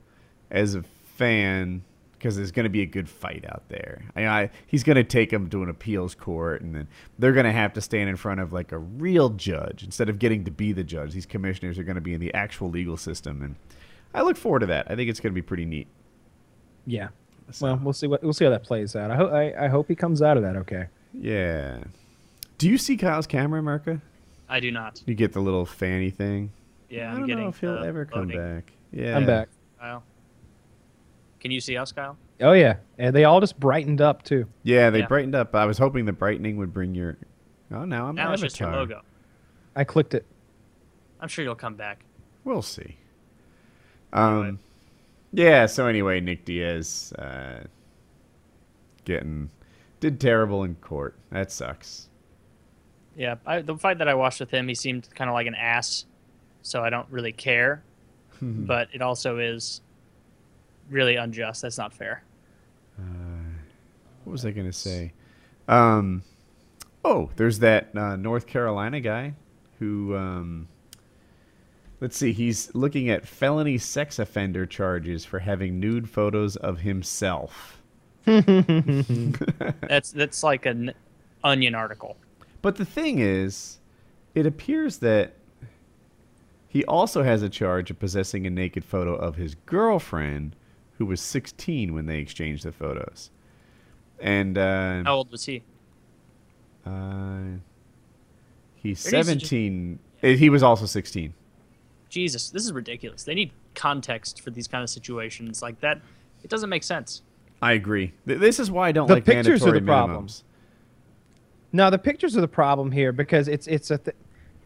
as a fan because there's going to be a good fight out there. I, I, he's going to take him to an appeals court, and then they're going to have to stand in front of like a real judge instead of getting to be the judge. These commissioners are going to be in the actual legal system, and I look forward to that. I think it's going to be pretty neat. Yeah. Well, we'll see what we'll see how that plays out. I hope I, I hope he comes out of that okay. Yeah. Do you see Kyle's camera, America? I do not. You get the little fanny thing. Yeah, I I'm don't getting know if he'll the ever come loading. back. Yeah, I'm back. Kyle. Can you see us, Kyle? Oh yeah, and they all just brightened up too. Yeah, they Yeah. brightened up. I was hoping the brightening would bring your. Oh, now I'm Now it's just your logo. I clicked it. I'm sure you'll come back. We'll see. Um, Anyway. yeah. So anyway, Nick Diaz uh, getting did terrible in court. That sucks. Yeah, I, the fight that I watched with him, he seemed kind of like an ass, so I don't really care. but it also is really unjust. That's not fair. What was I gonna say? Um, oh, there's that uh, North Carolina guy who um, Let's see. He's looking at felony sex offender charges for having nude photos of himself. That's that's like an onion article. But the thing is, it appears that he also has a charge of possessing a naked photo of his girlfriend, who was 16 when they exchanged the photos. And uh, How old was he? uh, he's There needs to just- 17. Uh, He was also 16. Jesus, this is ridiculous. They need context for these kind of situations like that. It doesn't make sense. I agree. Th- This is why I don't The like pictures are mandatory the problem. minimums. No, the pictures are the problem here because it's it's a th-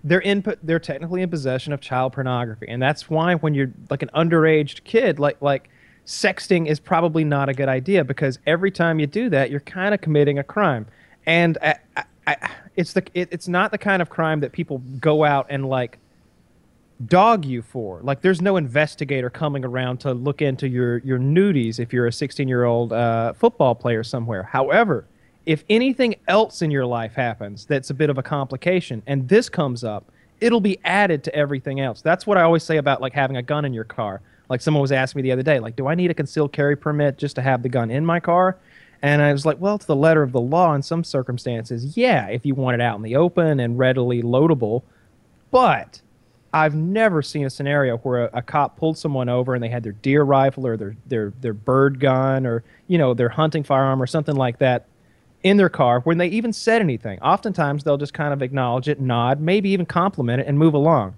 they're in they're technically in possession of child pornography, and that's why when you're like an underage kid, like like sexting is probably not a good idea because every time you do that, you're kind of committing a crime, and I, I, I, it's the it, it's not the kind of crime that people go out and like dog you for. Like, there's no investigator coming around to look into your your nudies if you're a 16 year old uh, football player somewhere. However, if anything else in your life happens that's a bit of a complication, and this comes up, it'll be added to everything else. That's what I always say about like having a gun in your car. Like someone was asking me the other day, like, do I need a concealed carry permit just to have the gun in my car? And I was like, well, it's the letter of the law in some circumstances. Yeah, if you want it out in the open and readily loadable. But I've never seen a scenario where a, a cop pulled someone over and they had their deer rifle or their, their, their bird gun or, you know, their hunting firearm or something like that in their car when they even said anything. Oftentimes they'll just kind of acknowledge it, nod, maybe even compliment it and move along.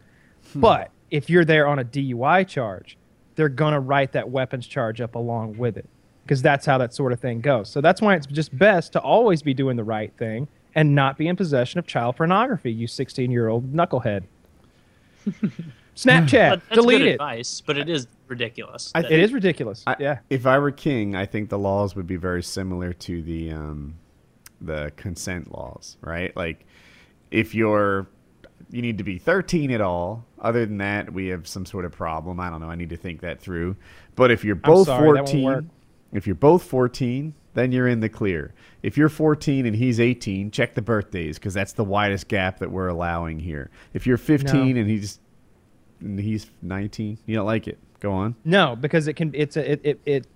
Hmm. But if you're there on a DUI charge, they're going to write that weapons charge up along with it because that's how that sort of thing goes. So that's why it's just best to always be doing the right thing and not be in possession of child pornography, you 16 year old knucklehead. Snapchat, That- that's delete good it. advice, but it is ridiculous. I It is ridiculous. I, yeah. If I were king, I think the laws would be very similar to the um, the consent laws, right? Like, if you're you need to be 13 at all. Other than that, we have some sort of problem. I don't know. I need to think that through. But if you're both sorry, 14, if you're both 14, then you're in the clear. If you're 14 and he's 18, check the birthdays because that's the widest gap that we're allowing here. If you're 15 No. and he's and he's 19, you don't like it. Go on. No, because it can. It's a. It, it it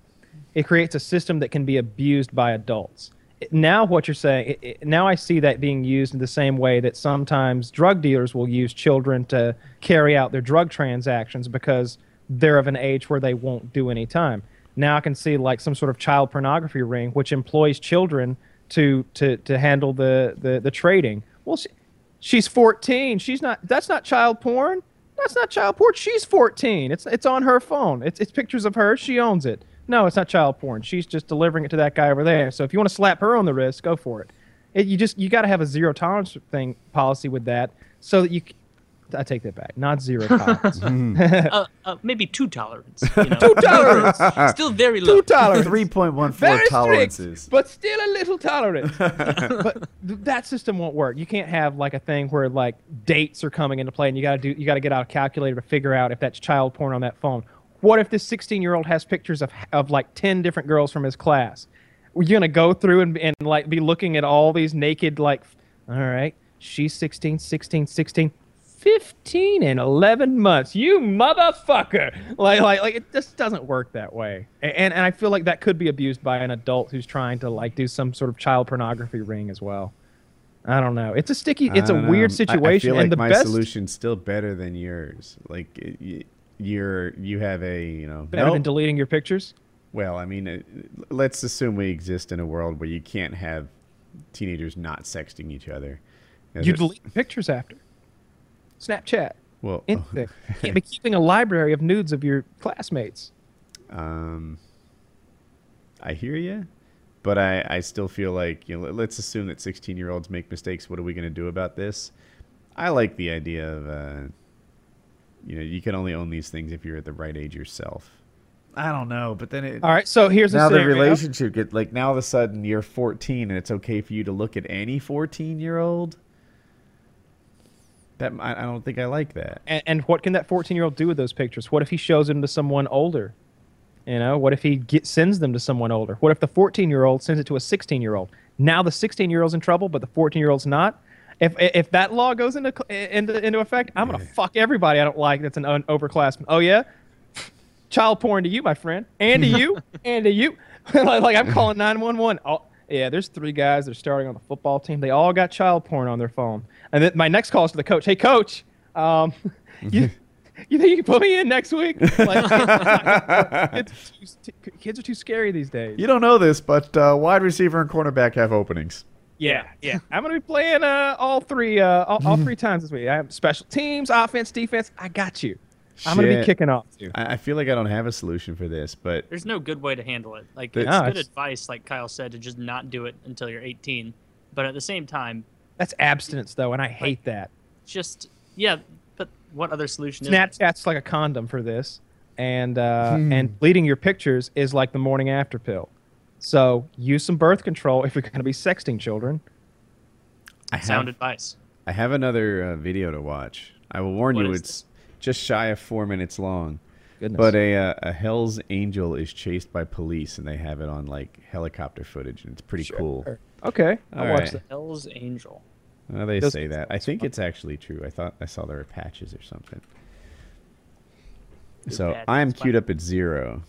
it creates a system that can be abused by adults. Now, what you're saying. It, it, now, I see that being used in the same way that sometimes drug dealers will use children to carry out their drug transactions because they're of an age where they won't do any time. Now, I can see like some sort of child pornography ring which employs children to to to handle the the, the trading. Well, she, she's 14. She's not. That's not child porn. That's not child porn. She's 14. It's it's on her phone. It's it's pictures of her. She owns it. No, it's not child porn. She's just delivering it to that guy over there. So if you want to slap her on the wrist, go for it. it you just you got to have a zero tolerance thing policy with that, so that you. I take that back. Not zero tolerance. uh, uh, maybe two tolerance. You know? Two tolerance. Still very low. Two tolerance. 3.14 Very tolerances. strict, but still a little tolerant. but th- that system won't work. You can't have like a thing where like dates are coming into play, and you got to do you got to get out a calculator to figure out if that's child porn on that phone. What if this 16 year old has pictures of of like 10 different girls from his class? We're gonna go through and, and like be looking at all these naked like, all right, she's 16, 16, 16. 15 and 11 months you motherfucker like like like it just doesn't work that way and and i feel like that could be abused by an adult who's trying to like do some sort of child pornography ring as well i don't know it's a sticky it's a don't weird know. I- situation I, feel like and the my best solution's still better than yours. Like y- you're you have a you know better nope. than deleting your pictures well, I mean, uh, let's assume we exist in a world where you can't have teenagers not sexting each other. Is you it- delete pictures after snapchat well, anything you can't be keeping a library of nudes of your classmates Um, I hear you, but I, I still feel like you know. let- Let's assume that sixteen-year-olds make mistakes. What are we going to do about this? I like the idea of, uh, you know, you can only own these things if you're at the right age yourself. I don't know, but then it. all right so here's a now the relationship get like now all of a sudden you're 14 and it's okay for you to look at any 14 year old. That I, I don't think I like that. And, and what can that 14 year old do with those pictures? What if he shows them to someone older? You know, what if he get, sends them to someone older? What if the 14 year old sends it to a 16 year old? Now the 16 year old's in trouble, but the 14 year old's not. If if that law goes into into into effect, I'm gonna fuck everybody I don't like. That's an un- overclassman. Oh yeah, child porn to you, my friend, and to you, and to you. like, like I'm calling 911. Oh yeah, there's three guys that are starting on the football team. They all got child porn on their phone. And then my next call is to the coach. Hey coach, um, you. You think you can put me in next week? Like, kids, are too, kids are too scary these days. You don't know this, but uh, wide receiver and cornerback have openings. Yeah, yeah. I'm gonna be playing uh, all three, uh, all, all three times this week. I have special teams, offense, defense. I got you. I'm gonna be kicking off too. I, I feel like I don't have a solution for this, but There's no good way to handle it. Like But- it's No, good it's- advice, like Kyle said, to just not do it until you're 18. But at the same time, That's abstinence though, and I hate that. just yeah. But what other solution is? there? Snapchat's like a condom for this, and uh, Hmm. and deleting your pictures is like the morning after pill. So use some birth control if you're gonna be sexting children. I have, Sound advice. I have another uh, video to watch. I will warn What you, is it's just shy of four minutes long. Goodness. But a, uh, a Hell's Angel is chased by police, and they have it on like helicopter footage, and it's pretty cool. Okay, I'll All watch right. that. Hell's Angel. Well, they Those- say that. I think it's actually true. I thought I saw there were patches or something. So patches, I'm but- queued up at zero.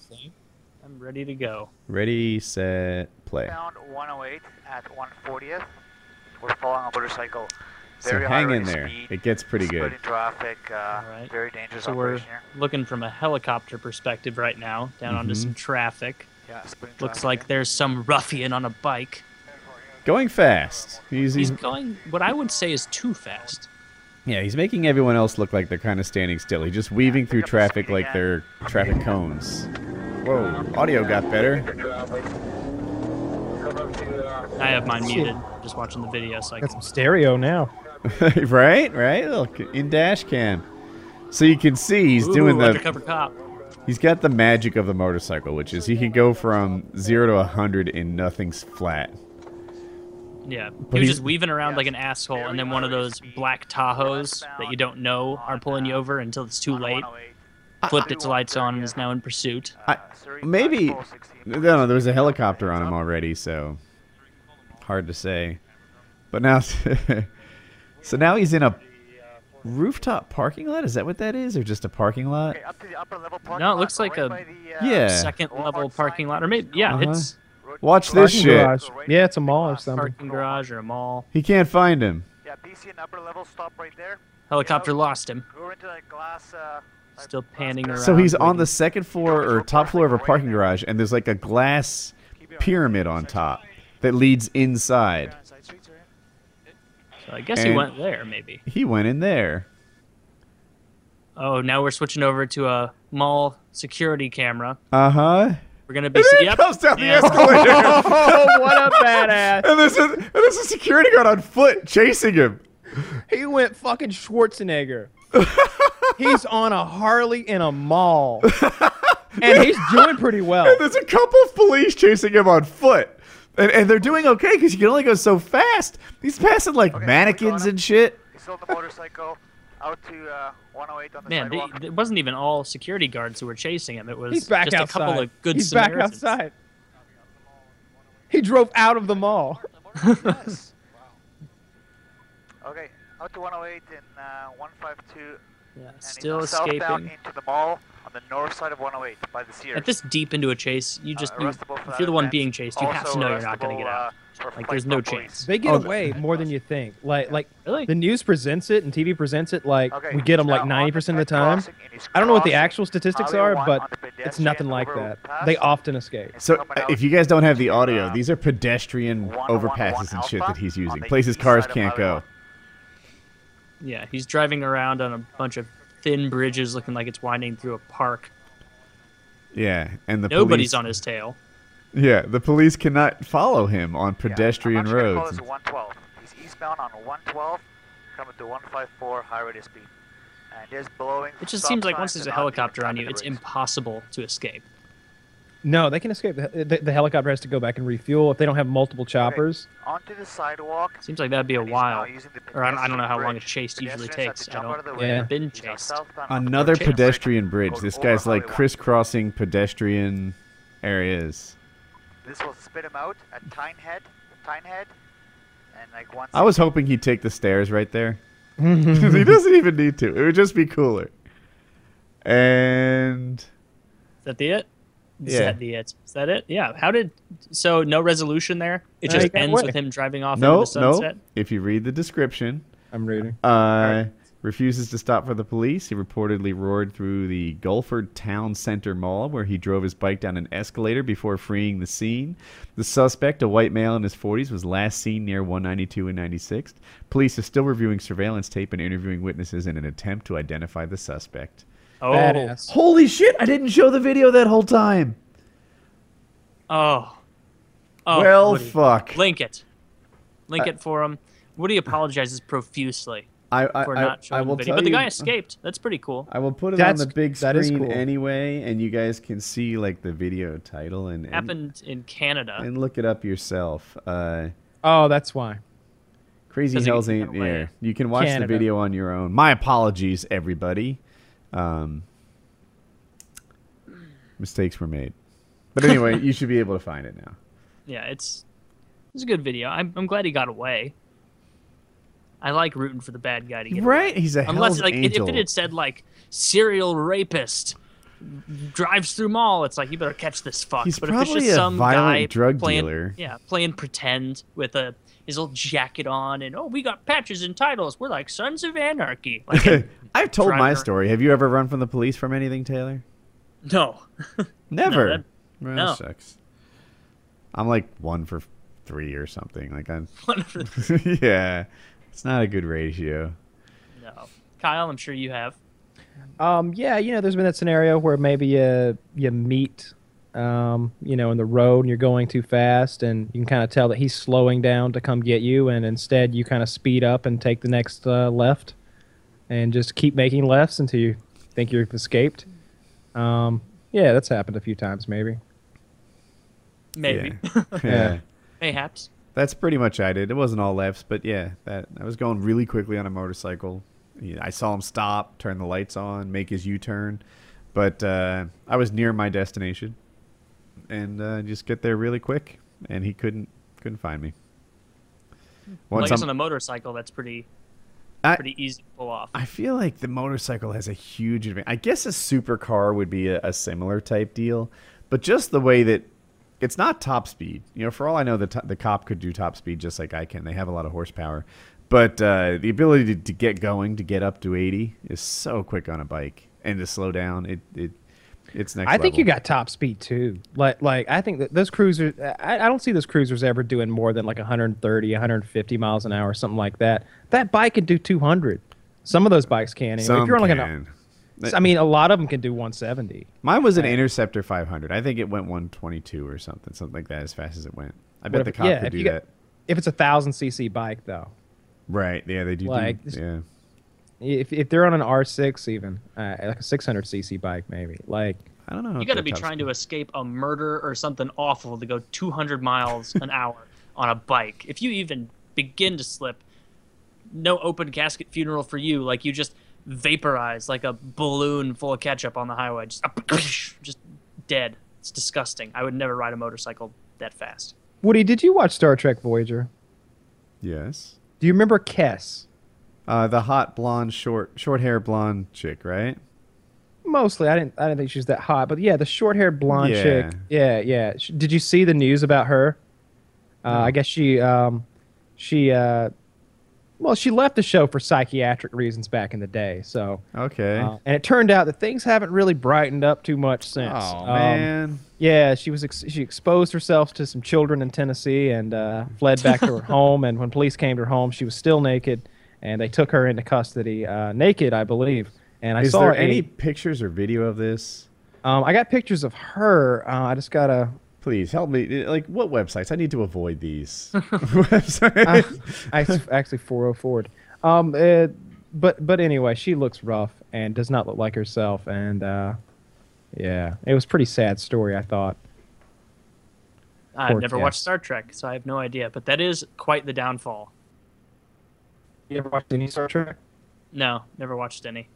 I'm ready to go. Ready, set, play. Found 108 at 140th. We're following a motorcycle. So Very high hang in there. speed, It gets pretty good. traffic. Uh, Alright. Very dangerous So we're here. looking from a helicopter perspective right now, down onto Mm-hmm. some traffic. Yeah, splitting Looks traffic like there's some ruffian on a bike. Going fast. He's, He's he's going what I would say is too fast. yeah. He's making everyone else look like they're kind of standing still. He's just weaving through pick the traffic like again. they're traffic cones. Whoa! Audio got better. I have mine muted, just watching the video, so I Got can. some stereo now. right, right. Look in dash cam. So you can see he's Ooh, doing the undercover cop. He's got the magic of the motorcycle, which is he can go from zero to a hundred and nothing's flat. Yeah, But he was he's- just weaving around like an asshole, and then one of those black Tahoes that you don't know are pulling you over until it's too late. 108. Flipped its lights on and is now in pursuit. I, Uh, maybe no, no. There was a helicopter on him already, so hard to say. But now, so now he's in a rooftop parking lot. Is that what that is, or just a parking lot? Okay, up to the upper level parking No, it looks like a- by the, uh, Yeah. Second level parking lot, or maybe yeah, Uh-huh. it's Watch this shit. garage. Yeah, it's a mall or something. parking garage or a mall. He can't find him. Yeah, BC and upper level stop right there. Helicopter lost him. Go into that glass. Uh, like Still panning around. So he's on the second floor or top floor of a parking garage, and there's like a glass pyramid on top that leads inside. On side streets, right? So I guess he went there, maybe. He went in there. Oh, now we're switching over to a mall security camera. Uh huh. We're gonna be. And then yep. he comes down the escalator. Oh, what a badass! and there's a and there's a security guard on foot chasing him. He went fucking Schwarzenegger. he's on a Harley in a mall, and he's doing pretty well. And there's a couple of police chasing him on foot. And, and they're doing okay because you can only go so fast. He's passing like Okay, mannequins and shit. He's on the motorcycle out to uh, 108 on the Man, sidewalk. they, it wasn't even all security guards who were chasing him. It was He's back just outside. a couple of good he's Samaritans. back outside. He drove out of the mall. Yes. Okay, out to 108 and uh, 152. Yeah, And still he's southbound escaping. into the mall on the north side of 108 by the Sears. At this deep into a chase, you just Uh, you, if you're the one offense. being chased, you have to know you're not going to get out. uh, Like, there's no from police. chance. They get Oh, away more than you think. Like, like Really? the news presents it and TV presents it like Okay, we get them like ninety percent of the time. crossing, and he's I don't know what the actual statistics are, but it's nothing like that. They often escape. So coming uh, out if you guys don't have the audio, uh, these are pedestrian overpasses and shit that he's using. Places cars can't go. One. Yeah, he's driving around on a bunch of thin bridges, looking like it's winding through a park. Yeah, and the Nobody's police, on his tail. Yeah, the police cannot follow him on Yeah, pedestrian I'm actually call roads. this 112. He's eastbound on 112, coming to 154 high rate of speed. And just blowing. It just seems like once there's a helicopter on you, it's brakes. impossible to escape. No, they can escape. The, the, the helicopter has to go back and refuel if they don't have multiple choppers. Onto the sidewalk. Seems like that'd be a and he's now while. Or I don't, I don't know how long a chase usually takes. I don't. of the Yeah. Been chased. Another pedestrian bridge. This guy's like crisscrossing pedestrian areas. This will spit him out at Tyne Head. Tyne Head. And like once I was hoping he'd take the stairs right there. he doesn't even need to. It would just be cooler. And Is that the it? Is Yeah. that the it? Is that it? Yeah. How did so no resolution there? It just ends away. with him driving off no, into the no. sunset. If you read the description, I'm reading. uh, refuses to stop for the police. He reportedly roared through the Guildford Town Center Mall, where he drove his bike down an escalator before freeing the scene. The suspect, a white male in his 40s, was last seen near 192 and 96th. Police are still reviewing surveillance tape and interviewing witnesses in an attempt to identify the suspect. Oh. Badass. Holy shit! I didn't show the video that whole time. Oh. Oh. well, Woody. fuck. Link it. Link it for him. Woody apologizes profusely I, I, for I, not I showing will the video. But the you- guy escaped. That's pretty cool. I will put it That's- on the big screen cool. anyway, and you guys can see like the video title and and, Happened in Canada. and look it up yourself. Uh, Oh, that's why. Crazy Hell's ain't taken here. You can watch Canada. the video on your own. My apologies, everybody. Um, mistakes were made, but anyway, you should be able to find it now. Yeah, it's it's a good video. I'm I'm glad he got away. I like rooting for the bad guy to get away. Right? He's a Unless like if- angel. if it had said like serial rapist drives through mall, it's like you better catch this fuck. He's but if it's probably just a some violent guy drug playing, dealer. yeah, playing pretend with a his little jacket on and oh we got patches and titles, we're like Sons of Anarchy. Like I've told my story. Have you ever run from the police from anything, Taylor? no, Never. that- well, no. sucks. I'm like one for three or something. Like I'm. One for- yeah, it's not a good ratio. no. Kyle, I'm sure you have. Um, yeah, you know, there's been that scenario where maybe you you meet, um, you know, in the road and you're going too fast, and you can kind of tell that he's slowing down to come get you, and instead you kind of speed up and take the next uh, left, and just keep making lefts until you think you've escaped. Um, yeah, that's happened a few times, maybe. Maybe. Yeah. yeah. Mayhaps. That's pretty much I did. It wasn't all lefts, but yeah, that I was going really quickly on a motorcycle. I saw him stop, turn the lights on, make his U-turn, but uh, I was near my destination, and uh, just get there really quick, and he couldn't couldn't find me. Well, I Once guess I'm- on a motorcycle, that's pretty I- pretty easy to pull off. I feel like the motorcycle has a huge advantage. I guess a supercar would be a, a similar type deal, but just the way that it's not top speed. You know, for all I know, the to- the cop could do top speed just like I can. They have a lot of horsepower, but uh, the ability to, to get going, to get up to eighty, is so quick on a bike, and to slow down, it it it's next. I think you got top speed too. Like, like I think that those cruisers. I, I don't see those cruisers ever doing more than like 130, 150 miles an hour, something like that. That bike can do 200. Some of those bikes can. Anyway. Some if you're on like can. an, I mean, a lot of them can do 170. Mine was an Right. Interceptor 500. I think it went 122 or something, something like that, as fast as it went. I bet What the cop yeah, could do got- that. If it's a thousand cc bike though, Right? Yeah, they do. do- yeah. If if they're on an R6 even, uh, like a 600 cc bike maybe, like I don't know. You got to be trying to escape a murder or something awful to go 200 miles an hour on a bike. If you even begin to slip, no open casket funeral for you. Like you just vaporize like a balloon full of ketchup on the highway. Just, just dead. It's disgusting. I would never ride a motorcycle that fast. Woody. Did you watch Star Trek Voyager? Yes. Do you remember Kes? Uh, the hot blonde, short, short hair blonde chick, right? Mostly, I didn't. I didn't think she was that hot, but yeah, the short-haired blonde Yeah. chick. Yeah, yeah. Did you see the news about her? Uh, I guess she, um, she, uh, well, she left the show for psychiatric reasons back in the day. So, Okay. uh, and it turned out that things haven't really brightened up too much since. oh Um, man. Yeah, she was ex- she exposed herself to some children in Tennessee and uh, fled back to her home. And when police came to her home, she was still naked, and they took her into custody, uh, naked, I believe. And I Is saw there a- any pictures or video of this? Um, I got pictures of her. Uh, I just gotta. Please help me. Like, what websites? I need to avoid these I, websites. I s- actually 404'd. Um, uh, but but anyway, she looks rough and does not look like herself. And uh, yeah, it was a pretty sad story. I thought. I've Poor never cat. watched Star Trek, so I have no idea. But that is quite the downfall. You ever watched any Star Trek? No, never watched any.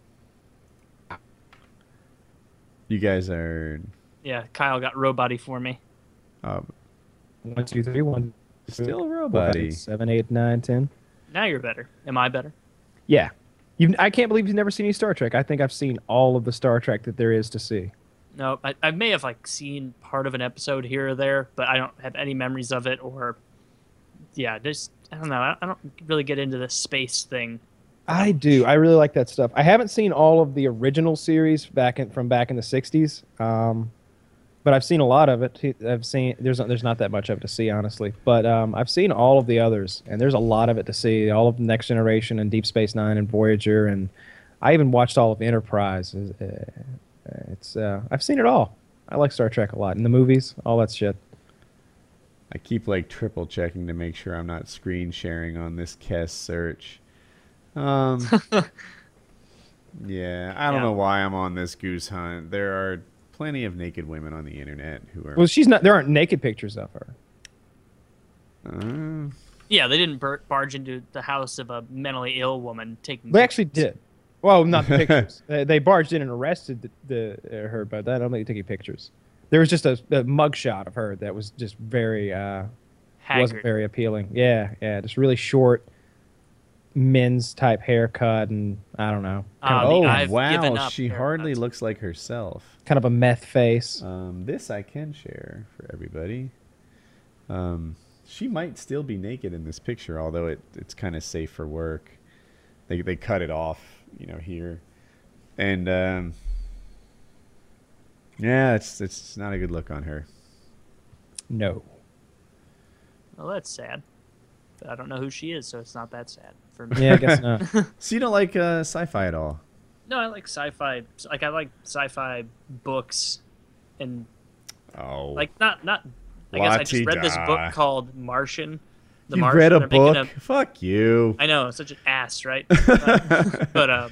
you guys are. Yeah, Kyle got robot for me. Uh, One, two, three, one. Still a What, robot. Seven, eight, nine, ten. Now you're better. Am I better? Yeah. You've, I can't believe you've never seen any Star Trek. I think I've seen all of the Star Trek that there is to see. No, I, I may have like seen part of an episode here or there, but I don't have any memories of it or yeah, just I don't know. I, don't really get into the space thing. I do. I really like that stuff. I haven't seen all of the original series back in, from back in the '60s, um, but I've seen a lot of it. I've seen there's not, there's not that much of it to see, honestly. But um, I've seen all of the others, and there's a lot of it to see. All of Next Generation and Deep Space Nine and Voyager, and I even watched all of Enterprise. Uh, It's uh, I've seen it all. I like Star Trek a lot, and the movies, all that shit. I keep like triple checking to make sure I'm not screen sharing on this Kes search. Um, yeah, I don't Yeah. know why I'm on this goose hunt. There are plenty of naked women on the internet who are. Well, she's not. There aren't naked pictures of her. Uh, Yeah, they didn't bar- barge into the house of a mentally ill woman taking. They actually did. Well, not the pictures. they, they barged in and arrested the, the uh, her, but that I don't think they took any pictures. There was just a, a mug shot of her that was just very uh, wasn't very appealing. Yeah, yeah, just really short men's type haircut and I don't know, kind, of, oh I've given wow, up she haircuts. hardly looks like herself. kind of a meth face. Um, this I can share for everybody. Um, she might still be naked in this picture, although it, it's kind of safe for work. They they cut it off, you know, here, and um, yeah, it's it's not a good look on her. No, Well, that's sad. But I don't know who she is, so it's not that sad for me. yeah, I guess not. So you don't like uh, sci-fi at all? No, I like sci-fi. Like I like sci-fi books, and Oh, like not not. I guess I just read this book called Martian. The you Martian. read a They're making book? Fuck you. I know, such an ass, right? But uh,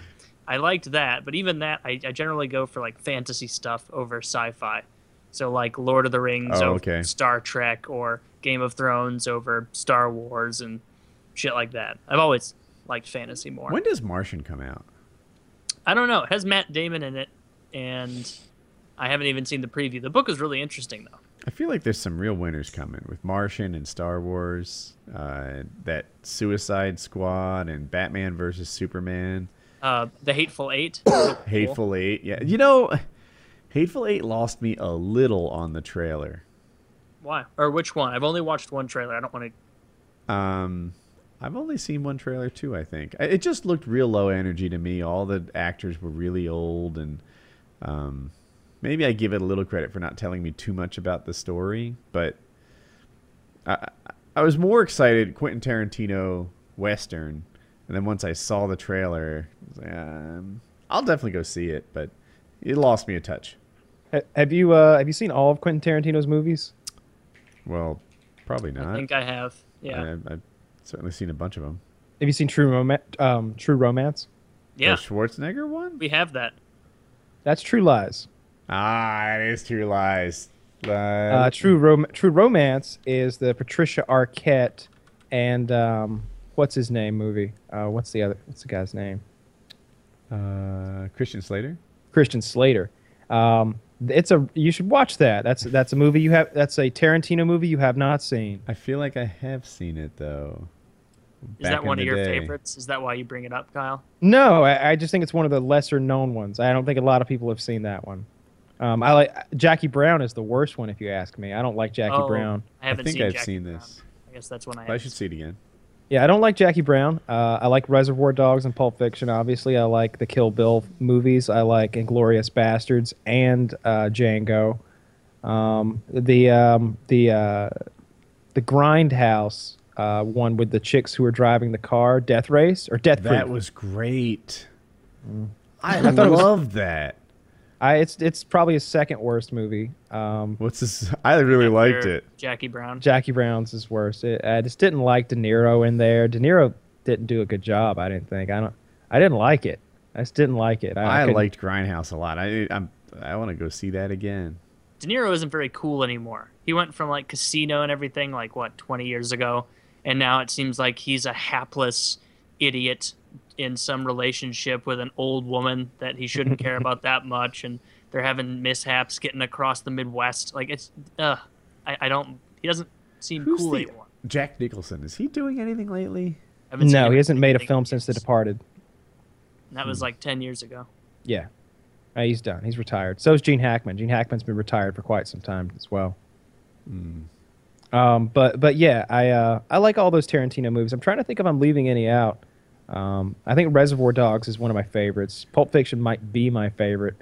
I liked that. But even that, I, I generally go for like fantasy stuff over sci-fi. So like Lord of the Rings Oh, over okay. Star Trek or Game of Thrones over Star Wars and shit like that. I've always liked fantasy more. When does Martian come out? I don't know. It has Matt Damon in it, and I haven't even seen the preview. The book is really interesting though. I feel like there's some real winners coming with Martian and Star Wars, uh, that Suicide Squad and Batman versus Superman, Uh, the Hateful Eight. Hateful Eight. Yeah, you know, Hateful Eight lost me a little on the trailer. Why? Or which one? I've only watched one trailer. I don't want to. Um, I've only seen one trailer too. I think it just looked real low energy to me. All the actors were really old, and um, maybe I give it a little credit for not telling me too much about the story. But I- I was more excited Quentin Tarantino western, and then once I saw the trailer, I was like, um, I'll definitely go see it. But it lost me a touch. Have you uh, have you seen all of Quentin Tarantino's movies? Well, probably not. I think I have. Yeah. I, I've certainly seen a bunch of them. Have you seen True Romance? Um, True Romance. yeah. The Schwarzenegger one. We have that. That's True Lies. Ah, it is True Lies. Uh, True Rom- True Romance is the Patricia Arquette and um, what's his name movie? Uh, what's the other? What's the guy's name? uh, Christian Slater. Christian Slater. Um, it's a you should watch that. That's that's a movie you have. That's a Tarantino movie you have not seen. I feel like I have seen it though. Is that one of your day. favorites? Is that why you bring it up, Kyle? No, I, I just think it's one of the lesser known ones. I don't think a lot of people have seen that one. Um, I like Jackie Brown is the worst one if you ask me. I don't like Jackie Oh, Brown. I haven't think seen I've Jackie seen Brown. this. I guess that's when I. I haven't should see it again. Yeah, I don't like Jackie Brown. Uh, I like Reservoir Dogs and Pulp Fiction. Obviously, I like the Kill Bill movies. I like Inglourious Basterds and uh, Django. Um, the um, the uh, the Grindhouse uh, one with the chicks who were driving the car, Death Race or Death That Proof. was great. I, I thought was- that. I, it's it's probably his second worst movie. Um, What's this? I really liked it. Jackie Brown. Jackie Brown's is worst. It, I just didn't like De Niro in there. De Niro didn't do a good job. I didn't think. I don't. I didn't like it. I just didn't like it. I, I couldn't- liked Grindhouse a lot. I I'm I want to go see that again. De Niro isn't very cool anymore. He went from like Casino and everything like what 20 years ago, and now it seems like he's a hapless idiot in some relationship with an old woman that he shouldn't care about that much, and they're having mishaps getting across the Midwest. Like it's, uh, I, I don't. He doesn't seem Who's cool the anymore. Jack Nicholson is he doing anything lately? I haven't seen No, he hasn't made a film since The years. Departed. That was like ten years ago. Yeah, Uh, he's done. He's retired. So is Gene Hackman. Gene Hackman's been retired for quite some time as well. Um, but but yeah, I uh, I like all those Tarantino movies. I'm trying to think if I'm leaving any out. Um, I think Reservoir Dogs is one of my favorites. Pulp Fiction might be my favorite.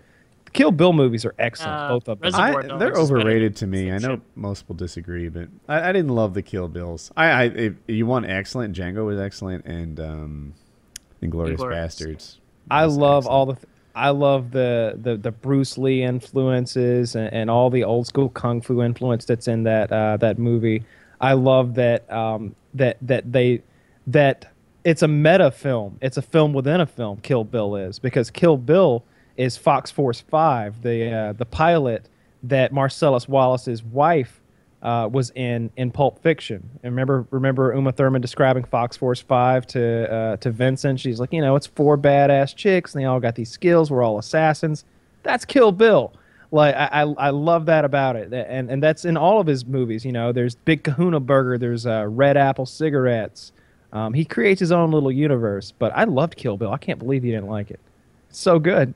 Kill Bill movies are excellent, Uh, both of them. I, they're is better than overrated to me. I know Fiction. most will disagree, but I, I didn't love the Kill Bills. I, I if you want excellent, Django was excellent, and um, Inglourious Basterds. I love excellent. all the. I love the, the, the Bruce Lee influences and, and all the old school kung fu influence that's in that uh, that movie. I love that um, that that they that it's a meta film. It's a film within a film. Kill Bill is because Kill Bill is Fox Force Five, the uh, the pilot that Marcellus Wallace's wife uh, was in in Pulp Fiction. And remember, remember Uma Thurman describing Fox Force Five to uh, to Vincent. She's like, you know, it's four badass chicks, and they all got these skills. We're all assassins. That's Kill Bill. Like I, I, I love that about it, and and that's in all of his movies. You know, there's Big Kahuna Burger, there's uh, Red Apple cigarettes. Um, he creates his own little universe. But I loved Kill Bill. I can't believe you didn't like it. It's so good,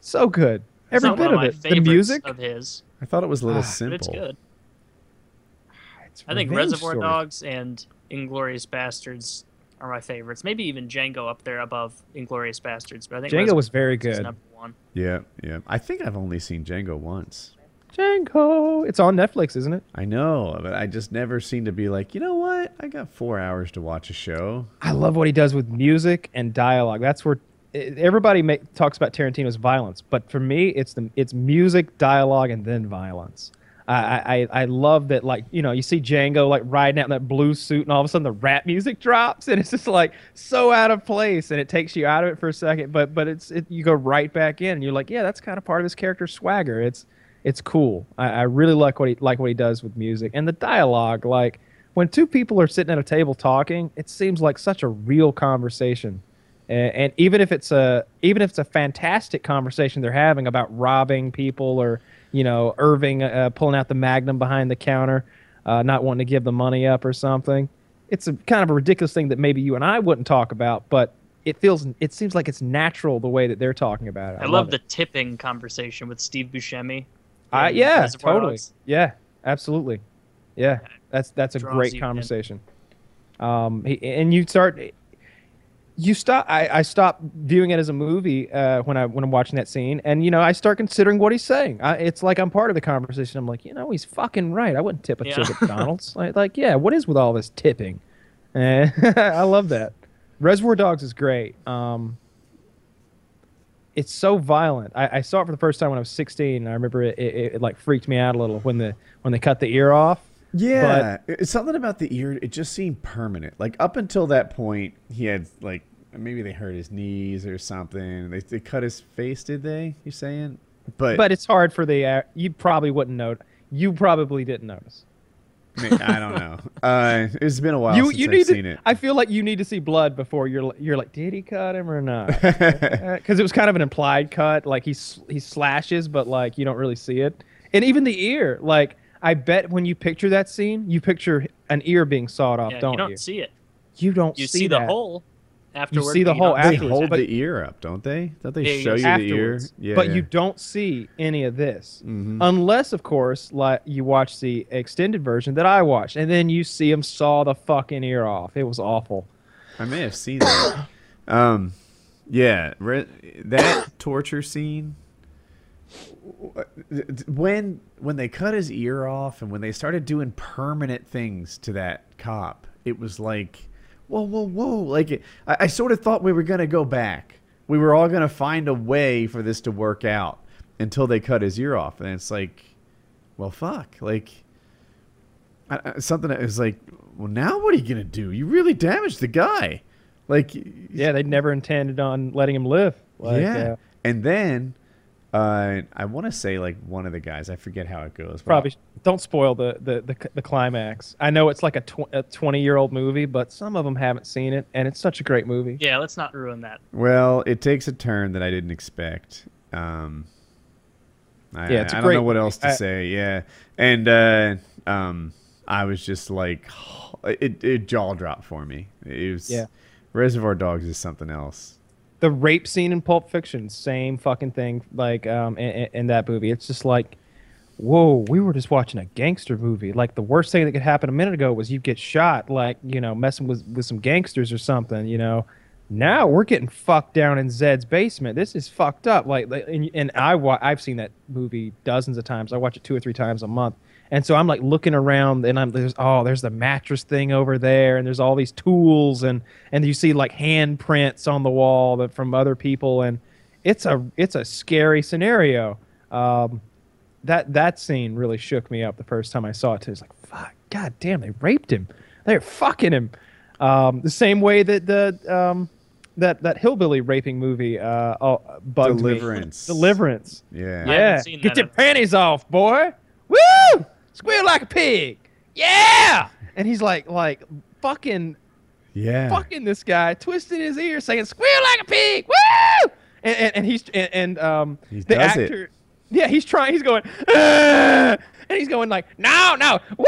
so good. It's Every not bit one of my it. The music. of his, I thought it was a little Ah, but simple. it's good. It's I think Reservoir story. Dogs and Inglourious Basterds are my favorites. Maybe even Django up there above Inglourious Basterds. But I think Django Reservoir was very Dogs is good. number one. Yeah, yeah. I think I've only seen Django once. Django. It's on Netflix, isn't it? I know, but I just never seem to be like, you know what? I got four hours to watch a show. I love what he does with music and dialogue. That's where everybody ma- talks about Tarantino's violence, but for me, it's the it's music, dialogue, and then violence. I, I I love that. Like you know, you see Django like riding out in that blue suit, and all of a sudden the rap music drops, and it's just like so out of place, and it takes you out of it for a second. But but it's it, you go right back in, and you're like, yeah, that's kind of part of his character's swagger. It's it's cool. I, I really like what he like what he does with music and the dialogue. Like when two people are sitting at a table talking, it seems like such a real conversation. And, and even if it's a even if it's a fantastic conversation they're having about robbing people or you know Irving uh, pulling out the Magnum behind the counter, uh, not wanting to give the money up or something, it's a kind of a ridiculous thing that maybe you and I wouldn't talk about, but it feels it seems like it's natural the way that they're talking about it. I, love it. the tipping conversation with Steve Buscemi. I, yeah, totally. Dogs. Yeah, absolutely. Yeah, that's that's a Draws great you in. conversation. Um, he, and you start, you stop. I, I stop viewing it as a movie uh, when I when I'm watching that scene, and you know I start considering what he's saying. I, it's like I'm part of the conversation. I'm like, you know, he's fucking right. I wouldn't tip a Yeah. chick at McDonald's. like, like, yeah, what is with all this tipping? Eh, I love that. Reservoir Dogs is great. Um, it's so violent. I, I saw it for the first time when I was 16. And I remember it, it, it, like freaked me out a little when the when they cut the ear off. Yeah, it's something about the ear. It just seemed permanent. Like up until that point, he had like maybe they hurt his knees or something. They, they cut his face. Did they? You're saying? But But it's hard for the uh, you probably wouldn't know. You probably didn't notice. I don't know. Uh, it's been a while you since you I've need seen to. it. I feel like you need to see blood before you're you're like, did he cut him or not? Because it was kind of an implied cut. Like he he slashes, but like you don't really see it. And even the ear, like I bet when you picture that scene, you picture an ear being sawed off, Yeah, don't you don't you? see it. You don't You see, see, the that. hole afterward. see the but you hole don't they hold but- the ear up, don't they? Don't they Yeah, show you yes. the ear? Yeah, but yeah. you don't see any of this Mhm. unless, of course, like you watch the extended version that I watched, and then you see him saw the fucking ear off. It was awful. I may have seen that. um, yeah, re- that torture scene. When when they cut his ear off and when they started doing permanent things to that cop, it was like, whoa, whoa, whoa! Like I, I sort of thought we were gonna go back. We were all gonna find a way for this to work out until they cut his ear off, and it's like, well, fuck, like. I- I- something that is like, well, now what are you gonna do? You really damaged the guy, like, Yeah, they never intended on letting him live. Like, yeah. uh, and then, uh, I want to say like one of the guys, I forget how it goes. probably don't spoil the, the the the climax. I know it's like a, tw- a twenty year old movie, but some of them haven't seen it, and it's such a great movie. Yeah, let's not ruin that. Well, it takes a turn that I didn't expect. Um, I, Yeah, it's a I don't great know what else to I- say. Yeah, and uh, um, I was just like, it, it jaw dropped for me. It was Yeah. Reservoir Dogs is something else. The rape scene in Pulp Fiction, same fucking thing. Like um, in, in that movie, it's just like, whoa, we were just watching a gangster movie. Like the worst thing that could happen a minute ago was you get shot, like you know, messing with with some gangsters or something. You know, now we're getting fucked down in Zed's basement. This is fucked up. Like, and, and I wa- I've seen that movie dozens of times. I watch it two or three times a month. And so I'm like looking around, and I'm there's oh there's the mattress thing over there, and there's all these tools, and and you see like handprints on the wall that from other people, and it's a it's a scary scenario. Um, that that scene really shook me up the first time I saw it. Too. It's like fuck, god damn, they raped him, they're fucking him. Um, the same way that the um, that that hillbilly raping movie uh, oh, bugged me. Deliverance. Deliverance. Yeah. I Yeah, seen get that. your panties off, boy. Woo! Squeal like a pig. Yeah. And he's like, like fucking, Yeah. fucking this guy, twisting his ear, saying "squeal like a pig." Woo! And and, and he's and, and um He the does it. actor, yeah, he's trying. He's going, and he's going like, "No, no, woo!"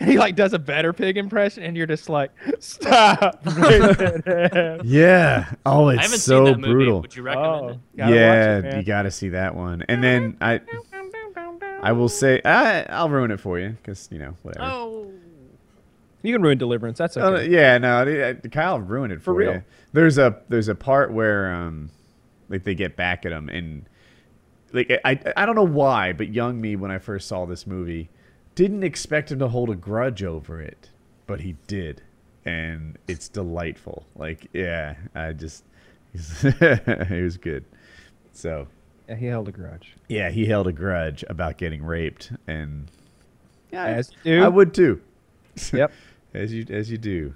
And he like does a better pig impression, and you're just like, "Stop." Yeah. Oh, it's I so seen that movie. brutal. Would you recommend oh, it? gotta yeah, it, you got to see that one. And then I, I will say, I, I'll ruin it for you because you know whatever. Oh. You can ruin Deliverance. That's Oh, okay. yeah, no, I- I- Kyle ruined it for, For you. real. There's a there's a part where um, like they get back at him and like I I don't know why, but young me when I first saw this movie didn't expect him to hold a grudge over it, but he did, and it's delightful. Like yeah, I just it was good. So Yeah, he held a grudge. yeah, he held a grudge about getting raped, and yeah, I- As you do. I would too. Yep. as you as you do.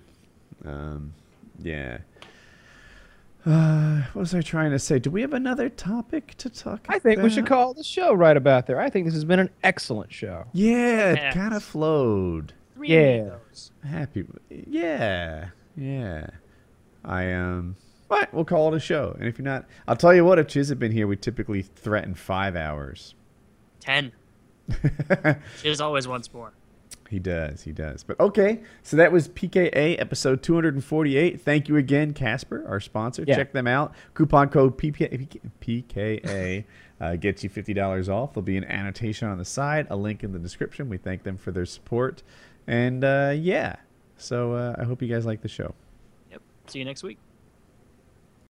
Um, yeah. Uh, what was I trying to say? Do we have another topic to talk? I think we should call the show right about there. I think this has been an excellent show. Yeah, it Yes. kind of flowed. Three Yeah. Happy. Yeah, yeah. I um. Right, we'll call it a show. And if you're not, I'll tell you what. If Chiz had been here, we typically threaten five hours. Ten. There's always once more. He does. He does. But okay. So that was PKA episode 248. Thank you again, Casper, our sponsor. Yeah. Check them out. Coupon code PK, PKA uh, gets you $50 off. There'll be an annotation on the side, a link in the description. We thank them for their support. And uh, yeah. So uh, I hope you guys like the show. Yep. See you next week.